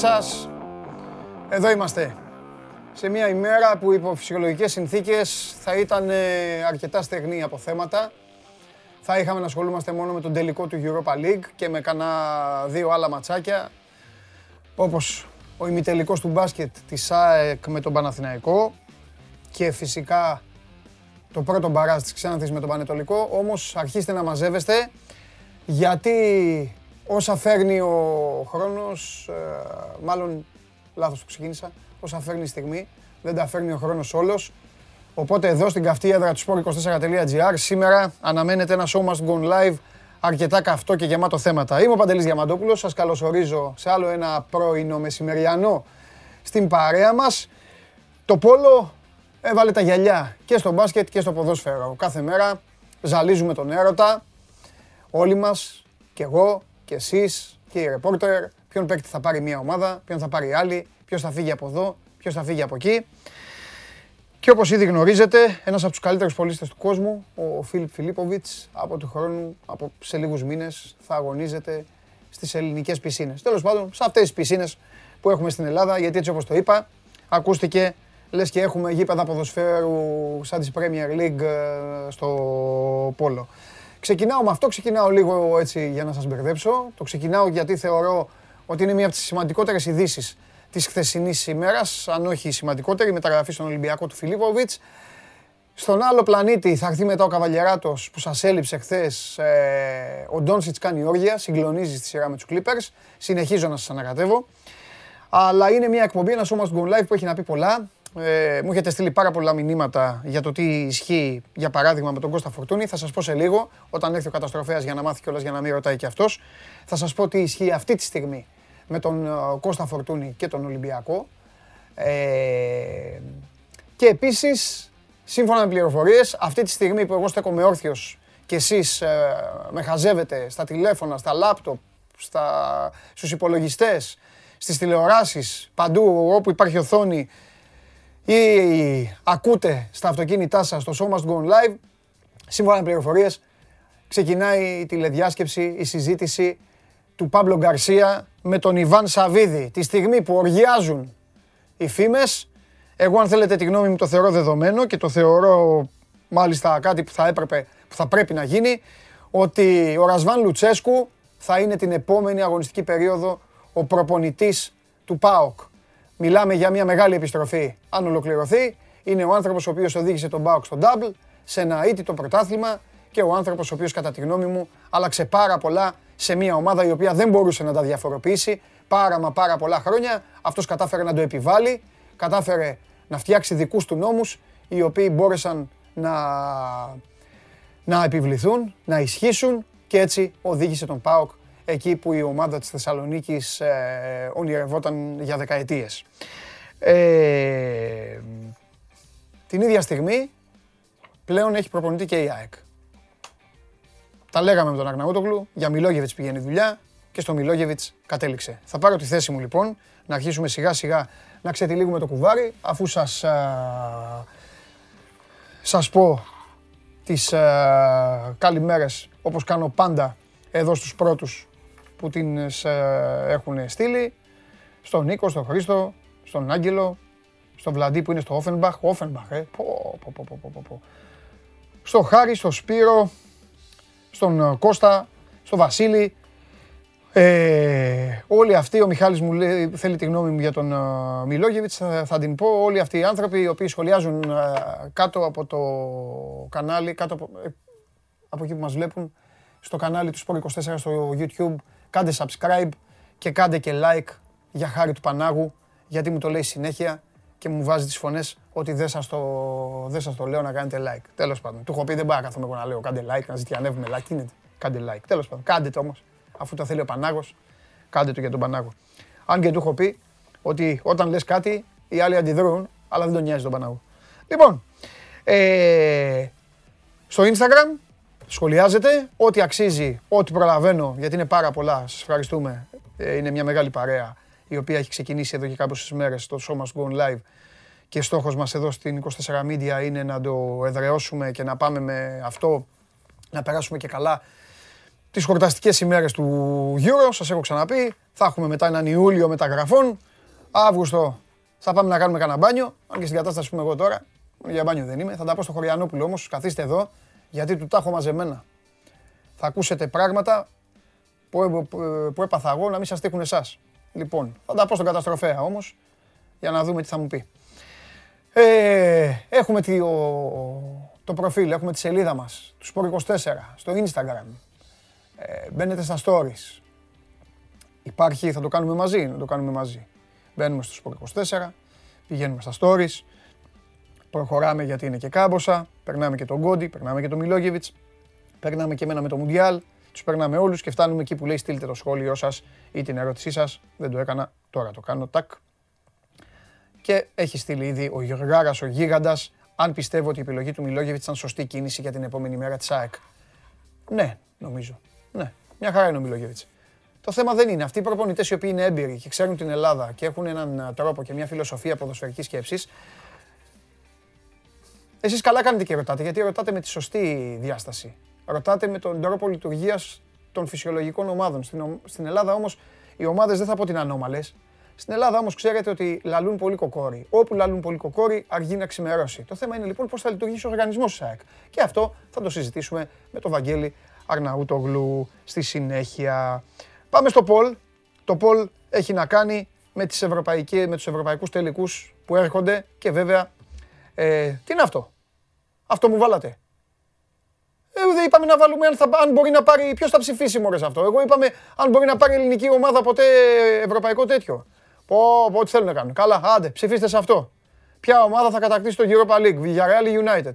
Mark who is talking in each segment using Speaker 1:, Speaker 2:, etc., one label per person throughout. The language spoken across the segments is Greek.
Speaker 1: Γεια σας. Εδώ είμαστε. Σε μια ημέρα που υπό φυσιολογικές συνθήκες θα ήταν ε, αρκετά στεγνή από θέματα. Θα είχαμε να ασχολούμαστε μόνο με τον τελικό του Europa League και με κανένα δύο άλλα ματσάκια. Όπως ο ημιτελικός του μπάσκετ της ΑΕΚ με τον Παναθηναϊκό και φυσικά το πρώτο μπαράζ της Ξάνθης με τον Πανετολικό. Όμως αρχίστε να μαζεύεστε γιατί όσα φέρνει ο χρόνος, ε, μάλλον λάθος που ξεκίνησα, όσα φέρνει η στιγμή, δεν τα φέρνει ο χρόνος όλος. Οπότε εδώ στην καυτή έδρα του sport24.gr σήμερα αναμένεται ένα show must go live αρκετά καυτό και γεμάτο θέματα. Είμαι ο Παντελής Διαμαντόπουλος, σας καλωσορίζω σε άλλο ένα πρωινό μεσημεριανό στην παρέα μας. Το πόλο έβαλε τα γυαλιά και στο μπάσκετ και στο ποδόσφαιρο. Κάθε μέρα ζαλίζουμε τον έρωτα, όλοι μας, και εγώ και εσείς και οι ρεπόρτερ, ποιον παίκτη θα πάρει μια ομάδα, ποιον θα πάρει άλλη, ποιος θα φύγει από εδώ, ποιος θα φύγει από εκεί. Και όπως ήδη γνωρίζετε, ένας από τους καλύτερους πολίτες του κόσμου, ο Φίλιπ Φιλίποβιτς, από του χρόνου, από σε λίγους μήνες, θα αγωνίζεται στις ελληνικές πισίνες. Τέλος πάντων, σε αυτές τις πισίνες που έχουμε στην Ελλάδα, γιατί έτσι όπως το είπα, ακούστηκε, λες και έχουμε γήπεδα ποδοσφαίρου σαν της Premier League ε, στο Πόλο. Ξεκινάω με αυτό, ξεκινάω λίγο έτσι για να σας μπερδέψω. Το ξεκινάω γιατί θεωρώ ότι είναι μία από τις σημαντικότερες ειδήσεις της χθεσινής ημέρας, αν όχι η σημαντικότερη, η μεταγραφή στον Ολυμπιακό του Φιλίπποβιτς. Στον άλλο πλανήτη θα έρθει μετά ο Καβαλιεράτος που σας έλειψε χθες. Ε, ο Ντόνσιτς κάνει όργια, συγκλονίζεις στη σειρά με τους Clippers. Συνεχίζω να σας ανακατεύω. Αλλά είναι μια εκπομπή, ένα σώμα Go Live που έχει να πει πολλά. Ε, μου έχετε στείλει πάρα πολλά μηνύματα για το τι ισχύει, για παράδειγμα, με τον Κώστα Φορτούνη. Θα σας πω σε λίγο, όταν έρθει ο καταστροφέας για να μάθει κιόλας για να μην ρωτάει κι αυτός. Θα σας πω τι ισχύει αυτή τη στιγμή με τον ε, Κώστα Φορτούνη και τον Ολυμπιακό. Ε, και επίσης, σύμφωνα με πληροφορίες, αυτή τη στιγμή που εγώ στέκομαι όρθιος και εσείς ε, με χαζεύετε στα τηλέφωνα, στα λάπτοπ, στα, στους υπολογιστές, στις τηλεοράσεις, παντού όπου υπάρχει οθόνη ή ακούτε στα αυτοκίνητά σας το Show Must Go Live, σύμφωνα με πληροφορίες, ξεκινάει η τηλεδιάσκεψη, η συζήτηση του Παύλο Γκαρσία με τον Ιβάν Σαβίδη. Τη στιγμή που οργιάζουν οι φήμες, εγώ αν θέλετε τη γνώμη μου το θεωρώ δεδομένο και το θεωρώ μάλιστα κάτι που θα, έπρεπε, που θα πρέπει να γίνει, ότι ο Ρασβάν Λουτσέσκου θα είναι την επόμενη αγωνιστική περίοδο ο προπονητής του ΠΑΟΚ. Μιλάμε για μια μεγάλη επιστροφή. Αν ολοκληρωθεί, είναι ο άνθρωπος ο οποίος οδήγησε τον Μπάουκ στο double σε ένα το πρωτάθλημα και ο άνθρωπος ο οποίος, κατά τη γνώμη μου, άλλαξε πάρα πολλά σε μια ομάδα η οποία δεν μπορούσε να τα διαφοροποιήσει πάρα μα πάρα πολλά χρόνια. Αυτός κατάφερε να το επιβάλλει, κατάφερε να φτιάξει δικούς του νόμους οι οποίοι μπόρεσαν να, να επιβληθούν, να ισχύσουν και έτσι οδήγησε τον ΠΑΟΚ εκεί που η ομάδα της Θεσσαλονίκης ε, ονειρευόταν για δεκαετίες. Ε, την ίδια στιγμή πλέον έχει προπονητή και η ΑΕΚ. Τα λέγαμε με τον Αγναούτογλου, για Μιλόγεβιτς πηγαίνει δουλειά και στο Μιλόγεβιτς κατέληξε. Θα πάρω τη θέση μου λοιπόν, να αρχίσουμε σιγά σιγά να ξετυλίγουμε το κουβάρι, αφού σας, α, σας πω τις α, καλημέρες όπως κάνω πάντα εδώ στους πρώτους που την ε, έχουν στείλει. Στον Νίκο, στον Χρήστο, στον Άγγελο, στον Βλαντή που είναι στο Όφενμπαχ. Όφενμπαχ, ε. Πω, πω, πω, πω, πω, πω. Στο Χάρη, στο Σπύρο, στον ε, Κώστα, στο Βασίλη. Ε, όλοι αυτοί, ο Μιχάλης μου λέει, θέλει τη γνώμη μου για τον uh, Μιλόγεβιτς, θα, θα, την πω. Όλοι αυτοί οι άνθρωποι οι οποίοι σχολιάζουν κάτω από το κανάλι, κάτω από, από εκεί που μας βλέπουν, στο κανάλι του Sport24 στο YouTube, Κάντε subscribe και κάντε και like για χάρη του Πανάγου, γιατί μου το λέει συνέχεια και μου βάζει τις φωνές ότι δεν σας το, δεν σας το λέω να κάνετε like. Τέλος πάντων. Του έχω πει δεν πάω να κάθομαι εγώ να λέω κάντε like, να ζητιανεύουμε like. Τι είναι, κάντε like. Τέλος πάντων. Κάντε το όμως. Αφού το θέλει ο Πανάγος, κάντε το για τον Πανάγο. Αν και του έχω πει ότι όταν λες κάτι, οι άλλοι αντιδρούν, αλλά δεν τον νοιάζει τον Πανάγο. Λοιπόν, ε, στο Instagram σχολιάζετε. Ό,τι αξίζει, ό,τι προλαβαίνω, γιατί είναι πάρα πολλά. Σας ευχαριστούμε. Ε, είναι μια μεγάλη παρέα η οποία έχει ξεκινήσει εδώ και κάποιες μέρες το show must go live. Και στόχος μας εδώ στην 24 Media είναι να το εδραιώσουμε και να πάμε με αυτό, να περάσουμε και καλά τις χορταστικές ημέρες του Euro, σας έχω ξαναπεί. Θα έχουμε μετά έναν Ιούλιο μεταγραφών. Αύγουστο θα πάμε να κάνουμε κανένα μπάνιο. Αν και στην κατάσταση που είμαι εγώ τώρα, για μπάνιο δεν είμαι. Θα τα πω στο Χωριανόπουλο όμως, καθίστε εδώ, γιατί του τα έχω μαζεμένα. Θα ακούσετε πράγματα που, που έπαθα εγώ να μην σας τύχουν εσάς. Λοιπόν, θα τα πω στον καταστροφέα όμως, για να δούμε τι θα μου πει. Ε, έχουμε το, το προφίλ, έχουμε τη σελίδα μας, του Sport 24, στο Instagram. Ε, μπαίνετε στα stories. Υπάρχει, θα το κάνουμε μαζί, να το κάνουμε μαζί. Μπαίνουμε στο Sport 24, πηγαίνουμε στα stories, προχωράμε γιατί είναι και κάμποσα, περνάμε και τον Κόντι, περνάμε και τον Μιλόγεβιτς, περνάμε και εμένα με το Μουντιάλ, τους περνάμε όλους και φτάνουμε εκεί που λέει στείλτε το σχόλιο σας ή την ερώτησή σας. Δεν το έκανα, τώρα το κάνω, τάκ. Και έχει στείλει ήδη ο Γιωργάρας, ο Γίγαντας, αν πιστεύω ότι η επιλογή του Μιλόγεβιτς ήταν σωστή κίνηση για την επόμενη μέρα της ΑΕΚ. Ναι, νομίζω. Ναι, μια χαρά είναι ο Μιλόγεβιτς. Το θέμα δεν είναι. Αυτοί οι προπονητές οι οποίοι είναι έμπειροι και ξέρουν την Ελλάδα και έχουν έναν τρόπο και μια φιλοσοφία ποδοσφαιρικής σκέψης. Εσείς καλά κάνετε και ρωτάτε, γιατί ρωτάτε με τη σωστή διάσταση. Ρωτάτε με τον τρόπο λειτουργίας των φυσιολογικών ομάδων. Στην, στην Ελλάδα όμως οι ομάδες δεν θα πω ότι είναι ανώμαλες. Στην Ελλάδα όμως ξέρετε ότι λαλούν πολύ κοκόρι. Όπου λαλούν πολύ κοκόρι, αργεί να ξημερώσει. Το θέμα είναι λοιπόν πώς θα λειτουργήσει ο οργανισμός της ΑΕΚ. Και αυτό θα το συζητήσουμε με τον Βαγγέλη Αρναούτογλου στη συνέχεια. Πάμε στο Πολ. Το Πολ έχει να κάνει με, τις ευρωπαϊκές, με τους ευρωπαϊκούς τελικούς που έρχονται και βέβαια, ε, τι είναι αυτό; Αυτό μου βάλατε. Ε, δεν είπαμε να βάλουμε αν, θα, αν μπορεί να πάρει, ποιος θα ψηφίσει μωρές αυτό. Εγώ είπαμε αν μπορεί να πάρει ελληνική ομάδα ποτέ ευρωπαϊκό τέτοιο. Πω, πω, ό,τι θέλουν να κάνουν. Καλά, άντε, ψηφίστε σε αυτό. Ποια ομάδα θα κατακτήσει το Europa League, Villarreal United.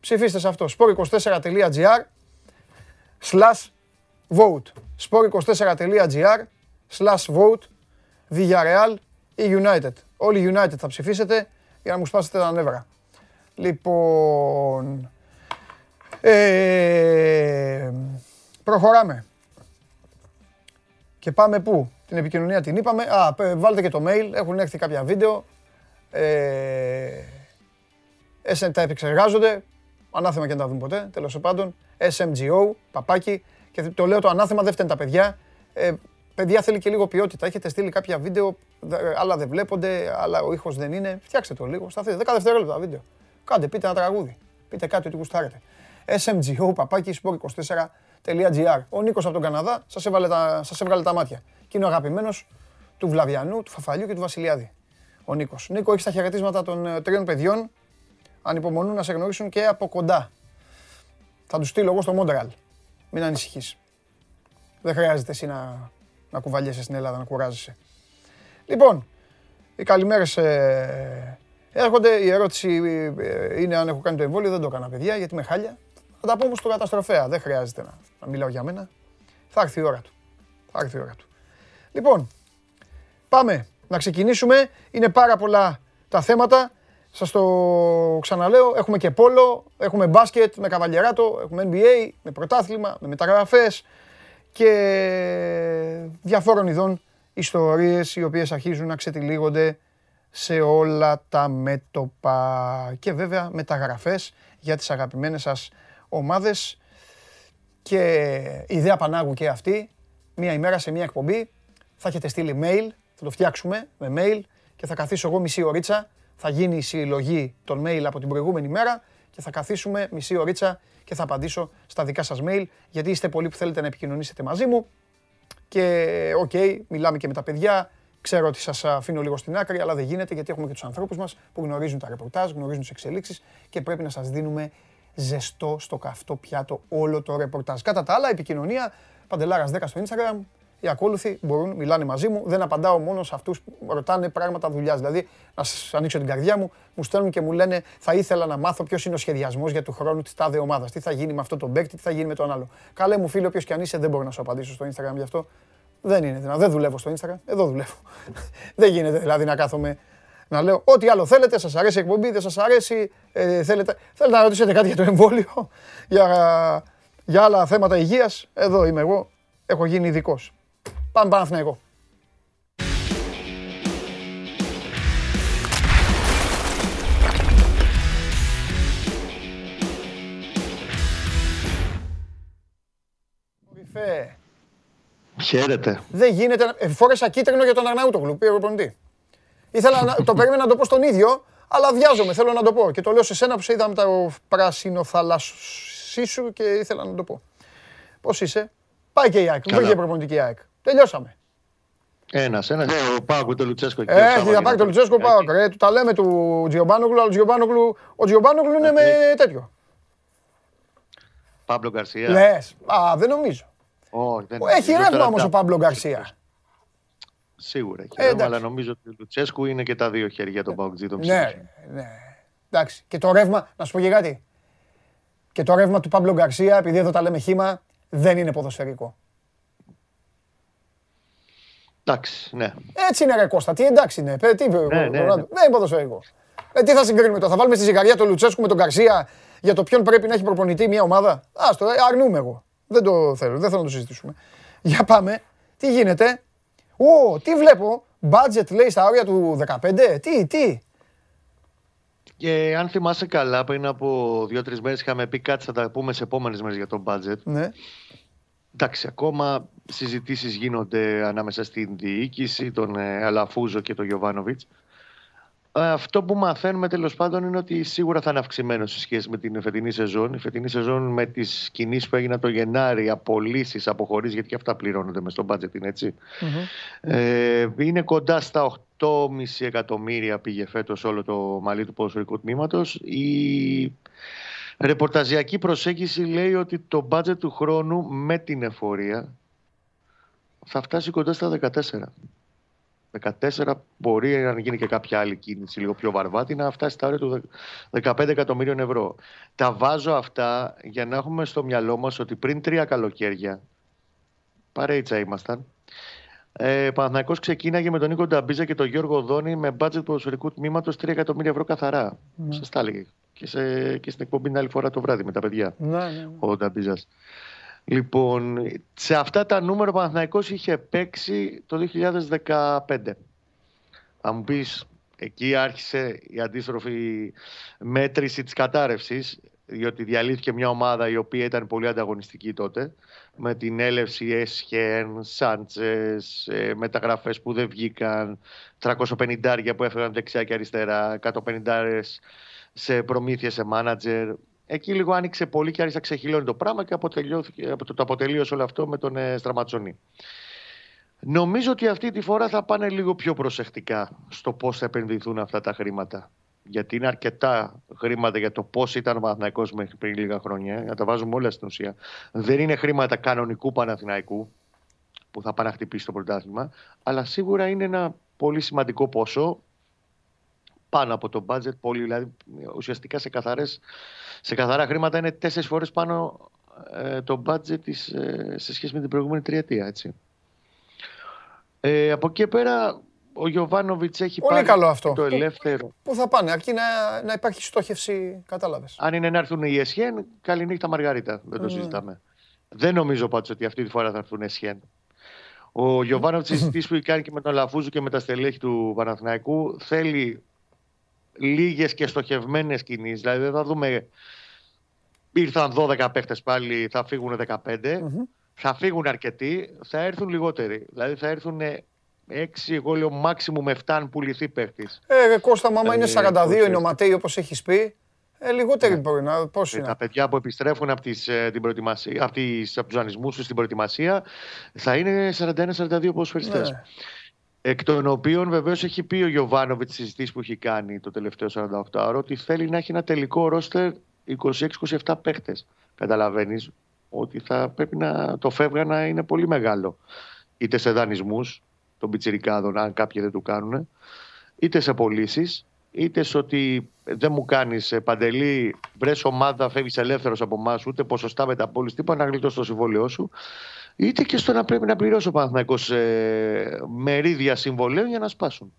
Speaker 1: Ψηφίστε σε αυτό. sport24.gr slash vote. sport24.gr slash vote Villarreal ή United. Όλοι United θα ψηφίσετε για να μου σπάσετε τα νεύρα. Λοιπόν, ε, προχωράμε. Και πάμε πού; Την επικοινωνία την είπαμε. Α, βάλτε και το mail. Έχουν έρθει κάποια βίντεο. Ε, τα επεξεργάζονται. Ανάθεμα και να τα δουν ποτέ. Τέλος πάντων. SMGO, παπάκι. Και το λέω το ανάθεμα, δεν φταίνουν τα παιδιά. Ε, παιδιά θέλει και λίγο ποιότητα. Έχετε στείλει κάποια βίντεο, άλλα δεν βλέπονται, άλλα ο ήχος δεν είναι. Φτιάξτε το λίγο. Σταθείτε 10 δευτερόλεπτα βίντεο. Κάντε, πείτε ένα τραγούδι. Πείτε κάτι ότι γουστάρετε. SMGO, παπάκι, sport24.gr. Ο Νίκος από τον Καναδά σας έβαλε τα, σας έβγαλε τα μάτια. Και είναι ο αγαπημένος του Βλαβιανού, του Φαφαλιού και του Βασιλιάδη. Ο Νίκος. Νίκο, έχεις τα χαιρετίσματα των ε, τριών παιδιών. Ανυπομονούν να σε γνωρίσουν και από κοντά. Θα τους στείλω εγώ στο Μόντραλ. Μην ανησυχείς. Δεν χρειάζεται εσύ να, να κουβαλιέσαι στην Ελλάδα, να κουράζεσαι. Λοιπόν, οι καλημέρες ε, έρχονται. Η ερώτηση ε, είναι αν έχω κάνει το εμβόλιο. Δεν το έκανα, παιδιά, γιατί με χάλια. Θα τα πω όμως στον καταστροφέα. Δεν χρειάζεται να, να μιλάω για μένα. Θα έρθει η ώρα του. Θα έρθει η ώρα του. Λοιπόν, πάμε να ξεκινήσουμε. Είναι πάρα πολλά τα θέματα. Σας το ξαναλέω, έχουμε και πόλο, έχουμε μπάσκετ με καβαλιεράτο, έχουμε NBA, με πρωτάθλημα, με μεταγραφές και διαφόρων ειδών ιστορίες οι οποίες αρχίζουν να ξετυλίγονται σε όλα τα μέτωπα. Και βέβαια μεταγραφές για τις αγαπημένες σας ομάδες. Και ιδέα Πανάγου και αυτή, μία ημέρα σε μία εκπομπή θα έχετε στείλει mail, θα το φτιάξουμε με mail και θα καθίσω εγώ μισή ωρίτσα. Θα γίνει η συλλογή των mail από την προηγούμενη μέρα και θα καθίσουμε μισή ωρίτσα και θα απαντήσω στα δικά σας mail, γιατί είστε πολλοί που θέλετε να επικοινωνήσετε μαζί μου και ok, okay, μιλάμε και με τα παιδιά, ξέρω ότι σας αφήνω λίγο στην άκρη, αλλά δεν γίνεται γιατί έχουμε και τους ανθρώπους μας που γνωρίζουν τα ρεπορτάζ, γνωρίζουν τις εξελίξεις και πρέπει να σας δίνουμε ζεστό στο καυτό πιάτο όλο το ρεπορτάζ. Κατά τα άλλα, επικοινωνία, Παντελάρας 10 στο Instagram, οι ακόλουθοι μπορούν, μιλάνε μαζί μου. Δεν απαντάω μόνο σε αυτούς που ρωτάνε πράγματα δουλειάς. Δηλαδή, να σας ανοίξω την καρδιά μου, μου στέλνουν και μου λένε Θα ήθελα να μάθω ποιος είναι ο σχεδιασμός για του χρόνου της τάδε ομάδας. Τι θα γίνει με αυτό τον παίκτη, τι θα γίνει με τον άλλο. Καλέ μου φίλο, όποιος και αν είσαι, δεν μπορώ να σου απαντήσω στο Instagram γι' αυτό. Δεν είναι δυνατό. Δεν δουλεύω στο Instagram. Εδώ δουλεύω. δεν γίνεται δηλαδή να κάθομαι να λέω ό,τι άλλο θέλετε, σας αρέσει η εκπομπή, δεν σας αρέσει, ε, θέλετε, θέλετε να ρωτήσετε κάτι για το εμβόλιο, για, για άλλα θέματα υγείας. Εδώ είμαι εγώ, έχω γίνει ειδικός. Πάμε Παναθηναϊκό. αδερφέ.
Speaker 2: Χαίρετε.
Speaker 1: Δεν γίνεται. Ε, φόρεσα κίτρινο για τον Αρναούτογλου, πήρε προπονητή. Ήθελα να το περίμενα να το πω στον ίδιο, αλλά βιάζομαι, θέλω να το πω. Και το λέω σε σένα που σε είδα με το πράσινο θαλασσί σου και ήθελα να το πω. Πώς είσαι, Πάει και η ΑΕΚ. Μου είχε προπονητική η ΑΕΚ. Τελειώσαμε.
Speaker 2: Ένας, ένας. Ε, ο Πάοκ το Λουτσέσκο.
Speaker 1: Έχει, θα πάει το Λουτσέσκο Πάοκ. Ε, τα λέμε του Τζιομπάνογλου, αλλά ο Τζιομπάνογλου είναι με τέτοιο.
Speaker 2: Πάμπλο Γκαρσία.
Speaker 1: Λες. Α, δεν νομίζω. Έχει ρεύμα όμως ο Πάμπλο Γκαρσία.
Speaker 2: Σίγουρα έχει ε, ρεύμα, αλλά νομίζω ότι ο Λουτσέσκου είναι και τα δύο χέρια των Παοκτζήτων.
Speaker 1: Ναι, ναι. Εντάξει. Και το ρεύμα, να σου πω και κάτι. Και το ρεύμα του Πάμπλο Γκαρσία, επειδή εδώ τα λέμε χήμα, δεν είναι ποδοσφαιρικό.
Speaker 2: Εντάξει, ναι.
Speaker 1: Έτσι είναι ρε Κώστα, τι εντάξει είναι. Τι, ναι, ναι, ναι. Δεν είναι ποδοσφαιρικό. Ε, τι θα συγκρίνουμε τώρα, θα βάλουμε στη ζυγαριά τον Λουτσέσκου με τον Καρσία για το ποιον πρέπει να έχει προπονητή μια ομάδα; Άστο, ε, αρνούμε εγώ. Δεν το θέλω, δεν θέλω να το συζητήσουμε. Για πάμε. Τι γίνεται; Ω, τι βλέπω; Budget λέει στα όρια του 15. Τι, τι;
Speaker 2: Και αν θυμάσαι καλά, πριν από δύο-τρεις μέρες είχαμε πει κάτι, θα τα πούμε σε επόμενες μέρες για το budget.
Speaker 1: Ναι.
Speaker 2: Εντάξει, ακόμα συζητήσεις γίνονται ανάμεσα στην διοίκηση, τον ε, Αλαφούζο και τον Γιωβάνοβιτς. Ε, αυτό που μαθαίνουμε τέλος πάντων είναι ότι σίγουρα θα είναι αυξημένο σε σχέση με την φετινή σεζόν. Η φετινή σεζόν με τις κινήσεις που έγιναν το Γενάρη, απολύσεις, αποχωρήσει, γιατί και αυτά πληρώνονται μες στο budget, είναι Ε, είναι κοντά στα 8,5 εκατομμύρια πήγε φέτος όλο το μαλλί του ποδοσφαιρικού τμήματος. Η ρεπορταζιακή προσέγγιση λέει ότι το budget του χρόνου με την εφορία θα φτάσει κοντά στα 14. 14 μπορεί να γίνει και κάποια άλλη κίνηση λίγο πιο βαρβάτη να φτάσει στα όρια του 15 εκατομμύριων ευρώ. Τα βάζω αυτά για να έχουμε στο μυαλό μας ότι πριν τρία καλοκαίρια, παρέιτσα ήμασταν, ε, Παναθηναϊκός ξεκίναγε με τον Νίκο Νταμπίζα και τον Γιώργο Δόνη με μπάτζετ ποδοσφαιρικού τμήματος 3 εκατομμύρια ευρώ καθαρά. Ναι. Σας τα έλεγε. Και, σε, και στην εκπομπή την άλλη φορά το βράδυ με τα παιδιά.
Speaker 1: Ναι, ναι.
Speaker 2: Ο Νταμπίζας. Λοιπόν, σε αυτά τα νούμερα ο Παναθηναϊκός είχε παίξει το 2015. Θα μου πεις, εκεί άρχισε η αντίστροφη μέτρηση της κατάρρευσης, διότι διαλύθηκε μια ομάδα η οποία ήταν πολύ ανταγωνιστική τότε, με την έλευση Έσχεν, Σάντσες, ε, μεταγραφές που δεν βγήκαν, 350 που έφεγαν δεξιά και αριστερά, 150 σε προμήθεια σε μάνατζερ, Εκεί λίγο άνοιξε πολύ και άρχισε να ξεχυλώνει το πράγμα και το, το αποτελείωσε όλο αυτό με τον ε, Στραματσονή. Νομίζω ότι αυτή τη φορά θα πάνε λίγο πιο προσεκτικά στο πώς θα επενδυθούν αυτά τα χρήματα. Γιατί είναι αρκετά χρήματα για το πώς ήταν ο Παναθυναϊκό μέχρι πριν λίγα χρόνια. Να τα βάζουμε όλα στην ουσία. Δεν είναι χρήματα κανονικού Παναθηναϊκού που θα πάνε να χτυπήσει το πρωτάθλημα. Αλλά σίγουρα είναι ένα πολύ σημαντικό ποσό πάνω από το budget. Πολύ, δηλαδή ουσιαστικά σε καθαρές σε καθαρά χρήματα είναι τέσσερις φορές πάνω ε, το budget της, ε, σε σχέση με την προηγούμενη τριετία. Έτσι. Ε, από εκεί πέρα ο Γιωβάνοβιτς έχει
Speaker 1: Πολύ
Speaker 2: πάρει
Speaker 1: καλό αυτό.
Speaker 2: το ελεύθερο.
Speaker 1: Πού θα πάνε, αρκεί να, να υπάρχει στόχευση, κατάλαβες.
Speaker 2: Αν είναι να έρθουν οι Εσχέν, καληνύχτα Μαργαρίτα. Δεν το mm. συζητάμε. Δεν νομίζω πάντως ότι αυτή τη φορά θα έρθουν Εσχέν. Ο Γιωβάνοβιτς, συζητήσει που έχει κάνει και με τον Λαφούζο και με τα στελέχη του Παναθηναϊκού, θέλει λίγες και στοχευμένες κινήσεις. Δηλαδή δεν θα δούμε ήρθαν 12 παίχτες πάλι, θα φύγουν 15. Θα φύγουν αρκετοί, θα έρθουν λιγότεροι. Δηλαδή θα έρθουν 6, εγώ λέω μάξιμου με 7 αν πουληθεί παίχτη.
Speaker 1: Ε, Κώστα, μάμα είναι 42 είναι ο Ματέι όπως έχεις πει. Ε, λιγότεροι ναι. μπορεί να. Πώς είναι.
Speaker 2: Τα παιδιά που επιστρέφουν από, τις, ε, την προετοιμασία, από, τις, από τους τους στην προετοιμασία θα είναι 41-42 ποδοσφαιριστέ. Ναι. Εκ των οποίων βεβαίως έχει πει ο Γιωβάνοβιτς στις συζητήσεις που έχει κάνει το τελευταίο 48 ώρα ότι θέλει να έχει ένα τελικό ρόστερ 26-27 παίχτε. Καταλαβαίνεις ότι θα πρέπει να το φεύγα να είναι πολύ μεγάλο. Είτε σε δανεισμούς των πιτσιρικάδων, αν κάποιοι δεν του κάνουν, είτε σε πωλήσεις, είτε σε ότι δεν μου κάνεις ε, παντελή, βρες ομάδα, φεύγεις ελεύθερος από εμάς, ούτε ποσοστά μεταπόληση, τίποτα να γλιτώσει το συμβόλαιό σου είτε και στο να πρέπει να πληρώσει ο Παναθηναϊκός ε, μερίδια συμβολαίων για να σπάσουν.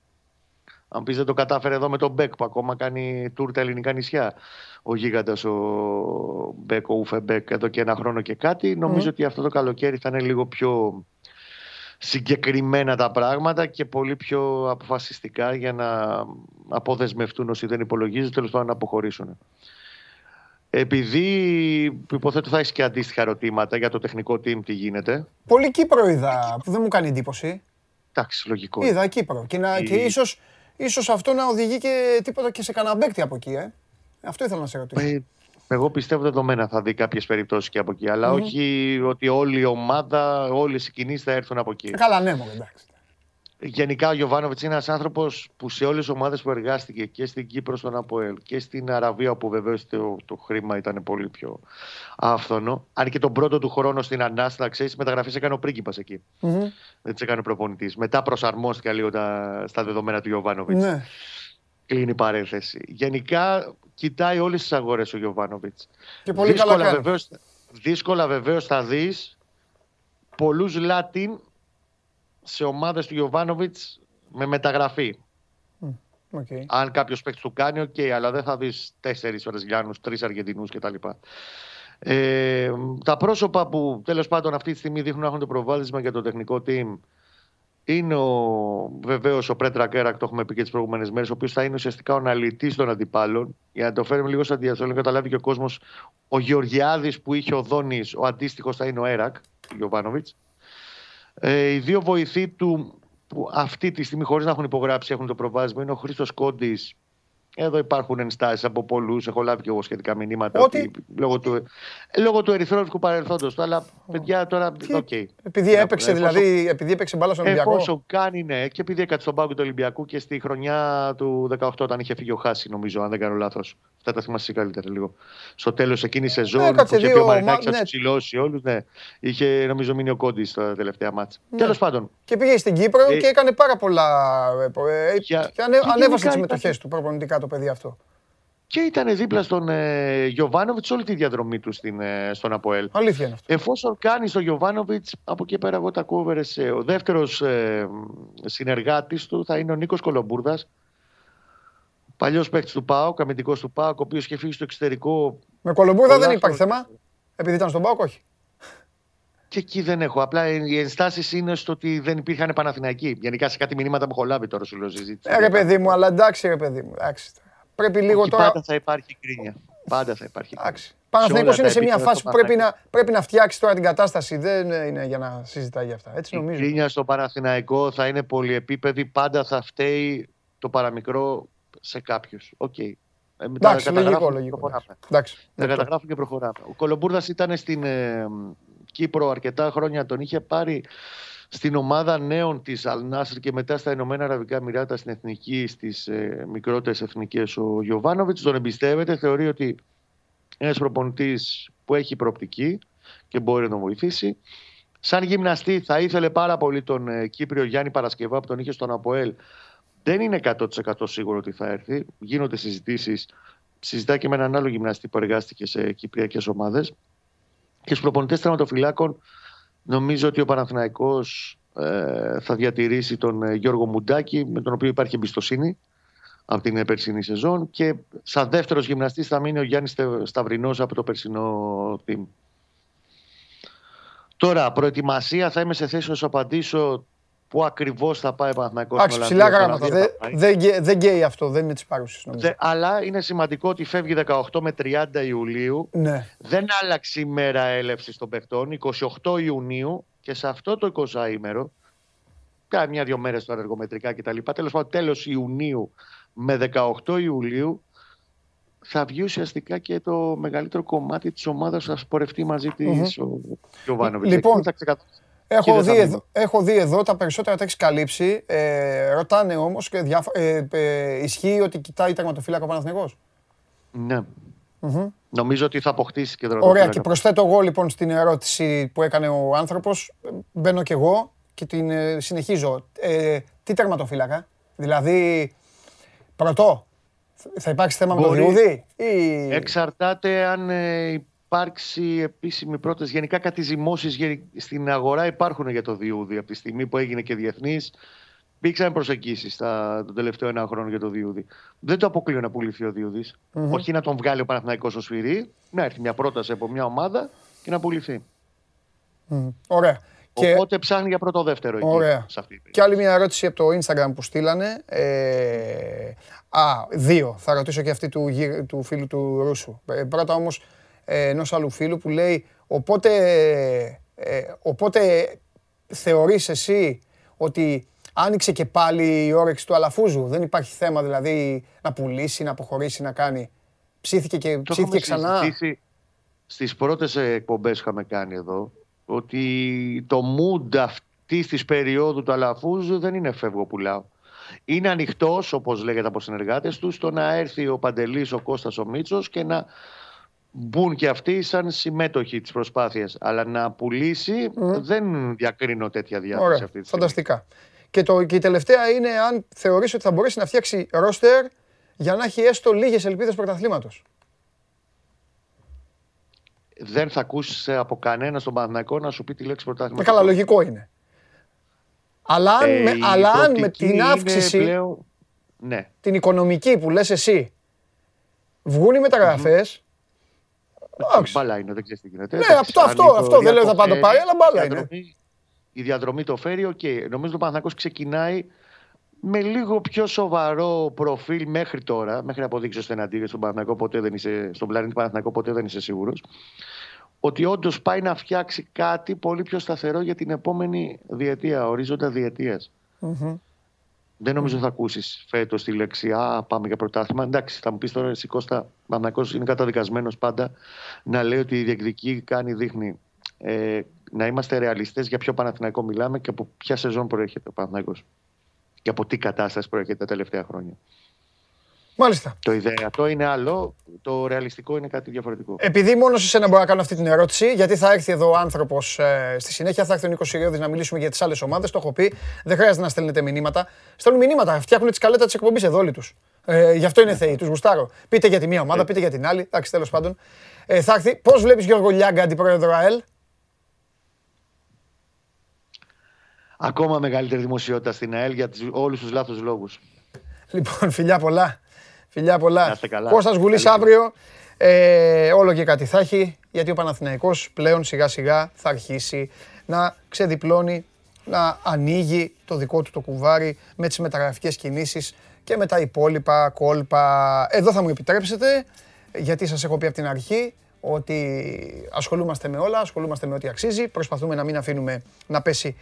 Speaker 2: Αν πεις δεν το κατάφερε εδώ με τον Μπέκ που ακόμα κάνει τουρ τα ελληνικά νησιά. Ο γίγαντας ο Μπέκ, ο Ουφε Μπέκ εδώ και ένα χρόνο και κάτι. Νομίζω ότι αυτό το καλοκαίρι θα είναι λίγο πιο συγκεκριμένα τα πράγματα και πολύ πιο αποφασιστικά για να αποδεσμευτούν όσοι δεν υπολογίζουν τέλος πάντων να αποχωρήσουν. Επειδή υποθέτω θα έχεις και αντίστοιχα ερωτήματα για το τεχνικό team, τι γίνεται.
Speaker 1: Πολύ Κύπρο είδα που δεν μου κάνει εντύπωση.
Speaker 2: Εντάξει, λογικό.
Speaker 1: Είδα Κύπρο. Και, να, και ίσως, ίσως αυτό να οδηγεί και τίποτα και σε κανένα παίκτη από εκεί. Ε. Αυτό ήθελα να σε ρωτήσω.
Speaker 2: Ε, εγώ πιστεύω δεδομένα θα δει κάποιες περιπτώσεις και από εκεί. Αλλά όχι ότι όλη η ομάδα, όλες οι κινήσεις θα έρθουν από εκεί.
Speaker 1: Ε, καλά, ναι, μόνο εντάξει.
Speaker 2: Γενικά ο Γιωβάνοβιτς είναι ένας άνθρωπος που σε όλες τις ομάδες που εργάστηκε και στην Κύπρο στον Αποέλ και στην Αραβία, όπου βεβαίως το, το χρήμα ήταν πολύ πιο άφθονο. Αν και τον πρώτο του χρόνο στην Ανάστα, ξέρεις, μεταγραφές έκανε ο πρίγκιπας εκεί. Mm-hmm. Δεν τι έκανε προπονητής. Μετά προσαρμόστηκε λίγο τα, στα δεδομένα του Γιωβάνοβιτς. Ναι. Κλείνει η παρένθεση. Γενικά κοιτάει όλες τις αγορές ο Γιωβάνοβιτς.
Speaker 1: Και πολύ δύσκολα καλά βεβαίως,
Speaker 2: δύσκολα βεβαίως θα δεις πολλούς Λάτιν σε ομάδες του Γιωβάνοβιτς με μεταγραφή.
Speaker 1: Okay.
Speaker 2: Αν κάποιος παίξει του κάνει, ok, okay, αλλά δεν θα δεις τέσσερις Βραζιλιάνου, τρεις Αργεντινούς κτλ. Ε, τα πρόσωπα που τέλος πάντων αυτή τη στιγμή δείχνουν να έχουν το προβάδισμα για το τεχνικό team είναι βεβαίως ο Πρέτρα Κέρακ, το έχουμε πει και τις προηγούμενες μέρες, ο οποίος θα είναι ουσιαστικά ο αναλυτής των αντιπάλων. Για να το φέρουμε λίγο σαν διαστολή, να καταλάβει και ο κόσμος, ο Γεωργιάδης που είχε ο Δόνης, ο αντίστοιχος θα είναι ο Έρακ, ο Γιωβάνοβιτς. Ε, οι δύο βοηθοί του που αυτή τη στιγμή, χωρίς να έχουν υπογράψει, έχουν το προβάδισμα είναι ο Χρήστος Κόντι εδώ υπάρχουν ενστάσεις από πολλούς. Έχω λάβει και εγώ σχετικά μηνύματα.
Speaker 1: Ότι... ότι
Speaker 2: λόγω, του, λόγω του ερυθρόλευκου παρελθόντος του. Αλλά παιδιά τώρα. Okay.
Speaker 1: Επειδή έπαιξε, δηλαδή, επειδή έπαιξε μπάλα στον Ολυμπιακό;
Speaker 2: Εφόσον κάνει, ναι, και επειδή έκατσε στον πάγκο του Ολυμπιακού και στη χρονιά του 18, όταν είχε φύγει ο Χάση, νομίζω, αν δεν κάνω λάθος. Αυτά τα θυμάσαι καλύτερα λίγο. Στο τέλος εκείνη η σεζόν ναι, που είχε πει ο Μαρινάκης να τους ψηλώσει όλους. Ναι. Είχε νομίζω μείνει ο Κόντι στα τελευταία μάτσα. Ναι. Τέλος πάντων.
Speaker 1: Και πήγε στην Κύπρο ε, και έκανε πάρα πολλά. Ε, ε, και ανέβασε τις συμμετοχές του προπονητικά το παιδί αυτό.
Speaker 2: Και ήταν δίπλα στον ε, Γιωβάνοβιτς όλη τη διαδρομή του στην, ε, στον Αποέλ.
Speaker 1: Αλήθεια είναι αυτό.
Speaker 2: Εφόσον κάνεις τον Γιωβάνοβιτς, από εκεί πέρα εγώ τα κόβερες. Ο δεύτερος ε, συνεργάτης του θα είναι ο Νίκος Κολομπούρδας. Παλιός παίκτης του ΠΑΟΚ, αμυντικός του ΠΑΟΚ, ο οποίος είχε φύγει στο εξωτερικό.
Speaker 1: Με Κολομπούρδα δεν υπάρχει θέμα. Επειδή ήταν στον ΠΑΟΚ, όχι.
Speaker 2: Και εκεί δεν έχω. Απλά οι ενστάσεις είναι στο ότι δεν υπήρχαν Παναθηναϊκοί. Γενικά σε κάτι μηνύματα που έχω λάβει τώρα σου λέω συζήτηση.
Speaker 1: Ε, ρε παιδί μου, αλλά εντάξει, ρε παιδί μου. Εντάξει. Πρέπει λίγο
Speaker 2: Όχι,
Speaker 1: τώρα.
Speaker 2: Πάντα θα υπάρχει γκρίνια. Πάντα θα υπάρχει.
Speaker 1: Εντάξει. Παναθηναϊκός είναι σε μια φάση που πρέπει να, πρέπει να φτιάξει τώρα την κατάσταση. Δεν είναι για να συζητάει για αυτά. Έτσι νομίζω.
Speaker 2: Η γκρίνια στο Παναθηναϊκό θα είναι πολυεπίπεδη. Πάντα θα φταίει το παραμικρό σε κάποιους. Ok. Okay.
Speaker 1: Ε, εντάξει, λογικό, λογικό. Εντάξει,
Speaker 2: τα καταγράφουν και προχωράμε. Ο Κολομπούρδας ήταν στην ε, Κύπρο αρκετά χρόνια. Τον είχε πάρει στην ομάδα νέων της Αλνάσρ και μετά στα Ηνωμένα Αραβικά Εμμυράτα στην εθνική, στις ε, μικρότερες εθνικές ο Γιωβάνοβιτς τον εμπιστεύεται, θεωρεί ότι ένας προπονητής που έχει προοπτική και μπορεί να τον βοηθήσει. Σαν γυμναστή θα ήθελε πάρα πολύ τον ε, Κύπριο Γιάννη Παρασκευά που τον είχε στον Αποέλ. Δεν είναι 100% σίγουρο ότι θα έρθει. Γίνονται συζητήσεις. Συζητά και με έναν άλλο γυμναστή που εργάστηκε σε κυπριακές ομάδες. Και στους προπονητές τερματοφυλάκων Νομίζω ότι ο Παναθηναϊκός ε, θα διατηρήσει τον ε, Γιώργο Μουντάκη, με τον οποίο υπάρχει εμπιστοσύνη από την περσινή σεζόν. Και σαν δεύτερος γυμναστής θα μείνει ο Γιάννης Σταυρινός από το περσινό team. Τώρα, προετοιμασία θα είμαι σε θέση να σου απαντήσω Πού ακριβώς θα πάει ο Παναθυνακό
Speaker 1: στην ψηλά γράμματα. Δεν δε, γκέει αυτό, δεν είναι της παρούση.
Speaker 2: Αλλά είναι σημαντικό ότι φεύγει 18 με 30 Ιουλίου.
Speaker 1: Ναι.
Speaker 2: Δεν άλλαξε η μέρα έλευσης των παιχτών. 28 Ιουνίου και σε αυτό το 20 ημέρο, κάνα μια-δυο μέρες τώρα εργομετρικά κτλ. Τέλος πάντων, τέλος Ιουνίου με 18 Ιουλίου θα βγει ουσιαστικά και το μεγαλύτερο κομμάτι της ομάδας θα σπορευτεί μαζί της mm-hmm. ο Γιωβάνοβιτς.
Speaker 1: Λοιπόν, θα Έχω δει, εδώ, έχω δει εδώ, τα περισσότερα τα έχεις καλύψει. Ε, ρωτάνε όμως και διάφο... ε, ε, ισχύει ότι κοιτάει τερματοφύλακα ο Παναθηναϊκός;
Speaker 2: Ναι. Mm-hmm. Νομίζω ότι θα αποκτήσει και
Speaker 1: Ωραία, και προσθέτω εγώ λοιπόν στην ερώτηση που έκανε ο άνθρωπος. Μπαίνω κι εγώ και την ε, συνεχίζω. Ε, τι τερματοφύλακα, δηλαδή πρωτό, θα υπάρξει θέμα με το Διούδη ή...
Speaker 2: Εξαρτάται αν ε, υπάρξει επίσημη πρόταση. Γενικά κάτι ζυμώσεις στην αγορά υπάρχουν για το Διούδη. Από τη στιγμή που έγινε και διεθνής, υπήρξαν προσεγγίσεις τον τελευταίο ένα χρόνο για το Διούδη. Δεν το αποκλείω να πουληθεί ο διουδη Όχι να τον βγάλει ο Παναθηναϊκός στο σφυρί, να έρθει μια πρόταση από μια ομάδα και να πουληθεί.
Speaker 1: Ωραία.
Speaker 2: Οπότε ψάχνει για πρώτο δεύτερο
Speaker 1: Ωραία.
Speaker 2: εκεί. Σε αυτή
Speaker 1: και άλλη μια ερώτηση από το Instagram που στείλανε. Ε, α, δύο. Θα ρωτήσω και αυτή του, του φίλου του Ρούσου. Ε, πρώτα όμως ε, ενός άλλου φίλου που λέει οπότε, ε, οπότε θεωρείς εσύ ότι άνοιξε και πάλι η όρεξη του Αλαφούζου; Δεν υπάρχει θέμα δηλαδή να πουλήσει, να αποχωρήσει, να κάνει. Ψήθηκε και, ψήθηκε ξανά.
Speaker 2: Στις πρώτες εκπομπές είχαμε κάνει εδώ ότι το mood αυτής της περίοδου του Αλαφούζου δεν είναι φεύγω πουλάω. Είναι ανοιχτός, όπως λέγεται από συνεργάτες του, στο να έρθει ο Παντελής, ο Κώστας, ο Μίτσος και να μπουν και αυτοί σαν συμμέτοχοι της προσπάθειας. Αλλά να πουλήσει δεν διακρίνω τέτοια διάθεση
Speaker 1: Ωραία,
Speaker 2: αυτή τη
Speaker 1: Φανταστικά. Και, το, και η τελευταία είναι αν θεωρείς ότι θα μπορέσει να φτιάξει ρόστερ για να έχει έστω λίγες ελπίδες πρωταθλήματος
Speaker 2: δεν θα ακούσει από κανένα στον Παναθηναϊκό να σου πει τη λέξη πρωτάθλημα.
Speaker 1: Ε, καλά, λογικό είναι. Αλλά αν, ε, με, αλλά αν με την αύξηση, πλέον...
Speaker 2: ναι.
Speaker 1: την οικονομική που λες εσύ, βγουν οι μεταγραφές,
Speaker 2: mm-hmm. Μπάλα είναι, δεν ξέρεις τι γίνεται.
Speaker 1: Ναι, αυτό, αυτό, αυτό δεν λέω θα πάντα πάει, αλλά μπάλα είναι.
Speaker 2: Η διαδρομή το φέρει, ok. Okay. Νομίζω ότι ο Παναθηναϊκός ξεκινάει με λίγο πιο σοβαρό προφίλ μέχρι τώρα, μέχρι να αποδείξεις ώστε εναντίον στον Παναθηναϊκό ποτέ δεν είσαι, στον πλανήτη Παναθηναϊκό ποτέ δεν είσαι σίγουρος, ότι όντως πάει να φτιάξει κάτι πολύ πιο σταθερό για την επόμενη διετία, ορίζοντα Δεν νομίζω θα ακούσεις φέτος τη λέξη Α, πάμε για πρωτάθλημα. Εντάξει, θα μου πεις τώρα εσύ Κώστα, Παναθηναϊκό είναι καταδικασμένος πάντα να λέει ότι διεκδικεί, κάνει, δείχνει. Ε, να είμαστε ρεαλιστές για ποιο Παναθηναϊκό μιλάμε και από ποια σεζόν προέρχεται ο Παναθηναϊκός και από τι κατάσταση προέρχεται τα τελευταία χρόνια.
Speaker 1: Μάλιστα.
Speaker 2: Το ιδεατό είναι άλλο, το ρεαλιστικό είναι κάτι διαφορετικό.
Speaker 1: Επειδή μόνος σε σένα μπορώ να κάνω αυτή την ερώτηση, γιατί θα έρθει εδώ ο άνθρωπος ε, στη συνέχεια, θα έρθει ο Νίκος Σιριώδη να μιλήσουμε για τις άλλες ομάδες. Το έχω πει, δεν χρειάζεται να στέλνετε μηνύματα. Στέλνουν μηνύματα, φτιάχνουν τη σκαλέτα της εκπομπής εδώ όλοι τους. Ε, γι' αυτό είναι θεοί, τους γουστάρω. Πείτε για τη μία ομάδα, ε. πείτε για την άλλη. Εντάξει, τέλος πάντων. Ε, θα έρθει. Πώς βλέπεις Γιώργο Λιάγκα, αντιπρόεδρο ΑΕΛ;
Speaker 2: ακόμα μεγαλύτερη δημοσιότητα στην ΑΕΛ για όλους τους λάθος λόγους.
Speaker 1: Λοιπόν, φιλιά πολλά. Φιλιά πολλά. Κώστας Γουλής αύριο. Ε, όλο και κάτι θα έχει, γιατί ο Παναθηναϊκός πλέον σιγά σιγά θα αρχίσει να ξεδιπλώνει, να ανοίγει το δικό του το κουβάρι με τις μεταγραφικές κινήσεις και με τα υπόλοιπα κόλπα. Εδώ θα μου επιτρέψετε, γιατί σας έχω πει από την αρχή, ότι ασχολούμαστε με όλα, ασχολούμαστε με ό,τι αξίζει, προσπαθούμε να μην αφήνουμε να πέσει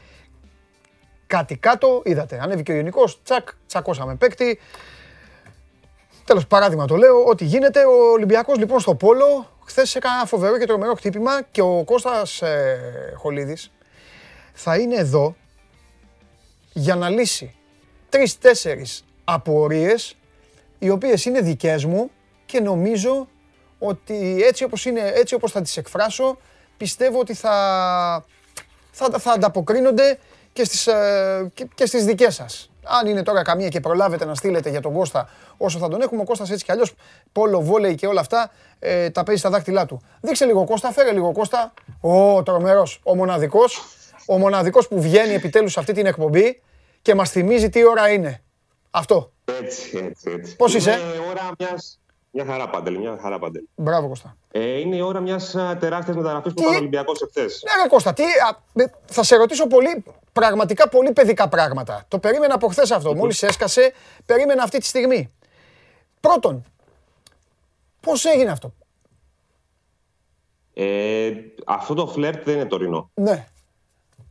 Speaker 1: κάτι κάτω, είδατε, ανέβηκε ο Ιωνικός, τσακ, τσακώσαμε παίκτη. Τέλος, παράδειγμα το λέω, ότι γίνεται. Ο Ολυμπιακός λοιπόν στο Πόλο, χθες έκανε ένα φοβερό και τρομερό χτύπημα και ο Κώστας ε, Χολίδης θα είναι εδώ για να λύσει τρεις-τέσσερις απορίες οι οποίες είναι δικές μου και νομίζω ότι έτσι όπως, είναι, έτσι όπως θα τις εκφράσω πιστεύω ότι θα, θα, θα ανταποκρίνονται και στις, ε, και, και στις δικές σας. Αν είναι τώρα καμία και προλάβετε να στείλετε για τον Κώστα όσο θα τον έχουμε, ο Κώστας έτσι κι αλλιώς, πόλο, βόλεϊ και όλα αυτά, ε, τα παίζει στα δάχτυλά του. Δείξε λίγο Κώστα, φέρε λίγο Κώστα. Ο τρομερός, ο μοναδικός, ο μοναδικός που βγαίνει επιτέλους σε αυτή την εκπομπή και μας θυμίζει τι ώρα είναι. Αυτό.
Speaker 3: Έτσι, έτσι, έτσι.
Speaker 1: Πώς είσαι;
Speaker 3: Είναι ώρα μιας μια χαρά παντελή, μια χαρά παντελή.
Speaker 1: Μπράβο Κώστα.
Speaker 3: Ε, είναι η ώρα μιας τεράστιας μεταγραφής που έκανε ο Ολυμπιακός εχθές.
Speaker 1: Ναι, ρε Κώστα, τι, α, θα σε ρωτήσω πολύ, πραγματικά πολύ παιδικά πράγματα. Το περίμενα από χθες αυτό. Μόλις έσκασε, περίμενα αυτή τη στιγμή. Πρώτον, πώς έγινε αυτό;
Speaker 3: Ε, αυτό το φλερτ δεν είναι τωρινό.
Speaker 1: Ναι.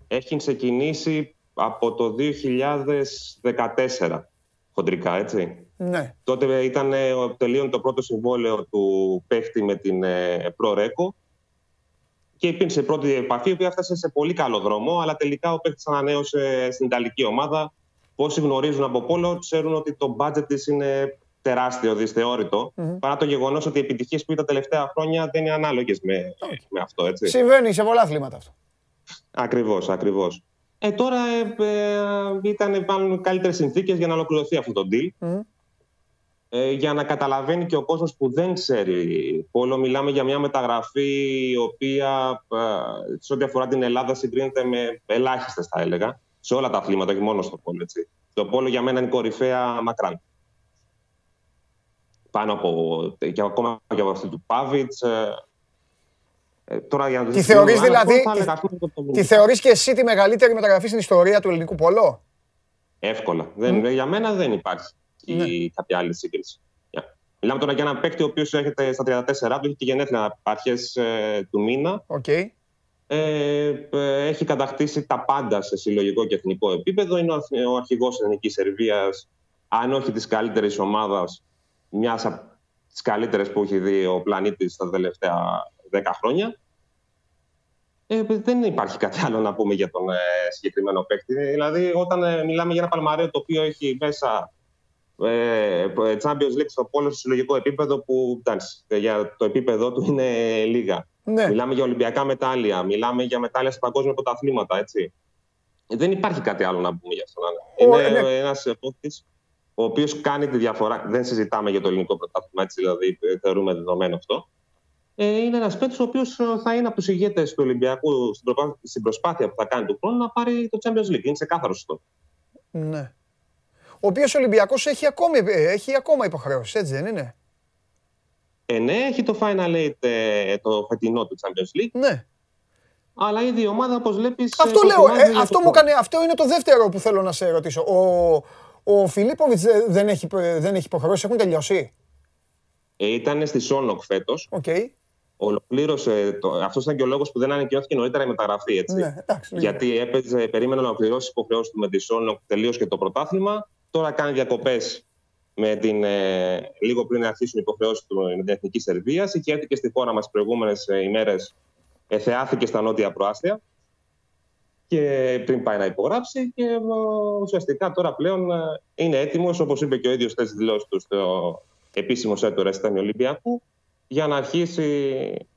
Speaker 3: Έχει ξεκινήσει από το 2014 χοντρικά, έτσι.
Speaker 1: Ναι.
Speaker 3: Τότε ήταν ε, τελείωνε το πρώτο συμβόλαιο του παίχτη με την ε, Προρέκο και υπήρξε πρώτη επαφή, η οποία έφτασε σε πολύ καλό δρόμο, αλλά τελικά ο παίχτης ανανέωσε στην Ιταλική ομάδα. Όσοι γνωρίζουν από πόλο, ξέρουν ότι το budget της είναι τεράστιο, δυσθεώρητο. Mm-hmm. Παρά το γεγονός ότι οι επιτυχίες που ήταν τα τελευταία χρόνια δεν είναι ανάλογες με, με αυτό. Έτσι.
Speaker 1: Συμβαίνει σε πολλά αθλήματα αυτό.
Speaker 3: Ακριβώς, ακριβώς. Ε, τώρα ε, ε, ήταν μάλλον καλύτερες συνθήκες για να ολοκληρωθεί αυτό το deal. Mm. Ε, για να καταλαβαίνει και ο κόσμος που δεν ξέρει πόλο. Μιλάμε για μια μεταγραφή η οποία ε, σε ό,τι αφορά την Ελλάδα συγκρίνεται με ελάχιστες θα έλεγα σε όλα τα αθλήματα και μόνο στο πόλο. Έτσι. Το πόλο για μένα είναι κορυφαία μακράν. Πάνω από, και ακόμα και από αυτή του Πάβιτς. Ε, Ε, τώρα για να το
Speaker 1: Τη
Speaker 3: συζητήσουμε
Speaker 1: θεωρείς
Speaker 3: άλλο,
Speaker 1: δηλαδή,
Speaker 3: θα
Speaker 1: τη,
Speaker 3: έλεγα, ας πούμε, το- το-
Speaker 1: τη θεωρείς και εσύ τη μεγαλύτερη μεταγραφή στην ιστορία του ελληνικού πόλο.
Speaker 3: Εύκολα. Δεν, Για μένα δεν υπάρχει
Speaker 1: Ναι.
Speaker 3: η, κάποια άλλη σύγκριση. Για- Μιλάμε τώρα για έναν παίκτη ο οποίος έρχεται στα 34 του, έχει και γενέθλια αρχές του μήνα.
Speaker 1: Οκ.
Speaker 3: Ε, ε, έχει κατακτήσει τα πάντα σε συλλογικό και εθνικό επίπεδο. Είναι ο, αθ- ο αρχηγός της Εθνικής Σερβίας, αν όχι της καλύτερης ομάδας, μιας από τις καλύτερες που έχει δει ο πλανήτης τα τελευταία 10 χρόνια. Ε, δεν υπάρχει κάτι άλλο να πούμε για τον ε, συγκεκριμένο παίκτη. Δηλαδή, όταν ε, μιλάμε για ένα παλμαρέο το οποίο έχει μέσα ε, Champions League στο πόλο σε συλλογικό επίπεδο που εντάξει, για το επίπεδο του είναι λίγα.
Speaker 1: Ναι.
Speaker 3: Μιλάμε για Ολυμπιακά μετάλλια, μιλάμε για μετάλλια σε παγκόσμια πρωταθλήματα, έτσι. Ε, Δεν υπάρχει κάτι άλλο να πούμε για αυτόν.
Speaker 1: Ο-
Speaker 3: Είναι
Speaker 1: ναι.
Speaker 3: ένας παίκτη ο οποίος κάνει τη διαφορά. Δεν συζητάμε για το ελληνικό πρωτάθλημα, έτσι, δηλαδή ε, θεωρούμε δεδομένο αυτό. Ε, είναι ένας παίκτης ο οποίος θα είναι από τους ηγέτες του Ολυμπιακού στην, προπά- στην προσπάθεια που θα κάνει του χρόνου να πάρει το Champions League. Είναι ξεκάθαρος αυτό.
Speaker 1: ναι. Ο οποίος Ολυμπιακός έχει, ακόμη, ε, έχει ακόμα υποχρεώσεις, έτσι δεν είναι;
Speaker 3: Ε, ναι, έχει το Final Eight ε, το φετινό του Champions League,
Speaker 1: Ναι.
Speaker 3: αλλά ήδη η ομάδα, όπως βλέπεις.
Speaker 1: Αυτό λέω, ε, αυτό, μου έκανε, αυτό είναι το δεύτερο που θέλω να σε ρωτήσω. Ο, ο Φιλίποβιτς ε, δεν έχει, ε, δεν έχει υποχρεώσεις, έχουν τελειώσει;
Speaker 3: Ε, ήταν στη Σόνοκ φέτος.
Speaker 1: Οκ.
Speaker 3: Ολοκλήρωσε. Το... Αυτός ήταν και ο λόγος που δεν ανακοινώθηκε νωρίτερα η μεταγραφή. Έτσι.
Speaker 1: Ναι, εντάξει. λίγο.
Speaker 3: Γιατί έπαιζε, περίμενε να ολοκληρώσει τις υποχρεώσεις του με τη Σόνοκ, τελείωσε και το πρωτάθλημα. Τώρα κάνει διακοπές με την, ε, λίγο πριν αρχίσουν οι υποχρεώσεις του με την Εθνική Σερβίας. Είχε έρθει και στη χώρα μας τις προηγούμενε ημέρες. Εθεάθηκε στα νότια προάστια και πριν πάει να υπογράψει και ε, ουσιαστικά τώρα πλέον ε, είναι έτοιμος, όπως είπε και ο ίδιος στις δηλώσεις του στο επίσημο σετ του Ρεστάνι Ολυμπιακού, για να αρχίσει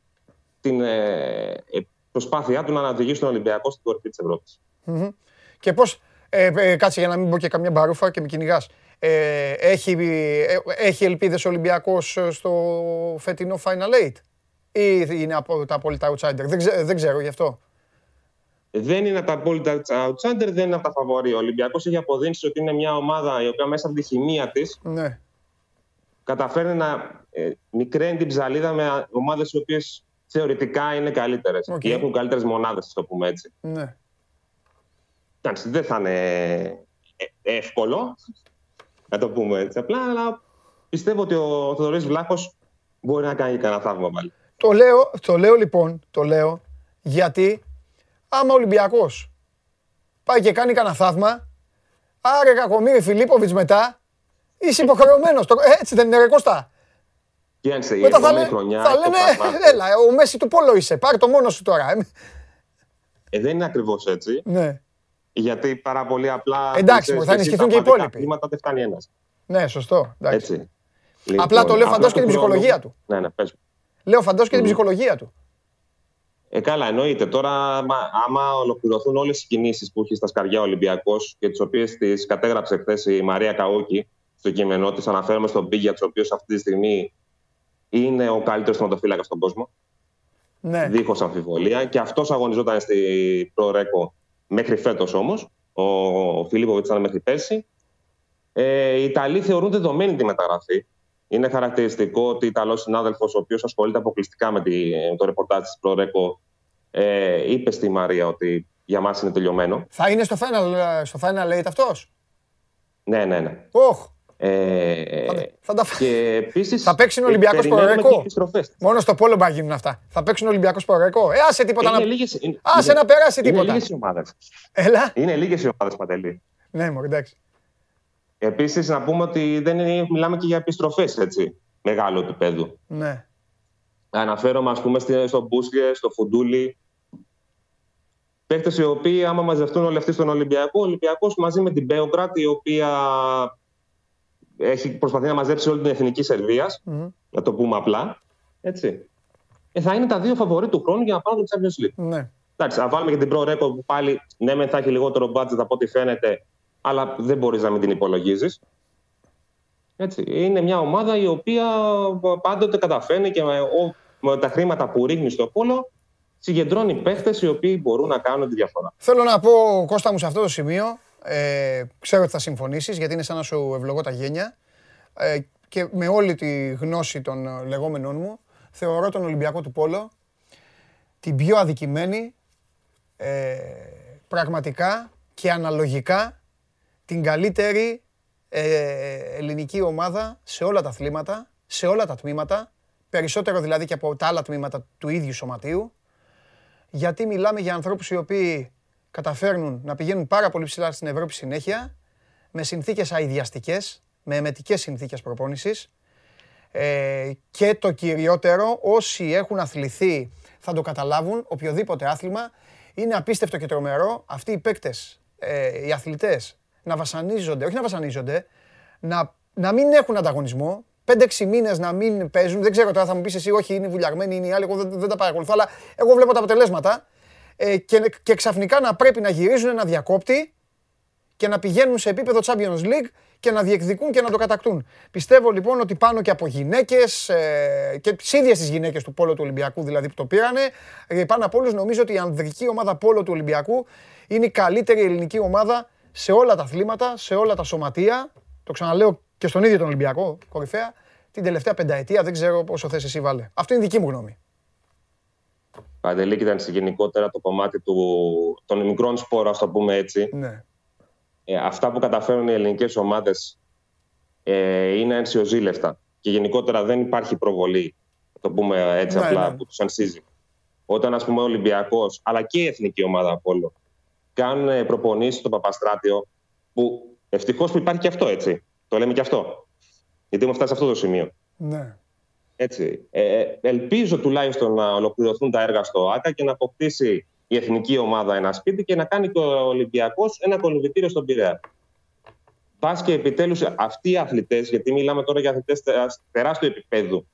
Speaker 3: την ε, ε, προσπάθειά του να αναδηγήσει τον Ολυμπιακό στην κορυφή της Ευρώπης.
Speaker 1: Μμμ. Και πώς, ε, ε, κάτσε για να μην πω και καμιά μπαρούφα και με κυνηγάς. Ε, έχει, ε, έχει ελπίδες ο Ολυμπιακός ε, στο φετινό Final Eight; Ή είναι από τα απόλυτα outsider; Δεν, ξέ- δεν ξέρω γι' αυτό.
Speaker 3: Δεν είναι από τα απόλυτα outsider, δεν είναι από τα φαβορή. Ο Ολυμπιακός έχει αποδείξει ότι είναι μια ομάδα η οποία μέσα από τη χημεία της
Speaker 1: Ναι.
Speaker 3: καταφέρνει να ε, μικραίνει την ψαλίδα με ομάδες οι οποίες θεωρητικά είναι καλύτερες
Speaker 1: Οκ.
Speaker 3: ή έχουν καλύτερες μονάδες, ας το πούμε έτσι.
Speaker 1: ναι.
Speaker 3: Εντάξει, δεν θα είναι ε, εύκολο, να το πούμε έτσι απλά, αλλά πιστεύω ότι ο Θοδωρής Βλάχος μπορεί να κάνει κανένα θαύμα πάλι.
Speaker 1: Το λέω, το λέω λοιπόν, το λέω, γιατί άμα ο Ολυμπιακός πάει και κάνει κανένα θαύμα, άρε Κακομύρη Φιλίπποβιτς μετά, είσαι υποχρεωμένος. Το- ε, Έτσι δεν είναι ρε Κώστα.
Speaker 3: Και αν σε η
Speaker 1: Μετά θα,
Speaker 3: επόμενη
Speaker 1: λέ-
Speaker 3: χρονιά...
Speaker 1: θα
Speaker 3: το
Speaker 1: λένε,
Speaker 3: πράγμα-
Speaker 1: έλα, ο Μέση του Πόλο είσαι, πάρ' το μόνος σου τώρα. Ε,
Speaker 3: Ε, δεν είναι ακριβώς έτσι,
Speaker 1: Ναι,
Speaker 3: γιατί πάρα πολύ απλά...
Speaker 1: Εντάξει,
Speaker 3: ξέρεις
Speaker 1: θα
Speaker 3: εσύ,
Speaker 1: ενισχυθούν
Speaker 3: τα
Speaker 1: και οι
Speaker 3: παντικά
Speaker 1: υπόλοιποι.
Speaker 3: Βήματα δεν φτάνει ένας.
Speaker 1: ναι, σωστό. εντάξει.
Speaker 3: Έτσι.
Speaker 1: Απλά το λέω,
Speaker 3: απλά
Speaker 1: φαντάσου και την
Speaker 3: του χρόνου-
Speaker 1: ψυχολογία του.
Speaker 3: Ναι, ναι, πες μου.
Speaker 1: Λέω φαντάσου και την ψυχολογία του.
Speaker 3: Ε, καλά, εννοείται. Τώρα, άμα, άμα ολοκληρωθούν όλες οι κινήσεις που έχει στα σκαριά ο Ολυμπιακός και τις οποίες τις κατέγραψε χθες η Μαρία Καούκη στο κείμενό της, αναφέρομαι στον Μπίγιατ, ο οποίος αυτή τη στιγμή είναι ο καλύτερος θεματοφύλακας στον κόσμο,
Speaker 1: Ναι,
Speaker 3: δίχως αμφιβολία. Και αυτός αγωνιζόταν στη Προρέκο μέχρι φέτος όμως. Ο Φιλίπποβιτς ήταν μέχρι πέρσι. Ε, οι Ιταλοί θεωρούν δεδομένη τη μεταγραφή. Είναι χαρακτηριστικό ότι ο Ιταλός συνάδελφος, ο οποίος ασχολείται αποκλειστικά με, τη, με το ρεπορτάζ της Προρέκο, ε, είπε στη Μαρία ότι για μας είναι τελειωμένο.
Speaker 1: θα είναι στο final, ε, στο final eight αυτός.
Speaker 3: Ναι, ναι, ναι.
Speaker 1: Όχ,
Speaker 3: Ε,
Speaker 1: θα, θα τα φά-
Speaker 3: και επίσης,
Speaker 1: Θα παίξει ο Ολυμπιακός
Speaker 3: ε, περιμένουμε
Speaker 1: Προρέκο.
Speaker 3: και επιστροφές.
Speaker 1: Μόνο στο πόλο μπα γίνουν αυτά. Θα παίξουν Ολυμπιακός Πορεκό. Ε, άσε τίποτα
Speaker 3: Είναι
Speaker 1: να...
Speaker 3: λίγες, είναι,
Speaker 1: Άσε
Speaker 3: είναι-
Speaker 1: να περάσει
Speaker 3: είναι
Speaker 1: τίποτα.
Speaker 3: λίγες οι ομάδες.
Speaker 1: Έλα.
Speaker 3: Είναι λίγες οι ομάδες, Παντελή.
Speaker 1: Ναι, μωρέ, εντάξει.
Speaker 3: Επίσης, να πούμε ότι δεν είναι, μιλάμε και για επιστροφές, έτσι, μεγάλου επίπεδου.
Speaker 1: Ναι.
Speaker 3: Αναφέρομαι, ας πούμε, στη- στον Μπούσλε, στο Φουντούλη. Παίχτες οι οποίοι, άμα μαζευτούν όλοι αυτοί στον Ολυμπιακό, ο Ολυμπιακός μαζί με την Μπέογκρατ, η οποία έχει προσπαθεί να μαζέψει όλη την εθνική Σερβίας,
Speaker 1: Μμμ.
Speaker 3: να το πούμε απλά, έτσι. Ε, θα είναι τα δύο φαβορή του χρόνου για να πάρουν το Champions League.
Speaker 1: Ναι.
Speaker 3: Εντάξει, να βάλουμε και την Pro Record που πάλι ναι, μεν θα έχει λιγότερο budget από ό,τι φαίνεται, αλλά δεν μπορείς να μην την υπολογίζεις. Έτσι. Είναι μια ομάδα η οποία πάντοτε καταφέρνει και με, ο- με τα χρήματα που ρίχνει στο πόλο συγκεντρώνει παίχτες οι οποίοι μπορούν να κάνουν τη διαφορά.
Speaker 1: Θέλω να πω, Κώστα μου, σε αυτό το σημείο, ε, ξέρω ότι θα συμφωνήσεις, γιατί είναι σαν να σου ευλογώ τα γένια. Ε, και με όλη τη γνώση των ε, λεγόμενών μου, θεωρώ τον Ολυμπιακό του Πόλο την πιο αδικημένη, ε, πραγματικά και αναλογικά την καλύτερη ε, ελληνική ομάδα σε όλα τα αθλήματα, σε όλα τα τμήματα, περισσότερο δηλαδή και από τα άλλα τμήματα του ίδιου σωματείου, γιατί μιλάμε για ανθρώπους οι οποίοι καταφέρνουν να πηγαίνουν πάρα πολύ ψηλά στην Ευρώπη συνέχεια, με συνθήκες αειδιαστικές, με εμετικές συνθήκες προπόνησης, ε, και το κυριότερο, όσοι έχουν αθληθεί θα το καταλάβουν, οποιοδήποτε άθλημα, είναι απίστευτο και τρομερό αυτοί οι παίκτες, ε, οι αθλητές, να βασανίζονται, όχι να βασανίζονται, να, να μην έχουν ανταγωνισμό, 5-6 μήνες να μην παίζουν. Δεν ξέρω τώρα, θα μου πεις εσύ, όχι, είναι βουλιαγμένοι, είναι οι άλλοι. Εγώ δεν, δεν τα παρακολουθώ, αλλά εγώ βλέπω τα αποτελέσματα. Ε, και, και ξαφνικά να πρέπει να γυρίζουν ένα διακόπτη και να πηγαίνουν σε επίπεδο Champions League και να διεκδικούν και να το κατακτούν. Πιστεύω λοιπόν ότι πάνω και από γυναίκες ε, και τις ίδιες τις γυναίκες του Πόλο του Ολυμπιακού δηλαδή που το πήρανε, ε, πάνω από όλους νομίζω ότι η ανδρική ομάδα Πόλο του Ολυμπιακού είναι η καλύτερη ελληνική ομάδα σε όλα τα αθλήματα, σε όλα τα σωματεία. Το ξαναλέω και στον ίδιο τον Ολυμπιακό, κορυφαία, την τελευταία πενταετία. Δεν ξέρω πόσο θες εσύ βάλε. Αυτό είναι δική μου γνώμη.
Speaker 3: Παντελή, ήταν γενικότερα το κομμάτι του, των μικρών σπόρων, ας το πούμε έτσι.
Speaker 1: Ναι.
Speaker 3: Ε, αυτά που καταφέρουν οι ελληνικές ομάδες ε, είναι ενσιοζήλευτα και γενικότερα δεν υπάρχει προβολή, το πούμε έτσι ναι, απλά, ναι. που τους ανσύζει. Όταν ας πούμε ο Ολυμπιακός, αλλά και η εθνική ομάδα Απόλλω, κάνουν προπονήσεις στο Παπαστράτιο, που ευτυχώς που υπάρχει και αυτό έτσι, το λέμε και αυτό, γιατί έχουμε φτάσει σε αυτό το σημείο.
Speaker 1: Ναι.
Speaker 3: Έτσι. Ε, ε ελπίζω τουλάχιστον να ολοκληρωθούν τα έργα στο ΆΚΑ και να αποκτήσει η εθνική ομάδα ένα σπίτι και να κάνει και ο Ολυμπιακός ένα κολυμβητήριο στον Πειραιά. Πας και επιτέλους αυτοί οι αθλητές, γιατί μιλάμε τώρα για αθλητές τεράστιου επίπεδου,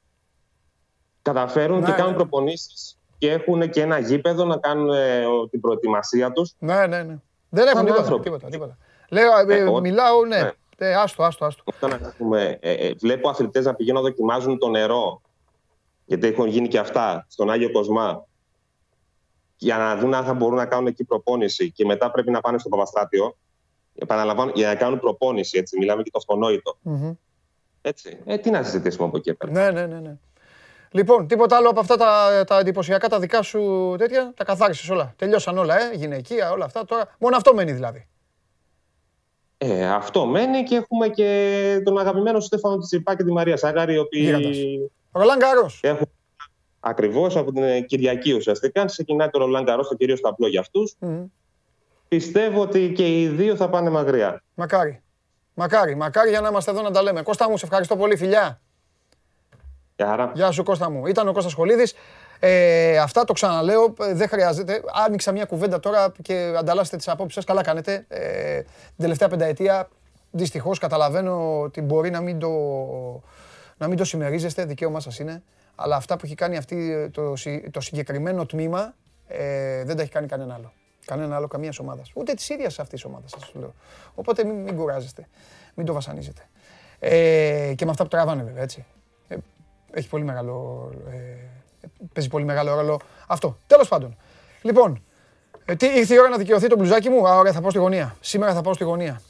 Speaker 3: καταφέρουν ναι, και κάνουν ναι. προπονήσεις και έχουν και ένα γήπεδο να κάνουν ε, την προετοιμασία τους.
Speaker 1: Ναι, ναι, ναι. Δεν έχουν τίποτα, τίποτα, τίποτα. Λέω, ε, ε μιλάω, ναι. ναι. Ε, άστο, άστο, άστο.
Speaker 3: Όταν πούμε, ε, ε, βλέπω αθλητές να πηγαίνουν να δοκιμάζουν το νερό, γιατί έχουν γίνει και αυτά στον Άγιο Κοσμά, για να δουν αν θα μπορούν να κάνουν εκεί προπόνηση και μετά πρέπει να πάνε στο Παπαστάτιο. Επαναλαμβάνω, για να κάνουν προπόνηση, έτσι. Μιλάμε και το αυτονόητο. Mm-hmm. Έτσι. Ε, τι να συζητήσουμε από εκεί πέρα.
Speaker 1: Ναι, ναι, ναι, ναι. Λοιπόν, τίποτα άλλο από αυτά τα, τα εντυπωσιακά, τα δικά σου τέτοια, τα καθάρισες όλα. Τελειώσαν όλα, ε, γυναικεία, όλα αυτά τώρα. Μόνο αυτό μένει δηλαδή.
Speaker 3: Ε, αυτό μένει και έχουμε και τον αγαπημένο Στέφανο Τσιπά και τη Μαρία Σάγαρη, οι οποίοι.
Speaker 1: Ρολάν
Speaker 3: Έχουν Ακριβώς από την Κυριακή ουσιαστικά. Ξεκινάει το Ρολάν Καρό, το κυρίως ταπλό για αυτούς. Mm. Πιστεύω ότι και οι δύο θα πάνε μακριά.
Speaker 1: Μακάρι. Μακάρι, μακάρι για να είμαστε εδώ να τα λέμε. Κώστα μου, σε ευχαριστώ πολύ, φιλιά.
Speaker 3: Γεια,
Speaker 1: Γεια σου, Κώστα μου. Ήταν ο Κώστας Χολίδης. Ε, αυτά το ξαναλέω, δεν χρειάζεται. Άνοιξα μια κουβέντα τώρα και ανταλλάσσετε τις απόψεις σας. Καλά κάνετε. Ε, την τελευταία πενταετία, δυστυχώς, καταλαβαίνω ότι μπορεί να μην το, να μην το συμμερίζεστε. Δικαίωμά σας είναι αλλά αυτά που έχει κάνει αυτή το, το συγκεκριμένο τμήμα ε, δεν τα έχει κάνει κανένα άλλο. Κανένα άλλο, καμίας ομάδας. Ούτε της ίδιας αυτής της ομάδας, σας λέω. Οπότε μην, μην κουράζεστε. Μην το βασανίζετε. Ε, και με αυτά που τραβάνε, βέβαια, έτσι. Ε, έχει πολύ μεγάλο. Ε, παίζει πολύ μεγάλο ρόλο αυτό. Τέλος πάντων. Λοιπόν, ε, τι, ήρθε η ώρα να δικαιωθεί το μπλουζάκι μου; Α, ωραία, θα πάω στη γωνία. Σήμερα θα πάω στη γωνία.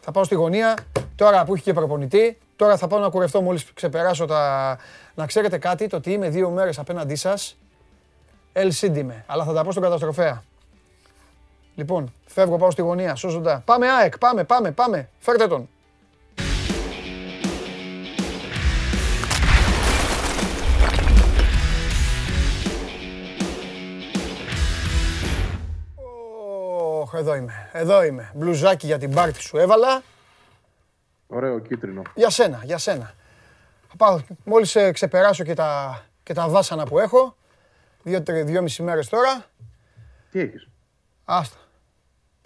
Speaker 1: Θα πάω στη γωνία. Τώρα που έχει και προπονητή, τώρα θα πάω να κουρευτώ μόλις ξεπεράσω τα, να ξέρετε κάτι, το ότι είμαι δύο μέρες απέναντί σας, LCD είμαι, αλλά θα τα πω στον καταστροφέα. Λοιπόν, φεύγω, πάω στη γωνία, σώζοντα. Πάμε ΑΕΚ, πάμε, πάμε, πάμε, φέρτε τον. Εδώ είμαι, εδώ είμαι. Μπλουζάκι για την πάρτι σου έβαλα.
Speaker 4: Ωραίο κίτρινο.
Speaker 1: Για σένα, για σένα. Θα πάω, μόλις ε, ξεπεράσω και τα, και τα βάσανα που έχω, δύο, τρι, δύο μισή μέρες τώρα.
Speaker 4: Τι έχεις;
Speaker 1: Άστα.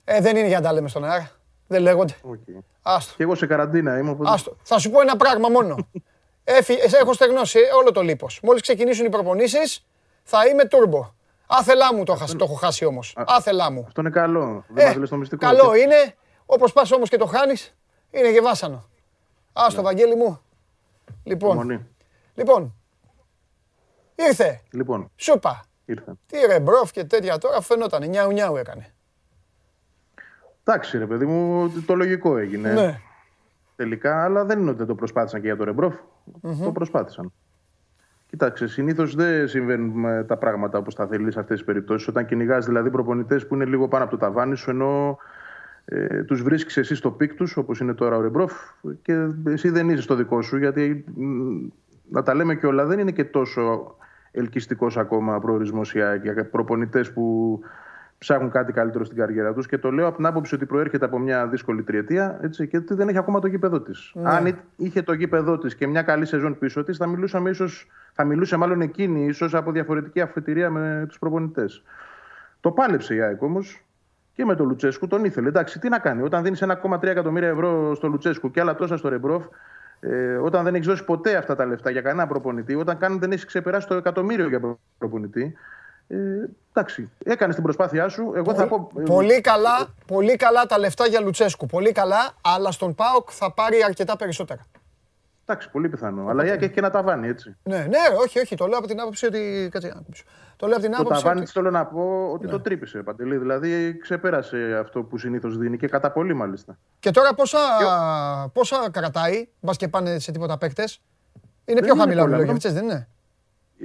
Speaker 1: Ε, δεν είναι για να τα λέμε στον αέρα. Δεν λέγονται.
Speaker 4: Okay.
Speaker 1: Άστο.
Speaker 4: Και εγώ σε καραντίνα είμαι. Οπότε...
Speaker 1: Άστο. Θα σου πω ένα πράγμα μόνο. Έφυ, έχω στεγνώσει όλο το λίπος. Μόλις ξεκινήσουν οι προπονήσεις, θα είμαι τούρμπο. Άθελά μου το, αυτό... το έχω χάσει όμως. Άθελά μου.
Speaker 4: Αυτό είναι καλό. Δεν ε, μας το μυστικό.
Speaker 1: Καλό είναι. Όπως πας όμως και το χάνεις, είναι και βάσανο. Άστο, ναι. Βαγγέλη μου. Λοιπόν, λοιπόν, ήρθε.
Speaker 4: Λοιπόν,
Speaker 1: Σούπα.
Speaker 4: Ήρθε.
Speaker 1: Τι ρε Ρεμπρόφ και τέτοια τώρα φαινόταν. Νιάου νιάου έκανε.
Speaker 4: Εντάξει ρε παιδί μου, το λογικό έγινε.
Speaker 1: Ναι.
Speaker 4: Τελικά, αλλά δεν είναι ότι δεν το προσπάθησαν και για το Ρεμπρόφ. Το προσπάθησαν.
Speaker 5: Κοίταξε, συνήθως δεν συμβαίνουν ε, τα πράγματα όπως τα θέλεις σε αυτές τις περιπτώσεις. Όταν κυνηγάς δηλαδή προπονητές που είναι λίγο πάνω από το ταβάνι σου, ενώ ε, τους βρίσκεις εσύ στο peak τους, όπως είναι τώρα ο Ρεμπρόφ, και εσύ δεν είσαι στο δικό σου. Γιατί να τα λέμε και όλα, δεν είναι και τόσο ελκυστικός ακόμα προορισμός για προπονητές που ψάχνουν κάτι καλύτερο στην καριέρα τους. Και το λέω από την άποψη ότι προέρχεται από μια δύσκολη τριετία έτσι, και ότι δεν έχει ακόμα το γήπεδο της. Ναι. Αν είχε το γήπεδο της και μια καλή σεζόν πίσω της, θα μιλούσαμε ίσως, θα μιλούσε μάλλον εκείνη ίσως από διαφορετική αφετηρία με τους προπονητές. Το πάλεψε η ΑΕΚ όμως και με τον Λουτσέσκου τον ήθελε. Εντάξει, τι να κάνει. Όταν δίνεις 1,3 εκατομμύρια ευρώ στο Λουτσέσκου και άλλα τόσα στο Ρεμπρόφ, ε, όταν δεν έχεις δώσει ποτέ αυτά τα λεφτά για κανένα προπονητή, όταν κάνει, δεν έχεις ξεπεράσει το εκατομμύριο για προπονητή, ε, εντάξει, έκανες την προσπάθειά σου. Εγώ θα πω...
Speaker 1: Ε, πολύ, καλά, πολύ καλά τα λεφτά για Λουτσέσκου. Πολύ καλά, αλλά στον ΠΑΟΚ θα πάρει αρκετά περισσότερα.
Speaker 5: Εντάξει, πολύ πιθανό. Αλλά η έχει και ένα ταβάνι, έτσι.
Speaker 1: Ναι, ναι, όχι, όχι. Το λέω από την άποψη ότι. Κάτσε να
Speaker 5: Το λέω από την άποψη. Το ταβάνι ότι... θέλω να πω ότι ναι. το τρύπησε παντελή. Δηλαδή ξεπέρασε αυτό που συνήθως δίνει και κατά πολύ μάλιστα.
Speaker 1: Και τώρα πόσα, πόσα κρατάει, μπας και πάνε σε τίποτα παίκτες. Είναι πιο χαμηλά ο Μιλόγεβιτ, δεν είναι;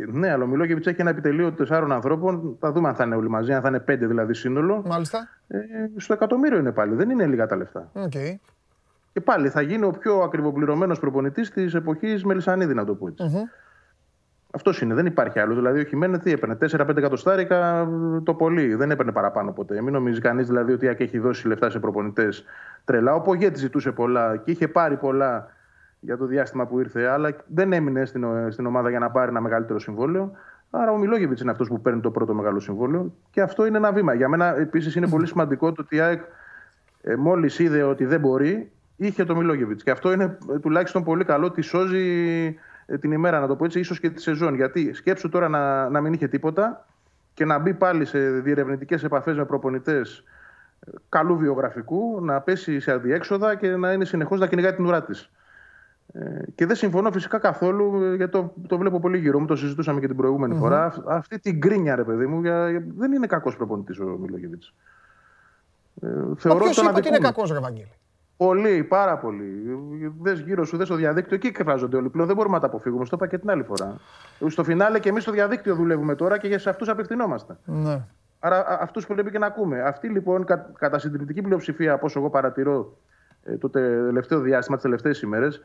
Speaker 5: Ναι, αλλά ο Μιλόγεβιτ έχει ένα επιτελείο τεσσάρων ανθρώπων. Θα δούμε αν θα είναι όλοι μαζί, αν θα είναι πέντε δηλαδή σύνολο.
Speaker 1: Μάλιστα.
Speaker 5: Ε, στο εκατομμύριο είναι πάλι. Δεν είναι λίγα τα λεφτά.
Speaker 1: Okay.
Speaker 5: Και πάλι θα γίνει ο πιο ακριβοπληρωμένος προπονητής της εποχής Μελισανίδη, να το πω έτσι. Mm-hmm. Αυτός είναι, δεν υπάρχει άλλο. Δηλαδή, ο Χιμένε τι έπαιρνε, 4-5 εκατοστάρικα το πολύ. Δεν έπαιρνε παραπάνω ποτέ. Μην νομίζεις κανείς δηλαδή ότι έχει δώσει λεφτά σε προπονητές τρελά. Ο Πογέτη ζητούσε πολλά και είχε πάρει πολλά για το διάστημα που ήρθε, αλλά δεν έμεινε στην, στην ομάδα για να πάρει ένα μεγαλύτερο συμβόλαιο. Άρα ο Μιλόγεβιτς είναι αυτός που παίρνει το πρώτο μεγάλο συμβόλαιο. Και αυτό είναι ένα βήμα. Για μένα επίσης είναι πολύ σημαντικό το ότι η ΑΕΚ ε, μόλις είδε ότι δεν μπορεί, είχε το Μιλόγεβιτς. Και αυτό είναι ε, τουλάχιστον πολύ καλό. Τη σώζει ε, την ημέρα, να το πω έτσι, ίσως και τη σεζόν. Γιατί σκέψου τώρα να, να μην είχε τίποτα και να μπει πάλι σε διερευνητικές επαφές με προπονητές ε, καλού βιογραφικού, να πέσει σε αδιέξοδα και να είναι συνεχώς να κυνηγάει την ουρά της. Ε, και δεν συμφωνώ φυσικά καθόλου, γιατί το, το βλέπω πολύ γύρω μου, το συζητούσαμε και την προηγουμενη φορά. Αυτή την γκρίνια, ρε παιδί μου, για, δεν είναι κακός προπονητής ο Μιλόγεβιτ.
Speaker 1: Ε, θεωρώ Ποιος είπε ότι είναι κακός, Ρεβαγγέλη.
Speaker 5: Πολύ, πάρα πολύ. Δες γύρω σου, δες στο διαδίκτυο, εκεί εκφράζονται όλοι πλέον. Δεν μπορούμε να τα αποφύγουμε. Στο είπα και την άλλη φορά. Στο φινάλε και εμείς στο διαδίκτυο δουλεύουμε τώρα και σε αυτούς απευθυνόμαστε.
Speaker 1: Ναι.
Speaker 5: Άρα αυτούς πρέπει και να ακούμε. Αυτοί λοιπόν, κα, κατά συντηρητική πλειοψηφία, από όσο εγώ παρατηρώ ε, το τελευταίο διάστημα, τις τελευταίες ημέρες, ε,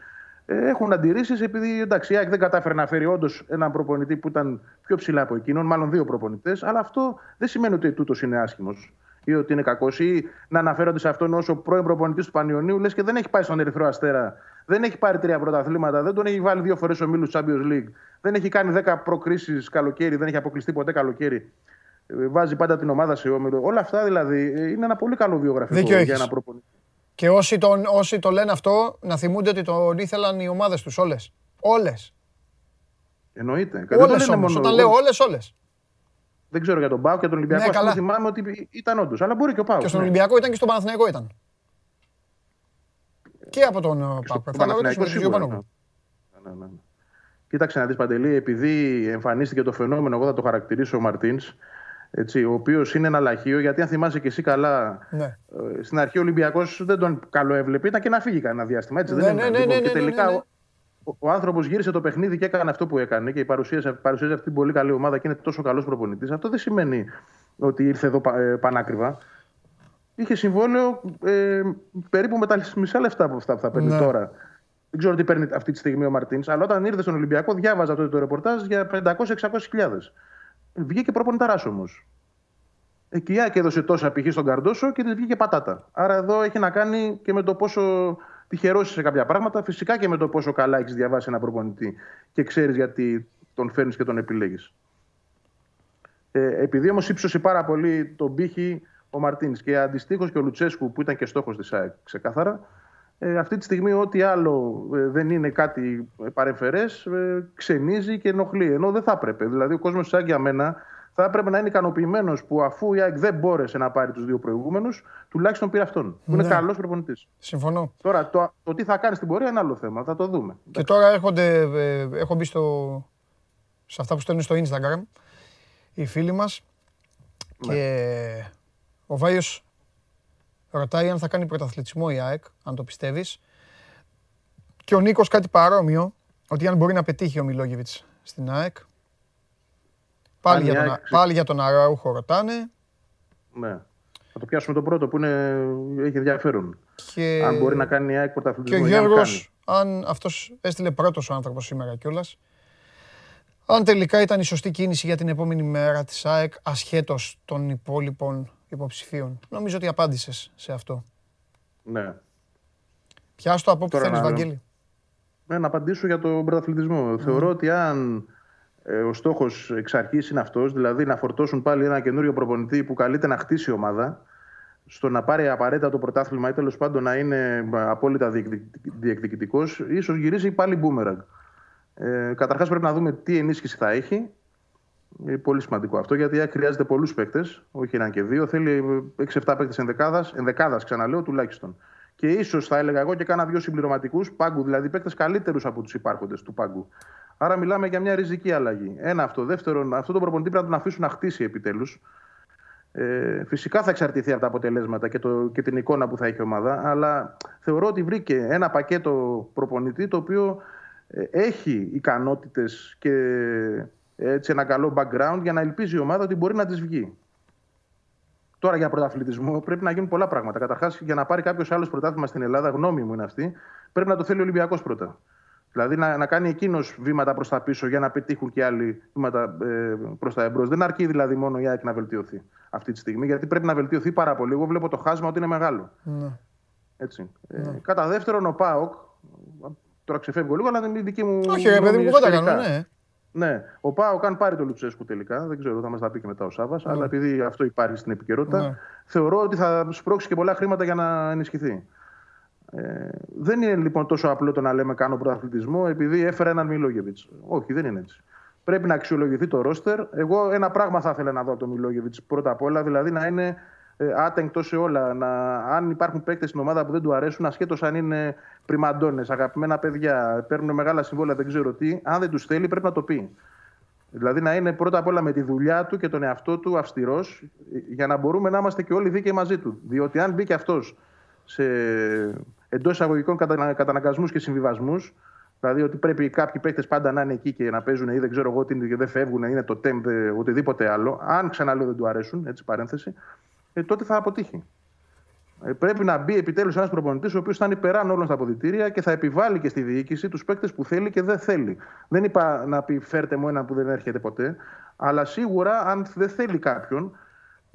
Speaker 5: έχουν αντιρρήσεις επειδή εντάξει, η δεν κατάφερε να φέρει όντως έναν προπονητή που ήταν πιο ψηλά από εκείνον, μάλλον δύο προπονητές. Αλλά αυτό δεν σημαίνει ότι τούτος είναι άσχημος ή ότι είναι κακός, ή να αναφέρονται σε αυτόν όσο πρώην προπονητής του Πανιωνίου, λες και δεν έχει πάει στον Ερυθρό Αστέρα, δεν έχει πάρει τρία πρωταθλήματα, δεν τον έχει βάλει δύο φορές ο Μίλους Champions League, δεν έχει κάνει δέκα προκρίσεις καλοκαίρι, δεν έχει αποκλειστεί ποτέ καλοκαίρι. Ε, βάζει πάντα την ομάδα σε όμιλο. Όλα αυτά δηλαδή ε, είναι ένα πολύ καλό βιογραφικό
Speaker 1: Δίκιο
Speaker 5: για ένα προπονητή.
Speaker 1: Και όσοι, τον, όσοι το λένε αυτό, να θυμούνται ότι τον ήθελαν οι ομάδες τους όλες. Όλες.
Speaker 5: Εννοείται.
Speaker 1: Όλες όμως. Όταν λέω όλες, όλες.
Speaker 5: Δεν ξέρω για τον Πάο και τον Ολυμπιακό. Ναι, καλά. θυμάμαι ότι ήταν όντως. Αλλά μπορεί και ο Πάος.
Speaker 1: Και στον ναι. Ολυμπιακό ήταν και στον Παναθηναϊκό ήταν. Και από τον ε, Πάο.
Speaker 5: Παναθηναϊκό σίγουρα. Ναι. Ναι, ναι, ναι. Κοίταξε να δεις Παντελή, επειδή εμφανίστηκε το φαινόμενο, εγώ θα το χαρακτηρίσω ο Μαρτίνς, ο οποίος είναι ένα λαχείο, γιατί αν θυμάσαι και εσύ καλά, ναι. Ε, στην αρχή ο Ολυμπιακός δεν τον καλό έβλεπε, ήταν και να φύγει κανένα διάστημα. Έτσι,
Speaker 1: ναι, δεν ναι, ναι, ναι, ναι, και τελικά
Speaker 5: ο, ο άνθρωπος γύρισε το παιχνίδι και έκανε αυτό που έκανε και παρουσίασε, παρουσίασε αυτή την πολύ καλή ομάδα και είναι τόσο καλός προπονητής. Αυτό δεν σημαίνει ότι ήρθε εδώ ε, πανάκριβα. Είχε συμβόλαιο ε, περίπου με τα μισά λεφτά από αυτά που θα παίρνει ναι. τώρα. Δεν ξέρω τι παίρνει αυτή τη στιγμή ο Μαρτίνς, αλλά όταν ήρθε στον Ολυμπιακό, διάβαζα τότε το ρεπορτάζ για 500-600 χιλιάδες. Βγήκε προπονηταράς όμως. Εκεί η έδωσε τόσα π.χ. στον Καρντόσο και τη βγήκε πατάτα. Άρα εδώ έχει να κάνει και με το πόσο τυχερός σε κάποια πράγματα. Φυσικά και με το πόσο καλά έχεις διαβάσει ένα προπονητή και ξέρεις γιατί τον φέρνεις και τον επιλέγεις. Ε, επειδή όμως ύψωσε πάρα πολύ τον πύχη ο Μαρτίνης και αντιστοίχως και ο Λουτσέσκου που ήταν και στόχος της ΑΕΚ ξεκάθαρα, ε, αυτή τη στιγμή ό,τι άλλο ε, δεν είναι κάτι παρεμφερές ε, ξενίζει και ενοχλεί. Ενώ δεν θα έπρεπε. Δηλαδή ο κόσμος σαν για μένα θα έπρεπε να είναι ικανοποιημένος που αφού η ΑΕΚ δεν μπόρεσε να πάρει τους δύο προηγούμενους, τουλάχιστον πήρε αυτόν. Που είναι ναι. καλός προπονητής.
Speaker 1: Συμφωνώ.
Speaker 5: Τώρα το, το τι θα κάνει στην πορεία είναι άλλο θέμα. Θα το δούμε.
Speaker 1: Και τώρα έρχονται, ε, έχω μπει στο, σε αυτά που στέλνουν στο Instagram οι φίλοι μας. Ναι. Και ο Βάιος ρωτάει αν θα κάνει πρωταθλητισμό η ΑΕΚ, αν το πιστεύεις. Και ο Νίκος κάτι παρόμοιο, ότι αν μπορεί να πετύχει ο Μιλόγεβιτς στην ΑΕΚ. Πάλι, για τον, πάλι για τον Αράουχο ρωτάνε.
Speaker 5: Ναι. Θα το πιάσουμε το πρώτο που είναι, έχει ενδιαφέρον. Και... Αν μπορεί να κάνει η ΑΕΚ πρωταθλητισμό.
Speaker 1: Και ο Γιώργος, αν αυτός έστειλε πρώτος ο άνθρωπος σήμερα κιόλας, αν τελικά ήταν η σωστή κίνηση για την επόμενη μέρα της ΑΕΚ, ασχέτως των υπόλοιπων υποψηφίων. Νομίζω ότι απάντησες σε αυτό.
Speaker 5: Ναι.
Speaker 1: Πιάσ' το από όπου θέλεις, Βαγγέλη;
Speaker 5: Ναι, να απαντήσω για τον πρωταθλητισμό. Θεωρώ ότι αν ε, ο στόχος εξ αρχής είναι αυτός, δηλαδή να φορτώσουν πάλι ένα καινούριο προπονητή που καλείται να χτίσει ομάδα, στο να πάρει απαραίτητα το πρωτάθλημα ή τέλος πάντων να είναι απόλυτα διεκδικητικός, ίσως γυρίσει πάλι μπούμεραγκ. Ε, Καταρχάς πρέπει να δούμε τι ενίσχυση θα έχει. Είναι πολύ σημαντικό αυτό γιατί χρειάζεται πολλούς παίκτες, όχι έναν και δύο. Θέλει 6-7 παίκτες ενδεκάδας, ενδεκάδας ξαναλέω τουλάχιστον. Και ίσως θα έλεγα εγώ και κάνα δύο συμπληρωματικούς πάγκου, δηλαδή παίκτες καλύτερους από τους υπάρχοντες του πάγκου. Άρα μιλάμε για μια ριζική αλλαγή. Ένα αυτό. Δεύτερον, αυτό το προπονητή πρέπει να τον αφήσουν να χτίσει επιτέλους. Ε, φυσικά θα εξαρτηθεί από τα αποτελέσματα και, το, και την εικόνα που θα έχει η ομάδα, αλλά θεωρώ ότι βρήκε ένα πακέτο προπονητή το οποίο ε, έχει ικανότητες και έτσι ένα καλό background για να ελπίζει η ομάδα ότι μπορεί να της βγει. Τώρα για πρωταθλητισμό πρέπει να γίνουν πολλά πράγματα. Καταρχάς, για να πάρει κάποιος άλλος πρωτάθλημα στην Ελλάδα, γνώμη μου είναι αυτή, πρέπει να το θέλει ο Ολυμπιακός πρώτα. Δηλαδή να, να κάνει εκείνος βήματα προς τα πίσω για να πετύχουν και άλλοι βήματα ε, προς τα εμπρός. Δεν αρκεί δηλαδή μόνο η ΑΕΚ να βελτιωθεί αυτή τη στιγμή, γιατί πρέπει να βελτιωθεί πάρα πολύ. Εγώ βλέπω το χάσμα ότι είναι μεγάλο. Ναι. Έτσι. Ε, ναι. Ε, κατά δεύτερον, ο Πάοκ. Τώρα ξεφεύγω λίγο, αλλά είναι η δική μου.
Speaker 1: Όχι, ρε παιδί μου, κουβέντα κάνω, ναι.
Speaker 5: Ναι, ο Πάοκ αν πάρει το Λουτσέσκου τελικά, δεν ξέρω, θα μας τα πει και μετά ο Σάβα, ναι. αλλά επειδή αυτό υπάρχει στην επικαιρότητα, ναι. θεωρώ ότι θα σπρώξει και πολλά χρήματα για να ενισχυθεί. Ε, δεν είναι λοιπόν τόσο απλό το να λέμε κάνω πρωταθλητισμό επειδή έφερα έναν Μιλόγεβιτς. Όχι, δεν είναι έτσι. Πρέπει να αξιολογηθεί το ρόστερ. Εγώ ένα πράγμα θα ήθελα να δω από τον Μιλόγεβιτς πρώτα απ' όλα, δηλαδή να είναι ε, άτεγκτο σε όλα. Να, αν υπάρχουν παίκτες στην ομάδα που δεν του αρέσουν, ασχέτως αν είναι πριμαντώνες, αγαπημένα παιδιά, παίρνουν μεγάλα συμβόλαια, δεν ξέρω τι, αν δεν τους θέλει πρέπει να το πει. Δηλαδή να είναι πρώτα απ' όλα με τη δουλειά του και τον εαυτό του αυστηρός, για να μπορούμε να είμαστε και όλοι δίκαιοι μαζί του. Διότι αν μπει και αυτός σε εντός εισαγωγικών καταναγκασμούς και συμβιβασμούς. Δηλαδή ότι πρέπει κάποιοι παίκτες πάντα να είναι εκεί και να παίζουν ή δεν ξέρω εγώ τι δεν φεύγουν, είναι το τέμ, οτιδήποτε άλλο. Αν ξαναλέω δεν του αρέσουν, έτσι παρένθεση, ε, τότε θα αποτύχει. Ε, πρέπει να μπει επιτέλους ένας προπονητής ο οποίος θα είναι υπεράν όλων στα αποδητήρια και θα επιβάλλει και στη διοίκηση τους παίκτες που θέλει και δεν θέλει. Δεν είπα να πει φέρτε μου έναν που δεν έρχεται ποτέ, αλλά σίγουρα αν δεν θέλει κάποιον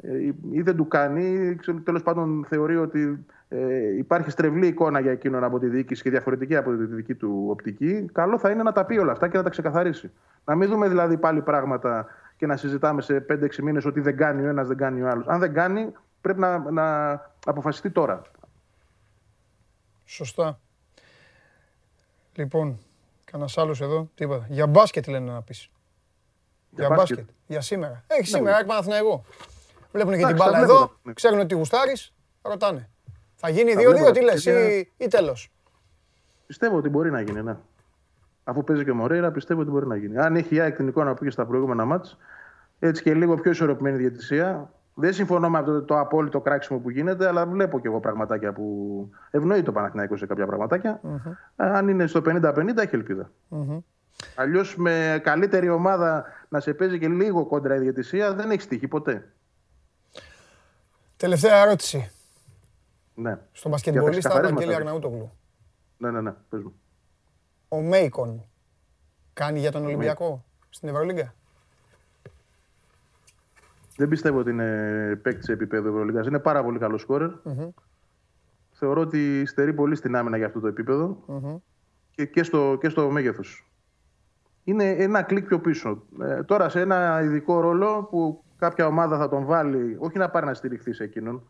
Speaker 5: ε, ή δεν του κάνει, ή τέλος πάντων θεωρεί ότι ε, υπάρχει στρεβλή εικόνα για εκείνον από τη διοίκηση και διαφορετική από τη δική του οπτική, καλό θα είναι να τα πει όλα αυτά και να τα ξεκαθαρίσει. Να μην δούμε δηλαδή πάλι πράγματα και να συζητάμε σε 5-6 μήνες ότι δεν κάνει ο ένας, δεν κάνει ο άλλος. Αν δεν κάνει, πρέπει να, να αποφασιστεί τώρα.
Speaker 1: Σωστά. Λοιπόν, κανένας άλλος εδώ, τίποτα. Για μπάσκετ λένε να πεις. Για, για μπάσκετ. Για σήμερα. Έχει ναι, σήμερα, έκανα εγώ. Βλέπουν και την μπάλα εδώ, ξέρουν ότι γουστάρεις, ρωτάνε. Θα γίνει 2-2, τι λες, ή, ή τέλος.
Speaker 5: Πιστεύω ότι μπορεί να γίνει, ναι. Αφού παίζει και ο Μωρέιρα, πιστεύω ότι μπορεί να γίνει. Αν έχει η ΑΕΚ την εικόνα που είχε στα προηγούμενα μάτς, έτσι και λίγο πιο ισορροπημένη διαιτησία. Δεν συμφωνώ με αυτό το απόλυτο κράξιμο που γίνεται, αλλά βλέπω και εγώ πραγματάκια που ευνοεί το Παναθηναϊκό σε κάποια πραγματάκια. Mm-hmm. Αν είναι στο 50-50, έχει ελπίδα. Mm-hmm. Αλλιώς με καλύτερη ομάδα να σε παίζει και λίγο κόντρα η διαιτησία δεν έχει τύχει ποτέ.
Speaker 1: Τελευταία ερώτηση.
Speaker 5: Ναι.
Speaker 1: Στον μπασκετμπολίστα Βαγγέλη Αρναούτογλου.
Speaker 5: Ναι, ναι, ναι. Πες μου.
Speaker 1: Ο Μέικον κάνει για τον Ολυμπιακό στην Ευρωλίγκα;
Speaker 5: Δεν πιστεύω ότι είναι παίκτης σε επίπεδο Ευρωλίγκα. Είναι πάρα πολύ καλός σκόρερ. Mm-hmm. Θεωρώ ότι στερεί πολύ στην άμυνα για αυτό το επίπεδο mm-hmm. και, και στο, και στο μέγεθος. Είναι ένα κλικ πιο πίσω. Ε, τώρα σε ένα ειδικό ρόλο που κάποια ομάδα θα τον βάλει, όχι να πάρει να στηριχθεί σε εκείνον,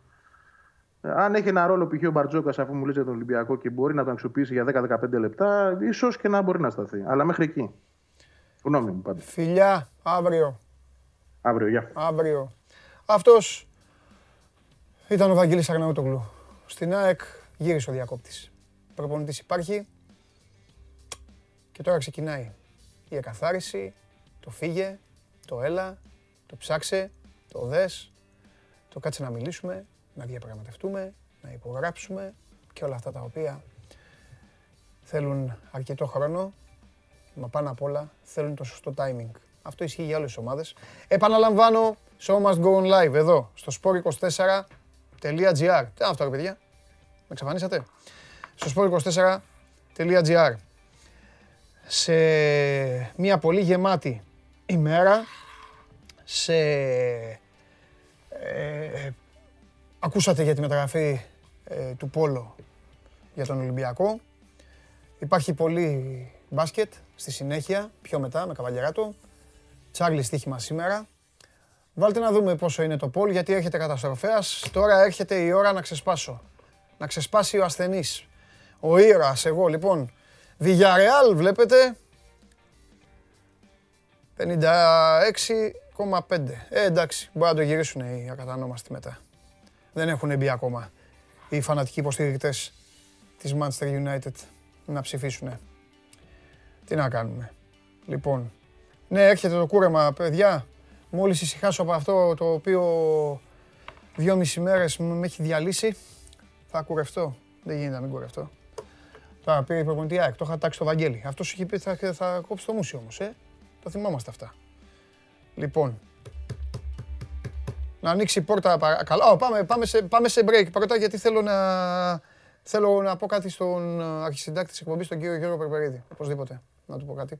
Speaker 5: αν έχει ένα ρόλο π.χ. ο Μπαρτζόκας, αφού μου λέει για τον Ολυμπιακό και μπορεί να τον αξιοποιήσει για 10-15 λεπτά, ίσως και να μπορεί να σταθεί. Αλλά μέχρι εκεί. Γνώμη μου πάντα.
Speaker 1: Φιλιά, αύριο.
Speaker 5: Αύριο, γεια.
Speaker 1: Αύριο. Αυτός ήταν ο Βαγγέλης Αρναούτογλου. Στην ΑΕΚ γύρισε ο διακόπτης. Προπονητής υπάρχει. Και τώρα ξεκινάει η εκαθάριση, το φύγε, το έλα, το ψάξε, το δες, το κάτσε να μιλήσουμε, να διαπραγματευτούμε, να υπογράψουμε και όλα αυτά τα οποία θέλουν αρκετό χρόνο Μα πάνω απ' όλα θέλουν το σωστό timing. Αυτό ισχύει για όλες τις ομάδες. Επαναλαμβάνω, show must go on live εδώ, στο sport24.gr. Τι είναι αυτό ρε παιδιά, με εξαφανίσατε. Στο sport24.gr. Σε μια πολύ γεμάτη ημέρα, σε... Ε, ακούσατε για τη μεταγραφή ε, του Πόλο για τον Ολυμπιακό. Υπάρχει πολύ μπάσκετ στη συνέχεια, πιο μετά με καβαλιαράτο. Τσάρλι στοίχημα σήμερα. Βάλτε να δούμε πόσο είναι το πόλ, γιατί έρχεται καταστροφέας. Τώρα έρχεται η ώρα να ξεσπάσω. Να ξεσπάσει ο ασθενής. Ο ήρωας, εγώ λοιπόν. Villarreal βλέπετε. 56,5. Ε, εντάξει, μπορεί να το γυρίσουν οι ακατανόμαστοι μετά. Δεν έχουν μπει ακόμα οι φανατικοί υποστηρικτές της Manchester United να ψηφίσουν. Τι να κάνουμε. Λοιπόν, ναι, έρχεται το κούρεμα, παιδιά. Μόλις ησυχάσω από αυτό το οποίο δυόμιση μέρες με έχει διαλύσει, θα κουρευτώ. Δεν γίνεται να μην κουρευτώ. Θα πήρε η προπονητή το είχα τάξει στο Βαγγέλη. Αυτός είχε πει θα, θα κόψει το μουσι όμως, ε. Το θυμόμαστε αυτά. Λοιπόν, να ανοίξει η πόρτα παρακαλώ. πάμε, πάμε, σε, πάμε σε break πρώτα γιατί θέλω να, θέλω να πω κάτι στον αρχισυντάκτη της εκπομπής, τον κύριο Γιώργο Περπερίδη. Οπωσδήποτε. Να του πω κάτι.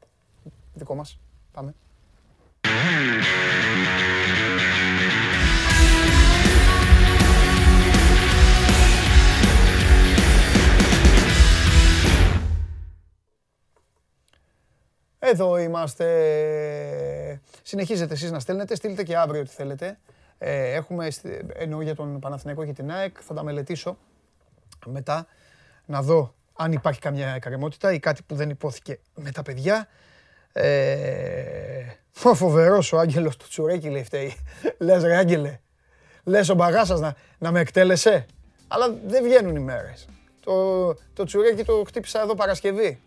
Speaker 1: Δικό μας. Πάμε. Εδώ είμαστε. Συνεχίζετε εσείς να στέλνετε. Στείλτε και αύριο ό,τι θέλετε. Ε, έχουμε, εννοώ για τον Παναθηναϊκό και την ΑΕΚ, θα τα μελετήσω μετά να δω αν υπάρχει καμιά εκκρεμότητα ή κάτι που δεν υπόθηκε με τα παιδιά. Ε, ο φοβερός ο Άγγελος του Τσουρέκι λέει φταίει. Λες ρε Άγγελε, λες ο Μπαγάσας να, να με εκτέλεσε. Αλλά δεν βγαίνουν οι μέρες. Το, το Τσουρέκι το χτύπησα εδώ Παρασκευή.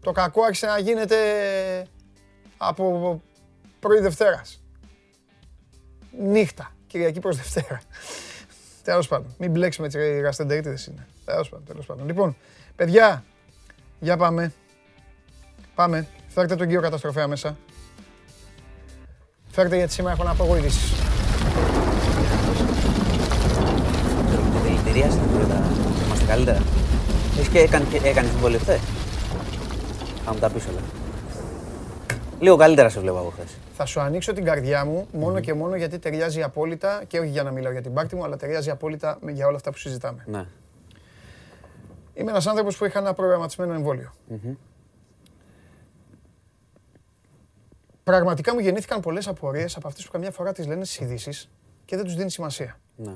Speaker 1: Το κακό άρχισε να γίνεται από πρωί Δευτέρας. Νύχτα, Κυριακή προς Δευτέρα. Τέλος πάντων, μην μπλέξουμε έτσι οι γαστεντερίτιδες είναι. Τέλος πάντων, τέλος πάντων. Λοιπόν, παιδιά, για πάμε. Πάμε. Φέρτε τον κύριο καταστροφέα μέσα. Φέρτε γιατί σήμερα έχω να πω εγώ ειδήσεις.
Speaker 6: Δηλητηρία στην Είμαστε καλύτερα. Έχεις και έκανε, έκανες συμβολευτέ. Θα μου τα πεις όλα. Λίγο καλύτερα σε βλέπω από χθες.
Speaker 1: Θα σου ανοίξω την καρδιά μου μόνο και μόνο γιατί ταιριάζει απόλυτα και όχι για να μιλάω για την πάρτη μου, αλλά ταιριάζει απόλυτα για όλα αυτά που συζητάμε.
Speaker 6: Ναι.
Speaker 1: Είμαι ένας άνθρωπος που είχα ένα προγραμματισμένο εμβόλιο. Πραγματικά μου γεννήθηκαν πολλές απορίες από αυτές που καμιά φορά τις λένε στις ειδήσεις και δεν τους δίνει σημασία.
Speaker 6: Ναι.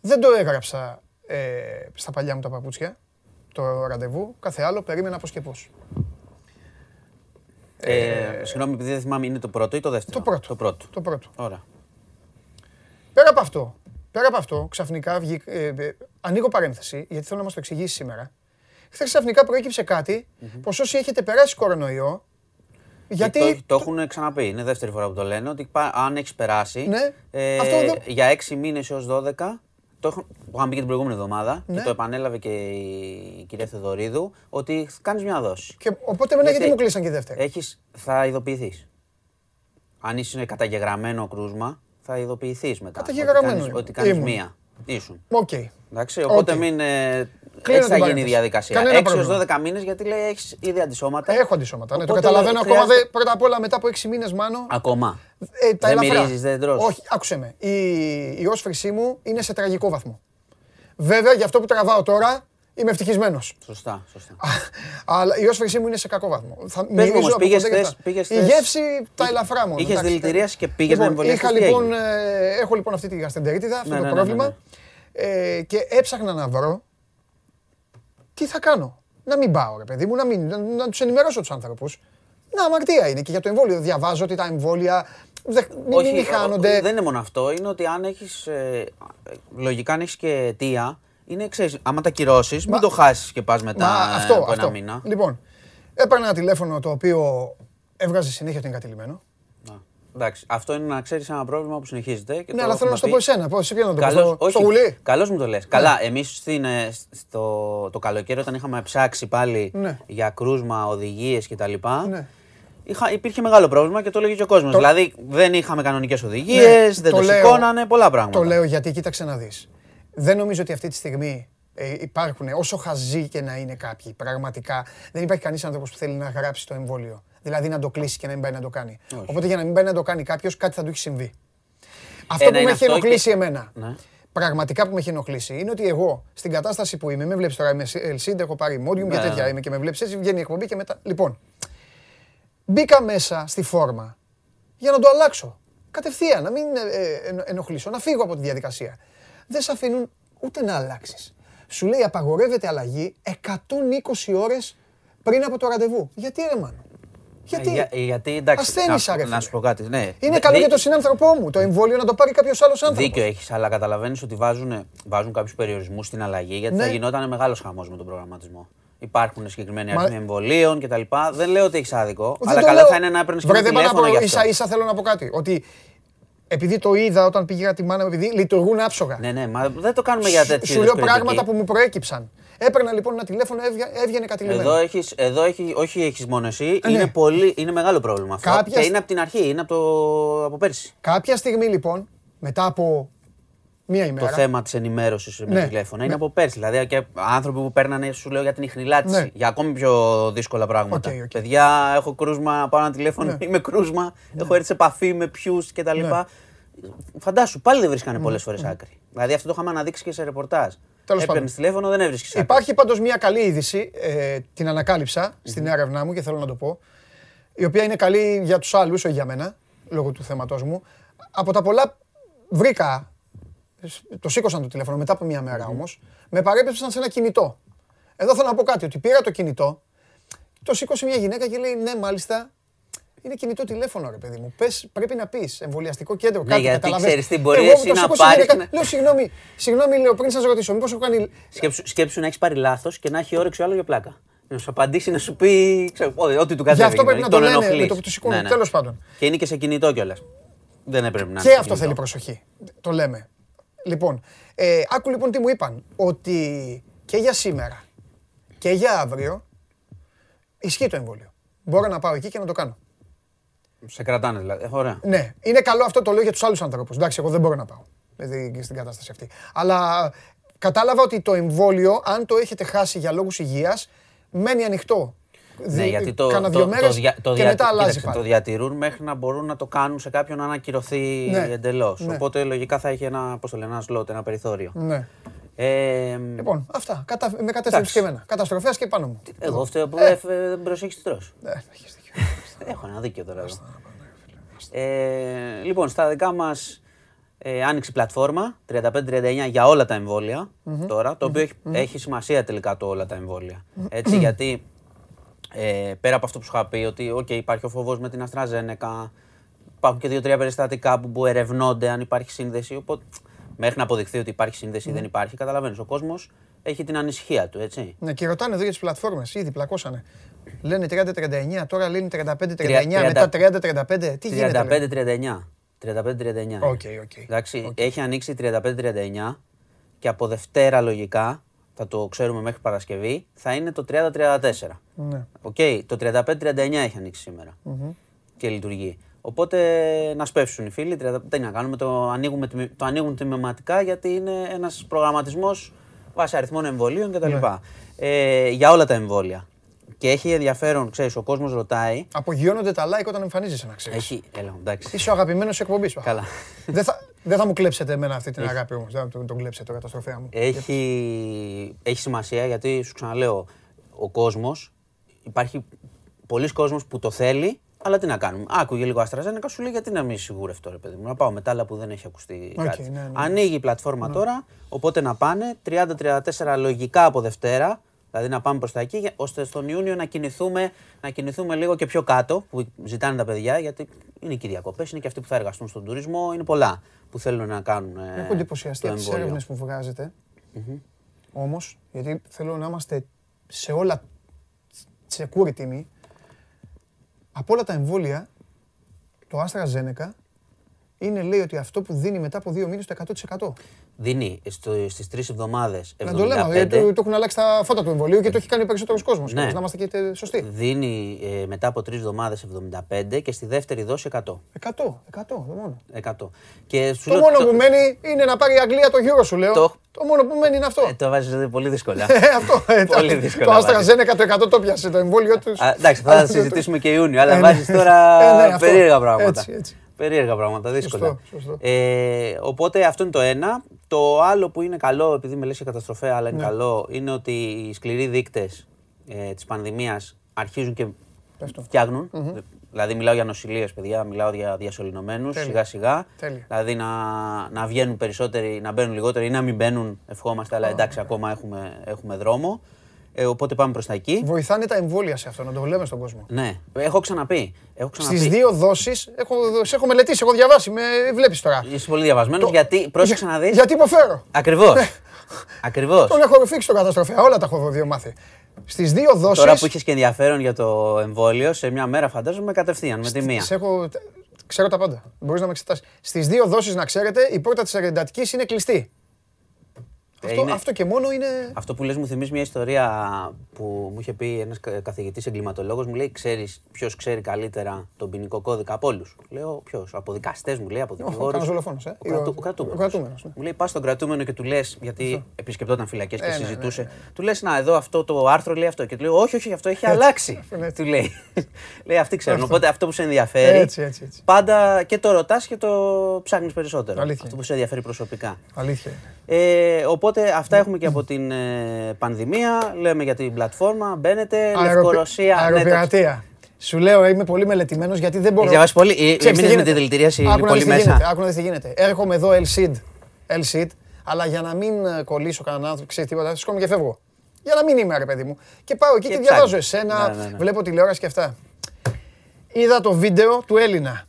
Speaker 1: Δεν το έγραψα ε, στα παλιά μου τα παπούτσια, το ραντεβού, κάθε άλλο, περίμενα πώς και πώς.
Speaker 6: Ε, συγγνώμη, επειδή δεν θυμάμαι, είναι το πρώτο ή το δεύτερο;
Speaker 1: Το πρώτο.
Speaker 6: Το πρώτο.
Speaker 1: Το πρώτο.
Speaker 6: Ωραία.
Speaker 1: Πέρα από αυτό, πέρα από αυτό, ξαφνικά βγει, ε, ε, ανοίγω παρένθεση, γιατί θέλω να μας το εξηγήσει σήμερα. Χθες ξαφνικά προέκυψε κάτι, πως όσοι έχετε περάσει κορονοϊό, γιατί...
Speaker 6: Το, το έχουν ξαναπεί, είναι δεύτερη φορά που το λένε, ότι πα- αν έχεις περάσει
Speaker 1: Ναι,
Speaker 6: ε,
Speaker 1: αυτό εδώ-
Speaker 6: για 6 μήνες έως 12. Το έχουν, το είχαμε πει και την προηγούμενη εβδομάδα
Speaker 1: Ναι.
Speaker 6: και το επανέλαβε και η κυρία Θεοδωρίδου ότι κάνεις μια δόση.
Speaker 1: Και, οπότε μετά γιατί
Speaker 6: Γιατί
Speaker 1: μου κλείσαν και η δεύτερη.
Speaker 6: Έχεις, θα ειδοποιηθείς. Αν είσαι καταγεγραμμένο κρούσμα, θα ειδοποιηθείς μετά.
Speaker 1: Καταγεγραμμένος
Speaker 6: Ότι κάνεις,
Speaker 1: είμαι.
Speaker 6: ότι κάνεις
Speaker 1: Ήμουν.
Speaker 6: μία. Ήσουν.
Speaker 1: Οκ.
Speaker 6: Εντάξει, οπότε
Speaker 1: Οκ.
Speaker 6: μην. Ε,
Speaker 1: Κλείνω
Speaker 6: έτσι θα
Speaker 1: την
Speaker 6: γίνει η
Speaker 1: παρένθεση.
Speaker 6: διαδικασία.
Speaker 1: Κανένα
Speaker 6: 6
Speaker 1: πρόβλημα.
Speaker 6: 12 μήνες γιατί λέει έχεις ήδη αντισώματα.
Speaker 1: Έχω αντισώματα. Ναι, το
Speaker 6: Οπότε
Speaker 1: καταλαβαίνω ακόμα.
Speaker 6: χρειάζεται-
Speaker 1: Δε, πρώτα απ' όλα μετά από 6 μήνες μάνο.
Speaker 6: Ακόμα.
Speaker 1: Ε, τα
Speaker 6: δεν
Speaker 1: ελαφρά.
Speaker 6: μυρίζεις, δεν τρως.
Speaker 1: Όχι, άκουσε με. Η, η όσφρησή μου είναι σε τραγικό βαθμό. Βέβαια, για αυτό που τραβάω τώρα, είμαι ευτυχισμένος.
Speaker 6: Σωστά, σωστά.
Speaker 1: Αλλά η όσφρησή μου είναι σε κακό βαθμό. Θα
Speaker 6: μου
Speaker 1: μυρίζω
Speaker 6: όμως,
Speaker 1: από
Speaker 6: πήγες
Speaker 1: κοντά και
Speaker 6: χθες-
Speaker 1: αυτά.
Speaker 6: πήγες
Speaker 1: Η
Speaker 6: χθες-
Speaker 1: γεύση, τα ελαφρά μου.
Speaker 6: Είχες δηλητηρίαση και πήγες να
Speaker 1: λοιπόν,
Speaker 6: εμβολιαστείς,
Speaker 1: είχα
Speaker 6: τι
Speaker 1: λοιπόν,
Speaker 6: έγινε;
Speaker 1: ε, Έχω λοιπόν αυτή τη γαστεντερίτιδα, αυτό
Speaker 6: Ναι,
Speaker 1: το
Speaker 6: ναι, ναι,
Speaker 1: πρόβλημα.
Speaker 6: ναι,
Speaker 1: Ε, και έψαχνα να βρω τι θα κάνω. Να μην πάω, ρε παιδί μου, να, μην, να, να τους ενημερώσω τους άνθρωπους. Να, αμαρτία είναι και για το εμβόλιο. Διαβάζω ότι τα εμβόλια δεν, μην, μην χάνονται.
Speaker 6: ο- δεν είναι μόνο αυτό. Είναι ότι αν έχεις. Ε, λογικά, αν έχεις και αιτία, είναι ξέρεις, άμα τα κυρώσεις, μην
Speaker 1: Μα-
Speaker 6: το χάσεις και πας μετά
Speaker 1: Μα αυτό,
Speaker 6: από
Speaker 1: αυτό.
Speaker 6: ένα μήνα.
Speaker 1: Λοιπόν, έπαιρνα ένα τηλέφωνο το οποίο έβγαζε συνέχεια ότι είναι κατηλημένο.
Speaker 6: Να. Εντάξει, αυτό είναι να ξέρεις ένα πρόβλημα που συνεχίζεται. Και
Speaker 1: Ναι, αλλά θέλω να σου το πω εσένα. Πώς, σε ποιον να το πω,
Speaker 6: Καλώς,
Speaker 1: στο-
Speaker 6: όχι,
Speaker 1: στο γουλί.
Speaker 6: καλώς μου το λες. Καλά, εμείς στην, ε, στο, το καλοκαίρι όταν είχαμε ψάξει πάλι
Speaker 1: Ναι.
Speaker 6: για κρούσμα, οδηγίες κτλ.
Speaker 1: Ναι.
Speaker 6: Είχα, υπήρχε μεγάλο πρόβλημα και το έλεγε και ο κόσμος.
Speaker 1: Το-
Speaker 6: Δηλαδή δεν είχαμε κανονικές οδηγίες,
Speaker 1: Ναι,
Speaker 6: δεν το,
Speaker 1: λέω-
Speaker 6: σηκώνανε, πολλά πράγματα.
Speaker 1: Το λέω γιατί κοίταξε να δεις. Δεν νομίζω ότι αυτή τη στιγμή ε, υπάρχουν, όσο χαζοί και να είναι κάποιοι, πραγματικά δεν υπάρχει κανείς άνθρωπος που θέλει να γράψει το εμβόλιο. Δηλαδή να το κλείσει και να μην πάει να το κάνει. Οπότε για να μην πάει να το κάνει κάποιος, κάτι θα του έχει συμβεί. Αυτό
Speaker 6: Ένα
Speaker 1: που με
Speaker 6: είναι
Speaker 1: έχει
Speaker 6: αυτό
Speaker 1: ενοχλήσει
Speaker 6: και-
Speaker 1: εμένα,
Speaker 6: Ναι.
Speaker 1: πραγματικά που με έχει ενοχλήσει, είναι ότι εγώ στην κατάσταση που είμαι, με βλέπεις τώρα, είμαι Ελσίντερ, έχω πάρει Modium και
Speaker 6: Ναι,
Speaker 1: τέτοια
Speaker 6: ναι.
Speaker 1: είμαι και με βλέπεις έτσι, βγαίνει η εκπομπή και μετά. Λοιπόν, μπήκα μέσα στη φόρμα για να το αλλάξω. Κατευθείαν, να μην ε, ε, ενο- ενοχλήσω, να φύγω από τη διαδικασία. Δεν σε αφήνουν ούτε να αλλάξεις. Σου λέει απαγορεύεται αλλαγή 120 ώρες πριν από το ραντεβού. Γιατί ρε μάνο. Γιατί;
Speaker 6: Ε, για- γιατί εντάξει,
Speaker 1: Ασθένησα,
Speaker 6: να,
Speaker 1: ρε
Speaker 6: να
Speaker 1: φίλε.
Speaker 6: σου πω κάτι. Ναι.
Speaker 1: Είναι
Speaker 6: Δε-
Speaker 1: καλό
Speaker 6: δι-
Speaker 1: για τον συνάνθρωπό μου το εμβόλιο να το πάρει κάποιος άλλος άνθρωπος.
Speaker 6: Δίκιο έχεις, αλλά καταλαβαίνεις ότι βάζουν, βάζουν κάποιους περιορισμούς στην αλλαγή γιατί
Speaker 1: Ναι.
Speaker 6: θα γινόταν μεγάλος χαμός με τον προγραμματισμό. Υπάρχουν συγκεκριμένοι
Speaker 1: Μα-
Speaker 6: αριθμοί εμβολίων κτλ. Δεν λέω ότι έχεις άδικο,
Speaker 1: Δεν
Speaker 6: αλλά
Speaker 1: το
Speaker 6: καλά
Speaker 1: λέω.
Speaker 6: θα είναι να έπαιρνες και
Speaker 1: Βρε,
Speaker 6: ένα
Speaker 1: δεν πάω να
Speaker 6: τηλέφωνο
Speaker 1: πω,
Speaker 6: γι' αυτό.
Speaker 1: ίσα ίσα θέλω να πω κάτι. Ότι επειδή το είδα όταν πήγα τη μάνα μου, επειδή λειτουργούν άψογα.
Speaker 6: Ναι, ναι, μα δεν το κάνουμε για
Speaker 1: Σου-
Speaker 6: τέτοιου
Speaker 1: Σου λέω πράγματα που μου προέκυψαν. Έπαιρνα λοιπόν ένα τηλέφωνο, έβγα- έβγαινε κατειλημμένο.
Speaker 6: Εδώ έχεις, εδώ έχει, όχι έχεις μόνο εσύ,
Speaker 1: ναι.
Speaker 6: είναι, πολύ, είναι μεγάλο πρόβλημα αυτό.
Speaker 1: Κάποια
Speaker 6: Και
Speaker 1: σ-
Speaker 6: είναι από την αρχή, είναι από, το, από πέρσι.
Speaker 1: Κάποια στιγμή λοιπόν, μετά από μία
Speaker 6: Το
Speaker 1: ημέρα.
Speaker 6: θέμα της ενημέρωσης με
Speaker 1: Ναι,
Speaker 6: τηλέφωνα
Speaker 1: ναι.
Speaker 6: είναι από πέρσι. Δηλαδή και άνθρωποι που παίρνανε, σου λέω για την ιχνηλάτηση,
Speaker 1: Ναι.
Speaker 6: για ακόμη πιο δύσκολα πράγματα.
Speaker 1: OK, OK.
Speaker 6: Παιδιά, έχω κρούσμα, πάω ένα τηλέφωνο,
Speaker 1: Ναι.
Speaker 6: είμαι κρούσμα, έχω έρθει σε επαφή με ποιους κτλ.
Speaker 1: Ναι.
Speaker 6: Φαντάσου, πάλι δεν βρίσκανε πολλές φορές άκρη. Δηλαδή αυτό το είχαμε αναδείξει και σε ρεπορτάζ.
Speaker 1: Τέλος
Speaker 6: Έπαιρνες
Speaker 1: πάντων.
Speaker 6: τηλέφωνο, δεν έβρισκες άκρη.
Speaker 1: Υπάρχει πάντως μια καλή είδηση, ε, την ανακάλυψα στην έρευνά μου και θέλω να το πω, η οποία είναι καλή για τους άλλους, όχι για μένα, λόγω του θέματός μου. Από τα πολλά βρήκα, το σήκωσαν το τηλέφωνο μετά από μια μέρα όμως, με παρέπεψαν σε ένα κινητό. Εδώ θέλω να πω κάτι, ότι πήρα το κινητό, το σήκωσε μια γυναίκα και λέει ναι μάλιστα, είναι κινητό τηλέφωνο, ρε παιδί μου. Πες, πρέπει να πεις εμβολιαστικό κέντρο.
Speaker 6: Ναι,
Speaker 1: κάτι,
Speaker 6: γιατί
Speaker 1: καταλαβαίνεις.
Speaker 6: ξέρεις τι μπορεί
Speaker 1: Εγώ
Speaker 6: εσύ
Speaker 1: το
Speaker 6: να
Speaker 1: σήκωσε η
Speaker 6: πάρεις
Speaker 1: γυναίκα,
Speaker 6: να-
Speaker 1: Λέω συγγνώμη, συγγνώμη, λέω πριν σας ρωτήσω, μήπως έχω κάνει
Speaker 6: Σκέψου, σκέψου να έχεις πάρει λάθος και να έχει όρεξη ο άλλο για πλάκα. Να σου απαντήσει, να σου πει ξέρω, ό- ό,τι του κατέβει.
Speaker 1: Γι' αυτό πρέπει να το λένε με το που το σηκώνουν.
Speaker 6: Ναι, ναι.
Speaker 1: Τέλος πάντων.
Speaker 6: Και είναι και σε κινητό κιόλας. Δεν έπρεπε να
Speaker 1: Και
Speaker 6: είναι
Speaker 1: αυτό
Speaker 6: σε
Speaker 1: θέλει
Speaker 6: κινητό.
Speaker 1: προσοχή. Το λέμε. Λοιπόν, ε, άκου λοιπόν τι μου είπαν. Ότι και για σήμερα και για αύριο ισχύει το εμβόλιο. Μπορώ να πάω εκεί και να το κάνω.
Speaker 6: Σε κρατάνε δηλαδή. Ε, Ωραία.
Speaker 1: Ναι, είναι καλό αυτό το λέω για τους άλλους ανθρώπους. Εντάξει, εγώ δεν μπορώ να πάω δηλαδή, στην κατάσταση αυτή. Αλλά κατάλαβα ότι το εμβόλιο, αν το έχετε χάσει για λόγους υγείας, μένει ανοιχτό.
Speaker 6: Ναι,
Speaker 1: Δι-
Speaker 6: γιατί το,
Speaker 1: κάνα
Speaker 6: το,
Speaker 1: δύο
Speaker 6: το,
Speaker 1: μέρες
Speaker 6: δια- το
Speaker 1: και
Speaker 6: δια-
Speaker 1: μετά αλλάζει
Speaker 6: κοίταξε, το
Speaker 1: πάλι.
Speaker 6: διατηρούν μέχρι να μπορούν να το κάνουν σε κάποιον να ανακυρωθεί
Speaker 1: Ναι,
Speaker 6: εντελώς.
Speaker 1: ναι.
Speaker 6: Οπότε λογικά θα έχει ένα, πώς το λένε, ένα slot, ένα περιθώριο.
Speaker 1: Ναι.
Speaker 6: Ε,
Speaker 1: Λοιπόν, αυτά. Κατα... Με κατέστρεψε
Speaker 6: Εντάξει.
Speaker 1: και εμένα. Καταστροφές και πάνω μου.
Speaker 6: εγώ φταίω που
Speaker 1: Ε.
Speaker 6: δεν δεν προσέχεις τι τρως.
Speaker 1: Ε, έχεις δίκιο.
Speaker 6: Έχω ένα δίκιο τώρα εδώ. Ε, λοιπόν, στα δικά μας ε, άνοιξε η πλατφόρμα 3539 για όλα τα εμβόλια τώρα, το οποίο έχει, έχει σημασία τελικά το όλα τα εμβόλια. Έτσι, γιατί ε, πέρα από αυτό που σου είχα πει, ότι okay, υπάρχει ο φόβος με την AstraZeneca, υπάρχουν και δύο-τρία περιστατικά που, που ερευνώνται αν υπάρχει σύνδεση. Οπότε μέχρι να αποδειχθεί ότι υπάρχει σύνδεση ή δεν υπάρχει, καταλαβαίνεις. Ο κόσμος έχει την ανησυχία του, έτσι.
Speaker 1: Ναι, και ρωτάνε εδώ για τις πλατφόρμες. Ήδη πλακώσανε. Λένε 30-39, τώρα λένε 35-39,
Speaker 6: Τρια-
Speaker 1: μετά 30-35. Τι γίνεται. λέει;
Speaker 6: 35-39. 35-39.
Speaker 1: OK, OK.
Speaker 6: Εντάξει, έχει ανοίξει 35-39 και από Δευτέρα λογικά, θα το ξέρουμε μέχρι Παρασκευή, θα είναι το 30-34.
Speaker 1: Ναι.
Speaker 6: Οκ, το 35-39 έχει ανοίξει σήμερα και λειτουργεί. Οπότε να σπεύσουν οι φίλοι, 30, τι να κάνουμε, το, ανοίγουμε, τμη- το ανοίγουν τμηματικά γιατί είναι ένας προγραμματισμός βάσει αριθμών εμβολίων κτλ.
Speaker 1: Ναι.
Speaker 6: Ε, για όλα τα εμβόλια. Και έχει ενδιαφέρον, ξέρεις, ο κόσμος ρωτάει,
Speaker 1: Απογειώνονται τα like όταν εμφανίζεσαι, να ξέρεις.
Speaker 6: έχει, έλα, εντάξει.
Speaker 1: Είσαι ο αγαπημένος εκπομπής.
Speaker 6: Καλά.
Speaker 1: δεν, θα, δεν θα μου κλέψετε εμένα αυτή την αγάπη όμως. Δεν θα τον, τον κλέψετε το καταστροφέα μου.
Speaker 6: Έχει, έχει σημασία γιατί σου ξαναλέω, ο κόσμος, υπάρχει πολύς κόσμος που το θέλει, αλλά τι να κάνουμε. Άκουγε λίγο AstraZeneca, σου λέει γιατί να μην σιγουρευτώ, ρε παιδί μου. Να πάω μετά, αλλά που δεν έχει ακουστεί
Speaker 1: Οκ,
Speaker 6: κάτι.
Speaker 1: ναι, ναι.
Speaker 6: Ανοίγει η πλατφόρμα τώρα, οπότε να πάνε 30-34 λογικά από Δευτέρα, δηλαδή να πάμε προς τα εκεί, για- ώστε στον Ιούνιο να κινηθούμε, να κινηθούμε λίγο και πιο κάτω, που ζητάνε τα παιδιά, γιατί είναι και οι διακοπέ, είναι και αυτοί που θα εργαστούν στον τουρισμό, είναι πολλά που θέλουν να κάνουν. ε,
Speaker 1: Έχω εντυπωσιαστεί
Speaker 6: το
Speaker 1: από τις
Speaker 6: εμβόλιο.
Speaker 1: έρευνες που βγάζετε. Όμως, γιατί θέλω να είμαστε σε όλα τσεκούρη τιμή. Από όλα τα εμβόλια, το Άστρα Ζένεκα είναι λέει ότι αυτό που δίνει μετά από δύο μήνες το 100%.
Speaker 6: Δίνει στο, στις τρεις εβδομάδες 75,
Speaker 1: Να το λέμε, γιατί το, το έχουν αλλάξει τα φώτα του εμβολίου και το έχει κάνει ο περισσότερος κόσμος.
Speaker 6: Ναι.
Speaker 1: Να είμαστε και τε- σωστοί.
Speaker 6: δίνει ε, μετά από τρεις εβδομάδες 75 και στη δεύτερη δόση 100.
Speaker 1: 100, 100, το μόνο.
Speaker 6: 100. Και σου
Speaker 1: Το
Speaker 6: λέω,
Speaker 1: μόνο που μένει είναι να πάρει η Αγγλία το Euro σου λέω.
Speaker 6: Το-
Speaker 1: Το μόνο που μένει είναι αυτό.
Speaker 6: Ε, το βάζεις πολύ δύσκολα.
Speaker 1: Ε, αυτό. ε,
Speaker 6: Πολύ
Speaker 1: το-
Speaker 6: δύσκολα
Speaker 1: Το Άστρα
Speaker 6: βάζεις.
Speaker 1: Ζένεκα το 100 το πιάσε το εμβόλιο τους.
Speaker 6: Α, εντάξει, θα τα συζητήσουμε και Ιούνιο, αλλά
Speaker 1: Ε, ναι.
Speaker 6: βάζεις τώρα
Speaker 1: Ε, ναι, αυτό.
Speaker 6: περίεργα πράγματα.
Speaker 1: Έτσι, έτσι.
Speaker 6: Περίεργα πράγματα, δύσκολα.
Speaker 1: Σωστό, σωστό.
Speaker 6: Ε, οπότε αυτό είναι το ένα. Το άλλο που είναι καλό, επειδή με λες για καταστροφέα, αλλά
Speaker 1: Ναι.
Speaker 6: είναι καλό, είναι ότι οι σκληροί δείκτες ε, της πανδημίας αρχίζουν και
Speaker 1: Πέφτουν.
Speaker 6: φτιαγνουν Δηλαδή μιλάω για νοσηλίες, παιδιά, μιλάω για διασωληνωμένους,
Speaker 1: Τέλεια.
Speaker 6: σιγά σιγά.
Speaker 1: Τέλεια.
Speaker 6: Δηλαδή να, να βγαίνουν περισσότεροι, να μπαίνουν λιγότεροι ή να μην μπαίνουν, ευχόμαστε, αλλά εντάξει, ακόμα έχουμε, έχουμε δρόμο. Ε, οπότε πάμε προς τα εκεί.
Speaker 1: Βοηθάνε τα εμβόλια σε αυτό, να το λέμε στον κόσμο.
Speaker 6: Ναι, έχω ξαναπεί. Έχω ξαναπεί.
Speaker 1: Στις δύο δόσεις έχω, σε έχω μελετήσει, έχω διαβάσει. Με βλέπεις τώρα.
Speaker 6: Είσαι πολύ διαβασμένος
Speaker 1: Το-
Speaker 6: γιατί. Πρόσεξε
Speaker 1: Για-
Speaker 6: να δεις.
Speaker 1: Γιατί υποφέρω.
Speaker 6: Ακριβώς. Ακριβώς.
Speaker 1: Τον έχω φύξει τον καταστροφέα. Όλα τα έχω δύο μάθει. Στις δύο δόσει.
Speaker 6: Τώρα που είχες και ενδιαφέρον για το εμβόλιο, σε μια μέρα φαντάζομαι κατευθείαν με τη μία.
Speaker 1: Έχω, ξέρω τα πάντα. Μπορείς να με εξετάσεις. Στις δύο δόσεις, να ξέρετε, η πόρτα της εντατική είναι κλειστή. Αυτό,
Speaker 6: είναι-
Speaker 1: αυτό και μόνο είναι.
Speaker 6: Αυτό που λες μου θυμίζει μια ιστορία που μου είχε πει ένας κα- καθηγητής εγκληματολόγος. Μου λέει, ξέρεις ποιος ξέρει καλύτερα τον ποινικό κώδικα από όλους; Λέω, ποιος, από δικαστές μου λέει, από δικηγόρους.
Speaker 1: κανένας δολοφόνος, ε,
Speaker 6: Ο,
Speaker 1: ή
Speaker 6: κρατου-
Speaker 1: ο-
Speaker 6: ο κρατούμενος.
Speaker 1: ο κρατούμενος, ναι.
Speaker 6: Μου λέει, πας στον κρατούμενο και του λες, γιατί επισκεπτόταν φυλακές και
Speaker 1: Ε, ναι, ναι,
Speaker 6: συζητούσε.
Speaker 1: ναι,
Speaker 6: Του λες, να, εδώ αυτό το άρθρο λέει αυτό. Και του λέω, όχι, όχι, αυτό έχει αλλάξει.
Speaker 1: ναι.
Speaker 6: του λέει. λέει, αυτοί ξέρουν. Οπότε αυτό που σε ενδιαφέρει,
Speaker 1: Έτσι, έτσι, έτσι.
Speaker 6: πάντα και το ρωτάς και το ψάχνεις περισσότερο.
Speaker 1: Αλήθεια
Speaker 6: Αυτό
Speaker 1: είναι.
Speaker 6: που σε ενδιαφέρει προσωπικά.
Speaker 1: Αλήθεια. είναι.
Speaker 6: Ε, οπότε αυτά έχουμε και από την ε, πανδημία. Λέμε για την πλατφόρμα. Μπαίνετε.
Speaker 1: Αεροπι-
Speaker 6: Λευκορωσία. ναι, το-
Speaker 1: Αεροπειρατεία. Σου λέω, είμαι πολύ μελετημένος γιατί δεν μπορώ.
Speaker 6: Έχεις διαβάσει πολύ; Ε,
Speaker 1: Ξέρεις τι
Speaker 6: έμεινες με
Speaker 1: γίνεται.
Speaker 6: τη δηλητηρίαση
Speaker 1: Άκου να
Speaker 6: πολύ
Speaker 1: δεις τι
Speaker 6: μέσα.
Speaker 1: γίνεται, Άκου να δεις τι γίνεται. Έρχομαι εδώ LSID, LSID, αλλά για να μην ε, κολλήσω κανέναν άνθρωπο, ξέρεις τίποτα, σηκώνω και φεύγω. Για να μην είμαι, ρε παιδί μου. Και πάω εκεί
Speaker 6: Και
Speaker 1: και,
Speaker 6: ψάχνεις.
Speaker 1: διαβάζω εσένα,
Speaker 6: Ναι, ναι, ναι.
Speaker 1: βλέπω τηλεόραση και αυτά. Είδα το βίντεο του Έλληνα.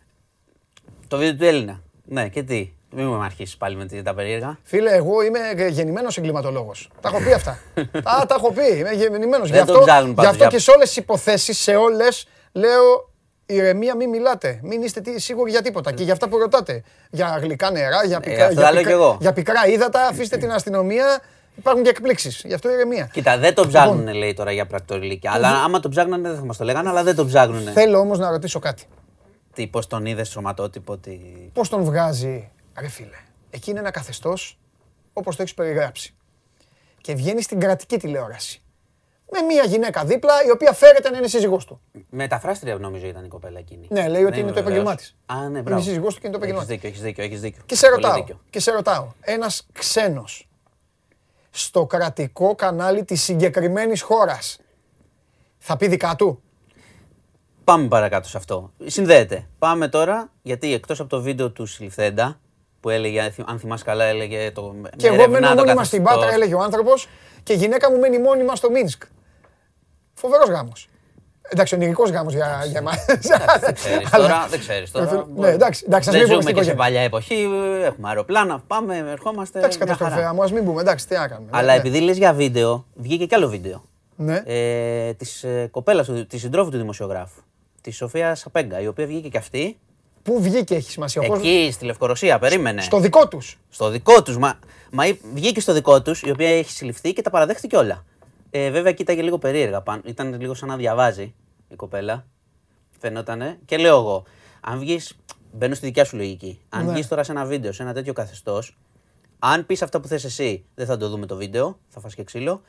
Speaker 6: Το βίντεο του Έλληνα. Ναι, και τι; Μην μου αρχίσεις πάλι με τη- τα περίεργα.
Speaker 1: Φίλε, εγώ είμαι γεννημένος εγκληματολόγος. Τα έχω πει αυτά. τα, τα έχω πει. Είμαι γεννημένος. Γι'
Speaker 6: Δεν το
Speaker 1: αυτό,
Speaker 6: ψάχνουν
Speaker 1: γι
Speaker 6: πάντως,
Speaker 1: αυτό
Speaker 6: για-
Speaker 1: και σε όλες τις υποθέσεις, σε όλες, λέω ηρεμία, μην μιλάτε. Μην είστε τι- σίγουροι για τίποτα. Και για αυτά που ρωτάτε. Για γλυκά νερά, για πικρά,
Speaker 6: Ε, αυτά
Speaker 1: για
Speaker 6: τα λέω
Speaker 1: πικρά-
Speaker 6: κι εγώ.
Speaker 1: για πικρά ύδατα, αφήστε την αστυνομία. Υπάρχουν και εκπλήξεις. Γι' αυτό ηρεμία.
Speaker 6: Κοίτα, δεν το
Speaker 1: Λοιπόν.
Speaker 6: ψάχνουν λέει τώρα για πρακτορηλίκια. Αλλά άμα το ψάχνανε δεν θα μας το λέγανε, αλλά δεν το ψάχνουν.
Speaker 1: Θέλω όμως να ρωτήσω κάτι.
Speaker 6: Τι, πώς τον είδε σωματότυπο, τι.
Speaker 1: Πώς τον βγάζει, ρε φίλε. Εκεί είναι ένα καθεστώς όπως το έχεις περιγράψει. Και βγαίνει στην κρατική τηλεόραση. Με μια γυναίκα δίπλα η οποία φέρεται να είναι σύζυγός του.
Speaker 6: Μεταφράστρια νομίζω ήταν η κοπέλα εκείνη.
Speaker 1: Ναι, λέει ότι
Speaker 6: Δεν
Speaker 1: είναι
Speaker 6: είμαι
Speaker 1: το επάγγελμά
Speaker 6: βεβαίως.
Speaker 1: της.
Speaker 6: Α, ναι,
Speaker 1: Είναι
Speaker 6: μπράβο.
Speaker 1: η σύζυγός του και είναι το επάγγελμά
Speaker 6: Έχεις δίκιο, έχεις δίκιο, έχεις δίκιο.
Speaker 1: Και σε
Speaker 6: Πολύ
Speaker 1: ρωτάω,
Speaker 6: δίκιο.
Speaker 1: και σε ρωτάω, ένας ξένος στο κρατικό κανάλι της συγκεκριμένης χώρας θα πει δικά του;
Speaker 6: Πάμε παρακάτω σε αυτό. Συνδέεται. Πάμε τώρα, γιατί εκτός από το βίντεο του Σιλιφθέντα, που έλεγε, αν θυμάσαι καλά, έλεγε το.
Speaker 1: Και
Speaker 6: με
Speaker 1: εγώ
Speaker 6: ερευνά
Speaker 1: μένω
Speaker 6: το
Speaker 1: μόνιμα στην
Speaker 6: καθεστώς.
Speaker 1: Πάτρα, έλεγε ο άνθρωπος, και η γυναίκα μου μένει μόνιμα στο Μίνσκ. Φοβερός γάμος. Εντάξει, ονειρικός γάμος για, για εμάς.
Speaker 6: Δεν ξέρεις τώρα, δεν ξέρεις τώρα.
Speaker 1: Ναι, εντάξει, εντάξει, ας
Speaker 6: δεν
Speaker 1: μην πούμε
Speaker 6: ζούμε
Speaker 1: στην
Speaker 6: και σε
Speaker 1: οικογένεια.
Speaker 6: παλιά εποχή, έχουμε αεροπλάνα, πάμε, ερχόμαστε.
Speaker 1: Εντάξει,
Speaker 6: μια χαρά.
Speaker 1: καταστροφέα μου, ας μην πούμε, εντάξει, τι να κάνουμε.
Speaker 6: Αλλά
Speaker 1: Ναι,
Speaker 6: επειδή λες για βίντεο, βγήκε κι άλλο βίντεο.
Speaker 1: Ναι.
Speaker 6: Ε, της ε, κοπέλας, του, της συντρόφου του δημοσιογράφου. Της Σοφίας Σαπέγκα, η οποία βγήκε κι αυτή.
Speaker 1: Πού βγήκε έχει σημασία. ο κόσμος-
Speaker 6: Εκεί στη Λευκορωσία, περίμενε.
Speaker 1: Στο δικό τους.
Speaker 6: Στο δικό τους. Μα, μα η- βγήκε στο δικό τους, η οποία έχει συλληφθεί και τα παραδέχτηκε όλα. Ε, βέβαια, κοίταγε λίγο περίεργα. πάνω. Ήταν λίγο σαν να διαβάζει η κοπέλα. Φαινότανε. Και λέω εγώ, αν βγεις. Μπαίνω στη δικιά σου λογική. Αν
Speaker 1: Ναι.
Speaker 6: βγεις τώρα σε ένα βίντεο, σε ένα τέτοιο καθεστώς, αν πεις αυτά που θες εσύ, δεν θα το δούμε το βίντεο, θα φας και ξύλο.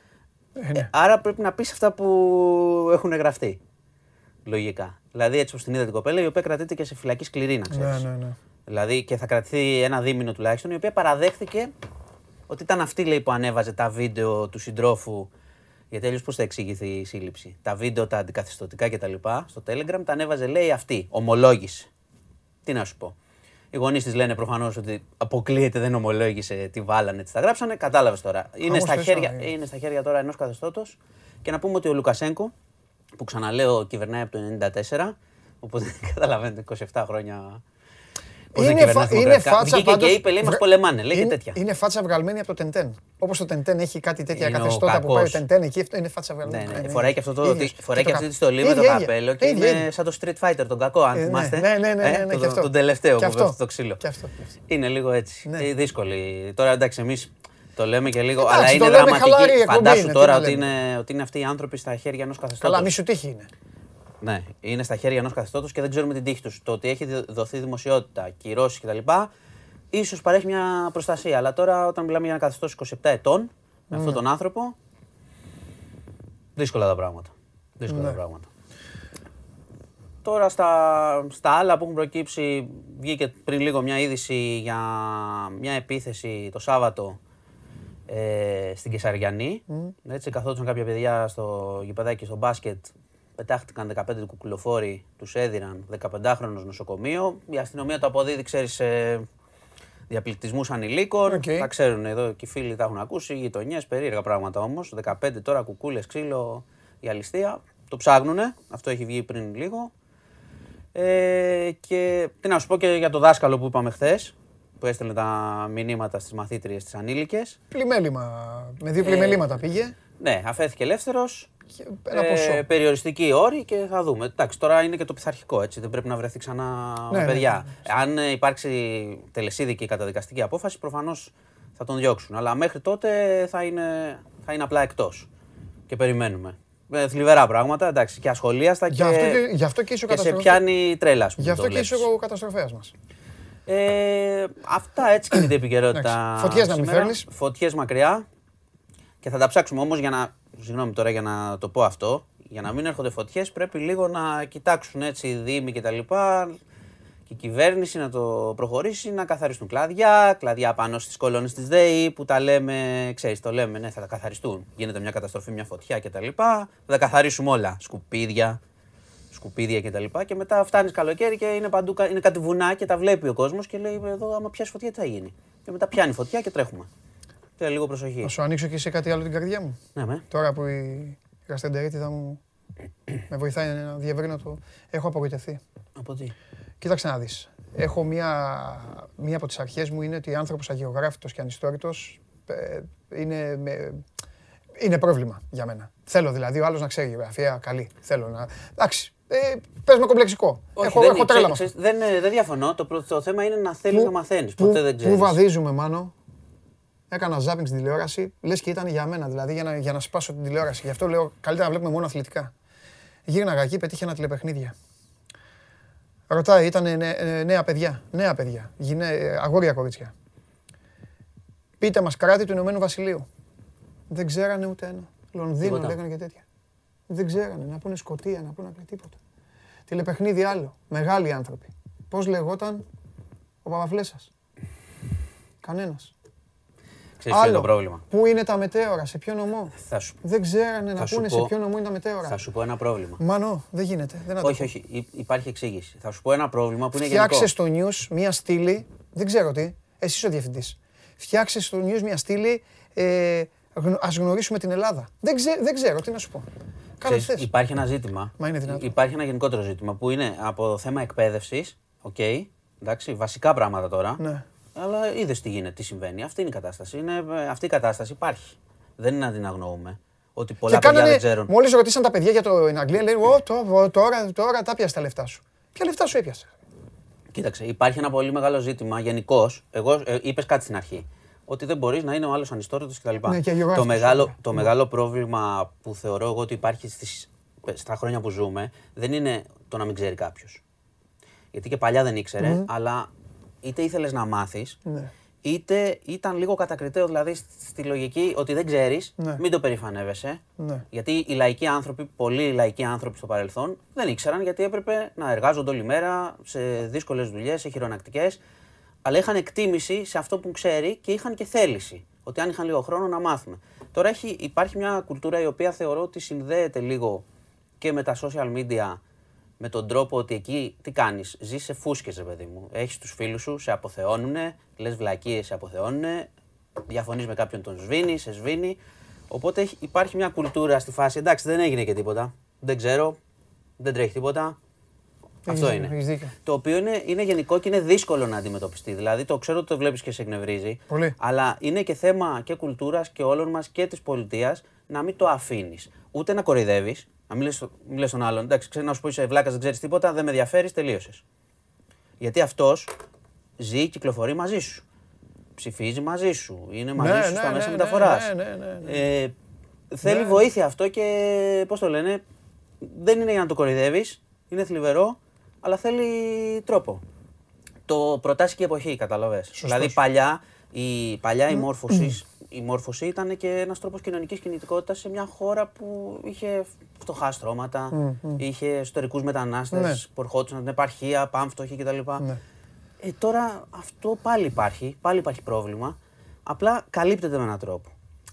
Speaker 1: Ε, ναι.
Speaker 6: Ε, άρα πρέπει να πεις αυτά που έχουν γραφτεί. Λογικά. Δηλαδή, έτσι όπως την είδα την κοπέλα, η οποία κρατείται και σε φυλακή σκληρή, να ξέρεις.
Speaker 1: Ναι, ναι, ναι.
Speaker 6: Δηλαδή και θα κρατηθεί ένα δίμηνο τουλάχιστον, η οποία παραδέχτηκε ότι ήταν αυτή λέει, που ανέβαζε τα βίντεο του συντρόφου. Γιατί αλλιώς πώς θα εξηγηθεί η σύλληψη; Τα βίντεο, τα αντικαθιστωτικά κτλ. Στο Telegram τα ανέβαζε, λέει αυτή. Ομολόγησε. Τι να σου πω. Οι γονείς της λένε προφανώς ότι αποκλείεται, δεν ομολόγησε, τι βάλανε, τι τα γράψανε. Κατάλαβες τώρα. Είναι
Speaker 1: Χαμός
Speaker 6: στα,
Speaker 1: τέσσερα
Speaker 6: χέρια,
Speaker 1: είναι.
Speaker 6: είναι στα χέρια τώρα ενός καθεστώτος. Και να πούμε ότι ο Λουκασέγκο, που ξαναλέω κυβερνάει από το 1994, οπότε καταλαβαίνετε 27 χρόνια Πώς δεν
Speaker 1: Είναι,
Speaker 6: κυβερνάς
Speaker 1: φα- είναι
Speaker 6: δημοκρατικά.
Speaker 1: φάτσα
Speaker 6: Βγήκε και
Speaker 1: πάντως-
Speaker 6: είπε, λέει, μας
Speaker 1: βρε-
Speaker 6: πολεμάνε, λέει και
Speaker 1: είναι,
Speaker 6: τέτοια.
Speaker 1: είναι φάτσα βγαλμένη από το Τεντέν. Όπως το Τεντέν έχει κάτι τέτοια
Speaker 6: Είναι ο
Speaker 1: καθεστώτα που πάει ο
Speaker 6: κακός.
Speaker 1: Τεντέν εκεί, αυτό είναι φάτσα βγαλμένη.
Speaker 6: Ναι, ναι.
Speaker 1: Ε,
Speaker 6: Φοράει και αυτό το,
Speaker 1: ίδιος.
Speaker 6: φοράει και
Speaker 1: το
Speaker 6: αυτή τη
Speaker 1: κα-
Speaker 6: στολή με το
Speaker 1: ίδια, ίδια.
Speaker 6: καπέλο και
Speaker 1: Ίδια,
Speaker 6: είναι
Speaker 1: ίδια.
Speaker 6: σαν το Street Fighter, τον κακό, αν
Speaker 1: Ε, ναι,
Speaker 6: θυμάστε.
Speaker 1: ναι, ναι, ναι,
Speaker 6: Ε,
Speaker 1: ναι, ναι,
Speaker 6: τον-
Speaker 1: και αυτό.
Speaker 6: Τον τελευταίο
Speaker 1: Και
Speaker 6: που
Speaker 1: αυτό.
Speaker 6: πέφτει το ξύλο.
Speaker 1: Και αυτό.
Speaker 6: Είναι λίγο έτσι.
Speaker 1: Ναι.
Speaker 6: Ε, δύσκολη. Τώρα εντάξει, εμείς το λέμε και λίγο,
Speaker 1: Εντάξει,
Speaker 6: αλλά
Speaker 1: το
Speaker 6: είναι
Speaker 1: λέμε χαλαρή
Speaker 6: δραματική.
Speaker 1: εκπομπή
Speaker 6: Φαντάσου
Speaker 1: είναι,
Speaker 6: τώρα
Speaker 1: τι να
Speaker 6: ότι
Speaker 1: λέμε.
Speaker 6: είναι, ότι είναι αυτοί οι άνθρωποι στα χέρια ενός καθεστώτος.
Speaker 1: Καλά, μη σου τύχει είναι.
Speaker 6: Ναι, είναι στα χέρια ενός καθεστώτος και δεν ξέρουμε την τύχη τους. Το ότι έχει δι- δοθεί δημοσιότητα, κυρώσεις κτλ. ίσως παρέχει μια προστασία. Αλλά τώρα, όταν μιλάμε για ένα καθεστώς 27 ετών, με αυτόν τον άνθρωπο, δύσκολα τα πράγματα. Δύσκολα τα πράγματα. Τώρα στα, στα άλλα που έχουν προκύψει, βγήκε πριν λίγο μια είδηση για μια επίθεση το Σάββατο ε, στην Κεσαριανή. Έτσι, καθόντουσαν κάποια παιδιά στο γηπεδάκι στο μπάσκετ, πετάχτηκαν 15 κουκουλοφόροι, τους έδειραν 15χρονος νοσοκομείο. Η αστυνομία το αποδίδει, ξέρεις, σε διαπληκτισμούς ανηλίκων.
Speaker 1: Οκ.
Speaker 6: Τα ξέρουν εδώ και οι φίλοι τα έχουν ακούσει, οι γειτονιές, περίεργα πράγματα όμως. 15 τώρα κουκούλες, ξύλο, η αλητεία. Το ψάχνουνε, αυτό έχει βγει πριν λίγο. Ε, και τι να σου πω και για το δάσκαλο που είπαμε χθες, που έστελνε τα μηνύματα στις μαθήτριες τις ανήλικες.
Speaker 1: Πλημέλημα. Με
Speaker 6: Ε,
Speaker 1: δύο πλημελήματα πήγε.
Speaker 6: Ναι, αφέθηκε ελεύθερος.
Speaker 1: Και ένα ποσό.
Speaker 6: περιοριστική όρη και θα δούμε. Εντάξει, τώρα είναι και το πειθαρχικό έτσι. Δεν πρέπει να βρεθεί ξανά
Speaker 1: Ναι,
Speaker 6: με
Speaker 1: ναι,
Speaker 6: παιδιά. Αν ε, υπάρξει τελεσίδικη καταδικαστική απόφαση, προφανώς θα τον διώξουν. Αλλά μέχρι τότε θα είναι, θα είναι απλά εκτός. Και περιμένουμε. Ε, θλιβερά πράγματα, εντάξει, και ασχολίαστα και,
Speaker 1: Γι' αυτό και, γι' αυτό και είσαι ο
Speaker 6: και σε
Speaker 1: καταστροφέας.
Speaker 6: πιάνει τρέλα, ας πούμε,
Speaker 1: Γι' αυτό
Speaker 6: το
Speaker 1: και είσαι
Speaker 6: βλέπεις.
Speaker 1: ο καταστροφέας μας.
Speaker 6: Ε, αυτά έτσι κινείται η επικαιρότητα.
Speaker 1: Εντάξει. Φωτιές να μην
Speaker 6: σήμερα.
Speaker 1: φέρνεις.
Speaker 6: Φωτιές μακριά. Και θα τα ψάξουμε όμως για να. Συγγνώμη τώρα για να το πω αυτό. Για να μην έρχονται φωτιές πρέπει λίγο να κοιτάξουν έτσι οι Δήμοι και τα λοιπά και η κυβέρνηση να το προχωρήσει, να καθαριστούν κλαδιά, κλαδιά πάνω στις κολόνες της ΔΕΗ που τα λέμε, ξέρεις, το λέμε, ναι, θα τα καθαριστούν. Γίνεται μια καταστροφή, μια φωτιά κτλ. Θα τα καθαρίσουμε όλα. Σκουπίδια, σκουπίδια κτλ. Και, και μετά φτάνεις καλοκαίρι και είναι παντού κα- είναι κάτι βουνά και τα βλέπει ο κόσμος και λέει: Εδώ, άμα πιάσει φωτιά, τι θα γίνει; Και μετά πιάνει φωτιά και τρέχουμε. Θέλει λίγο προσοχή.
Speaker 1: Να σου ανοίξω και σε κάτι άλλο την καρδιά μου.
Speaker 6: Ναι, με.
Speaker 1: Τώρα που η γαστεντερίτιδα μου με βοηθάει να διευρύνω το. Έχω απογοητευτεί.
Speaker 6: Από τι;
Speaker 1: Κοίταξε να δεις. Έχω μία, μία από τις αρχές μου είναι ότι άνθρωπος αγιογράφητος και ανιστόρητος ε, είναι, με, είναι πρόβλημα για μένα. Θέλω δηλαδή ο άλλος να ξέρει γεωγραφία καλή. Θέλω να... Εντάξει, ε, πες με κομπλεξικό. έχω,
Speaker 6: δεν,
Speaker 1: έχω τρέλα με αυτό.
Speaker 6: ξέρεις, δεν, ε, δεν διαφωνώ. Το, προ- το θέμα είναι να θέλεις
Speaker 1: Πού-
Speaker 6: να μαθαίνεις.
Speaker 1: πού-
Speaker 6: Ποτέ δεν ξέρεις.
Speaker 1: Πού βαδίζουμε, Μάνο. Έκανα ζάπινγκ στην τηλεόραση, λες και ήταν για μένα, δηλαδή για να, για να σπάσω την τηλεόραση. Γι' αυτό λέω καλύτερα να βλέπουμε μόνο αθλητικά. Γύρναγα εκεί, πετύχε ένα τηλεπαιχνίδια. Ρωτάει, ήταν νέα παιδιά. Νέα παιδιά. Γυναί, ε, αγόρια κορίτσια. Πείτε μας κράτη του Ηνωμένου Βασιλείου. Δεν ξέρανε ούτε ένα. Λονδίνο
Speaker 6: Τίποτα.
Speaker 1: λέγανε και τέτοια. Δεν ξέρανε να πούνε Σκοτία, να πούνε τίποτα. Τηλεπαιχνίδι άλλο. Μεγάλοι άνθρωποι. Πώς λεγόταν ο Παπαφλέσας; Κανένας.
Speaker 6: Ξέρεις ποιο είναι το πρόβλημα;
Speaker 1: Πού είναι τα μετέωρα, σε ποιο νομό;
Speaker 6: Θα σου,
Speaker 1: Δεν ξέρανε να
Speaker 6: Θα σου
Speaker 1: πούνε σε
Speaker 6: πω-
Speaker 1: ποιο νομό είναι τα μετέωρα.
Speaker 6: θα σου πω ένα πρόβλημα.
Speaker 1: Μανώ, δεν γίνεται. Δεν αντέχω.
Speaker 6: όχι, όχι. υ- Υπάρχει εξήγηση. Θα σου πω ένα πρόβλημα που είναι
Speaker 1: Φτιάξε
Speaker 6: γενικό.
Speaker 1: στο news μία στήλη, δεν ξέρω τι, εσύ είσαι ο διευθυντής. Φτιάξε στο news μία στήλη, ε, γνω- ας γνωρίσουμε την Ελλάδα. Δεν, ξέ, δεν ξέρω, τι να σου πω. Κάνε
Speaker 6: Ξέρεις,
Speaker 1: θες.
Speaker 6: υπάρχει ένα ζήτημα.
Speaker 1: Μα είναι δυνατόν.
Speaker 6: Υπάρχει ένα γενικότερο ζήτημα που είναι από θέμα εκπαίδευσης. Οκ. εντάξει, βασικά πράγματα τώρα.
Speaker 1: Ναι.
Speaker 6: Αλλά είδες τι γίνεται, τι συμβαίνει. Αυτή είναι η κατάσταση. Είναι, ε, αυτή η κατάσταση υπάρχει. Δεν είναι να την αγνοούμε. Ότι πολλά
Speaker 1: Και
Speaker 6: παιδιά
Speaker 1: κάνανε,
Speaker 6: δεν ξέρουν.
Speaker 1: μόλις ρωτήσαν τα παιδιά για το in Αγγλία, λένε «Ω, το- τώρα, τώρα τα 'πιασες τα λεφτά σου. Ποια λεφτά σου έπιασες.
Speaker 6: Κοίταξε, υπάρχει ένα πολύ μεγάλο ζήτημα γενικώς. Εγώ ε, είπες κάτι στην αρχή. Ότι δεν μπορείς να είναι ο άλλος ανιστόρητος κτλ.
Speaker 1: Ναι, και
Speaker 6: το
Speaker 1: αγιογράφητος,
Speaker 6: μεγάλο,
Speaker 1: ναι.
Speaker 6: το μεγάλο πρόβλημα που θεωρώ εγώ ότι υπάρχει στις, στα χρόνια που ζούμε δεν είναι το να μην ξέρει κάποιος. Γιατί και παλιά δεν ήξερε, αλλά είτε ήθελες να μάθεις,
Speaker 1: Ναι.
Speaker 6: είτε ήταν λίγο κατακριτέο δηλαδή στη λογική ότι δεν ξέρεις,
Speaker 1: Ναι.
Speaker 6: μην το περηφανεύεσαι.
Speaker 1: Ναι.
Speaker 6: Γιατί οι λαϊκοί άνθρωποι, πολλοί λαϊκοί άνθρωποι στο παρελθόν δεν ήξεραν γιατί έπρεπε να εργάζονται όλη μέρα σε δύσκολες δουλειές, σε χειρονακτικές. Αλλά είχαν εκτίμηση σε αυτό που ξέρει και είχαν και θέληση. Ότι αν είχαν λίγο χρόνο να μάθουμε. Τώρα έχει, υπάρχει μια κουλτούρα η οποία θεωρώ ότι συνδέεται λίγο και με τα social media με τον τρόπο ότι εκεί τι κάνεις, ζεις σε φούσκες, ρε παιδί μου. Έχεις τους φίλους σου, σε αποθεώνουνε, λες βλακίες, σε αποθεώνουνε, διαφωνείς με κάποιον, τον σβήνει, σε σβήνει. Οπότε έχει- υπάρχει μια κουλτούρα στη φάση. Εντάξει, δεν έγινε και τίποτα. Δεν ξέρω, δεν τρέχει τίποτα. Αυτό
Speaker 1: Έχεις-
Speaker 6: είναι.
Speaker 1: έχεις δίκιο.
Speaker 6: Το οποίο είναι, είναι γενικό και είναι δύσκολο να αντιμετωπιστεί. Δηλαδή, το ξέρω ότι το βλέπεις και σε εκνευρίζει.
Speaker 1: Πολύ.
Speaker 6: Αλλά είναι και θέμα και κουλτούρας και όλων μας και της πολιτείας να μην το αφήνεις. Ούτε να κοροϊδεύεις, να μην λες, μην λες τον άλλον. Εντάξει, ξέρω να σου πω είσαι βλάκας, δεν ξέρεις τίποτα, δεν με ενδιαφέρεις, τελείωσες. Γιατί αυτός ζει, κυκλοφορεί μαζί σου. Ψηφίζει μαζί σου. Είναι μαζί
Speaker 1: Ναι,
Speaker 6: σου
Speaker 1: ναι,
Speaker 6: στα
Speaker 1: ναι,
Speaker 6: μέσα
Speaker 1: ναι,
Speaker 6: μεταφοράς.
Speaker 1: ναι, ναι, ναι, ναι.
Speaker 6: Ε, θέλει βοήθεια αυτό και πώς το λένε, δεν είναι για να το κοροϊδεύεις, είναι θλιβερό, αλλά θέλει τρόπο. Το προτάσει και η εποχή, καταλαβες. Δηλαδή παλιά η, παλιά η, μόρφωσης, η μόρφωση ήταν και ένας τρόπος κοινωνικής κινητικότητας σε μια χώρα που είχε φτωχά στρώματα, είχε ιστορικού μετανάστες
Speaker 1: Ναι.
Speaker 6: που ερχόντουσαν από την επαρχία, πάμφτωχοι κτλ.
Speaker 1: Ναι.
Speaker 6: Ε, τώρα αυτό πάλι υπάρχει, πάλι υπάρχει πρόβλημα. Απλά καλύπτεται με έναν τρόπο.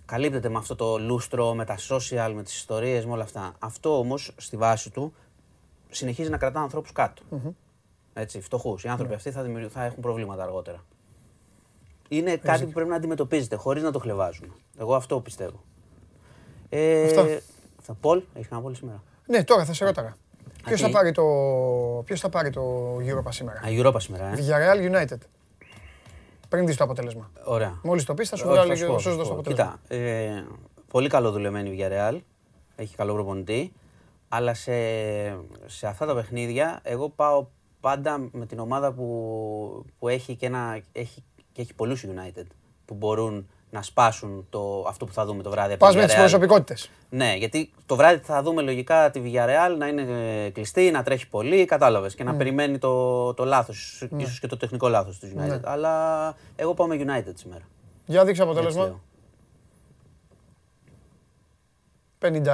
Speaker 6: Καλύπτεται με αυτό το λούστρο, με τα social, με τις ιστορίες, με όλα αυτά. Αυτό όμως στη βάση του συνεχίζει να κρατά ανθρώπους κάτω. Έτσι, φτωχούς. Οι άνθρωποι αυτοί θα, δημιουργ- θα έχουν προβλήματα αργότερα. Είναι κάτι που πρέπει να αντιμετωπίζετε χωρίς να το χλεβάζουμε. Εγώ αυτό πιστεύω. Ε,
Speaker 1: Αυτά.
Speaker 6: Θα Πολ, έχεις κανένα Πολ σήμερα;
Speaker 1: Ναι, τώρα θα σε ρώταγα. Ποιος θα
Speaker 6: τι;
Speaker 1: πάρει το, ποιος θα πάρει το Europa σήμερα;
Speaker 6: Α, Europa σήμερα, ε.
Speaker 1: Villarreal United. Πριν δεις το αποτέλεσμα.
Speaker 6: Ωραία.
Speaker 1: Μόλις το πεις θα σου
Speaker 6: Όχι,
Speaker 1: βγάλει
Speaker 6: θα
Speaker 1: και
Speaker 6: σου πω,
Speaker 1: θα
Speaker 6: θα
Speaker 1: σου
Speaker 6: σου
Speaker 1: δώσω το
Speaker 6: πω.
Speaker 1: αποτέλεσμα.
Speaker 6: Κοίτα, ε, πολύ καλό δουλεμένη η Villarreal. Έχει καλό προπονητή. Αλλά σε, σε αυτά τα παιχνίδια, εγώ πάω πάντα με την ομάδα που, που έχει, και ένα, έχει, και έχει πολλούς United που μπορούν να σπάσουν το, αυτό που θα δούμε το βράδυ. από
Speaker 1: Πας
Speaker 6: τη
Speaker 1: με τις
Speaker 6: Villarreal.
Speaker 1: προσωπικότητες.
Speaker 6: Ναι, γιατί το βράδυ θα δούμε λογικά τη Villarreal να είναι ε, κλειστή, να τρέχει πολύ, κατάλαβες, και να
Speaker 1: Ναι.
Speaker 6: περιμένει το, το λάθος, ίσως και το τεχνικό λάθος του United. Αλλά εγώ πάω με United σήμερα.
Speaker 1: Για δείξε
Speaker 6: Έτσι
Speaker 1: αποτέλεσμα.
Speaker 6: λέω.
Speaker 1: 51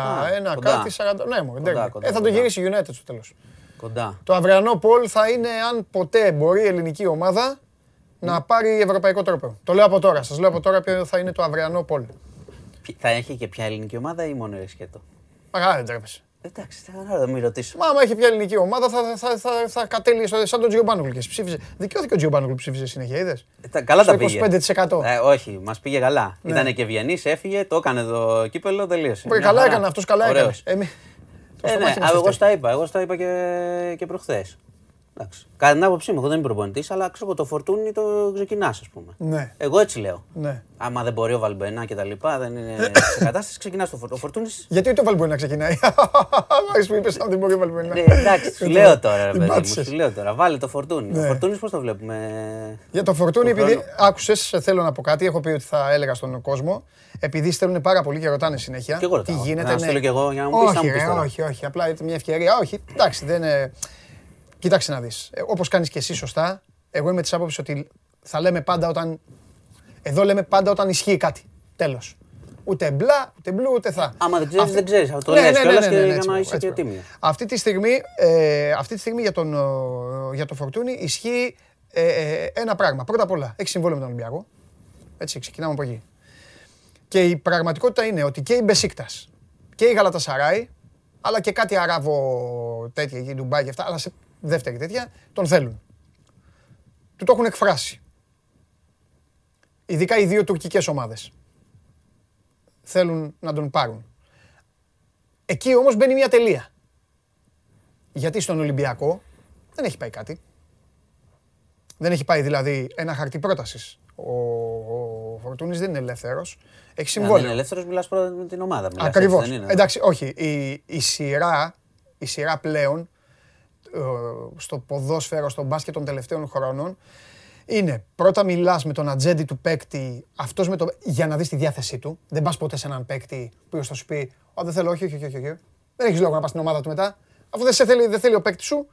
Speaker 6: Α, κοντά.
Speaker 1: κάτι, 40. Ναι, μου,
Speaker 6: Κοντά, κοντά,
Speaker 1: Ε, θα το
Speaker 6: κοντά.
Speaker 1: γυρίσει η United στο τέλος.
Speaker 6: Κοντά.
Speaker 1: Το αυριανό Πολ θα είναι αν ποτέ μπορεί η ελληνική ομάδα να πάρει ευρωπαϊκό τρόπο. Το λέω από τώρα. Σας λέω από τώρα ποιο θα είναι το αυριανό Πολ.
Speaker 6: Ποι- Θα έχει και ποια ελληνική ομάδα ή μόνο ρεσκέτο.
Speaker 1: Αγά δεν τρέπεσαι.
Speaker 6: Εντάξει, θα να μην ρωτήσω.
Speaker 1: Μα άμα έχει πια ελληνική ομάδα θα, θα, θα, θα κατέληγε στο- σαν τον Τζιομπάνογλου και ψήφιζε. Δικαιώθηκε ο Τζιομπάνογλου που ψήφιζε συνέχεια, είδες;
Speaker 6: Ε, τα- καλά
Speaker 1: Στο
Speaker 6: τα πήγε.
Speaker 1: 25%.
Speaker 6: Ε, όχι, μας πήγε καλά.
Speaker 1: Ναι.
Speaker 6: Ήτανε και Βιενή, έφυγε, το έκανε το κύπελο, τελείωσε.
Speaker 1: Μπορεί,
Speaker 6: Μια
Speaker 1: καλά
Speaker 6: χαρά.
Speaker 1: έκανε αυτός, καλά έκανε.
Speaker 6: Ωραίος.
Speaker 1: Εμεί.
Speaker 6: Ε, ναι, α, εγώ στα είπα, εγώ στα είπα και, και προχθές. Εντάξει. Κατά την άποψή μου, εγώ δεν είμαι προπονητής, αλλά ξέρω εγώ το φορτούνι το ξεκινάς, ας πούμε.
Speaker 1: Ναι.
Speaker 6: Εγώ έτσι λέω.
Speaker 1: Ναι.
Speaker 6: Άμα δεν μπορεί ο Βαλμπενά και τα λοιπά, δεν είναι σε κατάσταση, ξεκινάς το φορτούνι. Ο φορτούνης
Speaker 1: Γιατί ούτε ο Βαλμπουέ να ξεκινάει. Μ' αρέσει που είπες αν δεν μπορεί ο Βαλμπουέ να.
Speaker 6: Ναι, εντάξει, σου λέω τώρα, ρε
Speaker 1: Την
Speaker 6: παιδί μου.
Speaker 1: πάτησες.
Speaker 6: Σου λέω τώρα. Βάλε το φορτούνι.
Speaker 1: Ναι.
Speaker 6: Ο φορτούνι πώς το βλέπουμε;
Speaker 1: Για το φορτούνι,
Speaker 6: Του
Speaker 1: επειδή
Speaker 6: χρόνου.
Speaker 1: άκουσες, θέλω να πω κάτι. Έχω πει ότι θα έλεγα στον κόσμο. Επειδή στέλνουν πάρα πολύ και ρωτάνε συνέχεια.
Speaker 6: Κι εγώ ρωτάω.
Speaker 1: Τι γίνεται,
Speaker 6: Να
Speaker 1: ναι.
Speaker 6: στείλω κι εγώ για να μου πεις, θα
Speaker 1: όχι,
Speaker 6: μου πεις
Speaker 1: ρε,
Speaker 6: τώρα.
Speaker 1: όχι, όχι. Απλά ήταν μια ευκαιρία. Όχι, εντάξει, δεν. είναι- Κοίταξε να δεις. Όπως κάνεις και εσύ σωστά, εγώ είμαι της άποψης ότι θα λέμε πάντα όταν. Εδώ λέμε πάντα όταν ισχύει κάτι. Τέλος. Ούτε μπλα, ούτε μπλου, ούτε θα.
Speaker 6: Άμα δεν ξέρεις,
Speaker 1: Αυτή-
Speaker 6: δεν ξέρεις. Αυτό
Speaker 1: Ναι,
Speaker 6: λες
Speaker 1: ναι, ναι,
Speaker 6: κιόλας
Speaker 1: ναι,
Speaker 6: και
Speaker 1: ναι,
Speaker 6: για
Speaker 1: έτσι
Speaker 6: να
Speaker 1: πρέπει,
Speaker 6: είσαι
Speaker 1: έτσι
Speaker 6: και
Speaker 1: πρέπει.
Speaker 6: τίμιο.
Speaker 1: Αυτή τη στιγμή, ε, αυτή τη στιγμή για, τον, ε, για το Φορτούνι ισχύει ε, ε, ένα πράγμα. Πρώτα απ' όλα, έχει συμβόλαιο με τον Ολυμπιακό. Έτσι, ξεκινάμε από εκεί. Και η πραγματικότητα είναι ότι και η Μπεσίκτας και η Γαλατασαράη, αλλά και κάτι Αράβο τέτοια, η Ντουμπάι και αυτά, αλλά σε δεύτερη τέτοια, τον θέλουν. Του το έχουν εκφράσει. Ειδικά οι δύο τουρκικές ομάδες. Θέλουν να τον πάρουν. Εκεί όμως μπαίνει μια τελεία. Γιατί στον Ολυμπιακό δεν έχει πάει κάτι. Δεν έχει πάει δηλαδή ένα χαρτί πρότασης. Ο, ο Φορτούνης δεν είναι ελεύθερος. Έχει
Speaker 6: Αν είναι
Speaker 1: συμβόλαιο.
Speaker 6: ελεύθερος, μιλάς πρώτα με την ομάδα. μιλάς,
Speaker 1: Ακριβώς.
Speaker 6: έτσι δεν είναι;
Speaker 1: Εντάξει, όχι. Η, η, σειρά, η σειρά πλέον ε, στο ποδόσφαιρο, στο μπάσκετ των τελευταίων χρόνων είναι πρώτα μιλάς με τον ατζέντη του παίκτη αυτός με το, για να δεις τη διάθεσή του. Δεν πας ποτέ σε έναν παίκτη που θα σου πει «Α, δεν θέλω, όχι, όχι, όχι, όχι, όχι». Δεν έχεις λόγο να πας στην ομάδα του μετά. Αφού δεν, σε θέλει, δεν θέλει ο παίκτης σου,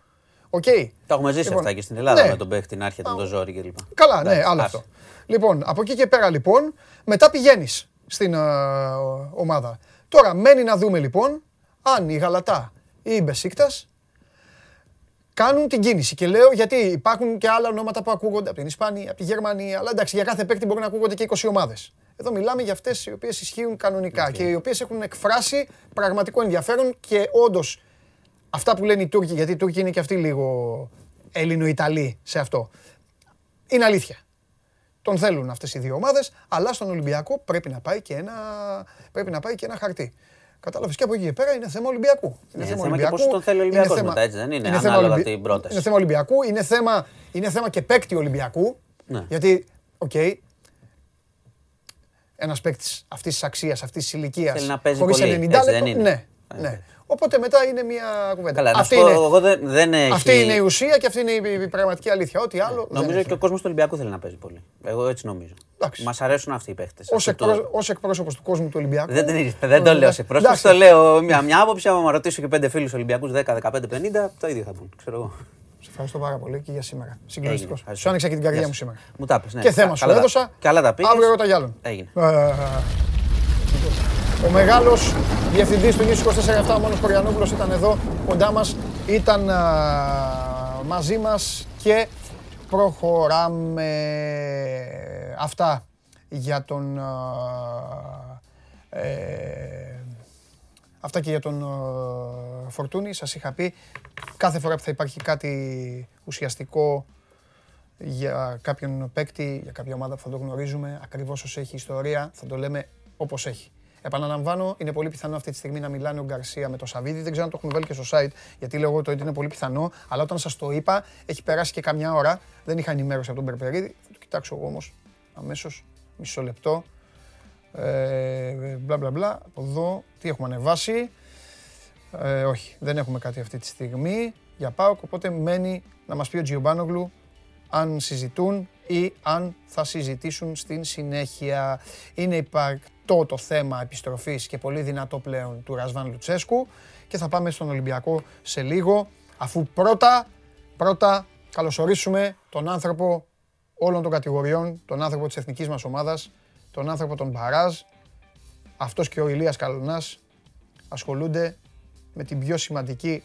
Speaker 1: οκ.
Speaker 6: Τα έχουμε ζήσει
Speaker 1: Λοιπόν,
Speaker 6: αυτά και στην Ελλάδα
Speaker 1: ναι.
Speaker 6: με τον παίχτη να έρχεται με το ζόρι κλπ.
Speaker 1: Καλά, ναι,
Speaker 6: Εντάξει,
Speaker 1: άλλο
Speaker 6: άσε.
Speaker 1: αυτό. Λοιπόν, από εκεί και πέρα λοιπόν, μετά πηγαίνεις στην ε, ομάδα. Τώρα μένει να δούμε λοιπόν αν η Γαλατά ή η Μπεσίκτας κάνουν την κίνηση. Και λέω γιατί υπάρχουν και άλλα ονόματα που ακούγονται από την Ισπανία, από τη Γερμανία. Αλλά εντάξει, για κάθε παίκτη μπορεί να ακούγονται και 20 ομάδες. Εδώ μιλάμε για αυτές οι οποίες ισχύουν κανονικά και οι οποίες έχουν εκφράσει πραγματικό ενδιαφέρον και όντως αυτά που λένε οι Τούρκοι, γιατί οι Τούρκοι είναι και αυτοί λίγο Έλληνο-Ιταλοί σε αυτό. Είναι αλήθεια. Τον θέλουν αυτές οι δύο ομάδες, αλλά στον Ολυμπιακό πρέπει να πάει και ένα, πρέπει να πάει και ένα χαρτί. Κατάλαβες και από εκεί και πέρα είναι θέμα Ολυμπιακού. Είναι
Speaker 6: Ναι, θέμα και πόσο τον θέλει ο
Speaker 1: είναι
Speaker 6: Ολυμπιακός
Speaker 1: θέμα-
Speaker 6: μετά, έτσι δεν είναι,
Speaker 1: είναι θέμα
Speaker 6: ανάλογα
Speaker 1: Ολυμπι-
Speaker 6: την πρόταση.
Speaker 1: Είναι θέμα Ολυμπιακού, είναι θέμα, είναι θέμα και παίκτη Ολυμπιακού.
Speaker 6: Ναι.
Speaker 1: Γιατί, οκ, ένας παίκτης αυτής της αξίας, αυτής της ηλικίας.
Speaker 6: Θέλει να παίζει
Speaker 1: χωρίς
Speaker 6: πολύ,
Speaker 1: 90
Speaker 6: έτσι δεν
Speaker 1: λεπτό,
Speaker 6: είναι.
Speaker 1: Ναι, ναι. Οπότε μετά είναι μια κουβέντα.
Speaker 6: Καλά, να
Speaker 1: αυτή,
Speaker 6: σου πω,
Speaker 1: είναι,
Speaker 6: εγώ δεν, δεν έχει...
Speaker 1: αυτή είναι η ουσία και αυτή είναι η, η πραγματική αλήθεια. Ό,τι άλλο. δεν
Speaker 6: Νομίζω
Speaker 1: έχει.
Speaker 6: και ο κόσμος του Ολυμπιακού θέλει να παίζει πολύ. Εγώ έτσι νομίζω.
Speaker 1: Εντάξει.
Speaker 6: Μα αρέσουν αυτοί οι παίχτε.
Speaker 1: Ως, εκπρό, ως εκπρόσωπος του κόσμου του Ολυμπιακού.
Speaker 6: Δεν, δεν, δεν το λέω ως εκπρόσωπο,
Speaker 1: Εντάξει.
Speaker 6: το λέω μια, μια άποψη. Άμα με ρωτήσω και πέντε φίλου Ολυμπιακού 10, 15, 50, το ίδιο θα πούν. Ξέρω εγώ.
Speaker 1: Σε ευχαριστώ πάρα πολύ και για σήμερα.
Speaker 6: Έγινε,
Speaker 1: Συγκλονιστικό.
Speaker 6: ευχαριστώ.
Speaker 1: Σου άνοιξα και την καρδιά
Speaker 6: Γεια
Speaker 1: μου
Speaker 6: σου.
Speaker 1: σήμερα.
Speaker 6: Μου τα πες, ναι.
Speaker 1: Και θέμα
Speaker 6: Κα-
Speaker 1: σου
Speaker 6: καλά τα-
Speaker 1: έδωσα.
Speaker 6: Καλά τα πήγες.
Speaker 1: Αύριο εγώ τα γυάλων.
Speaker 6: Έγινε.
Speaker 1: Ε, Ο μεγάλο διευθυντή του Νίσου 24-7, ο Μάνος Κοριανόπουλος ήταν εδώ κοντά μα. Ήταν α, μαζί μα και προχωράμε. Αυτά για τον. α, ε, Αυτά και για τον ε, Φορτούνη. Σας είχα πει κάθε φορά που θα υπάρχει κάτι ουσιαστικό για κάποιον παίκτη, για κάποια ομάδα που θα το γνωρίζουμε, ακριβώς όσο έχει ιστορία, θα το λέμε όπως έχει. Επαναλαμβάνω, είναι πολύ πιθανό αυτή τη στιγμή να μιλάνε ο Γκαρσία με το Σαββίδι. Δεν ξέρω αν το έχουμε βάλει και στο site, γιατί λέω εγώ το ότι είναι πολύ πιθανό. Αλλά όταν σας το είπα, έχει περάσει και καμιά ώρα. Δεν είχα ενημέρωση από τον Περπερίδη. Θα το κοιτάξω εγώ όμως αμέσως, μισό λεπτό. Ε, μπλα μπλα μπλα. Από εδώ, τι έχουμε ανεβάσει. Ε, όχι, δεν έχουμε κάτι αυτή τη στιγμή για ΠΑΟΚ, οπότε μένει να μας πει ο Τζιομπάνογλου αν συζητούν ή αν θα συζητήσουν στην συνέχεια. Είναι υπαρκτό το θέμα επιστροφής και πολύ δυνατό πλέον του Ρασβάν Λουτσέσκου και θα πάμε στον Ολυμπιακό σε λίγο, αφού πρώτα, πρώτα καλωσορίσουμε τον άνθρωπο όλων των κατηγοριών, τον άνθρωπο της εθνικής μας ομάδας, τον άνθρωπο των Μπαράζ, αυτός και ο Ηλίας Καλονάς ασχολούνται με την πιο σημαντική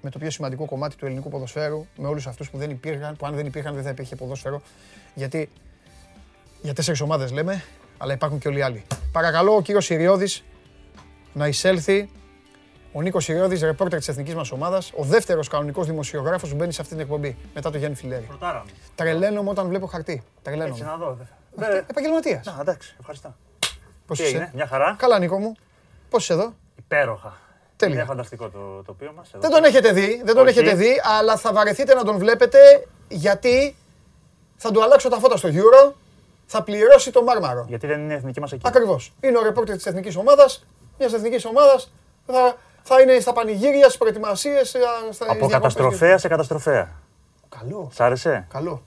Speaker 1: με το πιο σημαντικό κομμάτι του ελληνικού ποδοσφαίρου, με όλους αυτούς που δεν υπήρχαν, που αν δεν υπήρχαν δεν θα υπήρχε ποδόσφαιρο, γιατί για τέσσερις ομάδες λέμε, αλλά υπάρχουν και όλοι οι άλλοι. Παρακαλώ ο κύριος Συριώδης να εισέλθει, ο Νίκος Συριώδης, ρεπόρτερ της εθνικής μας ομάδας, ο δεύτερος κανονικός δημοσιογράφος που μπαίνει σε αυτή την εκπομπή, μετά το Γιάννη Φιλέρη.
Speaker 7: Πρωτάρα μου.
Speaker 1: Τρελαίνομαι όταν βλέπω χαρτί.
Speaker 7: Έτσι
Speaker 1: Τρελαίνομαι.
Speaker 7: να δω. δε.
Speaker 1: Ε,
Speaker 7: Ναι,
Speaker 1: Επαγγελματίας.
Speaker 7: Να, εντάξει, ευχαριστώ.
Speaker 1: Πώς
Speaker 7: Τι έγινε,
Speaker 1: είσαι.
Speaker 7: μια χαρά.
Speaker 1: Καλά Νίκο μου. Πώς είσαι εδώ;
Speaker 7: Υπέροχα.
Speaker 1: Τέλεια.
Speaker 7: Είναι φανταστικό το τοπίο μας. εδώ.
Speaker 1: Δεν τον έχετε δει, δεν τον
Speaker 7: Όχι.
Speaker 1: έχετε δει, αλλά θα βαρεθείτε να τον βλέπετε γιατί θα του αλλάξω τα φώτα στο Euro, θα πληρώσει το μάρμαρο.
Speaker 7: Γιατί δεν είναι εθνική μας εκεί.
Speaker 1: Ακριβώς. Είναι ο ρεπόρτερ της εθνικής ομάδας, μιας εθνικής ομάδας, θα, θα είναι στα πανηγύρια, στις προετοιμασίες, στα στις
Speaker 7: Από
Speaker 1: διακοπές
Speaker 7: καταστροφέα σε καταστροφέα.
Speaker 1: και- Καλό,
Speaker 7: Σ' άρεσε;
Speaker 1: καλό.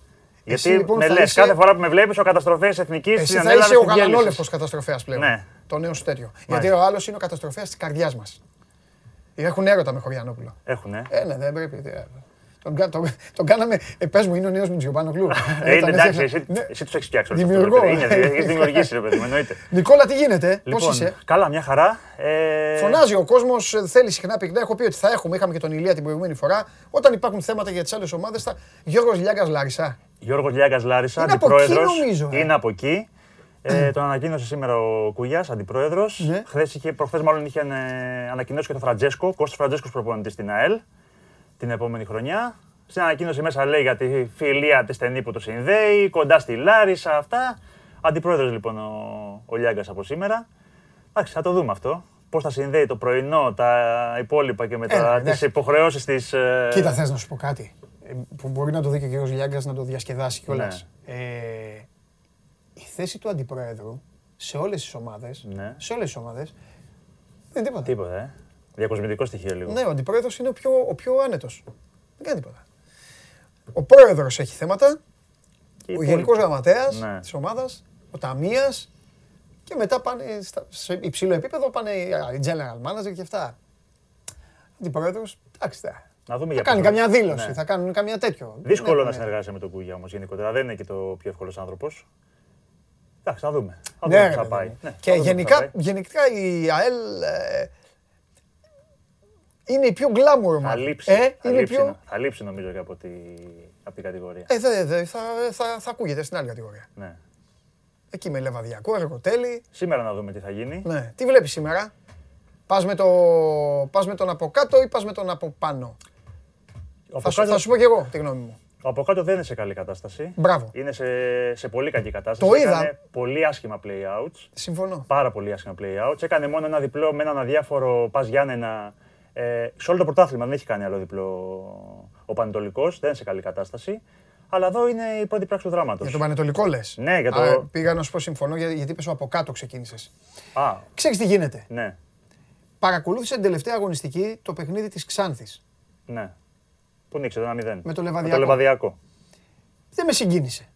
Speaker 7: Γιατί
Speaker 1: Εσύ, λοιπόν,
Speaker 7: με
Speaker 1: θα
Speaker 7: λες,
Speaker 1: είσαι-
Speaker 7: κάθε φορά που με βλέπεις ο καταστροφέας εθνικής
Speaker 1: Εσύ
Speaker 7: στην
Speaker 1: θα
Speaker 7: Ελλάδα
Speaker 1: είσαι ο
Speaker 7: στην γέλησες.
Speaker 1: γαλανόλευκος καταστροφέας πλέον.
Speaker 7: Ναι.
Speaker 1: Το νέο σου τέτοιο. Γιατί ο άλλος είναι ο καταστροφέας της καρδιάς μας. Έχουν έρωτα με Χωριανόπουλο.
Speaker 7: Έχουνε.
Speaker 1: Ε, ναι, δεν πρέπει. ε, Τον, κα- τον, τον κάναμε, ε, πες μου, είναι ο νέος μου Τζιομπάνογλου.
Speaker 7: Ε, είναι εντάξει, εσύ, εσύ τους έχεις φτιάξει. όλους αυτούς,
Speaker 1: Δημιουργώ.
Speaker 7: ρε παιδί. Είναι, έχεις δημιουργήσει, ρε παιδί μου, εννοείται.
Speaker 1: Νικόλα, τι γίνεται, πώς
Speaker 7: Λοιπόν,
Speaker 1: είσαι;
Speaker 7: καλά, μια χαρά. Ε,
Speaker 1: Φωνάζει ο κόσμος, θέλει συχνά πυκνά. Έχω πει ότι θα έχουμε. Είχαμε και τον Ηλία την προηγούμενη φορά. Όταν υπάρχουν θέματα για τις άλλες ομάδες, θα. Γιώργος Λιάγκας Λάρισα.
Speaker 7: Γιώργος Λιάγκας Λάρισα,
Speaker 1: Είναι από εκεί,
Speaker 7: αντιπρόεδρος.
Speaker 1: νομίζω, ε.
Speaker 7: Είναι από εκεί. Ε, τον ανακοίνωσε σήμερα ο Κουγιάς, αντιπρόεδρος.
Speaker 1: Ναι.
Speaker 7: Χθες είχε, προχθές μάλλον είχε ε, ανακοινώσει και τον Φραντζέσκο, Κώστας Φραντζέσκος προπονητής στην ΑΕΛ την επόμενη χρονιά. Στην ανακοίνωση μέσα λέει για τη φιλία της στενή που το συνδέει, κοντά στη Λάρισα, αυτά. Αντιπρόεδρος λοιπόν ο, ο Λιάγκας από σήμερα. Εντάξει, θα το δούμε αυτό. Πώς θα συνδέει το πρωινό, τα υπόλοιπα και
Speaker 1: Έλα,
Speaker 7: μετά τις
Speaker 1: εντάξει.
Speaker 7: υποχρεώσεις της.
Speaker 1: Κοίτα, θες να σου πω κάτι. Ε, που μπορεί να το δει και ο Γιώργο Λιάγκας να το διασκεδάσει κιόλας.
Speaker 7: Ναι.
Speaker 1: Ε, η θέση του αντιπρόεδρου σε όλες τις ομάδες.
Speaker 7: Ναι.
Speaker 1: Σε όλες τις ομάδες. Δεν είναι τίποτα.
Speaker 7: Τίποτα, ε. Διακοσμητικό στοιχείο λίγο.
Speaker 1: Ναι, ο αντιπρόεδρο είναι ο πιο, ο πιο άνετος. Δεν κάνει τίποτα. Ο πρόεδρος έχει θέματα.
Speaker 7: Και οι
Speaker 1: ο
Speaker 7: υπόλοιποι.
Speaker 1: γενικός γραμματέας
Speaker 7: Ναι.
Speaker 1: της ομάδας, ο ταμείας και μετά πάνε στα, σε υψηλό επίπεδο πάνε οι οι general manager και αυτά. Αντιπρόεδρος, εντάξει. Θα,
Speaker 7: Να δούμε
Speaker 1: θα
Speaker 7: για
Speaker 1: κάνει
Speaker 7: πώς θα-
Speaker 1: καμιά δήλωση,
Speaker 7: Ναι.
Speaker 1: θα κάνουν καμιά τέτοιο.
Speaker 7: Δύσκολο
Speaker 1: Δεν
Speaker 7: να
Speaker 1: έχουν-
Speaker 7: συνεργάζεσαι με τον Κούγια όμως γενικότερα. Δεν είναι και το πιο εύκολος άνθρωπος. Εντάξει, θα δούμε. Θα
Speaker 1: Ναι,
Speaker 7: δούμε
Speaker 1: ρε,
Speaker 7: πώς θα
Speaker 1: παιδί
Speaker 7: πάει.
Speaker 1: μου.
Speaker 7: Ναι, θα
Speaker 1: Και
Speaker 7: δούμε πώς θα
Speaker 1: γενικά,
Speaker 7: πάει.
Speaker 1: γενικά η ΑΕΛ ε, είναι η πιο glamour
Speaker 7: θα
Speaker 1: ομάδα.
Speaker 7: λείψει.
Speaker 1: Ε,
Speaker 7: θα,
Speaker 1: είναι η
Speaker 7: λείψει,
Speaker 1: πιο...
Speaker 7: θα λείψει νομίζω και από, τη, από την κατηγορία.
Speaker 1: Ε, δε, δε, θα, θα, θα ακούγεται στην άλλη κατηγορία.
Speaker 7: Ναι.
Speaker 1: Εκεί με λεβαδιακό, εργοτέλη.
Speaker 7: Σήμερα να δούμε τι θα γίνει.
Speaker 1: Ναι. Τι βλέπεις σήμερα; Πας με, το, πας με τον από κάτω ή πας με τον από πάνω;
Speaker 7: Ο
Speaker 1: Θα σου,
Speaker 7: Αποκάτω-
Speaker 1: θα σου πω και εγώ τη γνώμη μου.
Speaker 7: Ο από κάτω δεν είναι σε καλή κατάσταση.
Speaker 1: Μπράβο.
Speaker 7: Είναι σε, σε πολύ κακή κατάσταση.
Speaker 1: Το είδα.
Speaker 7: Έκανε πολύ άσχημα play-outs.
Speaker 1: Συμφωνώ.
Speaker 7: Πάρα πολύ άσχημα play-outs. Έκανε μόνο ένα διπλό με έναν αδιάφορο πας Γιάννενα. Ε, σε όλο το πρωτάθλημα δεν έχει κάνει άλλο διπλό ο Πανετολικός. Δεν είναι σε καλή κατάσταση. Αλλά εδώ είναι η πρώτη πράξη του δράματος.
Speaker 1: Για τον Πανετολικό λες.
Speaker 7: Ναι, για το-
Speaker 1: πήγα να σου πω συμφωνώ για- γιατί είπε από κάτω ξεκίνησες.
Speaker 7: Α,
Speaker 1: Ξέρεις τι γίνεται.
Speaker 7: ναι,
Speaker 1: Παρακολούθησε την τελευταία αγωνιστική το παιχνίδι της Ξάνθης.
Speaker 7: ναι. Πού νίξε το 1-0.
Speaker 1: Με το
Speaker 7: Με
Speaker 1: Λεβαδιακό.
Speaker 7: το Λεβαδιακό.
Speaker 1: Δεν με συγκίνησε.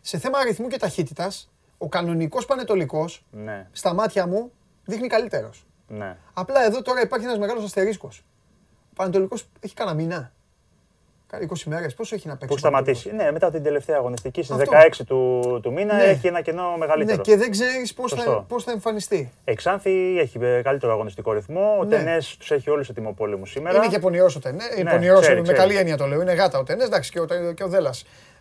Speaker 1: Σε θέμα αριθμού και ταχύτητας, ο κανονικός Πανετολικός
Speaker 7: Ναι,
Speaker 1: στα μάτια μου δείχνει καλύτερος.
Speaker 7: ναι.
Speaker 1: Απλά εδώ τώρα υπάρχει ένας μεγάλος αστερίσκος. Ο Πανετολικός έχει κανένα μήνα. Κάνα 20 μέρες. Πόσο έχει να παίξει.
Speaker 7: Που έχει
Speaker 1: ο Πανετολικός;
Speaker 7: σταματήσει. Ναι, μετά την τελευταία αγωνιστική στις
Speaker 1: Αυτό.
Speaker 7: 16 του, του μήνα
Speaker 1: Ναι.
Speaker 7: έχει ένα κενό μεγαλύτερο.
Speaker 1: Ναι, και δεν ξέρεις πώς θα,
Speaker 7: Σωστό.
Speaker 1: πώς θα εμφανιστεί.
Speaker 7: Η Ξάνθη έχει ε, καλύτερο αγωνιστικό ρυθμό. Ο
Speaker 1: Ναι.
Speaker 7: Τενές τους έχει όλους σε τιμοπόλεμου σήμερα.
Speaker 1: Είναι και πονηρός ο Τενές.
Speaker 7: Ναι,
Speaker 1: πονηρός,
Speaker 7: ξέρει,
Speaker 1: με
Speaker 7: ξέρει.
Speaker 1: καλή έννοια το λέω. Είναι γάτα ο Τενές. Εντάξει, και ο, και ο Δέλλα.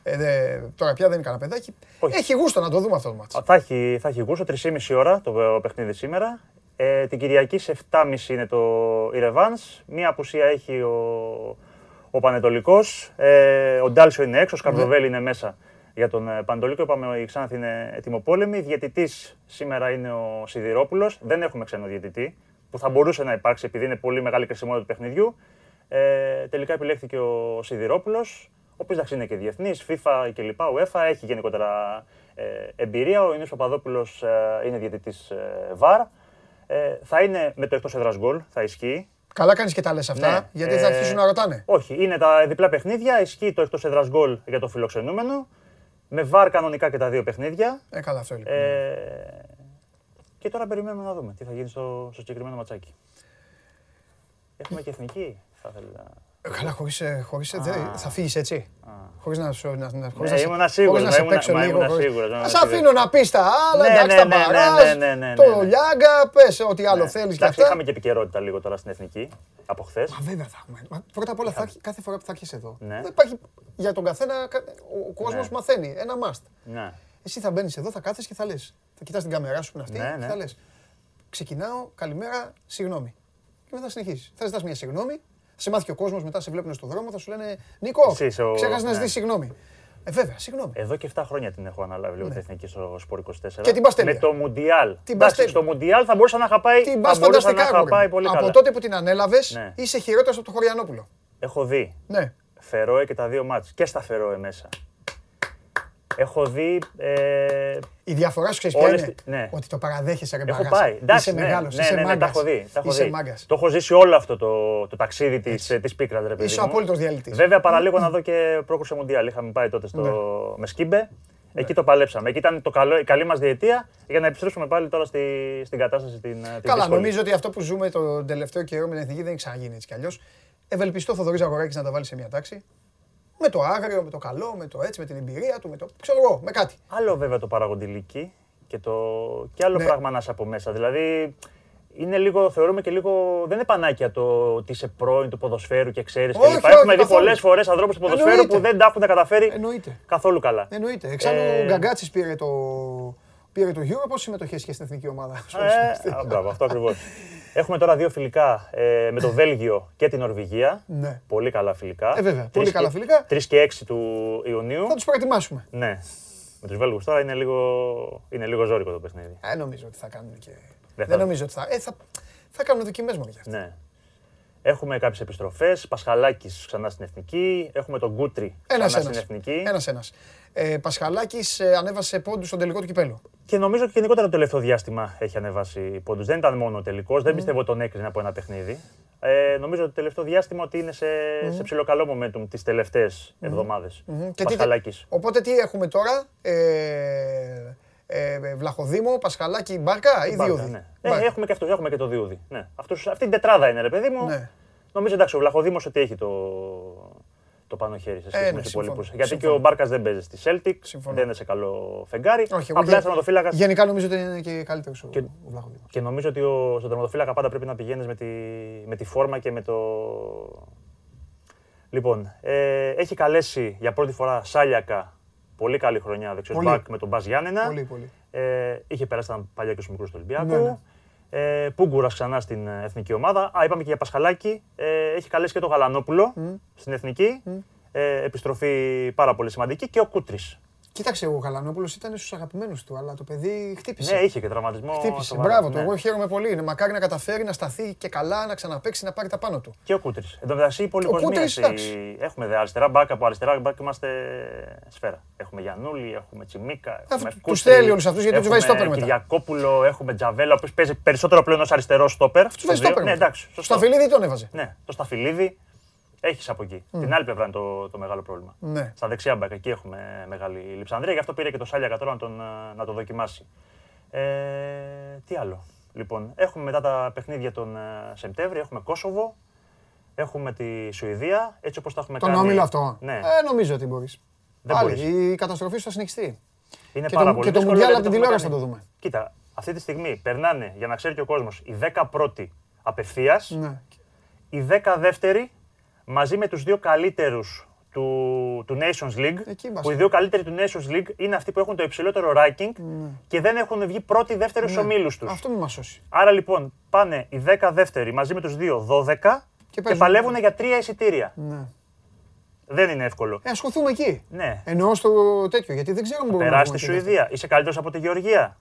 Speaker 1: Ε, δε, τώρα πια δεν είναι κανένα παιδάκι.
Speaker 7: Όχι.
Speaker 1: Έχει γούστο να το δούμε αυτό το μάτσο.
Speaker 7: Α, Θα έχει, θα έχει γούστο, 3,5 ώρα το ε, παιχνίδι σήμερα. Ε, την Κυριακή σε 7.30 είναι το η Revans. Μία απουσία έχει ο, ο Πανετολικός. Ε, ο Ντάλσιο είναι έξω, ο Σκαρδοβέλη είναι μέσα για τον ε, Πανετολικό. Είπαμε η Ξάνθη είναι ετοιμοπόλεμη. Διαιτητής σήμερα είναι ο Σιδηρόπουλος. Δεν έχουμε ξένο διαιτητή που θα μπορούσε να υπάρξει επειδή είναι πολύ μεγάλη κρισιμότητα του παιχνιδιού. Ε, τελικά επιλέχθηκε ο Σιδηρόπουλος, ο οποίος εντάξει είναι και διεθνής, FIFA και λοιπά, UEFA, έχει γενικότερα ε, εμπειρία. Ο Ινής Παπαδόπουλος ε, είναι διαιτητής ε, VAR. Ε, θα είναι με το εκτός έδρας γκολ, θα ισχύει.
Speaker 1: Καλά κάνεις και τα λες αυτά,
Speaker 7: Ναι,
Speaker 1: γιατί θα
Speaker 7: ε,
Speaker 1: αρχίσουν να ρωτάνε.
Speaker 7: Όχι, είναι τα διπλά παιχνίδια, ισχύει το εκτός έδρας γκολ για το φιλοξενούμενο. Με VAR κανονικά και τα δύο παιχνίδια.
Speaker 1: Ε, καλά αυτό λοιπόν.
Speaker 7: Ε, και τώρα περιμένουμε να δούμε τι θα γίνει στο, στο συγκεκριμένο ματσάκι. Έχουμε και εθνική, θα ήθελα.
Speaker 1: Ε, Καλά, χωρίς, ε, χωρίς, ε, δεν- θα φύγεις έτσι. Χωρίς να σου να, να, χωρίς
Speaker 7: Ναι,
Speaker 1: να, σε-
Speaker 7: ήμουνα σίγουρος,
Speaker 1: χωρίς να
Speaker 7: μα
Speaker 1: σε
Speaker 7: ήμουνα-
Speaker 1: παίξω
Speaker 7: μα
Speaker 1: λίγο.
Speaker 7: ήμουνα
Speaker 1: χωρίς-
Speaker 7: σίγουρος, ήμουνα
Speaker 1: Ας σε
Speaker 7: σίγουρος.
Speaker 1: αφήνω να πεις τα άλλα,
Speaker 7: Ναι,
Speaker 1: εντάξει,
Speaker 7: ναι,
Speaker 1: τα
Speaker 7: ναι, ναι,
Speaker 1: μπαράζ,
Speaker 7: ναι, ναι, ναι,
Speaker 1: το
Speaker 7: ναι.
Speaker 1: Λιάγκα, πες ό,τι άλλο
Speaker 7: Ναι.
Speaker 1: θέλεις και
Speaker 7: Εντάξει,
Speaker 1: αυτά.
Speaker 7: είχαμε και επικαιρότητα λίγο τώρα στην εθνική από χθες.
Speaker 1: Μα βέβαια θα έχουμε. Μα πρώτα απ' όλα θα, έχει- κάθε φορά που θα έρχεσαι εδώ.
Speaker 7: Ναι.
Speaker 1: Δεν υπάρχει για τον καθένα, κα- ο, ο κόσμος
Speaker 7: Ναι.
Speaker 1: μαθαίνει, ένα must.
Speaker 7: Ναι.
Speaker 1: Εσύ θα μπαίνεις εδώ, θα κάθεσαι και θα λες. Θα κοιτάς την κάμερά σου που είναι αυτή
Speaker 7: Ναι,
Speaker 1: και
Speaker 7: ναι.
Speaker 1: θα λες. Ξεκινάω, καλημέρα, συγγνώμη. Και μετά συνεχίσεις. Θα ζητάς μια συγγνώμη, σε μάθει και ο κόσμος, μετά σε βλέπουν στον δρόμο, θα σου λένε Νίκο,
Speaker 7: Εσύ είσαι ο-
Speaker 1: ξέχασες να
Speaker 7: ναι.
Speaker 1: ζητήσεις συγγνώμη. Ε, βέβαια, συγγνώμη.
Speaker 7: Εδώ και 7 χρόνια την έχω αναλάβει λίγο την εθνική στο Σπορ 24.
Speaker 1: Ναι. Και την πας τέλεια.
Speaker 7: Με το Μουντιάλ.
Speaker 1: Την
Speaker 7: Εντάξει,
Speaker 1: πας τέλεια.
Speaker 7: στο Μουντιάλ θα μπορούσα να είχα πάει,
Speaker 1: Την
Speaker 7: θα
Speaker 1: πας
Speaker 7: μπορούσα να
Speaker 1: φανταστικά,
Speaker 7: είχα
Speaker 1: αγόρι
Speaker 7: πάει
Speaker 1: μου.
Speaker 7: πολύ
Speaker 1: Από
Speaker 7: καλά.
Speaker 1: τότε που την ανέλαβες,
Speaker 7: Ναι.
Speaker 1: είσαι χειρότερος από τον Χωριανόπουλο.
Speaker 7: Έχω δει
Speaker 1: Ναι.
Speaker 7: Φερόε και τα δύο μάτς. Και στα Φερόε μέσα. Έχω δει. Ε,
Speaker 1: Η διαφορά σου ξέρεις ποια
Speaker 7: Όλες
Speaker 1: είναι;
Speaker 7: τις- ναι.
Speaker 1: Ότι το παραδέχεσαι ρε
Speaker 7: έχω
Speaker 1: μπαγάσα.
Speaker 7: πάει. Εντάξει,
Speaker 1: Είσαι
Speaker 7: ναι,
Speaker 1: μεγάλος,
Speaker 7: ναι,
Speaker 1: είσαι
Speaker 7: ναι, ναι, τα
Speaker 1: μάγκας.
Speaker 7: έχω δει. Τα έχω
Speaker 1: Είσαι
Speaker 7: δει.
Speaker 1: μάγκας.
Speaker 7: Το έχω ζήσει όλο αυτό το, το ταξίδι της, ε, της πίκρας, ρε παιδί
Speaker 1: Είσαι ο
Speaker 7: μου.
Speaker 1: απόλυτος διαλυτής.
Speaker 7: Βέβαια, παραλίγο να δω και πρόκρουσε Μουντιάλ. Είχαμε πάει τότε στο,
Speaker 1: Ναι.
Speaker 7: με σκύμπε. Εκεί το παλέψαμε. Εκεί ήταν το καλό, η καλή μας διετία για να επιστρέψουμε πάλι τώρα στη, στην κατάσταση την, την
Speaker 1: Καλά,
Speaker 7: δύσκολη.
Speaker 1: νομίζω ότι αυτό που ζούμε τον τελευταίο καιρό με την εθνική δεν έχει ξαναγίνει έτσι κι αλλιώς. Ευελπιστώ ο Θοδωρής Αγοράκης να τα βάλει σε μια τάξη. Με το άγριο, με το καλό, με το έτσι, με την εμπειρία του, με το. ξέρω εγώ, με κάτι.
Speaker 7: Άλλο βέβαια το παραγοντηλίκι και, το... και άλλο
Speaker 1: Ναι.
Speaker 7: πράγμα να είσαι από μέσα. Δηλαδή, είναι λίγο, θεωρούμε και λίγο. Δεν είναι πανάκια το ότι είσαι πρώην του ποδοσφαίρου και ξέρεις
Speaker 1: Όχι,
Speaker 7: κλπ.
Speaker 1: όχι,
Speaker 7: Έχουμε δει
Speaker 1: καθόλου.
Speaker 7: πολλές φορές ανθρώπους του ποδοσφαίρου
Speaker 1: Εννοείται.
Speaker 7: που δεν τα έχουν καταφέρει
Speaker 1: Εννοείται.
Speaker 7: καθόλου καλά.
Speaker 1: Εννοείται. Εξάλλου
Speaker 7: Ε,
Speaker 1: ο Γκαγκάτσης πήρε το, πήρε το Euro. Πόσε συμμετοχές είχε στην εθνική ομάδα;
Speaker 7: Ε, α, μπράβο, αυτό ακριβώς. Έχουμε τώρα δύο φιλικά ε, με το Βέλγιο και την Νορβηγία.
Speaker 1: Ναι.
Speaker 7: Πολύ καλά φιλικά.
Speaker 1: Ε, βέβαια,
Speaker 7: Τρεις
Speaker 1: πολύ
Speaker 7: και-
Speaker 1: καλά φιλικά.
Speaker 7: τρεις και 6 του Ιουνίου.
Speaker 1: Θα τους προετοιμάσουμε.
Speaker 7: Ναι. Με τους Βέλγους τώρα είναι λίγο, είναι λίγο ζώρικο το παιχνίδι.
Speaker 1: Ε, νομίζω ότι θα κάνουν και.
Speaker 7: Δεν
Speaker 1: Δεν
Speaker 7: θα-
Speaker 1: νομίζω ότι θα. Ε, θα, θα κάνουν δοκιμές μόνο για αυτά.
Speaker 7: Ναι. Έχουμε κάποιες επιστροφές. Πασχαλάκης ξανά στην εθνική. Έχουμε τον Γκούτρι
Speaker 1: Ένας
Speaker 7: ξανά στην
Speaker 1: ένα.
Speaker 7: εθνική.
Speaker 1: Ένας ένας. Ε, Πασχαλάκης ε, ανέβασε πόντους στον τελικό του κυπέλου.
Speaker 7: Και νομίζω και γενικότερα το τελευταίο διάστημα έχει ανεβάσει πόντους. Δεν ήταν μόνο ο τελικός. Δεν πιστεύω ότι τον έκρινε από ένα παιχνίδι. Ε, νομίζω ότι το τελευταίο διάστημα ότι είναι σε, σε ψηλό καλό momentum τις τελευταίες εβδομάδες.
Speaker 1: Μμμ. Και τι-
Speaker 7: Πασχαλάκης.
Speaker 1: Οπότε τι έχουμε τώρα, ε, ε, Βλαχοδήμο, Πασχαλάκη, Μπάρκα ή
Speaker 7: Μπάρκα,
Speaker 1: Διούδη;
Speaker 7: ναι.
Speaker 1: Μπάρκα.
Speaker 7: Ε, έχουμε και αυτό, έχουμε και το Διούδη. Ναι. Αυτούς, αυτή την τετράδα είναι, ρε παιδί μου.
Speaker 1: Ναι.
Speaker 7: Νομίζω εντάξει, ο Βλαχοδήμος ότι έχει το, το πάνω χέρι σε σχέση
Speaker 1: Ε, ναι,
Speaker 7: με του
Speaker 1: συμφωνώ.
Speaker 7: υπόλοιπους. Γιατί
Speaker 1: Συμφωνώ.
Speaker 7: και ο Μπάρκας δεν παίζει στη Celtic,
Speaker 1: Συμφωνώ.
Speaker 7: δεν είναι σε καλό φεγγάρι.
Speaker 1: Όχι, εγώ
Speaker 7: Απλά
Speaker 1: γε-
Speaker 7: τερματοφύλακα.
Speaker 1: Γενικά νομίζω ότι είναι και καλύτερος ο,
Speaker 7: Και-
Speaker 1: ο Βλαχοδήμος.
Speaker 7: Και νομίζω ότι ο, στον τερματοφύλακα πάντα πρέπει να πηγαίνεις με τη, με τη φόρμα και με το. Λοιπόν, ε, έχει καλέσει για πρώτη φορά Σάλιακα. Πολύ καλή χρονιά δεξιός
Speaker 1: Πολύ.
Speaker 7: μπακ με τον Μπας Γιάννενα.
Speaker 1: Πολύ, πολύ.
Speaker 7: Ε, είχε περάσει ήταν παλιά και στους μικρούς του Ολυμπιακού.
Speaker 1: Ναι, ναι.
Speaker 7: Ε, Πούγκουρας ξανά στην ε, εθνική ομάδα. Α, είπαμε και για Πασχαλάκη. Ε, έχει καλέσει και τον Γαλανόπουλο στην εθνική. ε, επιστροφή πάρα πολύ σημαντική και ο Κούτρης.
Speaker 1: Κοίταξε, ο Γαλανόπουλος ήταν στους αγαπημένους του, αλλά το παιδί χτύπησε.
Speaker 7: Ναι, είχε και τραυματισμό.
Speaker 1: Χτύπησε.
Speaker 7: σοβαρό.
Speaker 1: Μπράβο του.
Speaker 7: Ναι.
Speaker 1: Εγώ χαίρομαι πολύ. Είναι μακάρι να καταφέρει να σταθεί και καλά, να ξαναπέξει, να πάρει τα πάνω του.
Speaker 7: Και ο Κούτρι. Εν τω μεταξύ, η
Speaker 1: Κούτρης,
Speaker 7: πολυκοσμίαση.
Speaker 1: εντάξει.
Speaker 7: Έχουμε δε αριστερά μπακ, από αριστερά μπακ είμαστε σφαίρα. Έχουμε Γιανούλη, έχουμε Τσιμίκα. Έχουμε
Speaker 1: τους
Speaker 7: Κούτρι,
Speaker 1: θέλει όλους αυτούς, γιατί τους βάζει
Speaker 7: έχουμε
Speaker 1: στόπερ μετά.
Speaker 7: Κυριακόπουλο, έχουμε Τζαβέλα, ο οποίος παίζει περισσότερο πλέον ως αριστερό στόπερ.
Speaker 1: Τους βάζει
Speaker 7: Δύο.
Speaker 1: το
Speaker 7: Ναι, εντάξει.
Speaker 1: Στο
Speaker 7: Σωστό.
Speaker 1: Σταφυλίδη τον έβαζε.
Speaker 7: Ναι, το Σταφυλίδη έχεις από εκεί. Την άλλη πλευρά είναι το, το μεγάλο πρόβλημα.
Speaker 1: Ναι.
Speaker 7: Στα δεξιά μπακ, εκεί έχουμε μεγάλη λειψανδρία, γι' αυτό πήρε και το Σάλια τώρα να, τον, ε, να το δοκιμάσει. Ε, τι άλλο. Λοιπόν, έχουμε μετά τα παιχνίδια τον ε, Σεπτέμβρη, έχουμε Κόσοβο, έχουμε τη Σουηδία, έτσι όπως τα έχουμε
Speaker 1: Τον
Speaker 7: κάνει.
Speaker 1: όμιλο αυτό.
Speaker 7: Ναι,
Speaker 1: Ε, νομίζω ότι μπορείς.
Speaker 7: Δεν
Speaker 1: Πάλι,
Speaker 7: μπορείς.
Speaker 1: η καταστροφή σου θα συνεχιστεί.
Speaker 7: είναι
Speaker 1: και
Speaker 7: πάρα
Speaker 1: το-
Speaker 7: πολύ
Speaker 1: και το
Speaker 7: δύσκολο,
Speaker 1: Μουντιάλ
Speaker 7: γιατί
Speaker 1: από την
Speaker 7: έχουμε
Speaker 1: τηλεόραση θα
Speaker 7: κάνει-
Speaker 1: το δούμε.
Speaker 7: Κοίτα, αυτή τη στιγμή περνάνε, για να ξέρει και ο κόσμος, οι 10 πρώτοι απευθείας,
Speaker 1: Ναι.
Speaker 7: οι 10 δεύτεροι μαζί με τους δύο καλύτερους του, του Nations League,
Speaker 1: Εκεί είμαστε.
Speaker 7: που οι δύο καλύτεροι του Nations League είναι αυτοί που έχουν το υψηλότερο ranking και δεν έχουν βγει πρώτοι δεύτεροι στους ομίλους τους.
Speaker 1: Ναι. Αυτό μην μας σώσει.
Speaker 7: Άρα λοιπόν πάνε οι 10 δεύτεροι μαζί με τους δύο 12 και,
Speaker 1: παίζουν.
Speaker 7: παλεύουν για τρία εισιτήρια.
Speaker 1: Ναι.
Speaker 7: Δεν είναι εύκολο.
Speaker 1: Ε, ασχοληθούμε εκεί.
Speaker 7: Ναι.
Speaker 1: Εννοώ στο τέτοιο, γιατί δεν ξέρω αν μπορούμε να
Speaker 7: Περάσει στη
Speaker 1: βγούμε και
Speaker 7: Σουηδία. Είσαι καλύτερος από τη Γεωργία.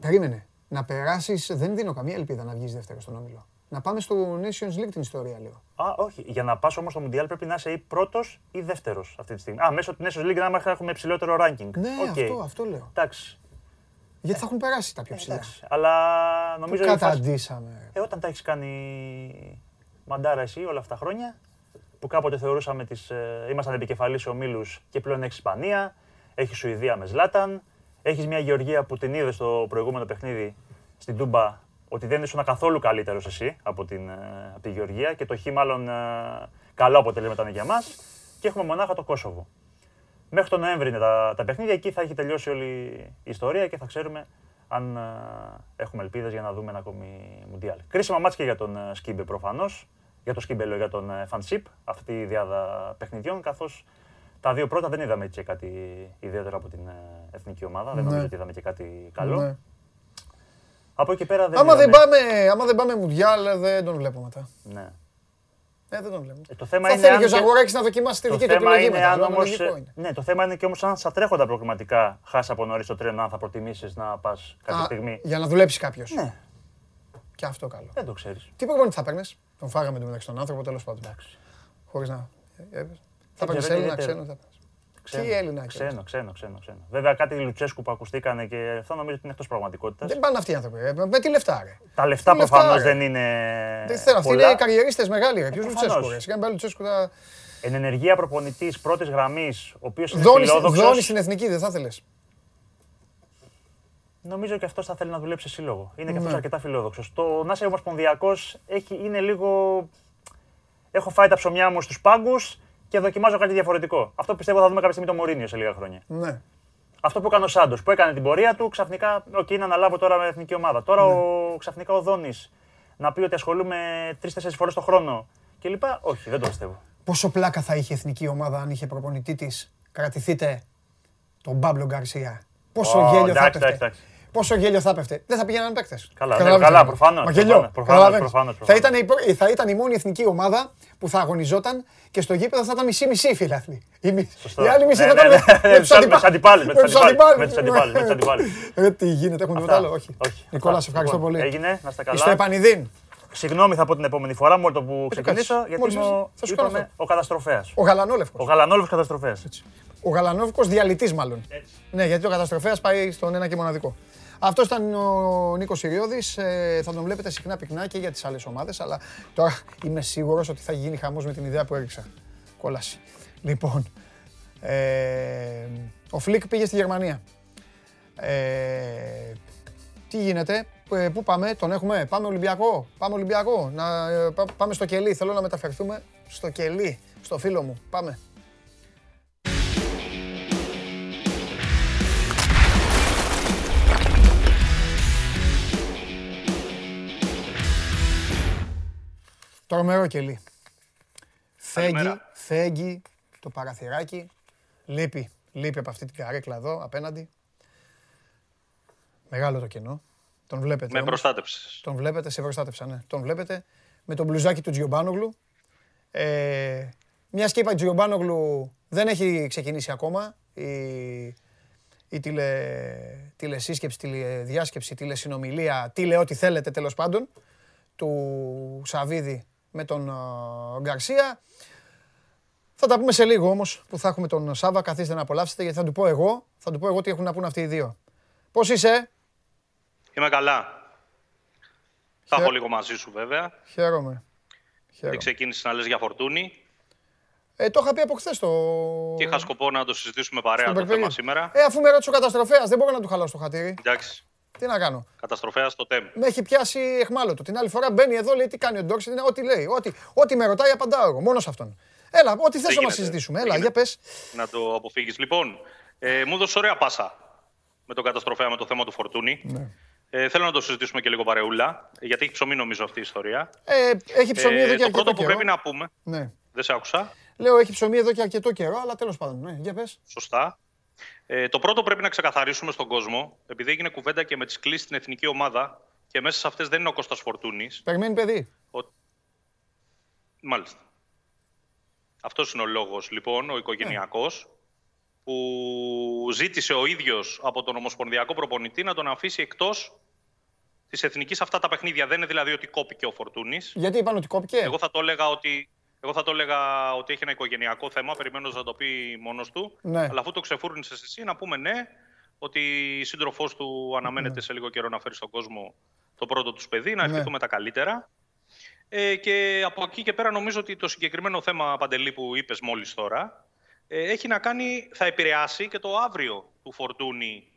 Speaker 1: Περίμενε. Να περάσεις, δεν δίνω καμία ελπίδα να βγεις δεύτερος στον όμιλο. Να πάμε στο Nations League την ιστορία λίγο.
Speaker 7: Α, όχι. Για να πας όμως στο Μουντιάλ πρέπει να είσαι ή πρώτος ή δεύτερος αυτή τη στιγμή. Α, μέσω του Nations League να έχουμε υψηλότερο ranking.
Speaker 1: Ναι,
Speaker 7: Οκ.
Speaker 1: αυτό, αυτό λέω.
Speaker 7: Εντάξει.
Speaker 1: Γιατί θα έχουν περάσει τα πιο ψηλά.
Speaker 7: Εντάξει. Αλλά νομίζω.
Speaker 1: Που
Speaker 7: η φάση-
Speaker 1: καταντήσαμε.
Speaker 7: Ε, όταν τα έχεις κάνει μαντάρα εσύ όλα αυτά τα χρόνια, που κάποτε θεωρούσαμε τις, ε, ήμασταν επικεφαλής ομίλου και πλέον έχεις Ισπανία, έχεις Σουηδία με Ζλάταν, έχεις μια Γεωργία που την είδες στο προηγούμενο παιχνίδι στην Τούμπα ότι δεν ήσουν καθόλου καλύτερος εσύ από, την, ε, από τη Γεωργία και το χ μάλλον ε, καλό αποτέλεσμα ήταν για μας. Και έχουμε μονάχα το Κόσοβο. Μέχρι τον Νοέμβρη είναι τα, τα παιχνίδια. Εκεί θα έχει τελειώσει όλη η ιστορία και θα ξέρουμε αν ε, έχουμε ελπίδες για να δούμε ένα ακόμη Μουντιάλ. Κρίσιμα μάτς και για τον ε, Σκίμπε προφανώς. Για τον Σκίμπε, λέω, για τον ε, Φαν'τ Σιπ, αυτή η δυάδα παιχνιδιών. Καθώς τα δύο πρώτα δεν είδαμε έτσι κάτι ιδιαίτερο από την ε, εθνική ομάδα. Δεν
Speaker 1: Ναι.
Speaker 7: νομίζω ότι είδαμε και κάτι καλό.
Speaker 1: Ναι.
Speaker 7: Από εκεί πέρα δεν
Speaker 1: Άμα δεν,
Speaker 7: είδαμε-
Speaker 1: πάμε, άμα δεν πάμε Μουντιάλ, δεν τον βλέπω μετά.
Speaker 7: Ναι.
Speaker 1: Ε, δεν τον βλέπω.
Speaker 7: Ε, το θέμα
Speaker 1: Θα
Speaker 7: είναι
Speaker 1: θέλει
Speaker 7: αν
Speaker 1: και ο
Speaker 7: και-
Speaker 1: Ζαγοράκης να δοκιμάσει τη
Speaker 7: Το
Speaker 1: δική του
Speaker 7: θέμα
Speaker 1: επιλογή
Speaker 7: είναι
Speaker 1: μετά.
Speaker 7: αν
Speaker 1: αλλά
Speaker 7: όμως,
Speaker 1: λογικό είναι.
Speaker 7: ναι, το θέμα είναι και όμως αν στα τρέχοντα προγραμματικά χάσει από νωρίς το τρένο, αν θα προτιμήσεις να πας κάποια
Speaker 1: Α,
Speaker 7: στιγμή.
Speaker 1: Για να δουλέψει κάποιος.
Speaker 7: Ναι,
Speaker 1: Και αυτό καλό.
Speaker 7: δεν το ξέρεις.
Speaker 1: Τι προπονητή θα παίρνεις; Τον φάγαμε το μεταξύ τον άνθρωπο τέλος πάντων.
Speaker 7: Εντάξει.
Speaker 1: Χωρίς να. ε, ε, Θα
Speaker 7: ξέρω,
Speaker 1: παίρνεις
Speaker 7: είναι
Speaker 1: Έλληνα,
Speaker 7: ιδιαίτερο.
Speaker 1: Ξένο. θα παίρνεις. Τι Έλληνα και
Speaker 7: Ξένο, ξένο, ξένο, ξένο. Βέβαια κάτι Λουτσέσκου που ακουστήκανε και αυτό νομίζω ότι είναι εκτός πραγματικότητας.
Speaker 1: Δεν πάνε αυτοί οι άνθρωποι. ε, Με τι λεφτά, ρε.
Speaker 7: Τα λεφτά
Speaker 1: Τι λεφτά,
Speaker 7: προφανώς
Speaker 1: ρε.
Speaker 7: δεν είναι
Speaker 1: Δεν θέλω. Αυτοί
Speaker 7: πολλά.
Speaker 1: είναι καριερίστες μεγάλοι. Ρε. Ποιο
Speaker 7: προφανώς.
Speaker 1: Λουτσέσκου. ρε. Σιγά μπει Λουτσέσκου. θα-
Speaker 7: Εν ενεργεία προπονητής πρώτης γραμμής, ο οποίος είναι
Speaker 1: Δόνει δόνει
Speaker 7: φιλόδοξος,
Speaker 1: στην εθνική, δεν θα ήθελες;
Speaker 7: νομίζω και αυτός θα θέλει να δουλέψει σε σύλλογο. Είναι και αυτός
Speaker 1: Ναι.
Speaker 7: αρκετά φιλόδοξος. Το να είσαι ομοσπονδιακός έχει, είναι λίγο... Έχω φάει τα ψωμιά μου στους πάγκους και δοκιμάζω κάτι διαφορετικό. Αυτό πιστεύω θα δούμε κάποια στιγμή το Μουρίνιο σε λίγα χρόνια.
Speaker 1: Ναι.
Speaker 7: Αυτό που έκανε ο Σάντος, που έκανε την πορεία του, ξαφνικά, οκ, να αναλάβω τώρα με εθνική ομάδα. Τώρα
Speaker 1: Ναι.
Speaker 7: ο, ξαφνικά ο Δόνης να πει ότι ασχολούμαι τρεις-τέσσερις φορές το χρόνο κλπ. Όχι, δεν το πιστεύω.
Speaker 1: Πόσο πλάκα θα είχε η εθνική ομάδα αν είχε προπονητή της; Κρατηθείτε τον Παύλο Γκαρσία. Πόσο
Speaker 7: Ω,
Speaker 1: γέλιο θα
Speaker 7: εντάξει,
Speaker 1: έπεφτε.
Speaker 7: εντάξει, εντάξει.
Speaker 1: Πόσο γέλιο θα έπεφτε. Δεν θα πήγαιναν παίκτες.
Speaker 7: Καλά, ναι, καλά, προφανώς,
Speaker 1: Μα γέλιο.
Speaker 7: προφανώς, προφανώς,
Speaker 1: καταλαβαίνεις.
Speaker 7: προφανώς,
Speaker 1: Θα,
Speaker 7: προφανώς.
Speaker 1: ήταν η, πρω- θα ήταν η μόνη εθνική ομάδα που θα αγωνιζόταν και στο γήπεδο θα ήταν μισή-μισή φιλάθλοι. Η, μι-
Speaker 7: Σωστό.
Speaker 1: η άλλη μισή
Speaker 7: Ναι,
Speaker 1: θα
Speaker 7: ναι,
Speaker 1: ήταν
Speaker 7: ναι,
Speaker 1: με-
Speaker 7: ναι,
Speaker 1: με τους
Speaker 7: με τους αντιπάλους, με τους
Speaker 1: τους
Speaker 7: αντιπάλους, με τους αντιπάλους, με τους αντιπάλους.
Speaker 1: Ρε τι γίνεται, έχουμε τίποτα άλλο. Όχι.
Speaker 7: όχι.
Speaker 1: Νικόλας,
Speaker 7: Αυτά.
Speaker 1: σε ευχαριστώ
Speaker 7: Λοιπόν,
Speaker 1: πολύ.
Speaker 7: έγινε, να είστε καλά.
Speaker 1: Στο επανειδήν.
Speaker 7: Συγγνώμη θα πω την επόμενη φορά, μόνο το που ξεκινήσω,
Speaker 1: κάτσε.
Speaker 7: γιατί
Speaker 1: Μόλις
Speaker 7: είμαι ο,
Speaker 1: θα σου κάνω
Speaker 7: είπαμε,
Speaker 1: αυτό.
Speaker 7: ο καταστροφέας.
Speaker 1: Ο Γαλανόλευκος.
Speaker 7: Ο Γαλανόλος καταστροφέας.
Speaker 1: Ο Γαλανόβικο διαλυτής, μάλλον. Ναι, γιατί ο καταστροφέας πάει στον ένα και μοναδικό. Αυτός ήταν ο Νίκος Ιριώδη. θα τον βλέπετε συχνά πυκνά και για τις άλλες ομάδες. Αλλά τώρα είμαι σίγουρος ότι θα γίνει χαμός με την ιδέα που έριξα. Κόλαση. Λοιπόν. Ε, ο Φλικ πήγε στη Γερμανία. Ε, τι γίνεται, ε, πού πάμε, τον έχουμε, πάμε Ολυμπιακό, πάμε Ολυμπιακό, να, ε, πά- πάμε στο κελί, θέλω να μεταφερθούμε στο κελί, στο φίλο μου, πάμε. Τρομερό κελί. Φέγγι,
Speaker 5: Καλημέρα.
Speaker 1: φέγγι το παραθυράκι. Λείπει, λείπει από αυτή την καρέκλα εδώ απέναντι. Μεγάλο το κενό. Τον βλέπετε.
Speaker 5: Με
Speaker 1: όμως.
Speaker 5: προστάτεψε.
Speaker 1: Τον βλέπετε, σε προστάτευσα, ναι. Τον βλέπετε με τον μπλουζάκι του Τζιομπάνογλου. Ε, Μια και είπα Τζιομπάνογλου δεν έχει ξεκινήσει ακόμα η, η τηλε, τηλεσύσκεψη, τηλεδιάσκεψη, τηλεσυνομιλία, τηλε ό,τι θέλετε τέλος πάντων, του Σαβίδη με τον uh, Γκαρσία. Θα τα πούμε σε λίγο όμως που θα έχουμε τον Σάβα, καθίστε να απολαύσετε γιατί θα του πω εγώ, θα του πω εγώ τι έχουν να πούνε αυτοί οι δύο. Πώς είσαι;
Speaker 5: Είμαι καλά. Θα έχω λίγο μαζί σου βέβαια.
Speaker 1: Χαίρομαι.
Speaker 5: Δεν ξεκίνησες να λες για φορτούνη.
Speaker 1: Ε, το είχα πει από χθες το.
Speaker 5: Και είχα σκοπό να το συζητήσουμε παρέα το θέμα σήμερα.
Speaker 1: Ε, αφού με ρώτησε ο καταστροφέας, δεν μπορώ να του χαλάσω το χατήρι.
Speaker 5: Εντάξει.
Speaker 1: Τι να κάνω;
Speaker 5: Καταστροφέα στο τέμ.
Speaker 1: Με έχει πιάσει εχμάλωτο. Την άλλη φορά μπαίνει εδώ, λέει τι κάνει ο Ντόρσετ, είναι ό,τι λέει. Ό,τι, ό,τι με ρωτάει, απαντάω εγώ. Μόνος σε αυτόν. Έλα, ό,τι θες να συζητήσουμε. Έλα, για πες.
Speaker 5: Να το αποφύγεις. Λοιπόν, ε, μου έδωσε ωραία πάσα με τον καταστροφέα με το θέμα του Φορτούνη. Ναι. Ε, θέλω να το συζητήσουμε και λίγο παρεούλα, γιατί έχει ψωμί νομίζω αυτή η ιστορία.
Speaker 1: Ε, έχει ψωμί ε, εδώ και
Speaker 5: Το πρώτο που πρέπει να πούμε.
Speaker 1: Ναι.
Speaker 5: Δεν σε άκουσα.
Speaker 1: Λέω έχει ψωμί εδώ και αρκετό καιρό, αλλά τέλος πάντων. Ναι, για πες.
Speaker 5: Σωστά. Ε, το πρώτο πρέπει να ξεκαθαρίσουμε στον κόσμο, επειδή έγινε κουβέντα και με τις κλήσεις στην εθνική ομάδα και μέσα σε αυτές δεν είναι ο Κώστας Φορτούνης.
Speaker 1: Περιμένει παιδί. Ο...
Speaker 5: Μάλιστα. Αυτός είναι ο λόγος λοιπόν, ο οικογενειακός, ναι. που ζήτησε ο ίδιος από τον Ομοσπονδιακό Προπονητή να τον αφήσει εκτός της εθνικής αυτά τα παιχνίδια. Δεν είναι δηλαδή ότι κόπηκε ο Φορτούνης.
Speaker 1: Γιατί είπαν ότι κόπηκε;
Speaker 5: Εγώ θα το έλεγα ότι εγώ θα το έλεγα ότι έχει ένα οικογενειακό θέμα, περιμένω να το πει μόνος του. Ναι. Αλλά αφού το ξεφούρνησες εσύ, να πούμε ναι, ότι η σύντροφός του αναμένεται ναι. σε λίγο καιρό να φέρει στον κόσμο το πρώτο τους παιδί, να ναι. ευχηθούμε τα καλύτερα. Ε, και από εκεί και πέρα νομίζω ότι το συγκεκριμένο θέμα, Παντελή, που είπες μόλις τώρα, ε, έχει να κάνει, θα επηρεάσει και το αύριο του Φορτούνη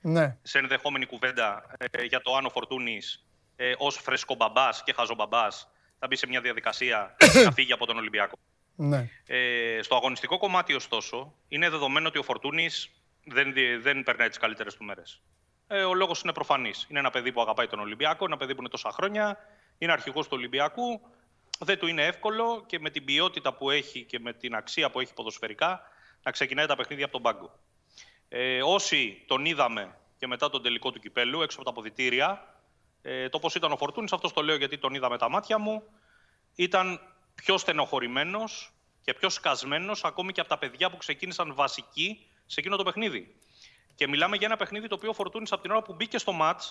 Speaker 5: ναι. σε ενδεχόμενη κουβέντα ε, για το αν ο Φορτούνης ε, ως φρεσκομπαμπά και χαζομπαμπάς θα μπει σε μια διαδικασία να φύγει από τον Ολυμπιακό. Ναι. Ε, στο αγωνιστικό κομμάτι, ωστόσο, είναι δεδομένο ότι ο Φορτούνης δεν, δεν περνάει τις καλύτερες του μέρες. Ε, ο λόγος είναι προφανής. Είναι ένα παιδί που αγαπάει τον Ολυμπιακό, ένα παιδί που είναι τόσα χρόνια, είναι αρχηγός του Ολυμπιακού. Δεν του είναι εύκολο και με την ποιότητα που έχει και με την αξία που έχει ποδοσφαιρικά να ξεκινάει τα παιχνίδια από τον πάγκο. Ε, όσοι τον είδαμε και μετά τον τελικό του κυπέλου, έξω από τα ποδητήρια, ε, το πώς ήταν ο Φορτούνης, αυτό το λέω γιατί τον είδα με τα μάτια μου, ήταν πιο στενοχωρημένος και πιο σκασμένος ακόμη και από τα παιδιά που ξεκίνησαν βασικοί σε εκείνο το παιχνίδι. Και μιλάμε για ένα παιχνίδι το οποίο ο Φορτούνης από την ώρα που μπήκε στο ματ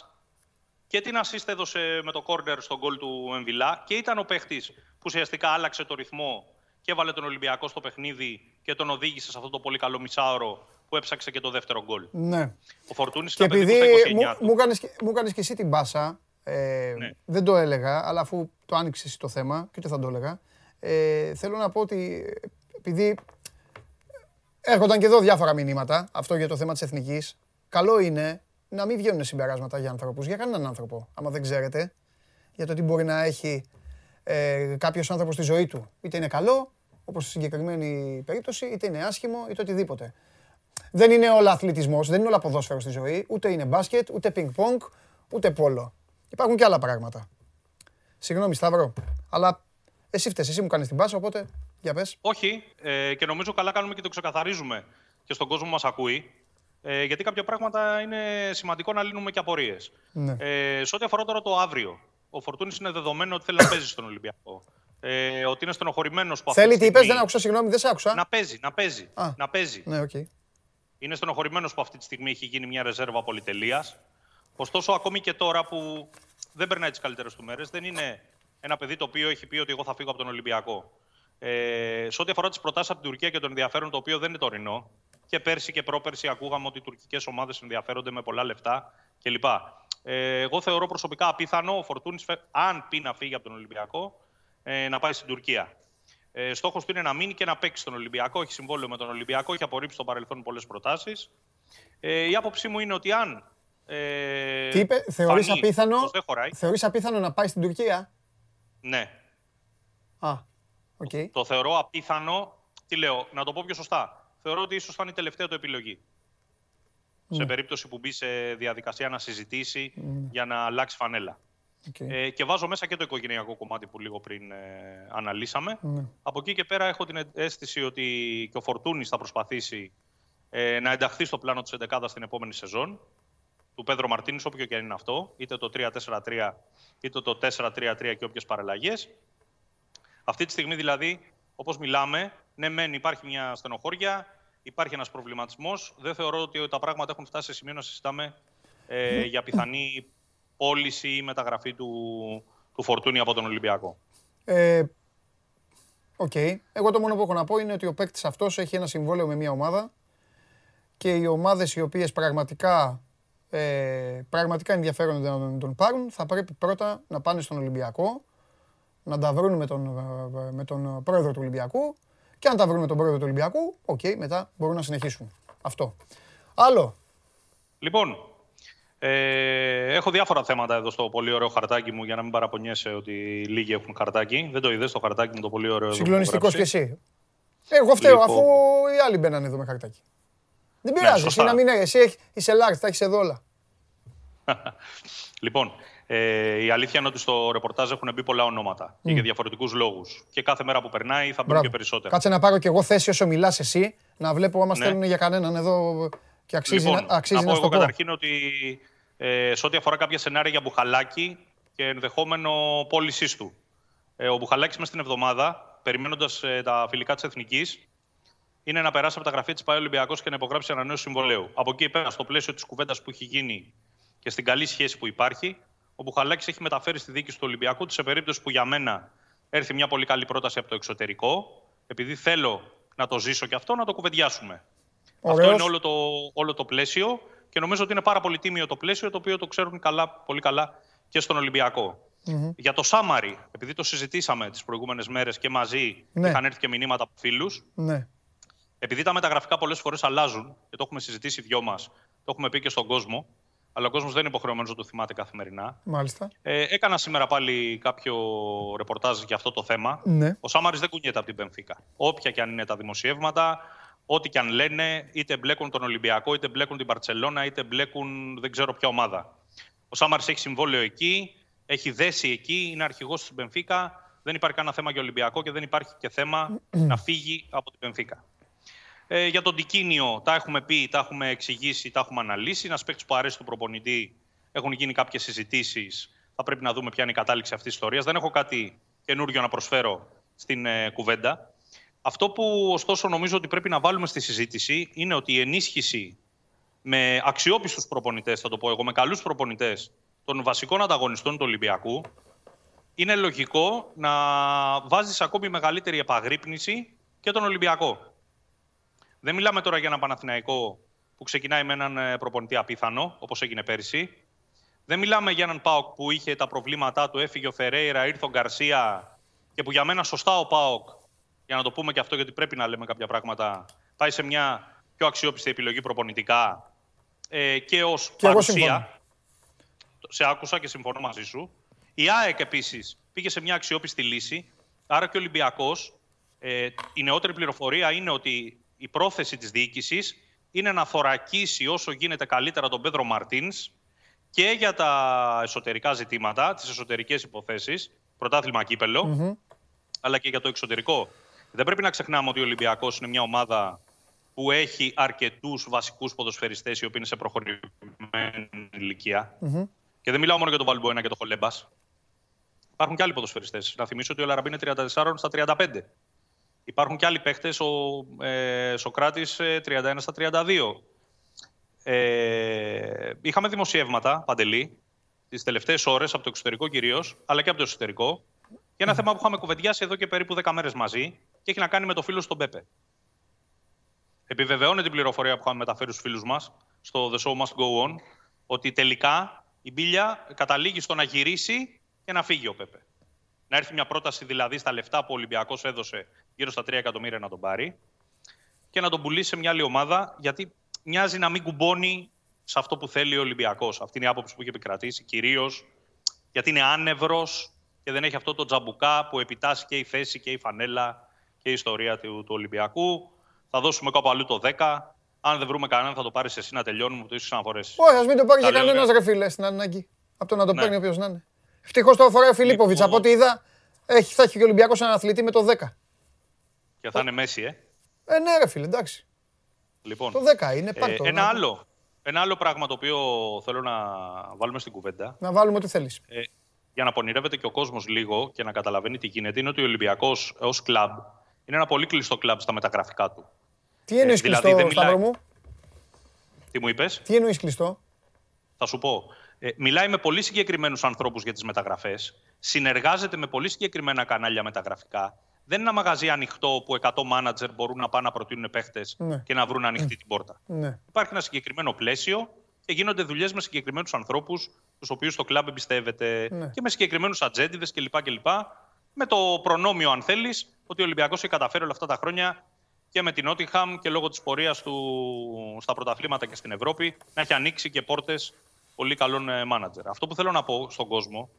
Speaker 5: και την assist έδωσε με το κόρνερ στον γκολ του Εμβιλά και ήταν ο παίχτης που ουσιαστικά άλλαξε το ρυθμό και έβαλε τον Ολυμπιακό στο παιχνίδι και τον οδήγησε σε αυτό το πολύ καλό μισάωρο που έψαξε και το δεύτερο γκολ.
Speaker 1: Ναι.
Speaker 5: Ο Φορτούνης
Speaker 1: και επειδή μου, μου κάνεις, μου κάνεις και εσύ την μπάσα, ε, ναι. δεν το έλεγα, αλλά αφού το άνοιξες το θέμα, και ούτε θα το έλεγα, ε, θέλω να πω ότι επειδή έρχονταν και εδώ διάφορα μηνύματα, αυτό για το θέμα της εθνικής, καλό είναι να μην βγαίνουν συμπεράσματα για ανθρώπους, για κανέναν άνθρωπο, άμα δεν ξέρετε, για το τι μπορεί να έχει ε, κάποιος άνθρωπος στη ζωή του. Είτε είναι καλό, όπως στη συγκεκριμένη περίπτωση, είτε είναι άσχημο, είτε οτιδήποτε. Δεν είναι όλα αθλητισμός, δεν είναι όλα ποδόσφαιρο στη ζωή. Ούτε είναι μπάσκετ, ούτε πινκ-πονγκ, ούτε πόλο. Υπάρχουν και άλλα πράγματα. Συγγνώμη, Σταύρο, αλλά εσύ φταίει, εσύ μου κάνεις την πάσα, οπότε για πες.
Speaker 5: Όχι, ε, και νομίζω καλά κάνουμε και το ξεκαθαρίζουμε και στον κόσμο μας ακούει. Ε, γιατί κάποια πράγματα είναι σημαντικό να λύνουμε και απορίες. Ναι. Ε, σε ό,τι αφορά τώρα το αύριο, ο Φορτούνης είναι δεδομένο ότι θέλει να παίζει στον Ολυμπιακό. Ε, ότι είναι στενοχωρημένος που
Speaker 1: Θέλει τι είπες, δεν άκουσα, συγγνώμη, δεν σε άκουσα.
Speaker 5: Να παίζει, να παίζει. να παίζει.
Speaker 1: Ναι, okay.
Speaker 5: Είναι στενοχωρημένος που αυτή τη στιγμή έχει γίνει μια ρεζέρβα πολυτελείας. Ωστόσο, ακόμη και τώρα που δεν περνάει τις καλύτερες του μέρες, δεν είναι ένα παιδί το οποίο έχει πει ότι εγώ θα φύγω από τον Ολυμπιακό. Ε, σε ό,τι αφορά τις προτάσεις από την Τουρκία και τον ενδιαφέρον, το οποίο δεν είναι τωρινό, και πέρσι και πρόπερσι ακούγαμε ότι οι τουρκικές ομάδες ενδιαφέρονται με πολλά λεφτά κλπ. Ε, εγώ θεωρώ προσωπικά απίθανο ο Φορτούνης, αν πει να φύγει από τον Ολυμπιακό, ε, να πάει στην Τουρκία. Ε, Στόχος του είναι να μείνει και να παίξει στον Ολυμπιακό. Έχει συμβόλαιο με τον Ολυμπιακό, έχει απορρίψει στο παρελθόν πολλές προτάσεις. Ε, η άποψή μου είναι ότι αν.
Speaker 1: Ε, Τι είπε, θεωρείς απίθανο, θεωρείς απίθανο να πάει στην Τουρκία;
Speaker 5: Ναι.
Speaker 1: Α, okay.
Speaker 5: το, το θεωρώ απίθανο. Τι λέω, να το πω πιο σωστά. Θεωρώ ότι ίσως θα είναι η τελευταία του επιλογή. Σε ναι. περίπτωση που μπει σε διαδικασία να συζητήσει ναι. για να αλλάξει φανέλα. Ε, και βάζω μέσα και το οικογενειακό κομμάτι που λίγο πριν ε, αναλύσαμε. Ναι. Από εκεί και πέρα έχω την αίσθηση ότι και ο Φορτούνης θα προσπαθήσει ε, να ενταχθεί στο πλάνο της 11 στην επόμενη σεζόν του Πέδρο Μαρτίνης, όποιο και αν είναι αυτό, είτε το 3-4-3 είτε το 4-3-3 και όποιες παραλλαγές. Αυτή τη στιγμή δηλαδή Όπως μιλάμε, ναι, μεν υπάρχει μια στενοχώρια, υπάρχει ένας προβληματισμός. Δεν θεωρώ ότι τα πράγματα έχουν φτάσει σε σημείο να συζητάμε ε, για πιθανή πώληση ή μεταγραφή του, του Φορτούνη από τον Ολυμπιακό.
Speaker 1: Ε, OK. Okay. Εγώ το μόνο που έχω να πω είναι ότι ο παίκτης αυτός έχει ένα συμβόλαιο με μια ομάδα και οι ομάδες οι οποίες πραγματικά, ε, πραγματικά ενδιαφέρονται να τον πάρουν θα πρέπει πρώτα να πάνε στον Ολυμπιακό, να τα βρουν με τον, με τον πρόεδρο του Ολυμπιακού και αν τα βρουν με τον πρόεδρο του Ολυμπιακού, OK, okay, μετά μπορούν να συνεχίσουν. Αυτό. Άλλο.
Speaker 5: Λοιπόν, ε, έχω διάφορα θέματα εδώ στο πολύ ωραίο χαρτάκι μου για να μην παραπονιέσαι ότι λίγοι έχουν χαρτάκι. Δεν το είδες το χαρτάκι μου το πολύ ωραίο.
Speaker 1: Συγκλονιστικός κι εσύ. Ε, εγώ φταίω λοιπόν. αφού οι άλλοι μπαίνανε εδώ με χαρτάκι. Δεν πειράζει. Ναι, εσύ να μην εσύ είσαι large, θα έχεις εδώ όλα.
Speaker 5: λοιπόν, ε, η αλήθεια είναι ότι στο ρεπορτάζ έχουν μπει πολλά ονόματα mm. για διαφορετικούς λόγους. Και κάθε μέρα που περνάει θα μπουν και περισσότερα.
Speaker 1: Κάτσε να πάρω κι εγώ θέση όσο μιλάς εσύ, να βλέπω άμα ναι. στέλνουν για κανέναν εδώ και αξίζει,
Speaker 5: λοιπόν,
Speaker 1: να, αξίζει
Speaker 5: να,
Speaker 1: να
Speaker 5: πω. καταρχήν ότι ε, σε ό,τι αφορά κάποια σενάρια για Μπουχαλάκη και ενδεχόμενο πώλησής του. Ε, ο Μπουχαλάκης μέσα στην εβδομάδα, περιμένοντας ε, τα φιλικά της Εθνικής, είναι να περάσει από τα γραφεία της ΠΑΕ Ολυμπιακός και να υπογράψει ένα νέο συμβολέο. Από εκεί πέρα, στο πλαίσιο της κουβέντας που έχει γίνει και στην καλή σχέση που υπάρχει, ο Μπουχαλάκης έχει μεταφέρει στη δίκη του Ολυμπιακού σε περίπτωση που για μένα έρθει μια πολύ καλή πρόταση από το εξωτερικό, επειδή θέλω να το ζήσω και αυτό, να το κουβεντιάσουμε. Αυτό είναι όλο το, όλο το πλαίσιο και νομίζω ότι είναι πάρα πολύ τίμιο το πλαίσιο, το οποίο το ξέρουν καλά, πολύ καλά και στον ολυμπιακο Για το Σάμαρι, επειδή το συζητήσαμε τις προηγούμενες μέρες και μαζί, ναι. είχαν έρθει και μηνύματα από φίλους, ναι. επειδή τα μεταγραφικά πολλές φορές αλλάζουν, και το έχουμε συζητήσει οι δυο μας, το έχουμε πει και στον κόσμο, αλλά ο κόσμος δεν είναι υποχρεωμένος να το θυμάται καθημερινά.
Speaker 1: Μάλιστα.
Speaker 5: Ε, έκανα σήμερα πάλι κάποιο ρεπορτάζ για αυτό το θέμα.
Speaker 1: Ναι.
Speaker 5: Ο Σάμαρης δεν κουνιέται από την Πενφύκα. Όποια και αν είναι τα δημοσιεύματα, ό,τι και αν λένε, είτε μπλέκουν τον Ολυμπιακό, είτε μπλέκουν την Παρσελώνα, είτε μπλέκουν δεν ξέρω ποια ομάδα. Ο Σάμαρη έχει συμβόλαιο εκεί, έχει δέσει εκεί, είναι αρχηγός τη Μπενφίκα. Δεν υπάρχει κανένα θέμα για Ολυμπιακό και δεν υπάρχει και θέμα να φύγει από την Μπενφίκα. Ε, για τον Τικίνιο τα έχουμε πει, τα έχουμε εξηγήσει, τα έχουμε αναλύσει. Ένας παίκτης που αρέσει του προπονητή. Έχουν γίνει κάποιες συζητήσεις. Θα πρέπει να δούμε ποια είναι η κατάληξη αυτής της ιστορίας. Δεν έχω κάτι καινούριο να προσφέρω στην ε, κουβέντα. Αυτό που ωστόσο νομίζω ότι πρέπει να βάλουμε στη συζήτηση είναι ότι η ενίσχυση με αξιόπιστους προπονητές, θα το πω εγώ, με καλούς προπονητές των βασικών ανταγωνιστών του Ολυμπιακού, είναι λογικό να βάζεις ακόμη μεγαλύτερη επαγρύπνηση και τον Ολυμπιακό. Δεν μιλάμε τώρα για ένα Παναθηναϊκό που ξεκινάει με έναν ε, προπονητή απίθανο, όπως έγινε πέρυσι. Δεν μιλάμε για έναν ΠΑΟΚ που είχε τα προβλήματά του, έφυγε ο Φερέιρα, ήρθε ο Γκαρσία και που για μένα σωστά ο ΠΑΟΚ για να το πούμε και αυτό, γιατί πρέπει να λέμε κάποια πράγματα, πάει σε μια πιο αξιόπιστη επιλογή προπονητικά ε, και ως παρουσία. Σε άκουσα και συμφωνώ μαζί σου. Η ΑΕΚ επίσης πήγε σε μια αξιόπιστη λύση. Άρα και ο Ολυμπιακός, ε, η νεότερη πληροφορία είναι ότι η πρόθεση της διοίκησης είναι να θωρακίσει όσο γίνεται καλύτερα τον Πέδρο Μαρτίνς και για τα εσωτερικά ζητήματα, τις εσωτερικές υποθέσεις, πρωτάθλημα αλλά και για το εξωτερικό δεν πρέπει να ξεχνάμε ότι ο Ολυμπιακός είναι μια ομάδα που έχει αρκετούς βασικούς ποδοσφαιριστές οι οποίοι είναι σε προχωρημένη ηλικία. Mm-hmm. Και δεν μιλάω μόνο για τον Βαλμπόενα και τον Χολέμπας. Υπάρχουν και άλλοι ποδοσφαιριστές. Να θυμίσω ότι ο Λαραμπή είναι 34 στα 35. Υπάρχουν και άλλοι παίχτες, ο ε, Σοκράτης 31 ε, στα 32. Ε, είχαμε δημοσιεύματα, Παντελή, τις τελευταίες ώρες από το εξωτερικό κυρίως, αλλά και από το εσωτερικό, για ένα θέμα που είχαμε κουβεντιάσει εδώ και περίπου 10 μέρες μαζί και έχει να κάνει με το φίλο στον Πέπε. Επιβεβαιώνει την πληροφορία που είχαμε μεταφέρει στους φίλους μας στο The Show Must Go On ότι τελικά η Μπίλια καταλήγει στο να γυρίσει και να φύγει ο Πέπε. Να έρθει μια πρόταση δηλαδή στα λεφτά που ο Ολυμπιακός έδωσε γύρω στα 3 εκατομμύρια να τον πάρει και να τον πουλήσει σε μια άλλη ομάδα γιατί μοιάζει να μην κουμπώνει σε αυτό που θέλει ο Ολυμπιακός. Αυτή είναι η άποψη που έχει επικρατήσει κυρίως γιατί είναι άνευρος και δεν έχει αυτό το τζαμπουκά που επιτάσσει και η θέση και η φανέλα και η ιστορία του, του Ολυμπιακού. Θα δώσουμε κάπου αλλού το 10. Αν δεν βρούμε κανέναν, θα το πάρεις εσύ να τελειώνουμε, το ίσω ξαναφορέσει.
Speaker 1: Όχι, ας μην το πάρεις για κανένας ρε φίλε στην ανάγκη. Από το να το ναι. παίρνει όποιος να είναι. Ευτυχώς το αφορά ο Φιλίπποβιτς. Λοιπόν... Από ό,τι είδα, έχει, θα έχει και ο Ολυμπιακός έναν αθλητή με το 10.
Speaker 5: Και θα είναι Μέση, ε.
Speaker 1: Ε, ναι, ρε φίλε, εντάξει.
Speaker 5: Λοιπόν,
Speaker 1: το 10 είναι, πάρ' το.
Speaker 5: Ε, ένα, άλλο, ένα άλλο πράγμα το οποίο θέλω να βάλουμε στην κουβέντα.
Speaker 1: Να βάλουμε ό,τι θέλεις.
Speaker 5: Ε, για να πονηρεύεται και ο κόσμος λίγο και να καταλαβαίνει τι γίνεται, είναι ότι ο Ολυμπιακός ως κλαμπ Είναι ένα πολύ κλειστό κλαμπ στα μεταγραφικά του.
Speaker 1: Τι εννοείς ε, δηλαδή κλειστό, Σταύρο μου;
Speaker 5: Τι μου είπες;
Speaker 1: Τι εννοείς κλειστό;
Speaker 5: Θα σου πω. Ε, μιλάει με πολύ συγκεκριμένους ανθρώπους για τις μεταγραφές. Συνεργάζεται με πολύ συγκεκριμένα κανάλια μεταγραφικά. Δεν είναι ένα μαγαζί ανοιχτό που 100 μάνατζερ μπορούν να πάνε να προτείνουν παίχτες ναι. και να βρουν ανοιχτή την πόρτα. Ναι. Υπάρχει ένα συγκεκριμένο πλαίσιο και γίνονται δουλειές με συγκεκριμένους ανθρώπους, τους οποίους το κλαμπ εμπιστεύεται ναι. και με συγκεκριμένους ατζέντιδες κλπ. Με το προνόμιο, αν θέλεις, ότι ο Ολυμπιακός έχει καταφέρει όλα αυτά τα χρόνια και με την Νότιχαμ και λόγω της πορείας του στα πρωταθλήματα και στην Ευρώπη να έχει ανοίξει και πόρτες πολύ καλών ε, μάνατζερ. Αυτό που θέλω να πω στον κόσμο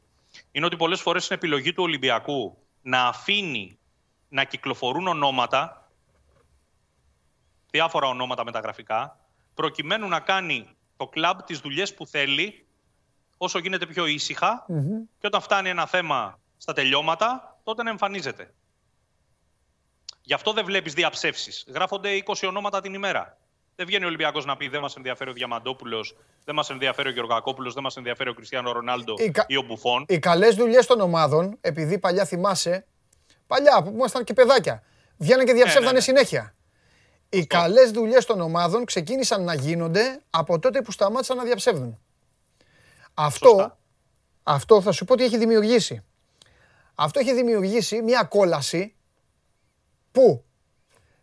Speaker 5: είναι ότι πολλές φορές είναι επιλογή του Ολυμπιακού να αφήνει να κυκλοφορούν ονόματα, διάφορα ονόματα μεταγραφικά, προκειμένου να κάνει το κλαμπ τις δουλειές που θέλει όσο γίνεται πιο ησυχα και όταν φτάνει ένα θέμα στα τελειώματα, τότε να εμφανίζεται. Γι' αυτό δεν βλέπεις διαψεύσεις. Γράφονται 20 ονόματα την ημέρα. Δεν βγαίνει ο Ολυμπιακός να πει: Δεν μας ενδιαφέρει ο Διαμαντόπουλος, δεν μας ενδιαφέρει ο Γεωργακόπουλος, δεν μας ενδιαφέρει ο Κριστιανό Ρονάλντο ή ο Μπουφόν.
Speaker 1: Οι καλές δουλειές των ομάδων, επειδή παλιά θυμάσαι, παλιά που ήμασταν και παιδάκια, βγαίνανε και διαψεύδανε ναι, ναι, ναι. συνέχεια. Οι καλές δουλειές των ομάδων ξεκίνησαν να γίνονται από τότε που σταμάτησαν να διαψεύδουν. Αυτό, αυτό θα σου πω τι έχει δημιουργήσει. Αυτό έχει δημιουργήσει μια κόλαση που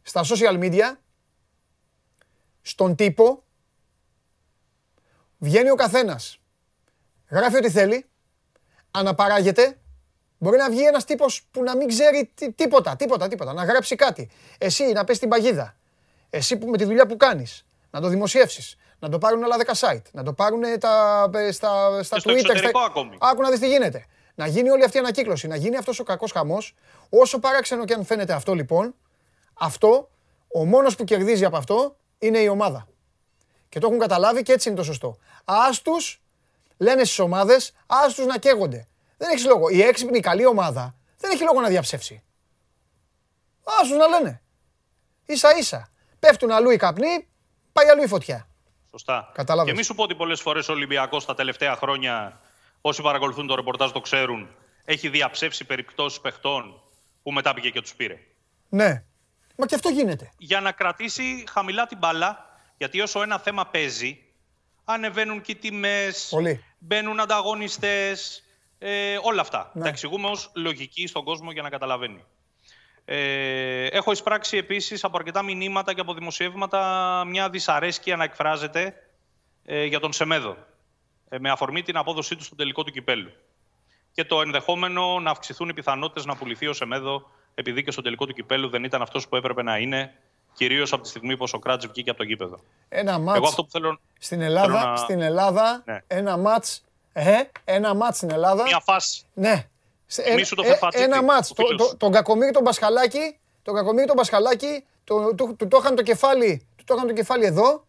Speaker 1: στα social media, στον τύπο, βγαίνει ο καθένας, γράφει ό,τι θέλει, αναπαράγεται, μπορεί να βγει ένας τύπος που να μην ξέρει τίποτα, τίποτα, τίποτα, να γράψει κάτι. Εσύ να πες την παγίδα, εσύ που με τη δουλειά που κάνεις, να το δημοσιεύσεις, να το πάρουν άλλα 10 site, να το πάρουν τα, στα, στα Twitter.
Speaker 5: Στα... Ακόμη.
Speaker 1: Άκου να δεις τι γίνεται. Να γίνει όλη αυτή η ανακύκλωση, να γίνει αυτός ο κακός χαμός. Όσο παράξενο και αν φαίνεται αυτό λοιπόν, αυτό, ο μόνος που κερδίζει από αυτό είναι η ομάδα. Και το έχουν καταλάβει και έτσι είναι το σωστό. Άστους, λένε στις ομάδες, άστους να καίγονται. Δεν έχεις λόγο. Η έξυπνη καλή ομάδα δεν έχει λόγο να διαψεύσει. Άστους να λένε. Ίσα ίσα. Πέφτουν αλλού οι καπνοί, πάει αλλού η φωτιά.
Speaker 5: Σωστά. Κατάλαβες. Και μη σου πω ότι πολλές φορές ο Ολυμπιακός τα τελευταία χρόνια, όσοι παρακολουθούν το ρεπορτάζ το ξέρουν, έχει διαψεύσει περιπτώσεις παιχτών που μετά πήγε και τους πήρε.
Speaker 1: Ναι. Μα και αυτό γίνεται.
Speaker 5: Για να κρατήσει χαμηλά την μπάλα, γιατί όσο ένα θέμα παίζει, ανεβαίνουν και οι τιμέ, μπαίνουν ανταγωνιστές, ε, όλα αυτά. Ναι. Τα εξηγούμε ως λογική στον κόσμο για να καταλαβαίνει. Ε, έχω εισπράξει επίσης από αρκετά μηνύματα και από δημοσιεύματα μια δυσαρέσκεια να εκφράζεται ε, για τον Σεμέδο ε, με αφορμή την απόδοσή του στο τελικό του κυπέλου. Και το ενδεχόμενο να αυξηθούν οι πιθανότητες να πουληθεί ο Σεμέδο επειδή και στο τελικό του κυπέλου δεν ήταν αυτός που έπρεπε να είναι, κυρίως από τη στιγμή που ο Σοκράτζ βγήκε από το γήπεδο.
Speaker 1: Ένα μάτς αυτό που θέλω, στην Ελλάδα, να... στην Ελλάδα ναι. ένα μάτς, ε, ένα μάτς στην Ελλάδα.
Speaker 5: Μια φάση.
Speaker 1: Ναι, το ε, ένα μάτς. Το, το, τον Κακομίρη τον Πασχαλάκη, τον Κακομίρη τον Πασχαλάκη, το, το, το, το είχαν το κεφάλι, το είχαν το κεφάλι εδώ.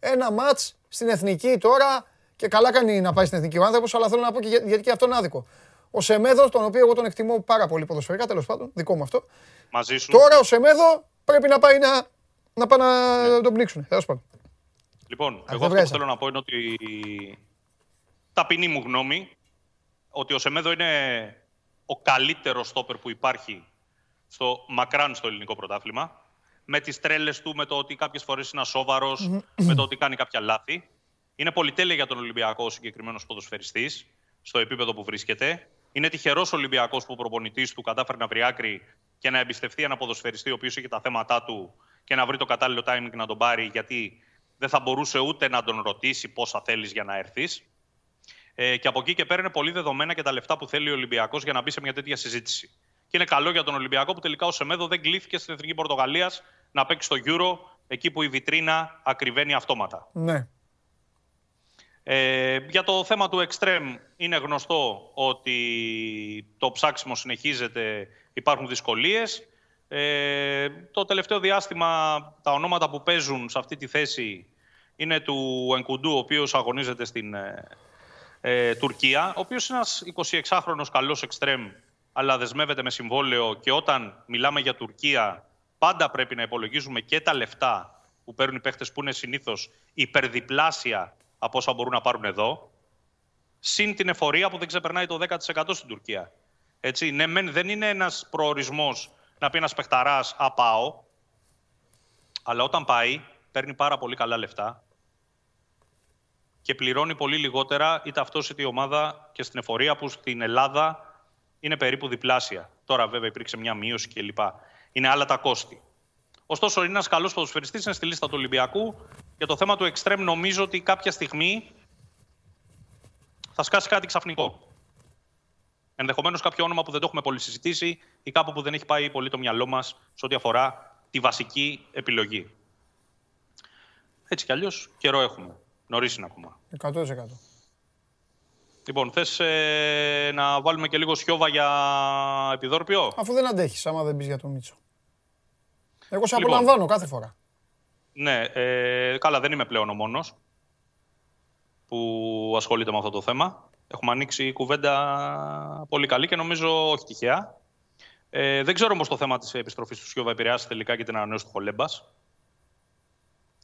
Speaker 1: Ένα μάτς στην Εθνική τώρα και καλά κάνει να πάει στην Εθνική ο άνθρωπος, αλλά θέλω να πω και γιατί και αυτό είναι άδικο. Ο Σεμέδος, τον οποίο εγώ τον εκτιμώ πάρα πολύ ποδοσφαιρικά, τέλος πάντων, δικό μου αυτό.
Speaker 5: Μαζί σου.
Speaker 1: Τώρα ο Σεμέδο πρέπει να πάει να, να, πάει να ναι. τον πνίξουν. Τέλος πάντων.
Speaker 5: Λοιπόν, εγώ αυτό που θέλω να πω είναι ότι ταπεινή μου γνώμη ότι ο Σεμέδο είναι ο καλύτερος στόπερ που υπάρχει στο μακράν στο ελληνικό πρωτάθλημα. Με τις τρέλες του, με το ότι κάποιες φορές είναι ασόβαρος, με το ότι κάνει κάποια λάθη. Είναι πολυτέλεια για τον Ολυμπιακό ο συγκεκριμένος ποδοσφαιριστής στο επίπεδο που βρίσκεται. Είναι τυχερός Ολυμπιακός που ο προπονητής του κατάφερε να βρει άκρη και να εμπιστευτεί ένα ποδοσφαιριστή ο οποίος είχε τα θέματα του και να βρει το κατάλληλο timing να τον πάρει, γιατί δεν θα μπορούσε ούτε να τον ρωτήσει πόσα θέλεις για να έρθεις. Ε, και από εκεί και πέρα είναι πολύ δεδομένα και τα λεφτά που θέλει ο Ολυμπιακός για να μπει σε μια τέτοια συζήτηση. Και είναι καλό για τον Ολυμπιακό που τελικά ο Σεμέδο δεν κλείθηκε στην Εθνική Πορτογαλίας να παίξει στο Euro εκεί που η βιτρίνα ακριβένει αυτόματα.
Speaker 1: Ναι.
Speaker 5: Ε, για το θέμα του Extreme είναι γνωστό ότι το ψάξιμο συνεχίζεται, υπάρχουν δυσκολίες. Ε, το τελευταίο διάστημα τα ονόματα που παίζουν σε αυτή τη θέση είναι του Ενκουντού, ο οποίος αγωνίζεται στην ε, ε, Τουρκία, ο οποίος είναι ένας 26χρονος καλός εξτρέμ, αλλά δεσμεύεται με συμβόλαιο και όταν μιλάμε για Τουρκία πάντα πρέπει να υπολογίζουμε και τα λεφτά που παίρνουν οι παίχτες που είναι συνήθως υπερδιπλάσια από όσα μπορούν να πάρουν εδώ, συν την εφορία που δεν ξεπερνάει το 10% στην Τουρκία. Έτσι, ναι, δεν είναι ένας προορισμός να πει ένας παιχταράς Α, πάω. Αλλά όταν πάει, παίρνει πάρα πολύ καλά λεφτά και πληρώνει πολύ λιγότερα είτε αυτός είτε η ομάδα και στην εφορία που στην Ελλάδα είναι περίπου διπλάσια. Τώρα βέβαια υπήρξε μια μείωση κλπ. Είναι άλλα τα κόστη. Ωστόσο, είναι ένας καλός ποδοσφαιριστής, είναι στη λίστα του Ολυμπιακού. Για το θέμα του εξτρέμ, νομίζω ότι κάποια στιγμή θα σκάσει κάτι ξαφνικό. Ενδεχομένως κάποιο όνομα που δεν το έχουμε πολύ συζητήσει ή κάπου που δεν έχει πάει πολύ το μυαλό μας σε ό,τι αφορά τη βασική επιλογή. Έτσι κι αλλιώς καιρό έχουμε. Νωρίς είναι ακόμα.
Speaker 1: 100%.
Speaker 5: Λοιπόν, θες ε, να βάλουμε και λίγο σιώβα για επιδόρπιο;
Speaker 1: Αφού δεν αντέχεις, άμα δεν πεις για τον Μίτσο. Εγώ σε λοιπόν, απολαμβάνω κάθε φορά.
Speaker 5: Ναι, ε, καλά, δεν είμαι πλέον ο μόνος που ασχολείται με αυτό το θέμα. Έχουμε ανοίξει κουβέντα πολύ καλή και νομίζω όχι τυχαία. Ε, δεν ξέρω όμως το θέμα της επιστροφής του Σιώβα επηρεάσει τελικά και την ανανέωση του Χολέμπας.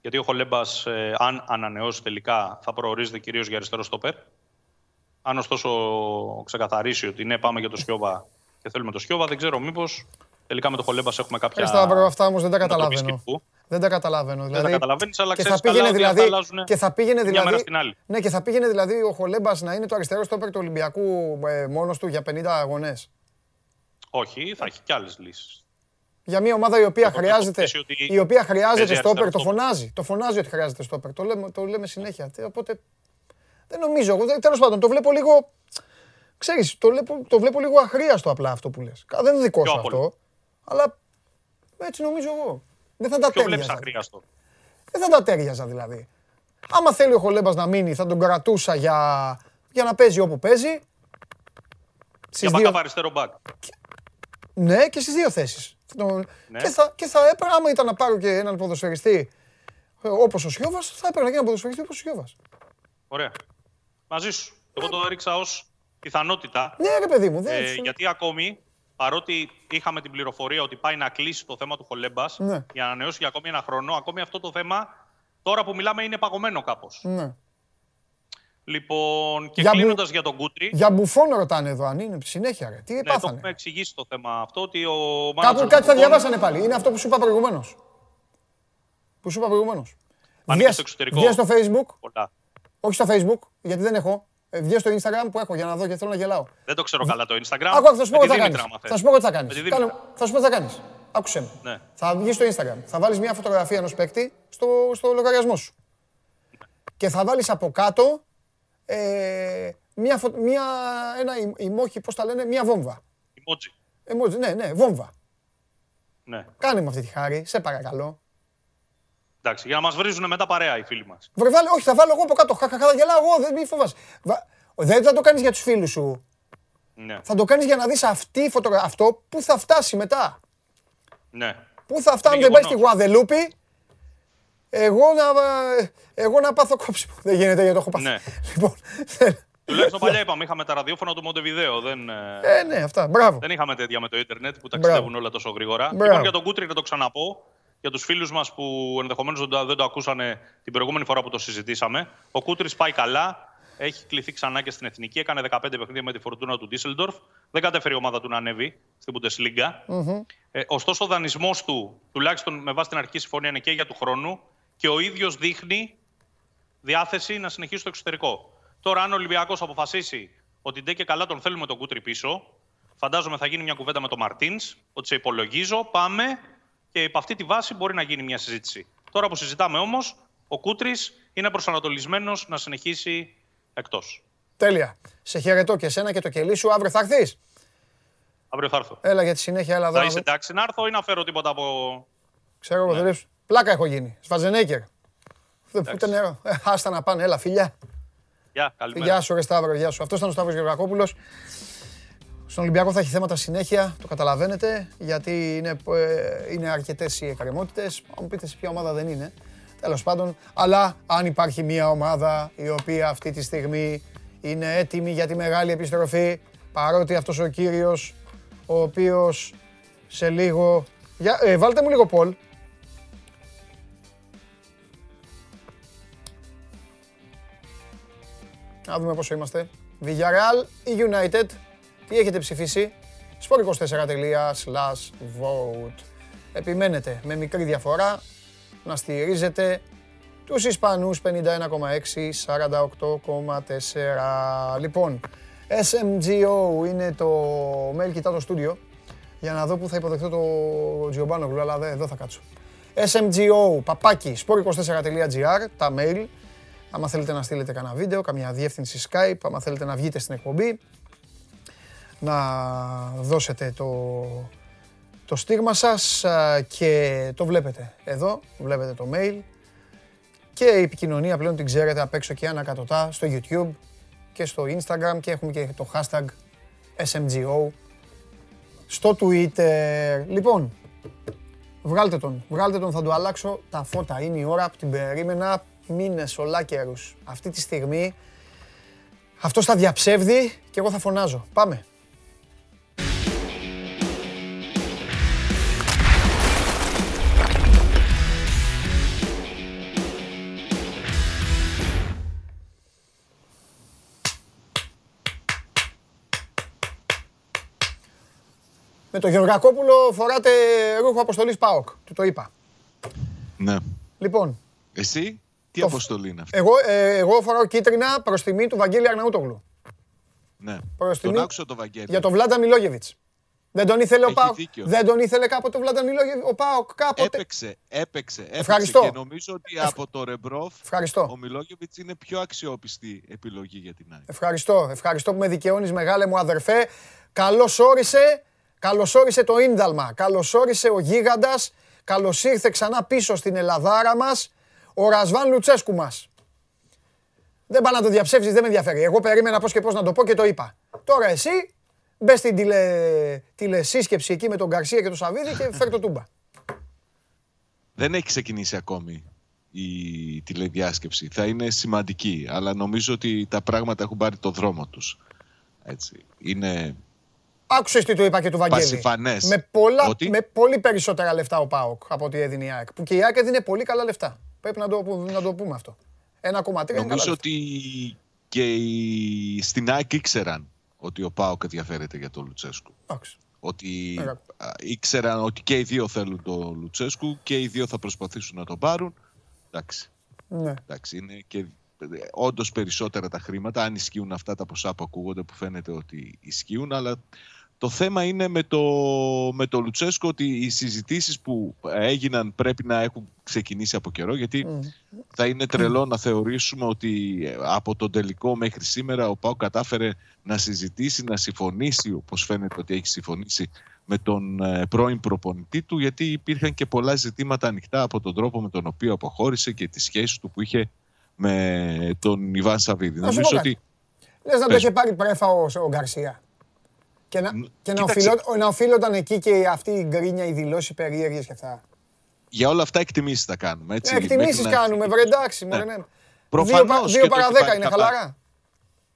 Speaker 5: Γιατί ο Χολέμπας, ε, αν ανανεώσει τελικά, θα προορίζεται κυρίως για αριστερό στόπερ. Αν ωστόσο ξεκαθαρίσει ότι ναι, πάμε για το Σιώβα και θέλουμε το Σιώβα, δεν ξέρω μήπως τελικά με το Χολέμπας έχουμε κάποια.
Speaker 1: Στα αυτά όμως δεν τα καταλαβαίνω. Δεν τα καταλαβαίνω.
Speaker 5: Δηλαδή, δεν τα καταλαβαίνεις, αλλά και θα πήγαινε δηλαδή.
Speaker 1: Και θα πήγαινε δηλαδή.
Speaker 5: Στην άλλη.
Speaker 1: Ναι, και θα πήγαινε δηλαδή ο Χολέμπας να είναι το αριστερό στόπερ του Ολυμπιακού ε, μόνος του για 50 αγωνές.
Speaker 5: Όχι, θα έχει κι άλλες λύσεις.
Speaker 1: Για μια ομάδα η οποία χρειάζεται, η οποία χρειάζεται στόπερ, το φωνάζει. Το φωνάζει ότι χρειάζεται στόπερ. Το λέμε, το λέμε συνέχεια. Οπότε δεν νομίζω. Τέλος πάντων, το βλέπω λίγο. Ξέρεις, το, βλέπω, το βλέπω λίγο αχρίαστο απλά αυτό που λες. Δεν είναι δικό σου αυτό. Αλλά έτσι νομίζω εγώ. Δεν θα τα τέριαζα. Δεν θα τα τέριαζα δηλαδή. Άμα θέλει ο Χολέμπας να μείνει, θα τον κρατούσα για, για να παίζει όπου παίζει.
Speaker 5: Στις για δύο... αριστερό μπακ.
Speaker 1: Ναι, και στις δύο θέσεις. Ναι. Και, θα, και θα έπαιρνα, άμα ήταν να πάρω και έναν ποδοσφαιριστή ε, όπως ο Σιώβας, θα έπαιρνα και έναν ποδοσφαιριστή όπως ο Σιώβας.
Speaker 5: Ωραία. Μαζί σου. Εγώ το έριξα ως πιθανότητα.
Speaker 1: Ναι, ρε παιδί μου.
Speaker 5: Ε, γιατί ακόμη παρότι είχαμε την πληροφορία ότι πάει να κλείσει το θέμα του Χολέμπας ναι. για να ανανεώσει για ακόμη ένα χρόνο, ακόμη αυτό το θέμα τώρα που μιλάμε είναι παγωμένο κάπως. Ναι. Λοιπόν, και κλείνοντας για τον Κούτρι.
Speaker 1: Για μπουφόν ρωτάνε εδώ, αν είναι συνέχεια. Ρε. Τι
Speaker 5: ναι,
Speaker 1: πάθανε;
Speaker 5: το έχουμε εξηγήσει το θέμα αυτό. Ότι ο
Speaker 1: Κάπου κάτι θα διαβάσανε πάλι. Είναι αυτό που σου είπα προηγουμένως. Που σου είπα προηγουμένως.
Speaker 5: Βγες στο εξωτερικό.
Speaker 1: Βγες στο Facebook. Πολλά. Όχι στο Facebook, γιατί δεν έχω. Ε, βγες στο Instagram που έχω για να δω και θέλω να γελάω.
Speaker 5: Δεν το ξέρω καλά το Instagram.
Speaker 1: Άκου, θα σου πω τι θα κάνεις. Θα σου πω τι θα κάνεις. Θα σου πω τι θα κάνεις. Άκουσε με. Ναι. Θα βγεις στο Instagram. Θα βάλεις μια φωτογραφία ενός παίκτη στο, στο λογαριασμό σου. Και θα βάλεις από κάτω ε, μια, μια, ένα ημόχι, πώς τα λένε, μια βόμβα.
Speaker 5: Emoji.
Speaker 1: Emoji, ναι, ναι, βόμβα.
Speaker 5: Ναι.
Speaker 1: Κάνε με αυτή τη χάρη, σε παρακαλώ.
Speaker 5: Εντάξει, για να μας βρίζουν μετά παρέα οι φίλοι μας.
Speaker 1: όχι, θα βάλω εγώ από κάτω. Χαχαχά, θα γελάω εγώ, δεν μη φοβάσαι. Δεν θα το κάνεις για τους φίλους σου.
Speaker 5: Ναι.
Speaker 1: Θα το κάνεις για να δεις αυτή φωτογραφία. Αυτό που θα φτάσει μετά.
Speaker 5: Ναι.
Speaker 1: Πού θα φτάνει, δεν πάει στη Γουαδελούπη. Εγώ να, εγώ να πάθω κόψιμο. Δεν γίνεται γιατί το έχω πάθει.
Speaker 5: Ναι.
Speaker 1: Λοιπόν,
Speaker 5: Τουλάχιστον παλιά είπαμε, είχαμε τα ραδιόφωνα του Μοντεβιδέο. Δεν,
Speaker 1: ε, ναι, αυτά. Μπράβο.
Speaker 5: Δεν είχαμε τέτοια με το Ιντερνετ που ταξιδεύουν όλα τόσο γρήγορα. Μπράβο. Λοιπόν, για τον Κούτρι να το ξαναπώ για τους φίλους μας που ενδεχομένως δεν το ακούσανε την προηγούμενη φορά που το συζητήσαμε. Ο Κούτρι πάει καλά. Έχει κληθεί ξανά και στην εθνική. Έκανε 15 παιχνίδια με τη φορτούνα του Ντίσσελντορφ. Δεν κατέφερε η ομάδα του να ανέβει στην Bundesliga. mm Ε, ωστόσο, ο δανεισμός του, τουλάχιστον με βάση την αρχική συμφωνία, είναι και για του χρόνου και ο ίδιος δείχνει διάθεση να συνεχίσει στο εξωτερικό. Τώρα, αν ο Ολυμπιακός αποφασίσει ότι ντε και καλά τον θέλουμε τον Κούτρι πίσω, φαντάζομαι θα γίνει μια κουβέντα με τον Μαρτίνς, ότι σε υπολογίζω, πάμε και υπ' αυτή τη βάση μπορεί να γίνει μια συζήτηση. Τώρα που συζητάμε όμως, ο Κούτρης είναι προσανατολισμένος να συνεχίσει εκτός.
Speaker 1: Τέλεια. Σε χαιρετώ και εσένα και το κελί σου. Αύριο θα έρθεις;
Speaker 5: Αύριο θα έρθω.
Speaker 1: Έλα για τη συνέχεια, έλα εδώ.
Speaker 5: Θα είσαι εντάξει να έρθω ή να φέρω τίποτα από.
Speaker 1: Ξέρω εγώ, ναι. Πλάκα έχω γίνει. Σφαζενέκερ. Ούτε νερό. Ε, άστα να πάνε, έλα, φιλιά.
Speaker 5: Γεια, καλημέρα.
Speaker 1: Γεια σου, ρε Σταύρο, γεια σου. Αυτός ήταν ο Σταύρος Γεωργακόπουλος. Στον Ολυμπιακό θα έχει θέματα συνέχεια, το καταλαβαίνετε, γιατί είναι, ε, είναι αρκετές οι εκκρεμότητες. Αν μου πείτε σε ποια ομάδα δεν είναι. Τέλος πάντων, αλλά αν υπάρχει μια ομάδα η οποία αυτή τη στιγμή είναι έτοιμη για τη μεγάλη επιστροφή, παρότι αυτός ο κύριος, ο οποίος σε λίγο... Για, ε, βάλτε μου λίγο Πολ. Να δούμε πόσο είμαστε. Villarreal ή United. Τι έχετε ψηφίσει. sport24.slash vote. Επιμένετε με μικρή διαφορά να στηρίζετε τους Ισπανούς 51,6, 48,4. Λοιπόν, SMGO είναι το mail, κοιτάω το στούντιο για να δω που θα υποδεχτώ το Τζιομπάνογλου, αλλά εδώ θα κάτσω. SMGO, παπάκι, sport24.gr, τα mail. Άμα θέλετε να στείλετε κανένα βίντεο, καμιά διεύθυνση Skype, άμα θέλετε να βγείτε στην εκπομπή, να δώσετε το, το στίγμα σας και το βλέπετε εδώ, βλέπετε το mail και η επικοινωνία πλέον την ξέρετε απ' έξω και ανακατοτά στο YouTube και στο Instagram και έχουμε και το hashtag SMGO στο Twitter. Λοιπόν, βγάλτε τον, βγάλτε τον, θα του αλλάξω τα φώτα. Είναι η ώρα που την περίμενα μήνες ολάκερους. Αυτή τη στιγμή αυτό θα διαψεύδει και εγώ θα φωνάζω. Πάμε. Με τον Γεωργακόπουλο φοράτε ρούχο αποστολής ΠΑΟΚ. Του το είπα.
Speaker 8: Ναι.
Speaker 1: Λοιπόν.
Speaker 8: Εσύ, τι αποστολή είναι αυτή;
Speaker 1: Εγώ, ε, εγώ φοράω κίτρινα προς τιμή του Βαγγέλη Αρναούτογλου.
Speaker 8: Ναι.
Speaker 1: Προς
Speaker 8: τον
Speaker 1: τιμή
Speaker 8: άκουσα το Βαγγέλη.
Speaker 1: Για τον Βλάνταν Μιλόγεβιτς. Δεν τον ήθελε ο ΠΑΟΚ. Δεν τον ήθελε κάποτε ο Βλάνταν Μιλόγεβιτς. Ο ΠΑΟΚ κάποτε.
Speaker 8: Έπαιξε, έπαιξε. έπαιξε
Speaker 1: Ευχαριστώ.
Speaker 8: Και νομίζω ότι από το Ρεμπρόφ
Speaker 1: Ευχαριστώ.
Speaker 8: ο Μιλόγεβιτς είναι πιο αξιόπιστη επιλογή για την ΑΕΚ.
Speaker 1: Ευχαριστώ. Ευχαριστώ που με δικαιώνεις μεγάλε μου αδερφέ. Καλώς όρισε Καλώς όρισε το ίνδαλμα. Καλώς όρισε ο Γίγαντας. Καλώς ήρθε ξανά πίσω στην Ελλαδάρα μας ο Ρασβάν Λουτσέσκου μας. Δεν πάει να το διαψεύσεις, δεν με ενδιαφέρει. Εγώ περίμενα πώς και πώς να το πω και το είπα. Τώρα εσύ μπες στην τηλε... τηλεσύσκεψη εκεί με τον Καρσία και τον Σαββίδη και φέρ το τούμπα.
Speaker 8: Δεν έχει ξεκινήσει ακόμη η τηλεδιάσκεψη. Θα είναι σημαντική, αλλά νομίζω ότι τα πράγματα έχουν πάρει το δρόμο τους. Έτσι. Είναι
Speaker 1: Άκουσε τι του είπα και του Βαγγέλη.
Speaker 8: Πασιφανές.
Speaker 1: Με, πολλά, ότι... με πολύ περισσότερα λεφτά ο Πάοκ από ό,τι έδινε η ΑΕΚ. Που και η ΑΕΚ έδινε πολύ καλά λεφτά. Πρέπει να το, να το πούμε αυτό. 1,3
Speaker 8: Νομίζω ότι και οι... στην ΑΕΚ ήξεραν ότι ο Πάοκ ενδιαφέρεται για τον Λουτσέσκου.
Speaker 1: Άξι.
Speaker 8: Ότι ήξεραν ότι και οι δύο θέλουν τον Λουτσέσκου και οι δύο θα προσπαθήσουν να τον πάρουν. Εντάξει.
Speaker 1: Ναι.
Speaker 8: Εντάξει, είναι και όντως περισσότερα τα χρήματα, αν ισχύουν αυτά τα ποσά που ακούγονται που φαίνεται ότι ισχύουν, αλλά το θέμα είναι με το, με το Λουτσέσκο ότι οι συζητήσεις που έγιναν πρέπει να έχουν ξεκινήσει από καιρό γιατί θα είναι τρελό να θεωρήσουμε ότι από τον τελικό μέχρι σήμερα ο Πάο κατάφερε να συζητήσει, να συμφωνήσει όπως φαίνεται ότι έχει συμφωνήσει με τον ε, πρώην προπονητή του γιατί υπήρχαν και πολλά ζητήματα ανοιχτά από τον τρόπο με τον οποίο αποχώρησε και τις σχέσεις του που είχε με τον Ιβάν Σαββίδη.
Speaker 1: Νομίζω ότι... Λες να το είχε πάρει πρέφα ο, ο Γκαρσία. Και να, και να, οφείλω, να οφείλονταν εκεί και αυτή η γκρίνια, η δηλώση περίεργες και αυτά.
Speaker 8: Για όλα αυτά εκτιμήσεις θα κάνουμε. Έτσι,
Speaker 1: εκτιμήσεις κάνουμε, βρε εντάξει. Ναι. Ναι. Προφανώς δύο, παρά δέκα είναι χαλαρά.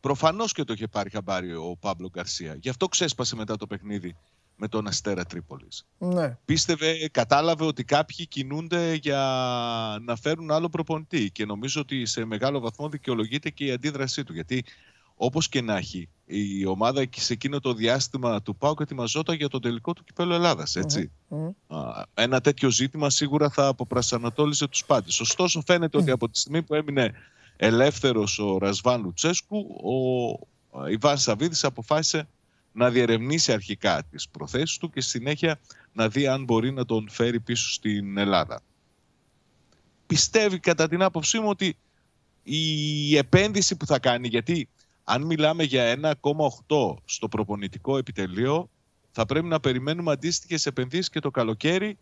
Speaker 8: Προφανώς και το είχε πάρει χαμπάρι ο Παύλο Γκαρσία. Γι' αυτό ξέσπασε μετά το παιχνίδι με τον Αστέρα Τρίπολης.
Speaker 1: Ναι.
Speaker 8: Πίστευε, κατάλαβε ότι κάποιοι κινούνται για να φέρουν άλλο προπονητή και νομίζω ότι σε μεγάλο βαθμό δικαιολογείται και η αντίδρασή του. Γιατί όπως και να έχει, η ομάδα σε εκείνο το διάστημα του ΠΑΟΚ ετοιμαζόταν για το τελικό του κυπέλου Ελλάδας, Ένα τέτοιο ζήτημα σίγουρα θα αποπρασανατόλιζε τους πάντες. Ωστόσο φαίνεται ότι από τη στιγμή που έμεινε ελεύθερος ο Ρασβάν Λουτσέσκου, ο Ιβάν Σαββίδης αποφάσισε να διερευνήσει αρχικά τις προθέσεις του και συνέχεια να δει αν μπορεί να τον φέρει πίσω στην Ελλάδα. Πιστεύει κατά την άποψή μου ότι η επένδυση που θα κάνει, γιατί αν μιλάμε για 1,8 στο προπονητικό επιτελείο, θα πρέπει να περιμένουμε αντίστοιχες επενδύσεις και το καλοκαίρι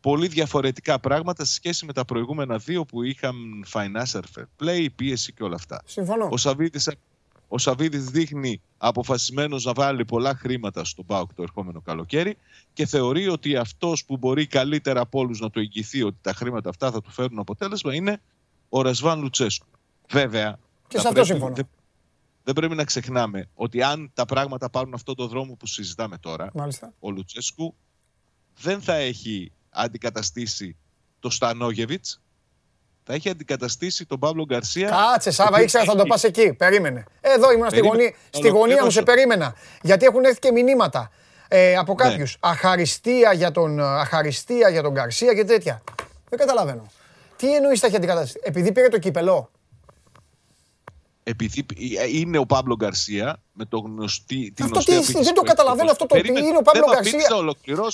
Speaker 8: πολύ διαφορετικά πράγματα σε σχέση με τα προηγούμενα δύο που είχαν financial fair play, πίεση και όλα αυτά.
Speaker 1: Συμφωνώ.
Speaker 8: Ο Σαββίδης ο Σαββίδης δείχνει αποφασισμένος να βάλει πολλά χρήματα στον ΠΑΟΚ το ερχόμενο καλοκαίρι και θεωρεί ότι αυτός που μπορεί καλύτερα από όλους να το εγγυηθεί ότι τα χρήματα αυτά θα του φέρουν αποτέλεσμα είναι ο Ρασβάν Λουτσέσκου. Βέβαια,
Speaker 1: και σε αυτό συμφωνώ.
Speaker 8: Δεν, δεν πρέπει να ξεχνάμε ότι αν τα πράγματα πάρουν αυτό το δρόμο που συζητάμε τώρα,
Speaker 1: Μάλιστα.
Speaker 8: ο Λουτσέσκου δεν θα έχει αντικαταστήσει το Στανόγεβιτς θα έχει αντικαταστήσει τον Παύλο Γκαρσία.
Speaker 1: Κάτσε, Σάβα, ήξερα θα το πας εκεί. Περίμενε. Εδώ ήμουν στη, γωνία, στη γωνία μου, σε περίμενα. Γιατί έχουν έρθει και μηνύματα. ε, από κάποιους. Αχαριστία, για τον, αχαριστία για τον Γκαρσία και τέτοια. Δεν καταλαβαίνω. Τι εννοείς θα έχει αντικαταστήσει; Επειδή πήρε το κύπελο
Speaker 8: επειδή είναι ο Παύλο Γκαρσία με το γνωστή.
Speaker 1: Την αυτό τι, δεν το καταλαβαίνω αυτό το τι είναι ο Παύλο Γκαρσία.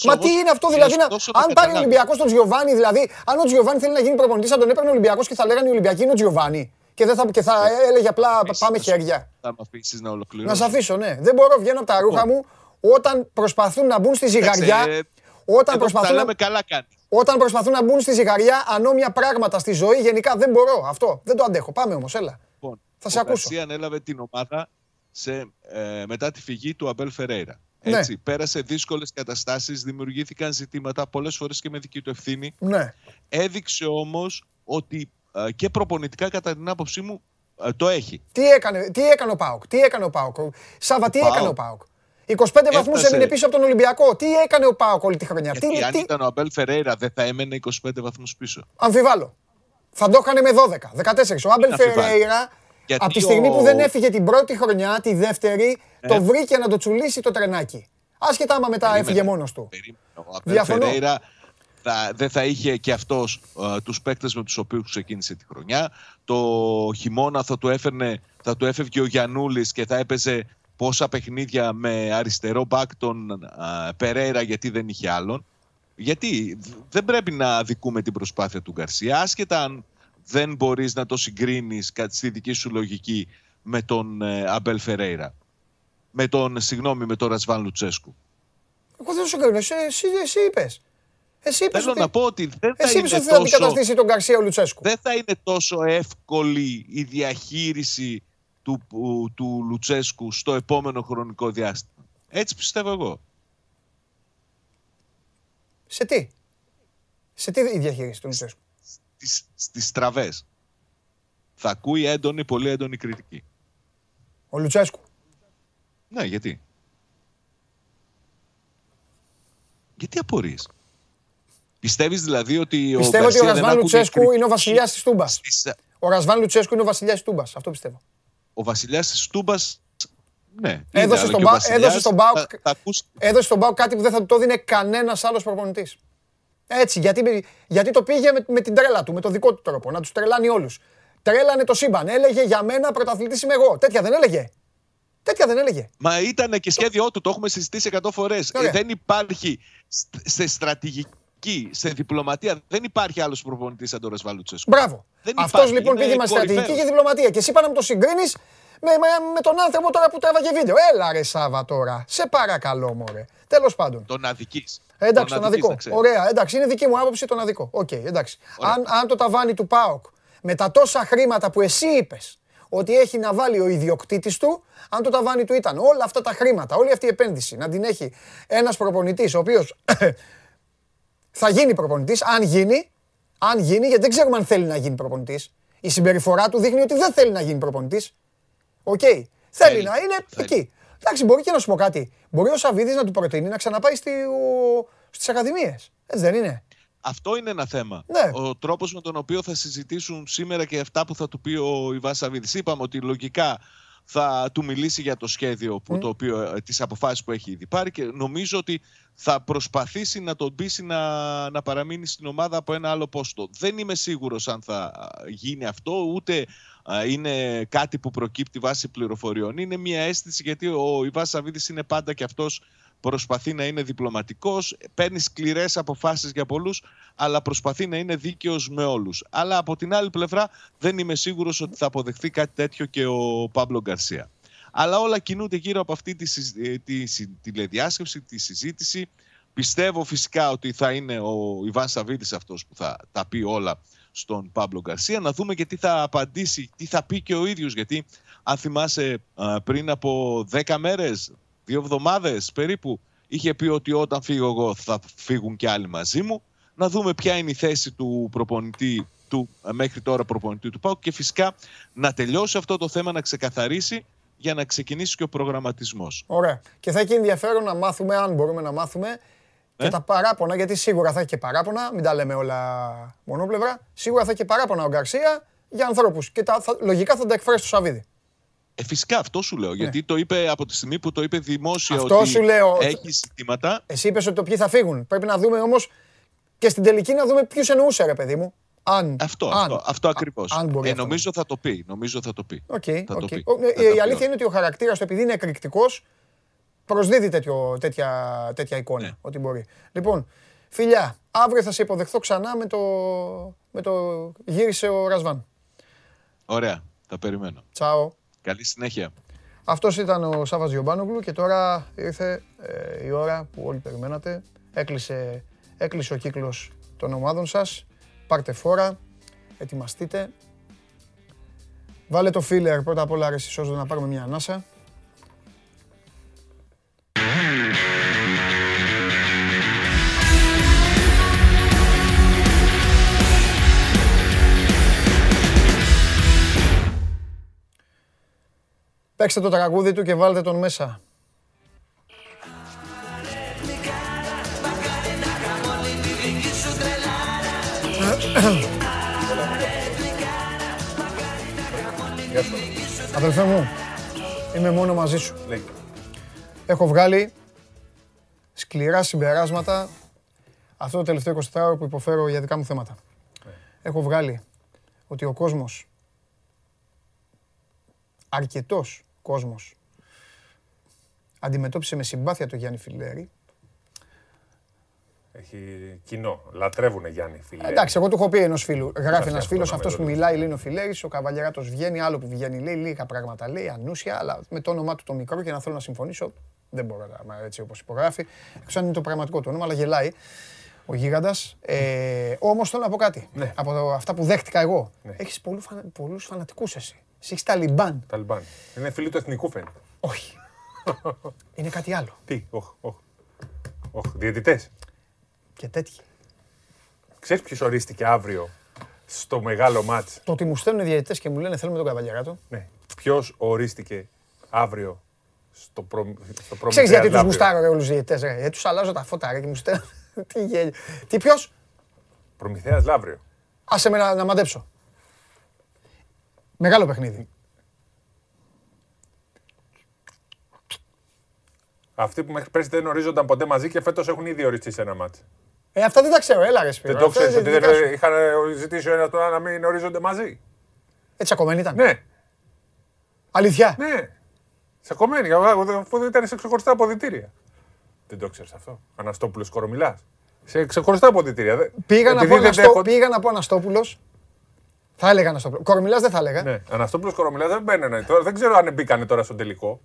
Speaker 1: Μα τι είναι αυτό δηλαδή, να, αν πάρει ο Ολυμπιακός τον Τζιοβάνι, δηλαδή, αν ο Τζιοβάνι θέλει να γίνει προπονητής, θα τον έπαιρνε ο Ολυμπιακός και θα λέγανε οι Ολυμπιακοί είναι ο Τζιοβάνι. Και, δεν θα, και θα ε, έλεγε απλά πάμε χέρια.
Speaker 8: Θα με αφήσεις να ολοκληρώσω.
Speaker 1: Να σε αφήσω, ναι. Δεν μπορώ, βγαίνω από τα ρούχα λοιπόν. μου όταν προσπαθούν να μπουν στη ζυγαριά.
Speaker 8: Ε, όταν προσπαθούν, να... καλά
Speaker 1: όταν προσπαθούν να μπουν στη ζυγαριά ανώμια πράγματα στη ζωή, γενικά δεν μπορώ. Αυτό δεν το αντέχω. Πάμε όμως, έλα. Λοιπόν, θα σε ακούσω.
Speaker 8: Ο ανέλαβε την ομάδα σε, ε, μετά τη φυγή του Αμπέλ Φερέιρα. Ναι. Έτσι, πέρασε δύσκολες καταστάσεις, δημιουργήθηκαν ζητήματα πολλές φορές και με δική του ευθύνη.
Speaker 1: Ναι.
Speaker 8: Έδειξε όμως ότι ε, και προπονητικά κατά την άποψή μου ε, το έχει.
Speaker 1: Τι έκανε, τι έκανε ο Πάοκ, τι έκανε ο Πάοκ. Σάβα, τι έκανε ο ΠΑΟΚ. 25 βαθμούς έμεινε πίσω από τον Ολυμπιακό. Τι έκανε ο ΠΑΟΚ όλη τη χρονιά.
Speaker 8: Γιατί, τι, αν τι... ήταν ο Άμπελ Φερέιρα δεν θα έμενε 25 βαθμούς πίσω.
Speaker 1: Αμφιβάλλω. Θα το έκανε με 12, 14. Ο Άμπελ Φερέιρα από τη στιγμή που δεν έφυγε την πρώτη χρονιά, τη δεύτερη, ε. το βρήκε να το τσουλήσει το τρενάκι. Άσχετα άμα μετά έφυγε μόνος του.
Speaker 8: Διαφωνώ. Θα, δεν θα είχε και αυτός uh, τους παίκτες με τους οποίους ξεκίνησε τη χρονιά. Το χειμώνα θα του, έφερνε, θα του έφευγε ο Γιαννούλης και θα έπαιζε πόσα παιχνίδια με αριστερό μπακ τον uh, Περέρα γιατί δεν είχε άλλον. Γιατί δεν πρέπει να δικούμε την προσπάθεια του Γκαρσία, άσχετα αν δεν μπορείς να το συγκρίνεις κατά στη δική σου λογική με τον ε, Αμπέλ Φερέιρα. Με τον, συγγνώμη, με τον Ρασβάν Λουτσέσκου.
Speaker 1: Εγώ δεν το συγκρίνω, εσύ, εσύ, εσύ είπες. Εσύ είπες
Speaker 8: Θέλω
Speaker 1: ότι...
Speaker 8: να πω ότι δεν θα
Speaker 1: Εσύ
Speaker 8: είναι
Speaker 1: ότι θα αντικαταστήσει τον Γκαρσία Λουτσέσκου.
Speaker 8: Δεν θα είναι τόσο εύκολη η διαχείριση του, του Λουτσέσκου στο επόμενο χρονικό διάστημα. Έτσι πιστεύω εγώ.
Speaker 1: Σε τι; Σε τι η διαχείριση του Λουτσέσκου;
Speaker 8: Στις, στις τραβές. Θα ακούει έντονη, πολύ έντονη κριτική.
Speaker 1: Ο Λουτσέσκου.
Speaker 8: Ναι, γιατί; Γιατί απορείς; Πιστεύεις δηλαδή ότι
Speaker 1: πιστεύω ο ότι ο Ρασβάν Λουτσέσκου είναι ο βασιλιάς της Τούμπας. Ο Ρασβάν Λουτσέσκου είναι ο βασιλιάς της Τούμπας. Αυτό πιστεύω.
Speaker 8: Ο βασιλιάς της Τούμπας ναι,
Speaker 1: έδωσε, στον έδωσε, στον Μπάουκ, έδωσε στον Μπάουκ κάτι που δεν θα του το δίνει κανένας άλλος προπονητής. Έτσι, γιατί, γιατί το πήγε με, με την τρέλα του, με το δικό του τρόπο, να τους τρελάνει όλους. Τρέλανε το σύμπαν. Έλεγε για μένα πρωταθλητής είμαι εγώ. Τέτοια δεν έλεγε. Τέτοια δεν έλεγε.
Speaker 8: Μα ήταν και σχέδιό του, το έχουμε συζητήσει 100 φορές. Ε, δεν υπάρχει σε στρατηγική, σε διπλωματία, δεν υπάρχει άλλος προπονητής σαν τον Ραζβάν Λουτσέσκου.
Speaker 1: Μπράβο. Αυτός λοιπόν πήγε με στρατηγική και διπλωματία. Και εσύ πας να το συγκρίνεις με, με, με, τον άνθρωπο τώρα που τράβαγε βίντεο. Έλα ρε Σάβα τώρα. Σε παρακαλώ μωρέ. Τέλος πάντων.
Speaker 8: Τον αδικείς.
Speaker 1: Εντάξει, τον αδικώ. Ωραία, εντάξει, είναι δική μου άποψη τον αδικώ. OK, okay, εντάξει. Αν, αν το ταβάνι του ΠΑΟΚ με τα τόσα χρήματα που εσύ είπες ότι έχει να βάλει ο ιδιοκτήτης του, αν το ταβάνι του ήταν όλα αυτά τα χρήματα, όλη αυτή η επένδυση να την έχει ένας προπονητής, ο οποίος θα γίνει προπονητής, αν γίνει, αν γίνει, γιατί δεν ξέρουμε αν θέλει να γίνει προπονητής. Η συμπεριφορά του δείχνει ότι δεν θέλει να γίνει προπονητής. OK. Okay. Θέλει να είναι εκεί. Εντάξει, μπορεί και να σου πω κάτι. Μπορεί ο Σαββίδης να του προτείνει να ξαναπάει στη, στις ακαδημίες. Έτσι δεν είναι;
Speaker 8: Αυτό είναι ένα θέμα.
Speaker 1: Ναι.
Speaker 8: Ο τρόπος με τον οποίο θα συζητήσουν σήμερα και αυτά που θα του πει ο Ιβά Σαββίδης. Είπαμε ότι λογικά θα του μιλήσει για το σχέδιο, που, το οποίο, ε, τις αποφάσεις που έχει ήδη πάρει και νομίζω ότι θα προσπαθήσει να τον πείσει να, να παραμείνει στην ομάδα από ένα άλλο πόστο. Δεν είμαι σίγουρος αν θα γίνει αυτό, ούτε είναι κάτι που προκύπτει βάσει πληροφοριών. Είναι μια αίσθηση γιατί ο Ιβάς Σαββίδης είναι πάντα και αυτός προσπαθεί να είναι διπλωματικός, παίρνει σκληρές αποφάσεις για πολλούς, αλλά προσπαθεί να είναι δίκαιος με όλους. Αλλά από την άλλη πλευρά δεν είμαι σίγουρος ότι θα αποδεχθεί κάτι τέτοιο και ο Παύλο Γκαρσία. Αλλά όλα κινούνται γύρω από αυτή τη, τη, τη, τηλεδιάσκεψη, τη συζήτηση. Πιστεύω φυσικά ότι θα είναι ο Ιβάν Σαββίδης αυτός που θα τα πει όλα στον Παύλο Γκαρσία. Να δούμε και τι θα απαντήσει, τι θα πει και ο ίδιος. Γιατί αν θυμάσαι πριν από 10 μέρες, δύο εβδομάδες περίπου, είχε πει ότι όταν φύγω εγώ θα φύγουν και άλλοι μαζί μου. Να δούμε ποια είναι η θέση του προπονητή του μέχρι τώρα προπονητή του ΠΑΟΚ και φυσικά να τελειώσει αυτό το θέμα, να ξεκαθαρίσει για να ξεκινήσει και ο προγραμματισμός.
Speaker 1: Ωραία. Και θα έχει ενδιαφέρον να μάθουμε, αν μπορούμε να μάθουμε, και ε; τα παράπονα, γιατί σίγουρα θα έχει και παράπονα, μην τα λέμε όλα μονόπλευρα. Σίγουρα θα έχει και παράπονα ο Γκαρσία για ανθρώπους. Και τα, θα, λογικά θα τα εκφράσει στο Σαββίδη.
Speaker 8: Ε, φυσικά αυτό σου λέω. Γιατί το είπε από τη στιγμή που το είπε δημόσια
Speaker 1: Αυτό
Speaker 8: ότι
Speaker 1: σου λέω.
Speaker 8: έχει ζητήματα.
Speaker 1: Εσύ είπες ότι το ποιοι θα φύγουν. Πρέπει να δούμε όμως και στην τελική να δούμε ποιους εννοούσε, ρε παιδί μου. Αν,
Speaker 8: Αυτό,
Speaker 1: αν,
Speaker 8: αυτό, αυτό ακριβώς.
Speaker 1: αν μπορεί
Speaker 8: Ε,
Speaker 1: αυτό.
Speaker 8: νομίζω θα το πει. Νομίζω θα το πει.
Speaker 1: Οκ,
Speaker 8: Θα το
Speaker 1: οκ.
Speaker 8: πει.
Speaker 1: Ο- ε,
Speaker 8: Θα
Speaker 1: Η
Speaker 8: το
Speaker 1: αλήθεια
Speaker 8: πει.
Speaker 1: είναι ότι ο χαρακτήρας του, επειδή είναι εκρηκτικός, προσδίδει τέτοιο, τέτοια, τέτοια εικόνα.
Speaker 8: Ναι.
Speaker 1: Ότι μπορεί. Λοιπόν, φιλιά, αύριο θα σε υποδεχθώ ξανά με το, με το γύρισε ο Ρασβάν.
Speaker 8: Ωραία. Θα περιμένω.
Speaker 1: Τσάω.
Speaker 8: Καλή συνέχεια.
Speaker 1: Αυτός ήταν ο Σάβα Γιωμπάνογλου και τώρα ήρθε ε, η ώρα που όλοι περιμένατε. Έκλεισε, έκλεισε ο κύκλος των ομάδων σας. Πάρτε φόρα, ετοιμαστείτε. Βάλε το φίλερ πρώτα απ' όλα ρε Σιζόζο, να πάρουμε μια ανάσα. Παίξτε το τραγούδι του και βάλτε τον μέσα. Αδελφέ μου, είμαι μόνο μαζί σου. Έχω βγάλει σκληρά συμπεράσματα αυτό το τελευταίο 24ωρο που υποφέρω για δικά μου θέματα. Έχω βγάλει ότι ο κόσμος, αρκετός κόσμος, αντιμετώπισε με συμπάθεια το Γιάννη Φιλέρη.
Speaker 9: Έχει κοινό. Λατρεύουνε Γιάννη, φίλε.
Speaker 1: Εντάξει, εγώ του έχω πει ενός φίλου. Γράφει ένας
Speaker 9: αυτό
Speaker 1: φίλος,
Speaker 9: να
Speaker 1: αυτός
Speaker 9: με
Speaker 1: που
Speaker 9: ρωτήσεις.
Speaker 1: μιλάει λέει είναι ο Φιλέρης, ο Καβαλιαράτος βγαίνει, άλλο που βγαίνει λέει λίγα πράγματα λέει, ανούσια, αλλά με το όνομά του το μικρό και να θέλω να συμφωνήσω. Δεν μπορώ να έτσι όπως υπογράφει. Έξω αν είναι το πραγματικό του όνομα, αλλά γελάει ο γίγαντας. Ε, Όμως θέλω να πω κάτι.
Speaker 9: Ναι.
Speaker 1: Από το- αυτά που δέχτηκα εγώ.
Speaker 9: Ναι.
Speaker 1: Έχεις πολλούς φανατικούς εσύ. Εσύ έχεις Ταλιμπάν.
Speaker 9: Ταλιμπάν. Είναι φίλοι του εθνικού φαίνεται.
Speaker 1: Όχι. είναι κάτι άλλο.
Speaker 9: Τι, όχ, όχ. Όχ, διαιτητές.
Speaker 1: Και τέτοιοι.
Speaker 9: Ξέρεις ποιος ορίστηκε αύριο στο μεγάλο μάτς;
Speaker 1: Το ότι μου στέλνουν διαιτητές και μου λένε θέλουμε τον Καβαλιαράτο.
Speaker 9: Ναι. Ποιος ορίστηκε αύριο στο, προ... στο Προμηθέας
Speaker 1: Ξέρεις γιατί τους
Speaker 9: Λαύριο.
Speaker 1: γουστάρω ρε όλους τους διαιτητές ρε. Γιατί τους αλλάζω τα φώτα ρε και μου στέλνουν. Τι γέλιο. Τι ποιος;
Speaker 9: Προμηθέας Λαύριο.
Speaker 1: Άσε με να, να μαντέψω. Μεγάλο παιχνίδι.
Speaker 9: Αυτοί που μέχρι πέρσι δεν ορίζονταν ποτέ μαζί και φέτος έχουν ήδη οριστεί σε ένα μάτς.
Speaker 1: Ε, αυτά δεν τα ξέρω. Έλα ρε Σπύρο.
Speaker 9: Δεν το
Speaker 1: Αυτά
Speaker 9: ξέρεις ότι
Speaker 1: είναι
Speaker 9: δεν
Speaker 1: δικά σου.
Speaker 9: είχαν ζητήσει ο ένας τον άλλο να μην ορίζονται μαζί.
Speaker 1: Έτσι ακόμα ήταν.
Speaker 9: Ναι,
Speaker 1: Αλήθεια.
Speaker 9: ναι. Σε κομμένη, αφού δεν ήταν σε ξεχωριστά αποδητήρια. Δεν το ξέρεις αυτό. Αναστόπουλος Κορομιλάς. Σε ξεχωριστά αποδητήρια. Δε-
Speaker 1: Πήγα να,
Speaker 9: Επειδή
Speaker 1: πω
Speaker 9: δεν
Speaker 1: Θα έλεγα Αναστόπουλος. Κορομιλάς δεν θα έλεγα.
Speaker 9: Ναι, Αναστόπουλο Κορομιλάς δεν μπαίνανε. Τώρα, δεν ξέρω αν μπήκανε τώρα στο τελικό.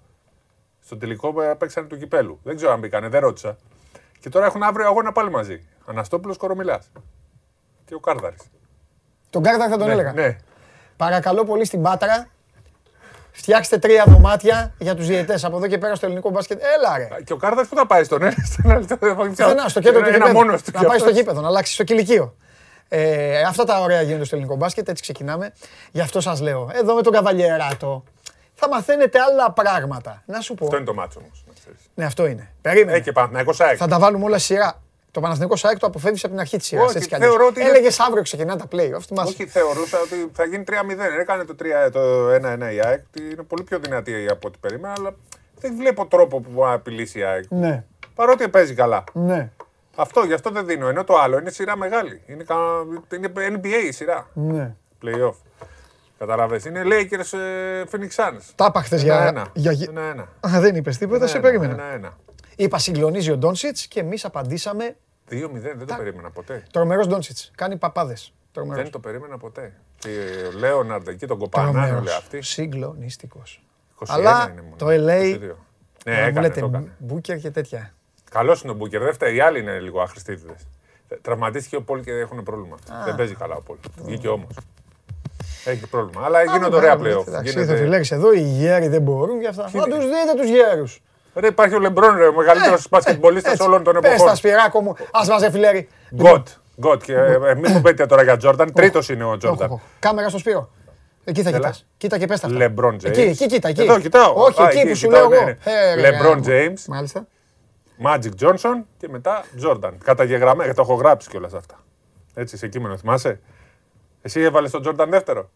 Speaker 9: Στο τελικό ε, παίξανε του κυπέλου. Δεν ξέρω αν μπήκανε, δεν ρώτησα. Και τώρα έχουν αύριο αγώνα πάλι μαζί. Αναστόπουλος Κορομιλάς. Και ο Κάρδαρης.
Speaker 1: Τον Κάρτα θα τον
Speaker 9: ναι,
Speaker 1: έλεγα.
Speaker 9: ναι.
Speaker 1: Παρακαλώ πολύ στην Πάτρα. Φτιάξτε τρία δωμάτια για τους διαιτές από εδώ και πέρα στο ελληνικό μπάσκετ. Έλα ρε.
Speaker 9: Και ο Κάρδαρης που θα πάει στον ένα, στον άλλο.
Speaker 1: Πουθενά, στο κέντρο του
Speaker 9: Ένα
Speaker 1: γηπέδου.
Speaker 9: μόνος του.
Speaker 1: Να πάει στο γήπεδο, να αλλάξει στο κηλικείο. Ε, αυτά τα ωραία γίνονται στο ελληνικό μπάσκετ, έτσι ξεκινάμε. Γι' αυτό σας λέω, εδώ με τον Καβαλιεράτο θα μαθαίνετε άλλα πράγματα. Να σου πω.
Speaker 9: Αυτό είναι το μάτσο όμως.
Speaker 1: Ναι, αυτό είναι. Περίμενε.
Speaker 9: Έχει και Παναθηναϊκός ΑΕΚ.
Speaker 1: Θα τα βάλουμε όλα στη σειρά. Το Παναθηνικό ΣΑΕΚ το αποφεύγεις από την αρχή της σειράς.
Speaker 9: Όχι,
Speaker 1: Έτσι κι αλλιώς.
Speaker 9: θεωρώ ότι είναι-
Speaker 1: Έλεγες αύριο ξεκινά τα playoff. Θυμάσαι.
Speaker 9: Όχι, θεωρούσα ότι θα γίνει 3-0. Έκανε το 3 το 1-1 η ΑΕΚ. Είναι πολύ πιο δυνατή από ό,τι περίμενα, αλλά δεν βλέπω τρόπο που μπορεί να απειλήσει η ΑΕΚ.
Speaker 1: Ναι,
Speaker 9: Παρότι παίζει καλά.
Speaker 1: ναι,
Speaker 9: Αυτό, γι' αυτό δεν δίνω. Ενώ το άλλο είναι σειρά μεγάλη. Είναι, κα... είναι NBA η σειρά.
Speaker 1: ναι.
Speaker 9: Playoff. Καταλαβες. Είναι Lakers ε, Phoenix Suns.
Speaker 1: Τα είπα χθες για.
Speaker 9: Ένα-ένα.
Speaker 1: για... για-
Speaker 9: Ένα-ένα.
Speaker 1: Α, δεν είπες τίποτα, σε περίμενα.
Speaker 9: Ένα-ένα.
Speaker 1: Είπα συγκλονίζει ο Ντόνσιτς και εμείς απαντήσαμε
Speaker 9: 2-0 δεν το περίμενα ποτέ.
Speaker 1: τρομερός Ντόνσιτς. Κάνει παπάδες. Τρομερός.
Speaker 9: Δεν το περίμενα ποτέ. Και ο Λέοναρντ εκεί τον κοπανάνε όλοι αυτοί.
Speaker 1: Συγκλονιστικό.
Speaker 9: 21
Speaker 1: Αλλά
Speaker 9: είναι μόνο.
Speaker 1: το LA.
Speaker 9: 22. Ναι,
Speaker 1: να μου
Speaker 9: έκανε,
Speaker 1: λέτε
Speaker 9: το έκανε.
Speaker 1: Μπούκερ και τέτοια.
Speaker 9: Καλός είναι ο Μπούκερ. Δεν φταίει. Οι άλλοι είναι λίγο αχρηστήτητε. Τραυματίστηκε ο Πολ και έχουν πρόβλημα. Δεν παίζει καλά ο Πολ. Βγήκε όμως. Έχει πρόβλημα. Αλλά γίνονται ωραία playoff.
Speaker 1: Εντάξει,
Speaker 9: Γίνεται-
Speaker 1: θα φυλάξει εδώ, οι γέροι δεν μπορούν γι' αυτά. Θα τους δείτε τους γέρους.
Speaker 9: Ρε, υπάρχει ο Λεμπρόν, ρε, ο μεγαλύτερος μπασκετμπολίστας όλων των
Speaker 1: Πες τα
Speaker 9: εποχών.
Speaker 1: σπυράκο μου, ας μαζε φιλέρι.
Speaker 9: GOAT. GOAT. Και ε, μην μου πείτε τώρα για Τζόρνταν. Τρίτος είναι ο Τζόρνταν.
Speaker 1: Κάμερα στο Σπύρο. Εκεί θα
Speaker 9: Έλα.
Speaker 1: κοιτάς. Κοίτα και πες τα. αυτά.
Speaker 9: Λεμπρόν James.
Speaker 1: Εκεί, εκεί κοίτα. Εκεί.
Speaker 9: Εδώ κοιτάω.
Speaker 1: Όχι,
Speaker 9: Α,
Speaker 1: εκεί που σου
Speaker 9: κοιτάω,
Speaker 1: λέω εγώ.
Speaker 9: ναι, ναι.
Speaker 1: Ε, ρε,
Speaker 9: Λεμπρόν
Speaker 1: γάμο.
Speaker 9: James.
Speaker 1: Μάλιστα.
Speaker 9: Magic Johnson και μετά Τζόρνταν. Καταγεγραμμένα, το έχω γράψει κιόλας αυτά. Έτσι, σε κείμενο, θυμάσαι; Εσύ έβαλες τον Τζόρνταν δεύτερο.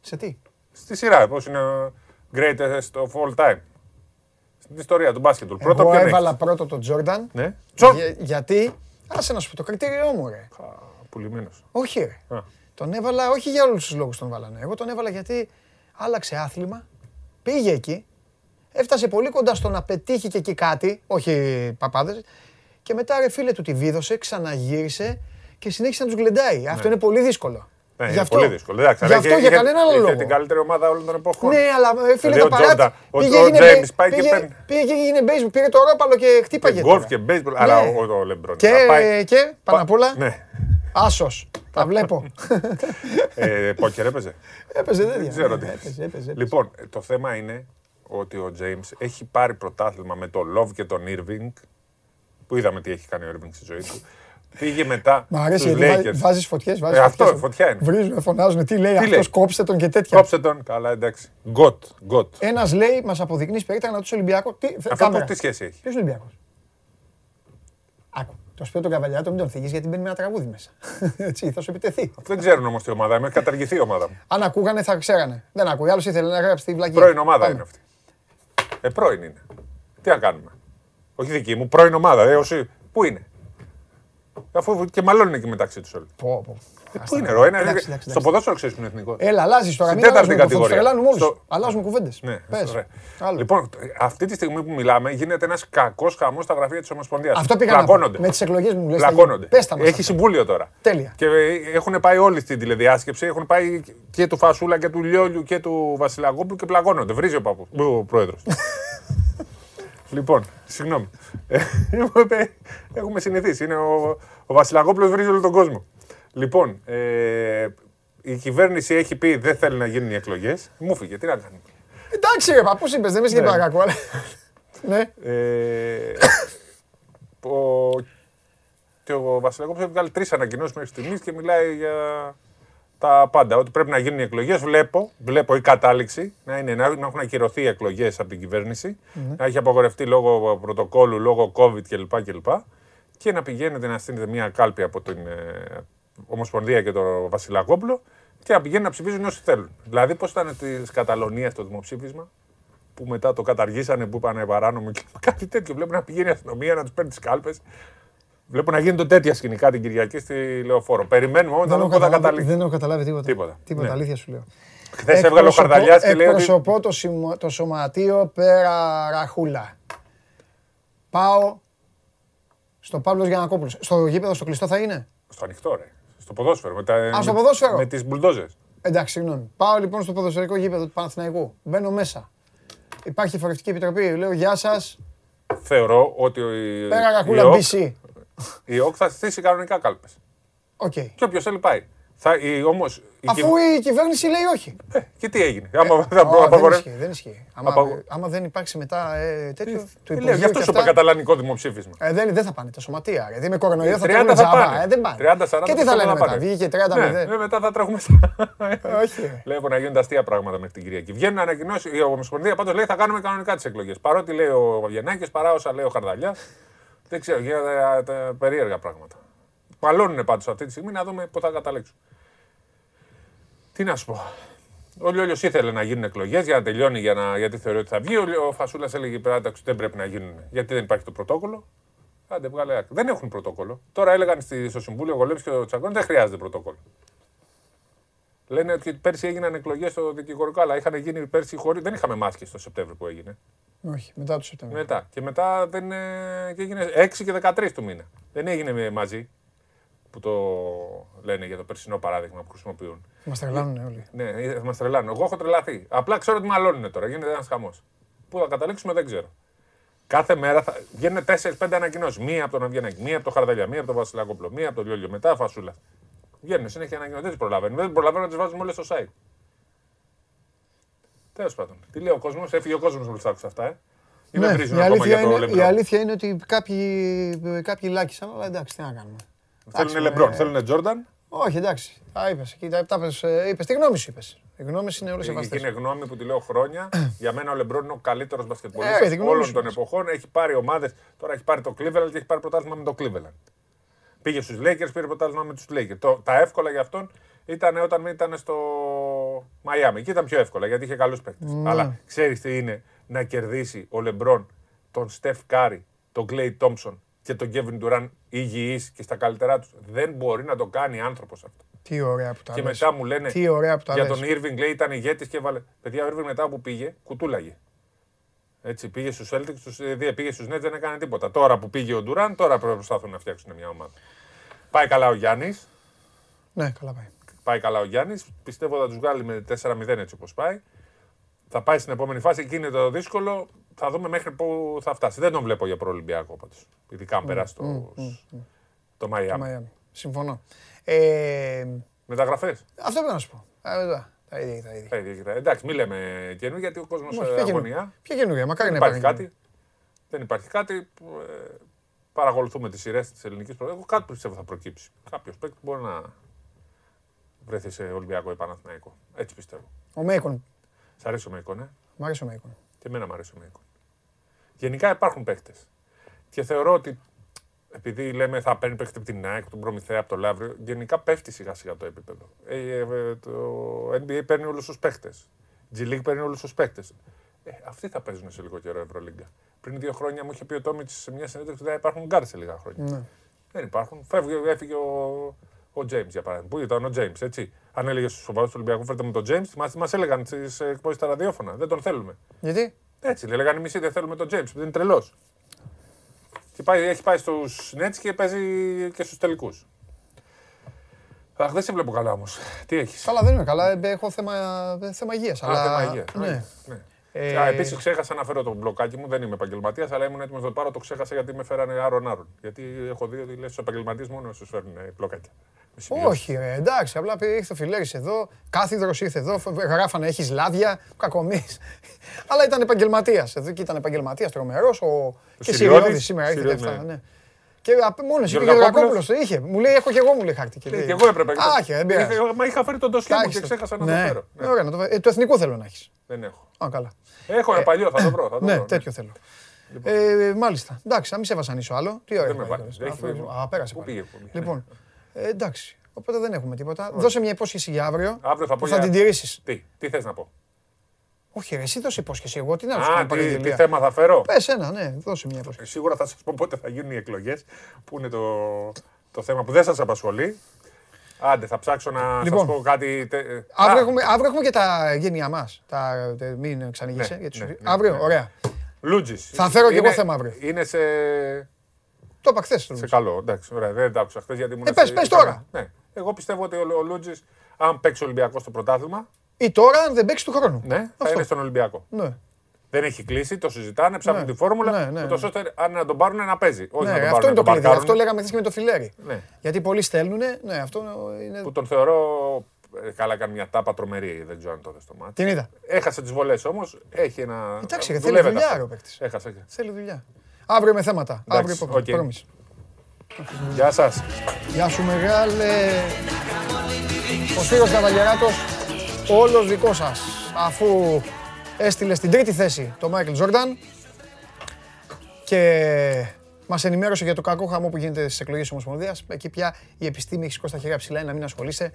Speaker 1: Σε τι;
Speaker 9: Στη σειρά, πώς είναι ο greatest of all time. Στην ιστορία του μπάσκετ.
Speaker 1: Πρώτο Εγώ έβαλα πρώτο τον Τζόρνταν.
Speaker 9: Ναι.
Speaker 1: Για, γιατί; Άσε να σου πω το κριτήριό μου, ρε.
Speaker 9: Πουλημένος.
Speaker 1: Όχι, ρε. Α. Τον έβαλα, όχι για όλους τους λόγους τον βάλανε. Εγώ τον έβαλα γιατί άλλαξε άθλημα, πήγε εκεί, έφτασε πολύ κοντά στο να πετύχει και εκεί κάτι, όχι παπάδες. Και μετά ρε φίλε του τη βίδωσε, ξαναγύρισε και συνέχισε να τους γλεντάει. Αυτό ναι. είναι πολύ δύσκολο.
Speaker 9: Ναι, είναι πολύ δύσκολο. Εντάξει,
Speaker 1: Γι' αυτό για κανένα άλλο λόγο.
Speaker 9: την καλύτερη ομάδα όλων των εποχών.
Speaker 1: Ναι, αλλά ε, φίλε δηλαδή, τα
Speaker 9: Ο, πήγε, ο, James πάει πήγε, και παίρνει.
Speaker 1: Πήγε και έγινε baseball, πήρε το ρόπαλο και χτύπαγε.
Speaker 9: Γκολφ και baseball, αλλά ναι. ο, ο Λεμπρόν.
Speaker 1: Και, και πάνω απ' όλα, ναι. άσος. Τα βλέπω.
Speaker 9: ε, πόκερ έπαιζε;
Speaker 1: Έπαιζε, δεν
Speaker 9: ξέρω τι. Λοιπόν, το θέμα είναι ότι ο James έχει πάρει πρωτάθλημα με τον Love και τον Irving, που είδαμε τι έχει κάνει ο Irving στη ζωή του. Πήγε μετά.
Speaker 1: Μ' αρέσει γιατί βάζεις φωτιές.
Speaker 9: Ε, αυτό, φωτιά είναι.
Speaker 1: Βρίζουν, φωνάζουν. Τι λέει αυτός, κόψτε τον και τέτοια.
Speaker 9: Κόψτε τον. Καλά, εντάξει. Γκοτ. γκοτ.
Speaker 1: Ένας λέει, μας αποδεικνύεις περίτρανα τους Ολυμπιακού.
Speaker 9: Αυτό τι σχέση έχει;
Speaker 1: Ποιος Ολυμπιακός; Άκου. Το σπίτι του Καβαλιάτο μην τον θίγεις γιατί μπαίνει με ένα τραγούδι μέσα. Έτσι, θα σου επιτεθεί.
Speaker 9: Δεν ξέρουν όμως τι ομάδα μου. Έχει καταργηθεί η ομάδα μου.
Speaker 1: Αν ακούγανε θα ξέρανε. Δεν ακούει. Άλλος ήθελε να γράψει τη βλακή.
Speaker 9: Πρώην ομάδα είναι αυτή. Ε, πρώην είναι. Τι να κάνουμε. Όχι δική μου, πρώην ομάδα. Ε, όσοι... Πού είναι; Αφού και μάλλον εκεί μεταξύ τους όλοι.
Speaker 1: Πω, πω.
Speaker 9: Ε, πού είναι ρο, ένα, στο ποδόσφαιρο ξέρεις που είναι εθνικό.
Speaker 1: Έλα, αλλάζεις τώρα. Στην τέταρτη κατηγορία. Τρελάνουμε όλους. Αλλάζουμε κουβέντε.
Speaker 9: Ναι, Λοιπόν, αυτή τη στιγμή που μιλάμε γίνεται ένας κακός χαμός στα γραφεία της Ομοσπονδίας.
Speaker 1: Αυτό πήγα να Με τις εκλογές μου λες.
Speaker 9: Πλακώνονται. Έχει συμβούλιο τώρα.
Speaker 1: Τέλεια.
Speaker 9: Και έχουν πάει όλοι στην τηλεδιάσκεψη. Έχουν πάει και του Φασούλα και του Λιόλιου και του Βασιλαγόπουλου και πλακώνονται. Βρίζει ο, παππούς, ο πρόεδρος. Λοιπόν, συγγνώμη. Ε, έχουμε συνηθίσει. Είναι ο, ο Βασιλακόπουλο βρίζει όλο τον κόσμο. Λοιπόν, ε, η κυβέρνηση έχει πει δεν θέλει να γίνουν οι εκλογές. Μου φύγε, τι να κάνουμε.
Speaker 1: Εντάξει, ρε, πώ είπες, δεν με σκέφτεται κακό, αλλά. ναι.
Speaker 9: Ε, ο, και ο Βασιλακόπουλο έχει βγάλει τρεις ανακοινώσεις μέχρι στιγμής και μιλάει για τα πάντα. Ότι πρέπει να γίνουν οι εκλογές. Βλέπω, βλέπω η κατάληξη να, είναι, να έχουν ακυρωθεί οι εκλογές από την κυβέρνηση, mm-hmm. να έχει απογορευτεί λόγω πρωτοκόλλου, λόγω COVID κλπ. κλπ. Και να πηγαίνετε να στείλετε μια κάλπη από την ε, Ομοσπονδία και το Βασιλακόπουλο και να πηγαίνουν να ψηφίζουν όσοι θέλουν. Δηλαδή, πώς ήταν της Καταλωνίας το δημοψήφισμα, που μετά το καταργήσανε, που είπαν παράνομο και κάτι τέτοιο. Βλέπω να πηγαίνει η αστυνομία να τους παίρνει τις κάλπες. Βλέπω να γίνονται τέτοια σκηνικά την Κυριακή στη Λεωφόρο. Περιμένουμε όμως να δούμε πού θα καταλήξει.
Speaker 1: Δεν έχω καταλάβει τίποτα. Τίποτα, τίποτα ναι. αλήθεια σου λέω.
Speaker 9: Χθες έβγαλε ο Χαρδαλιάς και λέει.
Speaker 1: Εκπροσωπώ το, το σωματείο πέρα ραχούλα. Πάω στο Παύλος Γιανακόπουλος. Στο γήπεδο στο κλειστό θα είναι;
Speaker 9: Στο ανοιχτό, ρε. Στο ποδόσφαιρο. Με, τα,
Speaker 1: Α, στο ποδόσφαιρο.
Speaker 9: με τις μπουλντόζες.
Speaker 1: Εντάξει, συγγνώμη. Πάω λοιπόν στο ποδοσφαιρικό γήπεδο του Παναθηναϊκού. Μπαίνω μέσα. Υπάρχει φορευτική επιτροπή. Λέω Γεια σας.
Speaker 9: Θεωρώ ότι.
Speaker 1: Πέρα ραχούλα, BC.
Speaker 9: Η ΟΚ θα στήσει κανονικά κάλπες.
Speaker 1: Okay.
Speaker 9: Και όποιος θέλει πάει. Θα, η, όμως,
Speaker 1: η Αφού η κυβέρνηση λέει όχι.
Speaker 9: Ε, και τι έγινε; Άμα, θα
Speaker 1: oh, δεν ισχύει. Δεν ισχύει. Άμα, Απα... άμα δεν υπάρξει μετά ε, τέτοιο. Ε,
Speaker 9: το λέω, γι' αυτό σου είπα καταλανικό δημοψήφισμα.
Speaker 1: Ε, δεν, δεν θα πάνε τα σωματεία. Γιατί με κορονοϊό θα τρέχουν τζάμπα. Ε, δεν πάνε. 30, 40, και τι θα λένε μετά. Βγήκε 30
Speaker 9: ναι, ναι, μετά θα τρέχουμε. Όχι. Βλέπω να γίνονται αστεία πράγματα μέχρι την Κυριακή. Βγαίνουν ανακοινώσει. Η Ομοσπονδία πάντως λέει θα κάνουμε κανονικά τις εκλογές. Παρότι λέει ο Βαβιανάκη παρά όσα λέει ο Χαρδαλιάς. Δεν ξέρω, γίνονται περίεργα πράγματα. Παλώνουν πάντως αυτή τη στιγμή να δούμε πού θα καταλήξουν. Τι να σου πω. Ο Λιόλιος ήθελε να γίνουν εκλογές για να τελειώνει, για να, γιατί θεωρεί ότι θα βγει. Ο Φασούλας έλεγε πέρα ότι δεν πρέπει να γίνουν. Γιατί δεν υπάρχει το πρωτόκολλο. Άντε, βγάλε Δεν έχουν πρωτόκολλο. Τώρα έλεγαν στο Συμβούλιο Γολέψη και ο Τσαγκόνη δεν χρειάζεται πρωτόκολλο. Λένε ότι πέρσι έγιναν εκλογές στο δικηγορικό, αλλά είχαν γίνει πέρσι χωρί. Δεν είχαμε μάσκες το Σεπτέμβριο που έγινε.
Speaker 1: Όχι, μετά το Σεπτέμβριο.
Speaker 9: Μετά. Και μετά δεν, και έγινε 6 και 13 του μήνα. Δεν έγινε μαζί που το λένε για το περσινό παράδειγμα που χρησιμοποιούν.
Speaker 1: Μας τρελάνουν όλοι.
Speaker 9: Ναι, μας τρελάνουν. Εγώ έχω τρελαθεί. Απλά ξέρω ότι μαλώνουν τώρα. Γίνεται ένας χαμός. Πού θα καταλήξουμε δεν ξέρω. Κάθε μέρα θα βγαίνουν 4-5 ανακοινώσεις. Μία από τον Αβγενάκη, μία από τον Χαρδαλιά, μία από τον Βασιλάκοπλο, μία από τον Λιόλιο, μετά φασούλα. Βγαίνουν συνέχεια ανακοινώσεις. Δεν τις προλαβαίνουν. Δεν προλαβαίνουν να τις βάζουμε όλες στο site. Τέλος πάντων. Τι λέει ο κόσμος, έφυγε ο κόσμος με αυτά, ε.
Speaker 1: Ναι, η, αλήθεια είναι, η αλήθεια είναι ότι κάποιοι, κάποιοι λάκησαν, αλλά εντάξει, τι να κάνουμε.
Speaker 9: Θέλουν Λεμπρόν, ε, θέλουν Τζόρνταν;
Speaker 1: Όχι, εντάξει. Τα είπες. Είπες τη γνώμη σου. Είπες. Οι γνώμες είναι όλες
Speaker 9: σεβαστές. Είναι γνώμη που τη λέω χρόνια. Για μένα ο Λεμπρόν είναι ο καλύτερος μπασκετμπολίστας ε, όλων των εποχών. Έχει πάρει ομάδες. Τώρα έχει πάρει το Cleveland και έχει πάρει πρωτάθλημα με το Cleveland. Πήγε στους Lakers, πήρε πρωτάθλημα με τους Lakers. Το, τα εύκολα για αυτόν ήταν όταν ήταν στο, Μαϊάμι. Εκεί ήταν πιο εύκολα γιατί είχε καλούς παίκτες.
Speaker 1: Ναι.
Speaker 9: Αλλά ξέρεις τι είναι να κερδίσει ο Λεμπρόν τον Στεφ Κάρι, τον Κλέι Τόμψον και τον Κέβιν Ντουράν υγιείς και στα καλύτερά τους. Δεν μπορεί να το κάνει άνθρωπος αυτό.
Speaker 1: Τι ωραία που τα
Speaker 9: Και
Speaker 1: λες.
Speaker 9: μετά μου λένε
Speaker 1: Τι ωραία που τα
Speaker 9: για
Speaker 1: λες.
Speaker 9: τον Irving λέει ήταν ηγέτης και έβαλε. Παιδιά, ο Irving μετά που πήγε, κουτούλαγε. Έτσι, πήγε στους Celtics, τους, ε, πήγε στους Nets, δεν έκανε τίποτα. Τώρα που πήγε ο Ντουράν, τώρα πρέπει να προσπαθούν να φτιάξουν μια ομάδα. Πάει καλά ο Γιάννης.
Speaker 1: Ναι, καλά πάει.
Speaker 9: Πάει καλά ο Γιάννης. Πιστεύω θα τους βγάλει με 4-0 έτσι όπως πάει. Θα πάει στην επόμενη φάση. Εκεί είναι το δύσκολο. Θα δούμε μέχρι πού θα φτάσει. Δεν τον βλέπω για προολυμπιακό πάντως. Ειδικά αν περάσει το, το Μαϊάμι.
Speaker 1: Μαϊάμι. Συμφωνώ. Ε,
Speaker 9: Μεταγραφές.
Speaker 1: αυτό πρέπει να σου πω. Ε, εδώ, τα ίδια, τα ίδια.
Speaker 9: Εντάξει, μην λέμε καινού γιατί ο κόσμος
Speaker 1: Όχι, ποια καινούργια.
Speaker 9: αγωνία.
Speaker 1: Ποια καινούργια, μακάρι
Speaker 9: Δεν
Speaker 1: να
Speaker 9: υπάρχει
Speaker 1: υπάρχει.
Speaker 9: κάτι. Δεν υπάρχει κάτι. που, ε, παρακολουθούμε τις σειρές της ελληνικής πρωτεύουσα. Εγώ κάτι πιστεύω θα προκύψει. Κάποιος παίκτη μπορεί να βρεθεί σε Ολυμπιακό ή Παναθηναϊκό. Έτσι πιστεύω.
Speaker 1: Ο Μέικον.
Speaker 9: Σ' αρέσει ο Μέικον, ε;
Speaker 1: Μ' αρέσει ο Μέικον.
Speaker 9: Και εμένα μου αρέσει ο Μέικον. Γενικά υπάρχουν παίκτες. Και θεωρώ ότι επειδή λέμε θα παίρνει παίκτη από την ΑΕΚ, τον Προμηθέα, από το Λαύριο, γενικά πέφτει σιγά σιγά το επίπεδο. Ε, ε, ε, το NBA παίρνει όλους τους παίκτες. G League παίρνει όλους τους παίκτες. Ε, αυτοί θα παίζουν σε λίγο καιρό Ευρωλίγκα. Πριν δύο χρόνια μου είχε πει ο Τόμιτς σε μια συνέντευξη ότι δεν υπάρχουν γκαρντ σε λίγα χρόνια.
Speaker 1: Ναι.
Speaker 9: Δεν υπάρχουν. Φεύγει, έφυγε ο, ο James για παράδειγμα. Πού ήταν ο James, έτσι. Αν έλεγε στους σοβαρούς του Ολυμπιακούς, φέρτε μου τον James, μας μας έλεγαν στις εκπομπές στα ραδιόφωνα. Δεν τον θέλουμε.
Speaker 1: Γιατί;
Speaker 9: Έτσι, λέγανε οι μισοί δεν θέλουμε τον James, δεν είναι τρελός. Και πάει, έχει πάει στους Nets και παίζει και στους τελικούς. Αχ, δεν σε βλέπω καλά όμως. Τι έχεις;
Speaker 1: Καλά, δεν είμαι καλά. ε, Έχω θέμα, ε, θέμα υγείας.
Speaker 9: Α,
Speaker 1: Αλλά...
Speaker 9: θέμα υγείας.
Speaker 1: Ναι.
Speaker 9: ναι.
Speaker 1: Ε,
Speaker 9: Α, Επίσης ξέχασα να φέρω το μπλοκάκι μου, δεν είμαι επαγγελματίας, αλλά ήμουν έτοιμος να το πάρω. Το ξέχασα γιατί με φέρανε άρον-άρον. Γιατί έχω δει ότι λες στους επαγγελματίες μόνο σου φέρνουν ε, μπλοκάκια. Με σημειώσεις.
Speaker 1: Όχι, ρε, εντάξει. Απλά πει- ήρθε ο Φιλέρης εδώ, κάθιδρος ήρθε εδώ, φ- γράφανε έχεις λάδια, κακομί. Αλλά ήταν επαγγελματίας. Εδώ και ήταν επαγγελματίας τρομερός. Ο... Και
Speaker 9: Συριώδης,
Speaker 1: Συριώδη σήμερα ήρθε και
Speaker 9: Συριώδης,
Speaker 1: αυτά.
Speaker 9: ναι.
Speaker 1: Ναι. Και μόνος εσύ, ο
Speaker 9: Γεωργακόπουλος.
Speaker 1: Γεωργακόπουλο το είχε. Μου λέει: Έχω και εγώ μου λέει χάρτη.
Speaker 9: Και
Speaker 1: λέει,
Speaker 9: εγώ έπρεπε.
Speaker 1: Α, και δεν πειράζει.
Speaker 9: Είχα- Μα είχα φέρει τον ντοσιέ μου
Speaker 1: Εντάξει,
Speaker 9: και ξέχασα να
Speaker 1: ναι.
Speaker 9: το φέρω. Ναι.
Speaker 1: Ωραία, να το φέρω. Ε, το εθνικό θέλω να έχεις.
Speaker 9: Δεν έχω.
Speaker 1: Α, καλά.
Speaker 9: Έχω ένα παλιό, θα το βρω. Θα το
Speaker 1: Ναι,
Speaker 9: βρω,
Speaker 1: τέτοιο θέλω. Ε, μάλιστα. Εντάξει, να μην σε βασανίσω άλλο. Τι ωραία.
Speaker 9: Δεν με
Speaker 1: που
Speaker 9: βάλει.
Speaker 1: έκανες.
Speaker 9: Έχει
Speaker 1: Αφού-
Speaker 9: φύγει.
Speaker 1: Α, πέρασε.
Speaker 9: Πού
Speaker 1: πάλι.
Speaker 9: πήγε, πού πήγε.
Speaker 1: Λοιπόν, ε, εντάξει. Οπότε δεν έχουμε τίποτα. Δώσε μια υπόσχεση για αύριο.
Speaker 9: Αύριο θα πω
Speaker 1: που θα
Speaker 9: για-
Speaker 1: την τηρήσεις.
Speaker 9: Τι, τι θες να πω;
Speaker 1: Όχι, ρε, εσύ δώσε υπόσχεση. Εγώ τι να σου
Speaker 9: Α,
Speaker 1: κάνω
Speaker 9: τι, τι
Speaker 1: παραγγελία.
Speaker 9: θέμα θα φέρω;
Speaker 1: Πες ένα, ναι, δώσε μια υπόσχεση.
Speaker 9: Σίγουρα θα σας πω πότε θα γίνουν οι εκλογές, που είναι το, το θέμα που δεν σας απασχολεί. Άντε, θα ψάξω να
Speaker 1: Λοιπόν.
Speaker 9: σας πω κάτι. τε- ε,
Speaker 1: Αύριο
Speaker 9: α,
Speaker 1: έχουμε, αύριο έχουμε και τα γένειά μας. Τα, τε- μην ξανηγείσαι.
Speaker 9: Ναι,
Speaker 1: για τις
Speaker 9: ναι,
Speaker 1: ουσίες.
Speaker 9: ναι,
Speaker 1: αύριο,
Speaker 9: ναι.
Speaker 1: ωραία.
Speaker 9: Λούτζης.
Speaker 1: Θα φέρω κι εγώ
Speaker 9: Είναι-
Speaker 1: θέμα αύριο.
Speaker 9: Είναι σε,
Speaker 1: Το είπα χθες.
Speaker 9: σε καλό. Εντάξει, ωραία, δεν τα άκουσα χθες γιατί μου
Speaker 1: Ε,
Speaker 9: λες,
Speaker 1: πες,
Speaker 9: ε,
Speaker 1: πες
Speaker 9: είπαμε-
Speaker 1: τώρα.
Speaker 9: Ναι. Εγώ πιστεύω ότι ο, ο Λούτζης, αν παίξει Ολυμπιακό στο πρωτάθλημα,
Speaker 1: Ή τώρα, αν δεν παίξει του χρόνου.
Speaker 9: ναι, θα
Speaker 1: Αυτό.
Speaker 9: είναι στον Ολυμπιακό.
Speaker 1: Ναι.
Speaker 9: Δεν έχει κλείσει, το συζητάνε, ψάχνουν
Speaker 1: Ναι.
Speaker 9: τη φόρμουλα.
Speaker 1: Ναι, ναι,
Speaker 9: ούτως
Speaker 1: ναι.
Speaker 9: ώστε αν να τον πάρουν να παίζει. Όχι
Speaker 1: Ναι,
Speaker 9: να τον
Speaker 1: αυτό
Speaker 9: πάρουν
Speaker 1: είναι το
Speaker 9: να τον
Speaker 1: κλειδί.
Speaker 9: παρκάρουν.
Speaker 1: Αυτό λέγαμε χθες και με το φιλέρι.
Speaker 9: Ναι.
Speaker 1: Γιατί πολλοί στέλνουν. Ναι, αυτό είναι.
Speaker 9: Που τον θεωρώ. ε, Καλά, κάνει μια τάπα τρομερή. Δεν ξέρω αν το είδες στο ματς.
Speaker 1: Την είδα.
Speaker 9: Έχασε τις βολές όμως. Έχει ένα.
Speaker 1: Εντάξει, ρε, θέλει
Speaker 9: δουλεύεται
Speaker 1: δουλειά,
Speaker 9: αυτό.
Speaker 1: ρε, ο παίκτης.
Speaker 9: Έχασε.
Speaker 1: Θέλει δουλειά. Αύριο με θέματα.
Speaker 9: Εντάξει,
Speaker 1: Αύριο υπόψη.
Speaker 9: οκ.
Speaker 1: Πρόμηση.
Speaker 9: Γεια σας.
Speaker 1: Γεια σου μεγάλε. Ο Σπύρος Καβαλιεράτος, όλος δικός σας. Αφού έστειλε στην τρίτη θέση το Μάικλ Τζόρνταν και μας ενημέρωσε για το κακό χαμό που γίνεται στις εκλογές της Ομοσπονδίας. Εκεί πια η επιστήμη έχει σηκώσει τα χέρια ψηλά, είναι να μην ασχολείσαι.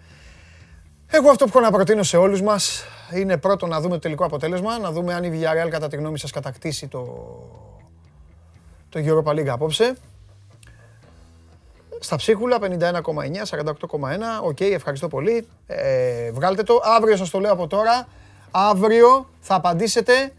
Speaker 1: Εγώ αυτό που έχω να προτείνω σε όλους μας είναι πρώτο να δούμε το τελικό αποτέλεσμα, να δούμε αν η Villarreal κατά τη γνώμη σας κατακτήσει το, το Europa League απόψε. Στα ψίχουλα 51,9, 48,1. Οκ, ευχαριστώ πολύ. Ε, βγάλτε το. Αύριο σας το λέω από τώρα. Αύριο θα απαντήσετε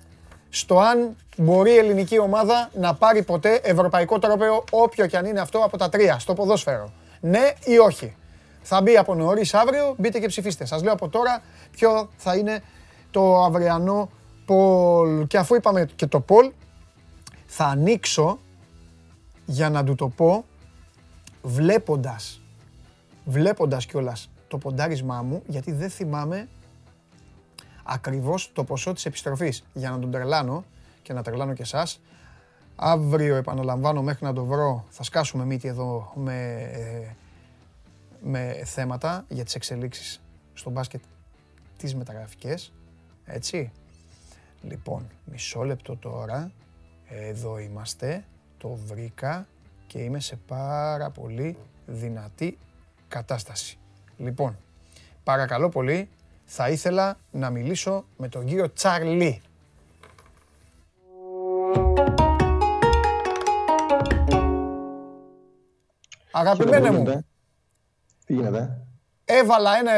Speaker 1: στο αν μπορεί η ελληνική ομάδα να πάρει ποτέ ευρωπαϊκό τρόπαιο, όποιο και αν είναι αυτό από τα τρία, στο ποδόσφαιρο. Ναι ή όχι. Θα μπει από νωρίς αύριο, μπείτε και ψηφίστε. Σας λέω από τώρα ποιο θα είναι το αυριανό πολ. Και αφού είπαμε και το πολ, θα ανοίξω για να του το πω βλέποντας, βλέποντας κιόλας το ποντάρισμά μου, γιατί δεν θυμάμαι ακριβώς το ποσό της επιστροφής. Για να τον τρελάνω και να τρελάνω και εσάς, αύριο επαναλαμβάνω μέχρι να το βρω, θα σκάσουμε μύτη εδώ με, με θέματα για τις εξελίξεις στο μπάσκετ τις μεταγραφικές, έτσι. Λοιπόν, μισό λεπτό τώρα, εδώ είμαστε, το βρήκα και είμαι σε πάρα πολύ δυνατή κατάσταση. Λοιπόν, παρακαλώ πολύ, θα ήθελα να μιλήσω με τον κύριο Τσάρλι. Αγαπημένε μου.
Speaker 10: Τι γίνεται;
Speaker 1: Έβαλα ένα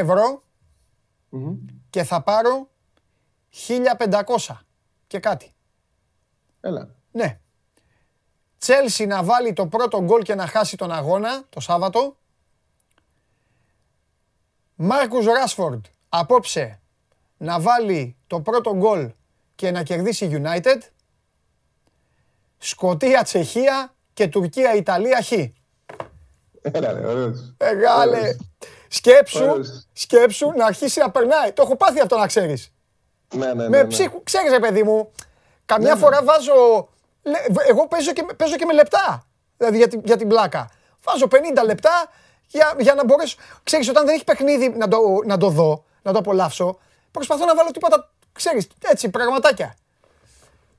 Speaker 1: και θα πάρω 1500 και κάτι.
Speaker 10: Έλα.
Speaker 1: Ναι. Τσέλσι να βάλει το πρώτο γκολ και να χάσει τον αγώνα το Σάββατο. Μάρκους Ράσφορντ απόψε να βάλει το πρώτο γκολ και να κερδίσει United. Σκοτία, Τσεχία και Τουρκία, Ιταλία, Χ.
Speaker 10: Έλα ρε, ωραίος.
Speaker 1: Μεγάλε. Σκέψου, σκέψου να αρχίσει να περνάει. Το έχω πάθει αυτό να ξέρεις.
Speaker 10: Ναι, ναι, ναι.
Speaker 1: Με
Speaker 10: ναι.
Speaker 1: ψύχου, ξέρεις ρε παιδί μου, καμιά
Speaker 10: Ναι, ναι.
Speaker 1: φορά βάζω, λε- εγώ παίζω και, παίζω και με λεπτά, δηλαδή για, την- για την πλάκα. Βάζω 50 λεπτά για, για να μπορέσω, ξέρεις όταν δεν έχει παιχνίδι να το, να το δω, να το απολαύσω, προσπαθώ να βάλω τίποτα, ξέρεις, έτσι πραγματάκια.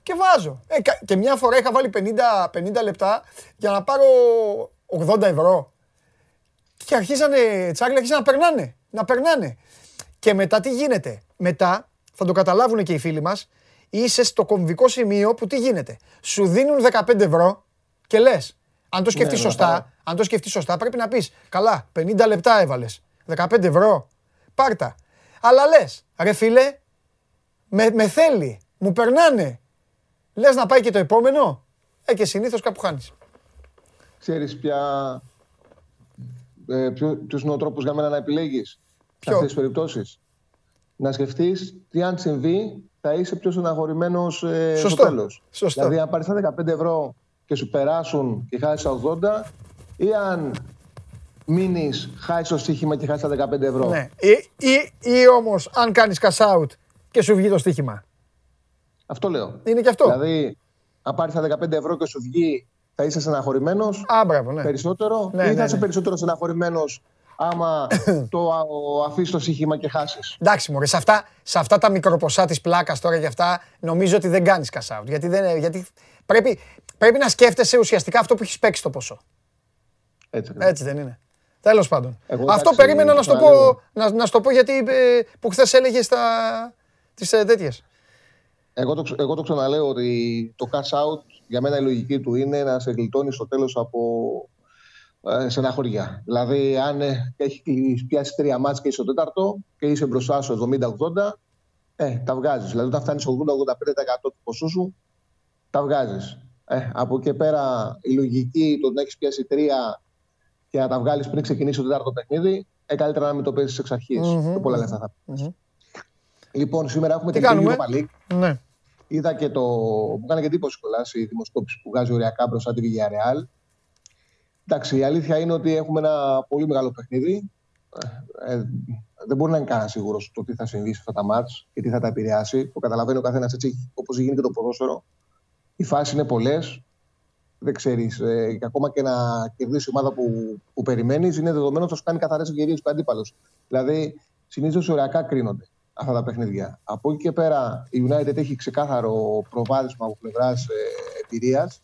Speaker 1: Και βάζω. Ε, κα- και μια φορά είχα βάλει 50, 50 λεπτά για να πάρω 80 ευρώ. Και αρχίζανε, Τσάρλι, αρχίζανε να περνάνε. Να περνάνε. Και μετά τι γίνεται; Μετά, θα το καταλάβουν και οι φίλοι μας, είσαι στο κομβικό σημείο που τι γίνεται. Σου δίνουν 15 ευρώ και λες, αν το σκεφτείς
Speaker 10: ναι,
Speaker 1: σωστά,
Speaker 10: παρά.
Speaker 1: αν το σκεφτείς σωστά, πρέπει να πεις, καλά, 50 λεπτά έβαλες, 15 ευρώ, πάρτα. Αλλά λες, ρε φίλε, με, με θέλει, μου περνάνε. Λες να πάει και το επόμενο, ε, και συνήθως κάπου χάνεις.
Speaker 10: Ξέρεις ποια... Ε, ποιο, ποιος είναι ο τρόπος για μένα να επιλέγεις; Σε
Speaker 1: Ποιο;
Speaker 10: αυτές τις περιπτώσεις. Να σκεφτείς τι αν συμβεί θα είσαι πιο στεναχωρημένος ε, στο
Speaker 1: Σωστό.
Speaker 10: τέλος.
Speaker 1: Σωστό.
Speaker 10: Δηλαδή αν πάρεις τα 15 ευρώ και σου περάσουν και χάσεις τα 80 ή αν μείνεις, χάσεις το στοίχημα και χάσεις τα 15 ευρώ.
Speaker 1: Ναι. Ή, ή, ή όμως, αν κάνεις cash out και σου βγει το στοίχημα.
Speaker 10: Αυτό λέω.
Speaker 1: Είναι και αυτό.
Speaker 10: Δηλαδή, αν πάρεις τα 15 ευρώ και σου βγει, θα είσαι στεναχωρημένος
Speaker 1: Α, μπράβο, ναι.
Speaker 10: περισσότερο,
Speaker 1: Ναι,
Speaker 10: ή θα
Speaker 1: ναι,
Speaker 10: είσαι
Speaker 1: ναι.
Speaker 10: περισσότερο στεναχωρημένος άμα το αφήσεις το στοίχημα και χάσεις.
Speaker 1: Εντάξει, μωρέ, σε αυτά, σε αυτά τα μικροποσά της πλάκας τώρα για αυτά, νομίζω ότι δεν κάνεις cash out. Γιατί, δεν, γιατί πρέπει, πρέπει να σκέφτεσαι ουσιαστικά αυτό που έχεις παίξει το ποσό.
Speaker 10: Έτσι, ακριβώς.
Speaker 1: Έτσι δεν είναι. Τέλος πάντων.
Speaker 10: Εγώ,
Speaker 1: αυτό
Speaker 10: εντάξει,
Speaker 1: περίμενα να σου το πω,
Speaker 10: ξαναλέω.
Speaker 1: να, να σου το πω γιατί ε, που χθες έλεγες τα, τις ε, τέτοιες.
Speaker 10: Εγώ, το, ξε- εγώ το ξαναλέω ότι το cash out για μένα η λογική του είναι να σε γλιτώνει στο τέλος από ε, στεναχωριά. Δηλαδή, αν ε, έχει πιάσει τρία μάτς και είσαι στο τέταρτο και είσαι μπροστά σου 70-80, ε, τα βγάζεις. Δηλαδή, όταν φτάνεις 80-85% του ποσού σου, τα βγάζεις. Ε, από εκεί και πέρα, η λογική το να έχεις πιάσει τρία και να τα βγάλεις πριν ξεκινήσει το τέταρτο παιχνίδι, ε, καλύτερα να μην το παίζεις εξ αρχής.
Speaker 1: Μμμ,
Speaker 10: Πιο πολλά λεφτά θα
Speaker 1: μμμ.
Speaker 10: πεις. Λοιπόν, σήμερα έχουμε
Speaker 1: Τι
Speaker 10: την
Speaker 1: κάνουμε;
Speaker 10: Europa League.
Speaker 1: Ναι.
Speaker 10: Είδα και το. Μου έκανε και εντύπωση κιόλας η δημοσκόπηση που βγάζει ωριακά μπροστά τη Villarreal. Εντάξει, η αλήθεια είναι ότι έχουμε ένα πολύ μεγάλο παιχνίδι. Ε, ε, δεν μπορεί να είναι κανένα σίγουρος το τι θα συμβεί σε αυτά τα μάτς και τι θα τα επηρεάσει. Το καταλαβαίνει ο καθένας έτσι όπως γίνει και το ποδόσφαιρο. Οι φάσεις είναι πολλές. Δεν ξέρεις. Ε, και ακόμα και να κερδίσει η ομάδα που, που περιμένεις, είναι δεδομένο ότι θα σου κάνει καθαρές ευκαιρίε ο αντίπαλος. Δηλαδή, συνήθως ωριακά κρίνονται αυτά τα παιχνίδια. Από εκεί και πέρα, η United έχει ξεκάθαρο προβάδισμα από πλευράς ε, εμπειρίας.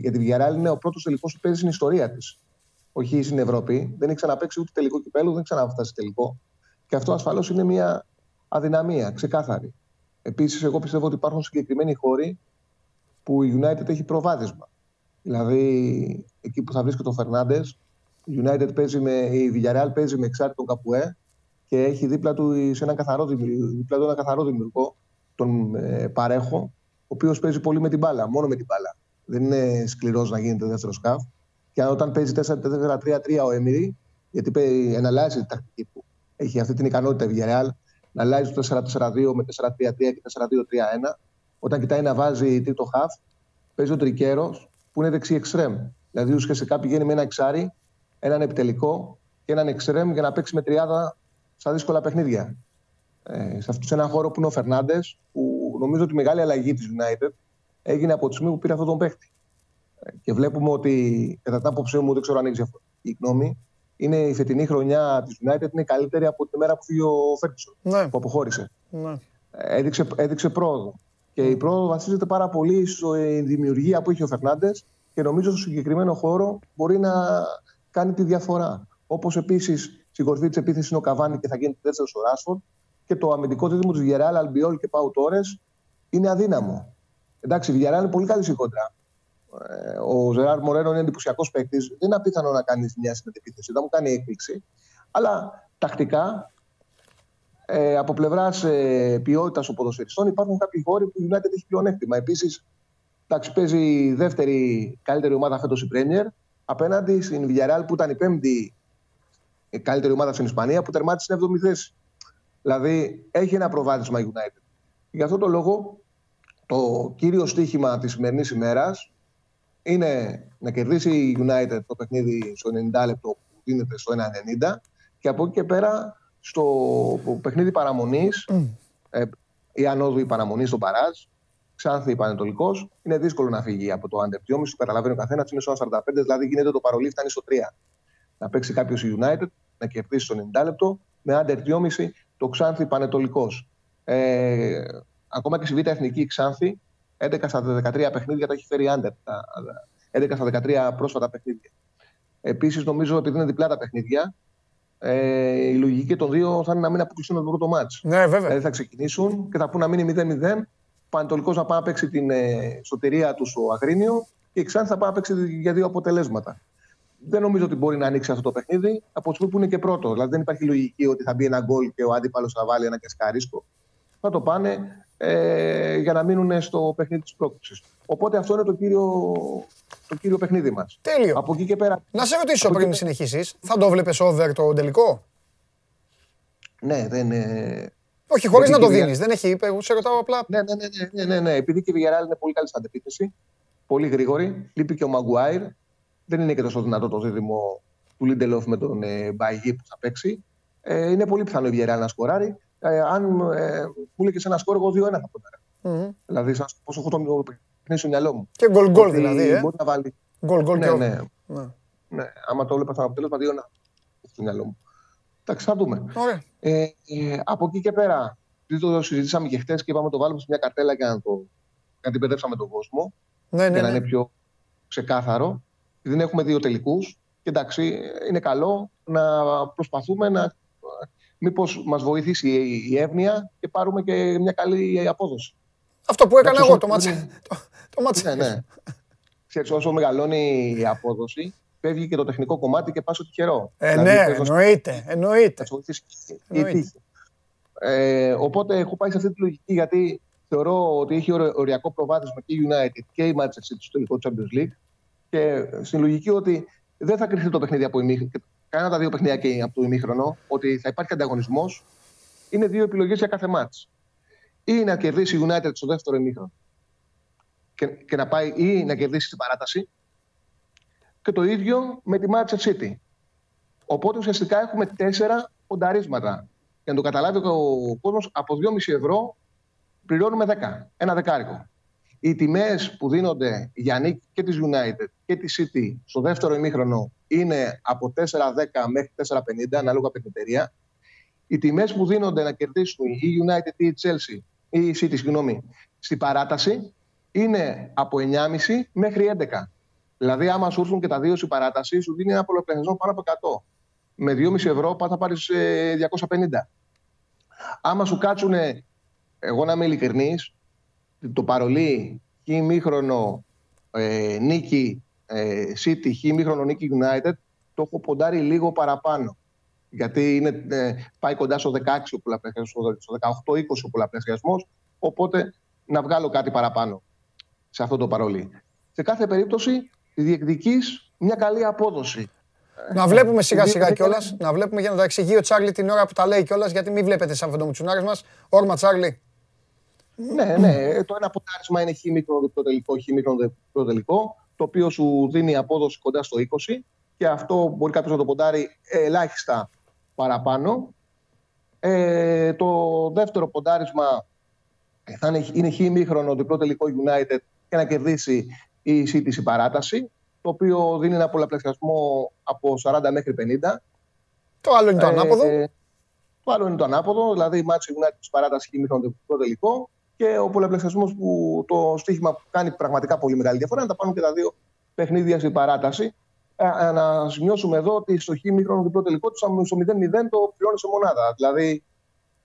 Speaker 10: Για τη Villarreal είναι ο πρώτος τελικός που παίζει στην ιστορία της. Όχι στην Ευρώπη. Δεν έχει ξαναπέξει ούτε τελικό κυπέλο, δεν έχει ξαναφτάσει τελικό. Και αυτό ασφαλώς είναι μια αδυναμία, ξεκάθαρη. Επίσης, εγώ πιστεύω ότι υπάρχουν συγκεκριμένοι χώροι που η United έχει προβάδισμα. Δηλαδή, εκεί που θα βρίσκεται ο Φερνάντες, η United παίζει με, η Villarreal παίζει με εξάρτητο καπουέ και έχει δίπλα του, σε έναν καθαρό, δημιουργό- δίπλα του ένα καθαρό δημιουργό, τον ε, Παρέχο, ο οποίος παίζει πολύ με την μπάλα, μόνο με την μπάλα. Δεν είναι σκληρός να γίνεται δεύτερος σκάφ. Και όταν παίζει 4-4-3-3 ο Έμιρη, γιατί παί- εναλλάσσει τη τακτική του, έχει αυτή την ικανότητα η Villarreal να αλλάζει το 4-4-2 με 4-3-3 και 4-2-3-1. Όταν κοιτάει να βάζει τρίτο χαφ, παίζει ο Τρικέρος που είναι δεξί εξτρέμ. Δηλαδή ουσιαστικά πηγαίνει με ένα εξάρι, έναν επιτελικό και έναν εξτρέμ για να παίξει με τριάδα στα δύσκολα παιχνίδια. Ε, σε, αυτό, σε έναν χώρο που είναι ο Φερνάντες, που νομίζω ότι η μεγάλη αλλαγή της United έγινε από τη στιγμή που πήρε αυτόν τον παίχτη. Ε, και βλέπουμε ότι, κατά την άποψή μου, δεν ξέρω αν έχεις διαφορετική γνώμη, είναι η φετινή χρονιά της United είναι καλύτερη από τη μέρα που φύγει ο Φέρκισον,
Speaker 1: Ναι.
Speaker 10: που αποχώρησε.
Speaker 1: Ναι.
Speaker 10: Έδειξε, έδειξε πρόοδο. Και η πρόοδο βασίζεται πάρα πολύ στη δημιουργία που είχε ο Φερνάντες και νομίζω στο συγκεκριμένο χώρο μπορεί να κάνει τη διαφορά. Όπως επίσης στην κορφή της επίθεσης είναι ο Καβάνη και θα γίνει δεύτερο ο Ράσφορντ. και το αμυντικό δίδυμο του Βιεράλ, Αλμπιόλ και Πάου Τόρε είναι αδύναμο. Εντάξει, η Βιεράλ είναι πολύ καλή σηκώτρα. Ε, ο Ζεράρ Μορένο είναι εντυπωσιακός παίκτης. Δεν είναι απίθανο να κάνει μια στην επίθεση. Δεν μου κάνει έκπληξη. Αλλά τακτικά, ε, από πλευράς ε, ποιότητας των ποδοσφαιριστών, υπάρχουν κάποιοι χώροι που η United έχει πλεονέκτημα. Επίσης, παίζει η δεύτερη καλύτερη ομάδα φέτος η Premier απέναντι στην Villarreal που ήταν η πέμπτη καλύτερη ομάδα στην Ισπανία που τερμάτισε στην 7η θέση. Δηλαδή έχει ένα προβάδισμα η United. Γι' αυτό το λόγο το κύριο στίχημα της σημερινής ημέρας είναι να κερδίσει η United το παιχνίδι στο 90 λεπτό που δίνεται στο 1,90 και από εκεί και πέρα στο παιχνίδι παραμονής, mm. ε, η ανόδου η παραμονή στο Παράζ, Ξάνθη Πανετολικός, είναι δύσκολο να φύγει από το Under 2,5. Καταλαβαίνει ο καθένας, είναι στο 45, δηλαδή γίνεται το παρολί, φτάνει στο 3. Να παίξει κάποιος η United, να κερδίσει στο 90 λεπτό, με Under 2,5 το Ξάνθη Πανετολικός. Ε, ακόμα και στη Β' Εθνική Ξάνθη, 11 στα 13 παιχνίδια τα έχει φέρει Under. 11 στα 13 πρόσφατα παιχνίδια. Επίσης, νομίζω ότι είναι διπλά τα παιχνίδια, ε, η λογική των δύο θα είναι να μην αποκλειστούν το πρώτο μάτς.
Speaker 1: Ναι, βέβαια.
Speaker 10: Δηλαδή θα ξεκινήσουν και θα πούν να μείνει 0-0. Πανετολικός να πάει να παίξει την ε, σωτηρία του στο Αγρίνιο και η Ξάνθη θα πάει να παίξει για δύο αποτελέσματα. Δεν νομίζω ότι μπορεί να ανοίξει αυτό το παιχνίδι από τη που είναι και πρώτο. Δηλαδή δεν υπάρχει λογική ότι θα μπει ένα γκολ και ο αντίπαλος θα βάλει ένα κασκάρισκο. Θα το πάνε ε, για να μείνουν στο παιχνίδι της πρόκλησης. Οπότε αυτό είναι το κύριο, το κύριο παιχνίδι μας.
Speaker 1: Τέλειο.
Speaker 10: Από εκεί και πέρα.
Speaker 1: Να σε ρωτήσω πριν και... συνεχίσεις, θα το βλέπεις over το τελικό;
Speaker 10: Ναι, δεν είναι.
Speaker 1: Όχι, χωρίς να το δίνεις. Δεν έχει, είπε, σε ρωτάω απλά.
Speaker 10: Ναι, ναι, ναι, ναι, ναι, ναι. Επειδή και η Villarreal είναι πολύ καλή στην αντεπίθεση, πολύ γρήγορη. Λείπει και ο Μαγκουάιρ. Δεν είναι και τόσο δυνατό το δίδυμο του Λίντελοφ με τον ε, Μπαϊγί που θα παίξει. Ε, είναι πολύ πιθανό η Villarreal να σκοράρει. Ε, αν ε, μου λέει και σε ένα σκορ, εγώ 2-1 θα πω Mm-hmm. Δηλαδή, σαν πόσο έχω το παιχνίδι στο μυαλό μου.
Speaker 1: Και γκολ γκολ δηλαδή. Ε;
Speaker 10: Μπορεί να βάλει.
Speaker 1: Γκολ γκολ
Speaker 10: ναι, ναι, ναι. ναι. Άμα το έβλεπα σαν αποτέλεσμα, 2-1 στο μυαλό μου. Εντάξει, θα δούμε.
Speaker 1: Ωραία.
Speaker 10: Ε, ε, από εκεί και πέρα, επειδή το συζητήσαμε και χθες και είπαμε το βάλουμε σε μια καρτέλα για να το αντιπαιδεύσαμε τον κόσμο.
Speaker 1: Ναι, ναι,
Speaker 10: για να
Speaker 1: ναι.
Speaker 10: είναι πιο ξεκάθαρο. Δεν έχουμε δύο τελικούς. Και εντάξει, είναι καλό να προσπαθούμε να. Μήπως μας βοηθήσει η εύνοια και πάρουμε και μια καλή απόδοση.
Speaker 1: Αυτό που έκανα εγώ, το μάτσε. Το μάτσε.
Speaker 10: Ναι, ναι. Ξέρεις, όσο μεγαλώνει η απόδοση, φεύγει και το τεχνικό κομμάτι και πας στο τυχερό.
Speaker 1: Ε, ναι, εννοείται. εννοείται.
Speaker 10: Θα βοηθήσει η τύχη. Ε, οπότε έχω πάει σε αυτή τη λογική γιατί θεωρώ ότι έχει οριακό προβάδισμα και η United και η Manchester City στο τελικό Champions League. Και στην λογική ότι δεν θα κρυφτεί το παιχνίδι από ημίχρονο, κανένα τα δύο παιχνίδια και από το ημίχρονο, ότι θα υπάρχει ανταγωνισμός. Είναι δύο επιλογές για κάθε μάτς. Ή να κερδίσει η United στο δεύτερο ημίχρονο και, και να πάει ή να κερδίσει την παράταση. Και το ίδιο με τη Manchester City. Οπότε ουσιαστικά έχουμε τέσσερα πονταρίσματα για να το καταλάβει ο κόσμος, από 2,5 ευρώ πληρώνουμε 10. Ένα δεκάρικο. Οι τιμές που δίνονται για νίκη και της United και της City στο δεύτερο ημίχρονο είναι από 4,10 μέχρι 4,50 ανάλογα από την εταιρεία. Οι τιμές που δίνονται να κερδίσουν η United ή η Chelsea ή η City, συγγνώμη, στην παράταση είναι από 9,5 μέχρι 11. Δηλαδή, άμα σου έρθουν και τα δύο στην παράταση, σου δίνει ένα πολλαπλασιασμό πάνω από 100 με 2,5 ευρώ θα πάρεις 250. Άμα σου κάτσουν, εγώ να είμαι ειλικρινής, το παρολί χ μήχρονο ε, νίκη ε, City, χ μήχρονο νίκη United, το έχω ποντάρει λίγο παραπάνω. Γιατί είναι, ε, πάει κοντά στο 16 ο πολλαπλασιασμό, στο 18-20 ο πολλαπλασιασμό. Οπότε να βγάλω κάτι παραπάνω σε αυτό το παρολί. Σε κάθε περίπτωση διεκδική μια καλή απόδοση.
Speaker 1: Να βλέπουμε σιγά σιγά κιόλα. Να βλέπουμε για να τα εξηγεί ο Τσάρλι την ώρα που τα λέει κιόλα. Γιατί μην βλέπετε σαν φαντομουτσουνάρε μα. Όρμα Τσάρλι.
Speaker 10: Ναι, ναι. Το ένα ποτάρισμα είναι χ μικρό διπλό τελικό, χ μικρό διπλό τελικό, το οποίο σου δίνει απόδοση κοντά στο 20 και αυτό μπορεί κάποιος να το ποντάρει ελάχιστα παραπάνω. Ε, το δεύτερο ποντάρισμα θα είναι, είναι χ μήχρονο διπλό τελικό United και να κερδίσει η City στην παράταση το οποίο δίνει ένα πολλαπλασιασμό από 40 μέχρι 50.
Speaker 1: Το άλλο είναι το ανάποδο. Ε,
Speaker 10: το άλλο είναι το ανάποδο, δηλαδή η Manchester United της παράτασης και το τελικό και ο πολλαπλασιασμός που το στοίχημα που κάνει πραγματικά πολύ μεγάλη διαφορά είναι να τα πάρουν και τα δύο παιχνίδια στην παράταση. Ε, να σημειώσουμε εδώ ότι στο χ μήχρονο διπλό τελικό του στο 0-0 το πληρώνει σε μονάδα. Δηλαδή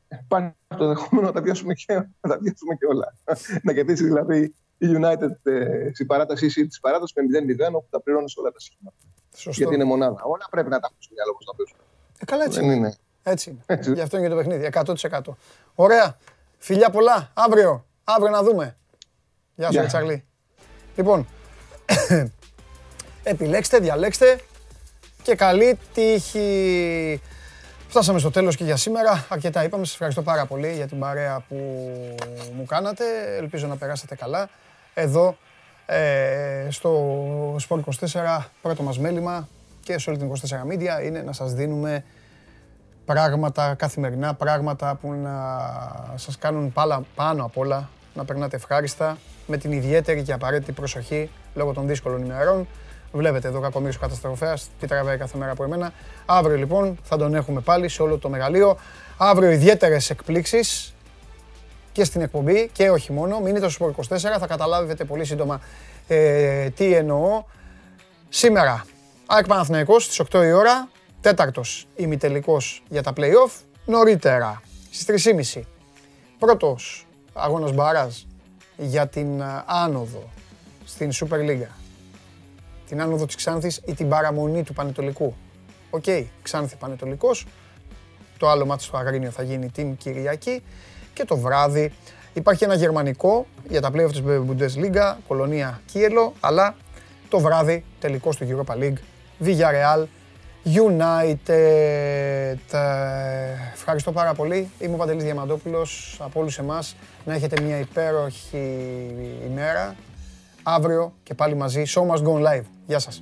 Speaker 10: Υπάρχει το ενδεχόμενο να τα πιάσουμε και, να τα πιάσουμε και όλα. να κερδίσει δηλαδή η United ε, στην παράταση ή της παράτασης με 0-0, όπου τα πληρώνει όλα τα σχήματα. Σωστό. Γιατί είναι μονάδα. Όλα πρέπει να τα έχουν στο μυαλό όπως να παίζουν.
Speaker 1: Ε, καλά έτσι. Δεν είναι. Έτσι είναι. Έτσι. Γι' αυτό είναι και το παιχνίδι. 100%. Ωραία. Φιλιά πολλά. Αύριο. Αύριο να δούμε. Γεια σου, Τσαρλί. Λοιπόν, επιλέξτε, διαλέξτε και καλή τύχη. Φτάσαμε στο τέλος και για σήμερα. Αρκετά είπαμε. Σας ευχαριστώ πάρα πολύ για την παρέα που μου κάνατε. Ελπίζω να περάσετε καλά. Εδώ ε, στο Sport 24 πρώτο μας μέλημα και σε όλη την 24 Media είναι να σας δίνουμε πράγματα καθημερινά, πράγματα που να σας κάνουν πάνω απ' όλα να περνάτε ευχάριστα με την ιδιαίτερη και απαραίτητη προσοχή λόγω των δύσκολων ημερών. Βλέπετε εδώ κακομίρι καταστροφέας, τι τραβάει κάθε μέρα από εμένα. Αύριο λοιπόν θα τον έχουμε πάλι σε όλο το μεγαλείο. Αύριο ιδιαίτερες εκπλήξεις και στην εκπομπή και όχι μόνο. Μείνετε στο 24, θα καταλάβετε πολύ σύντομα ε, τι εννοώ. Σήμερα, ΑΕΚ Παναθηναϊκός στις 8 η ώρα, τέταρτος ημιτελικός για τα play-off. Νωρίτερα, στις 3.30, πρώτος αγώνας μπαράζ για την ε, άνοδο στην Super League. Την άνοδο της Ξάνθης ή την παραμονή του Πανετολικού. OK, okay, Ξάνθη Πανετολικός. Το άλλο ματς στο Αγρίνιο θα γίνει την Κυριακή. Και το βράδυ υπάρχει ένα γερμανικό για τα play-off της Bundesliga, Κολονία Κίελο, αλλά το βράδυ τελικός του Europa League, Villarreal United. Ευχαριστώ πάρα πολύ. Είμαι ο Παντελής Διαμαντόπουλος. Από όλους εμάς να έχετε μια υπέροχη ημέρα. Αύριο και πάλι μαζί. Show must go live. Γεια σας.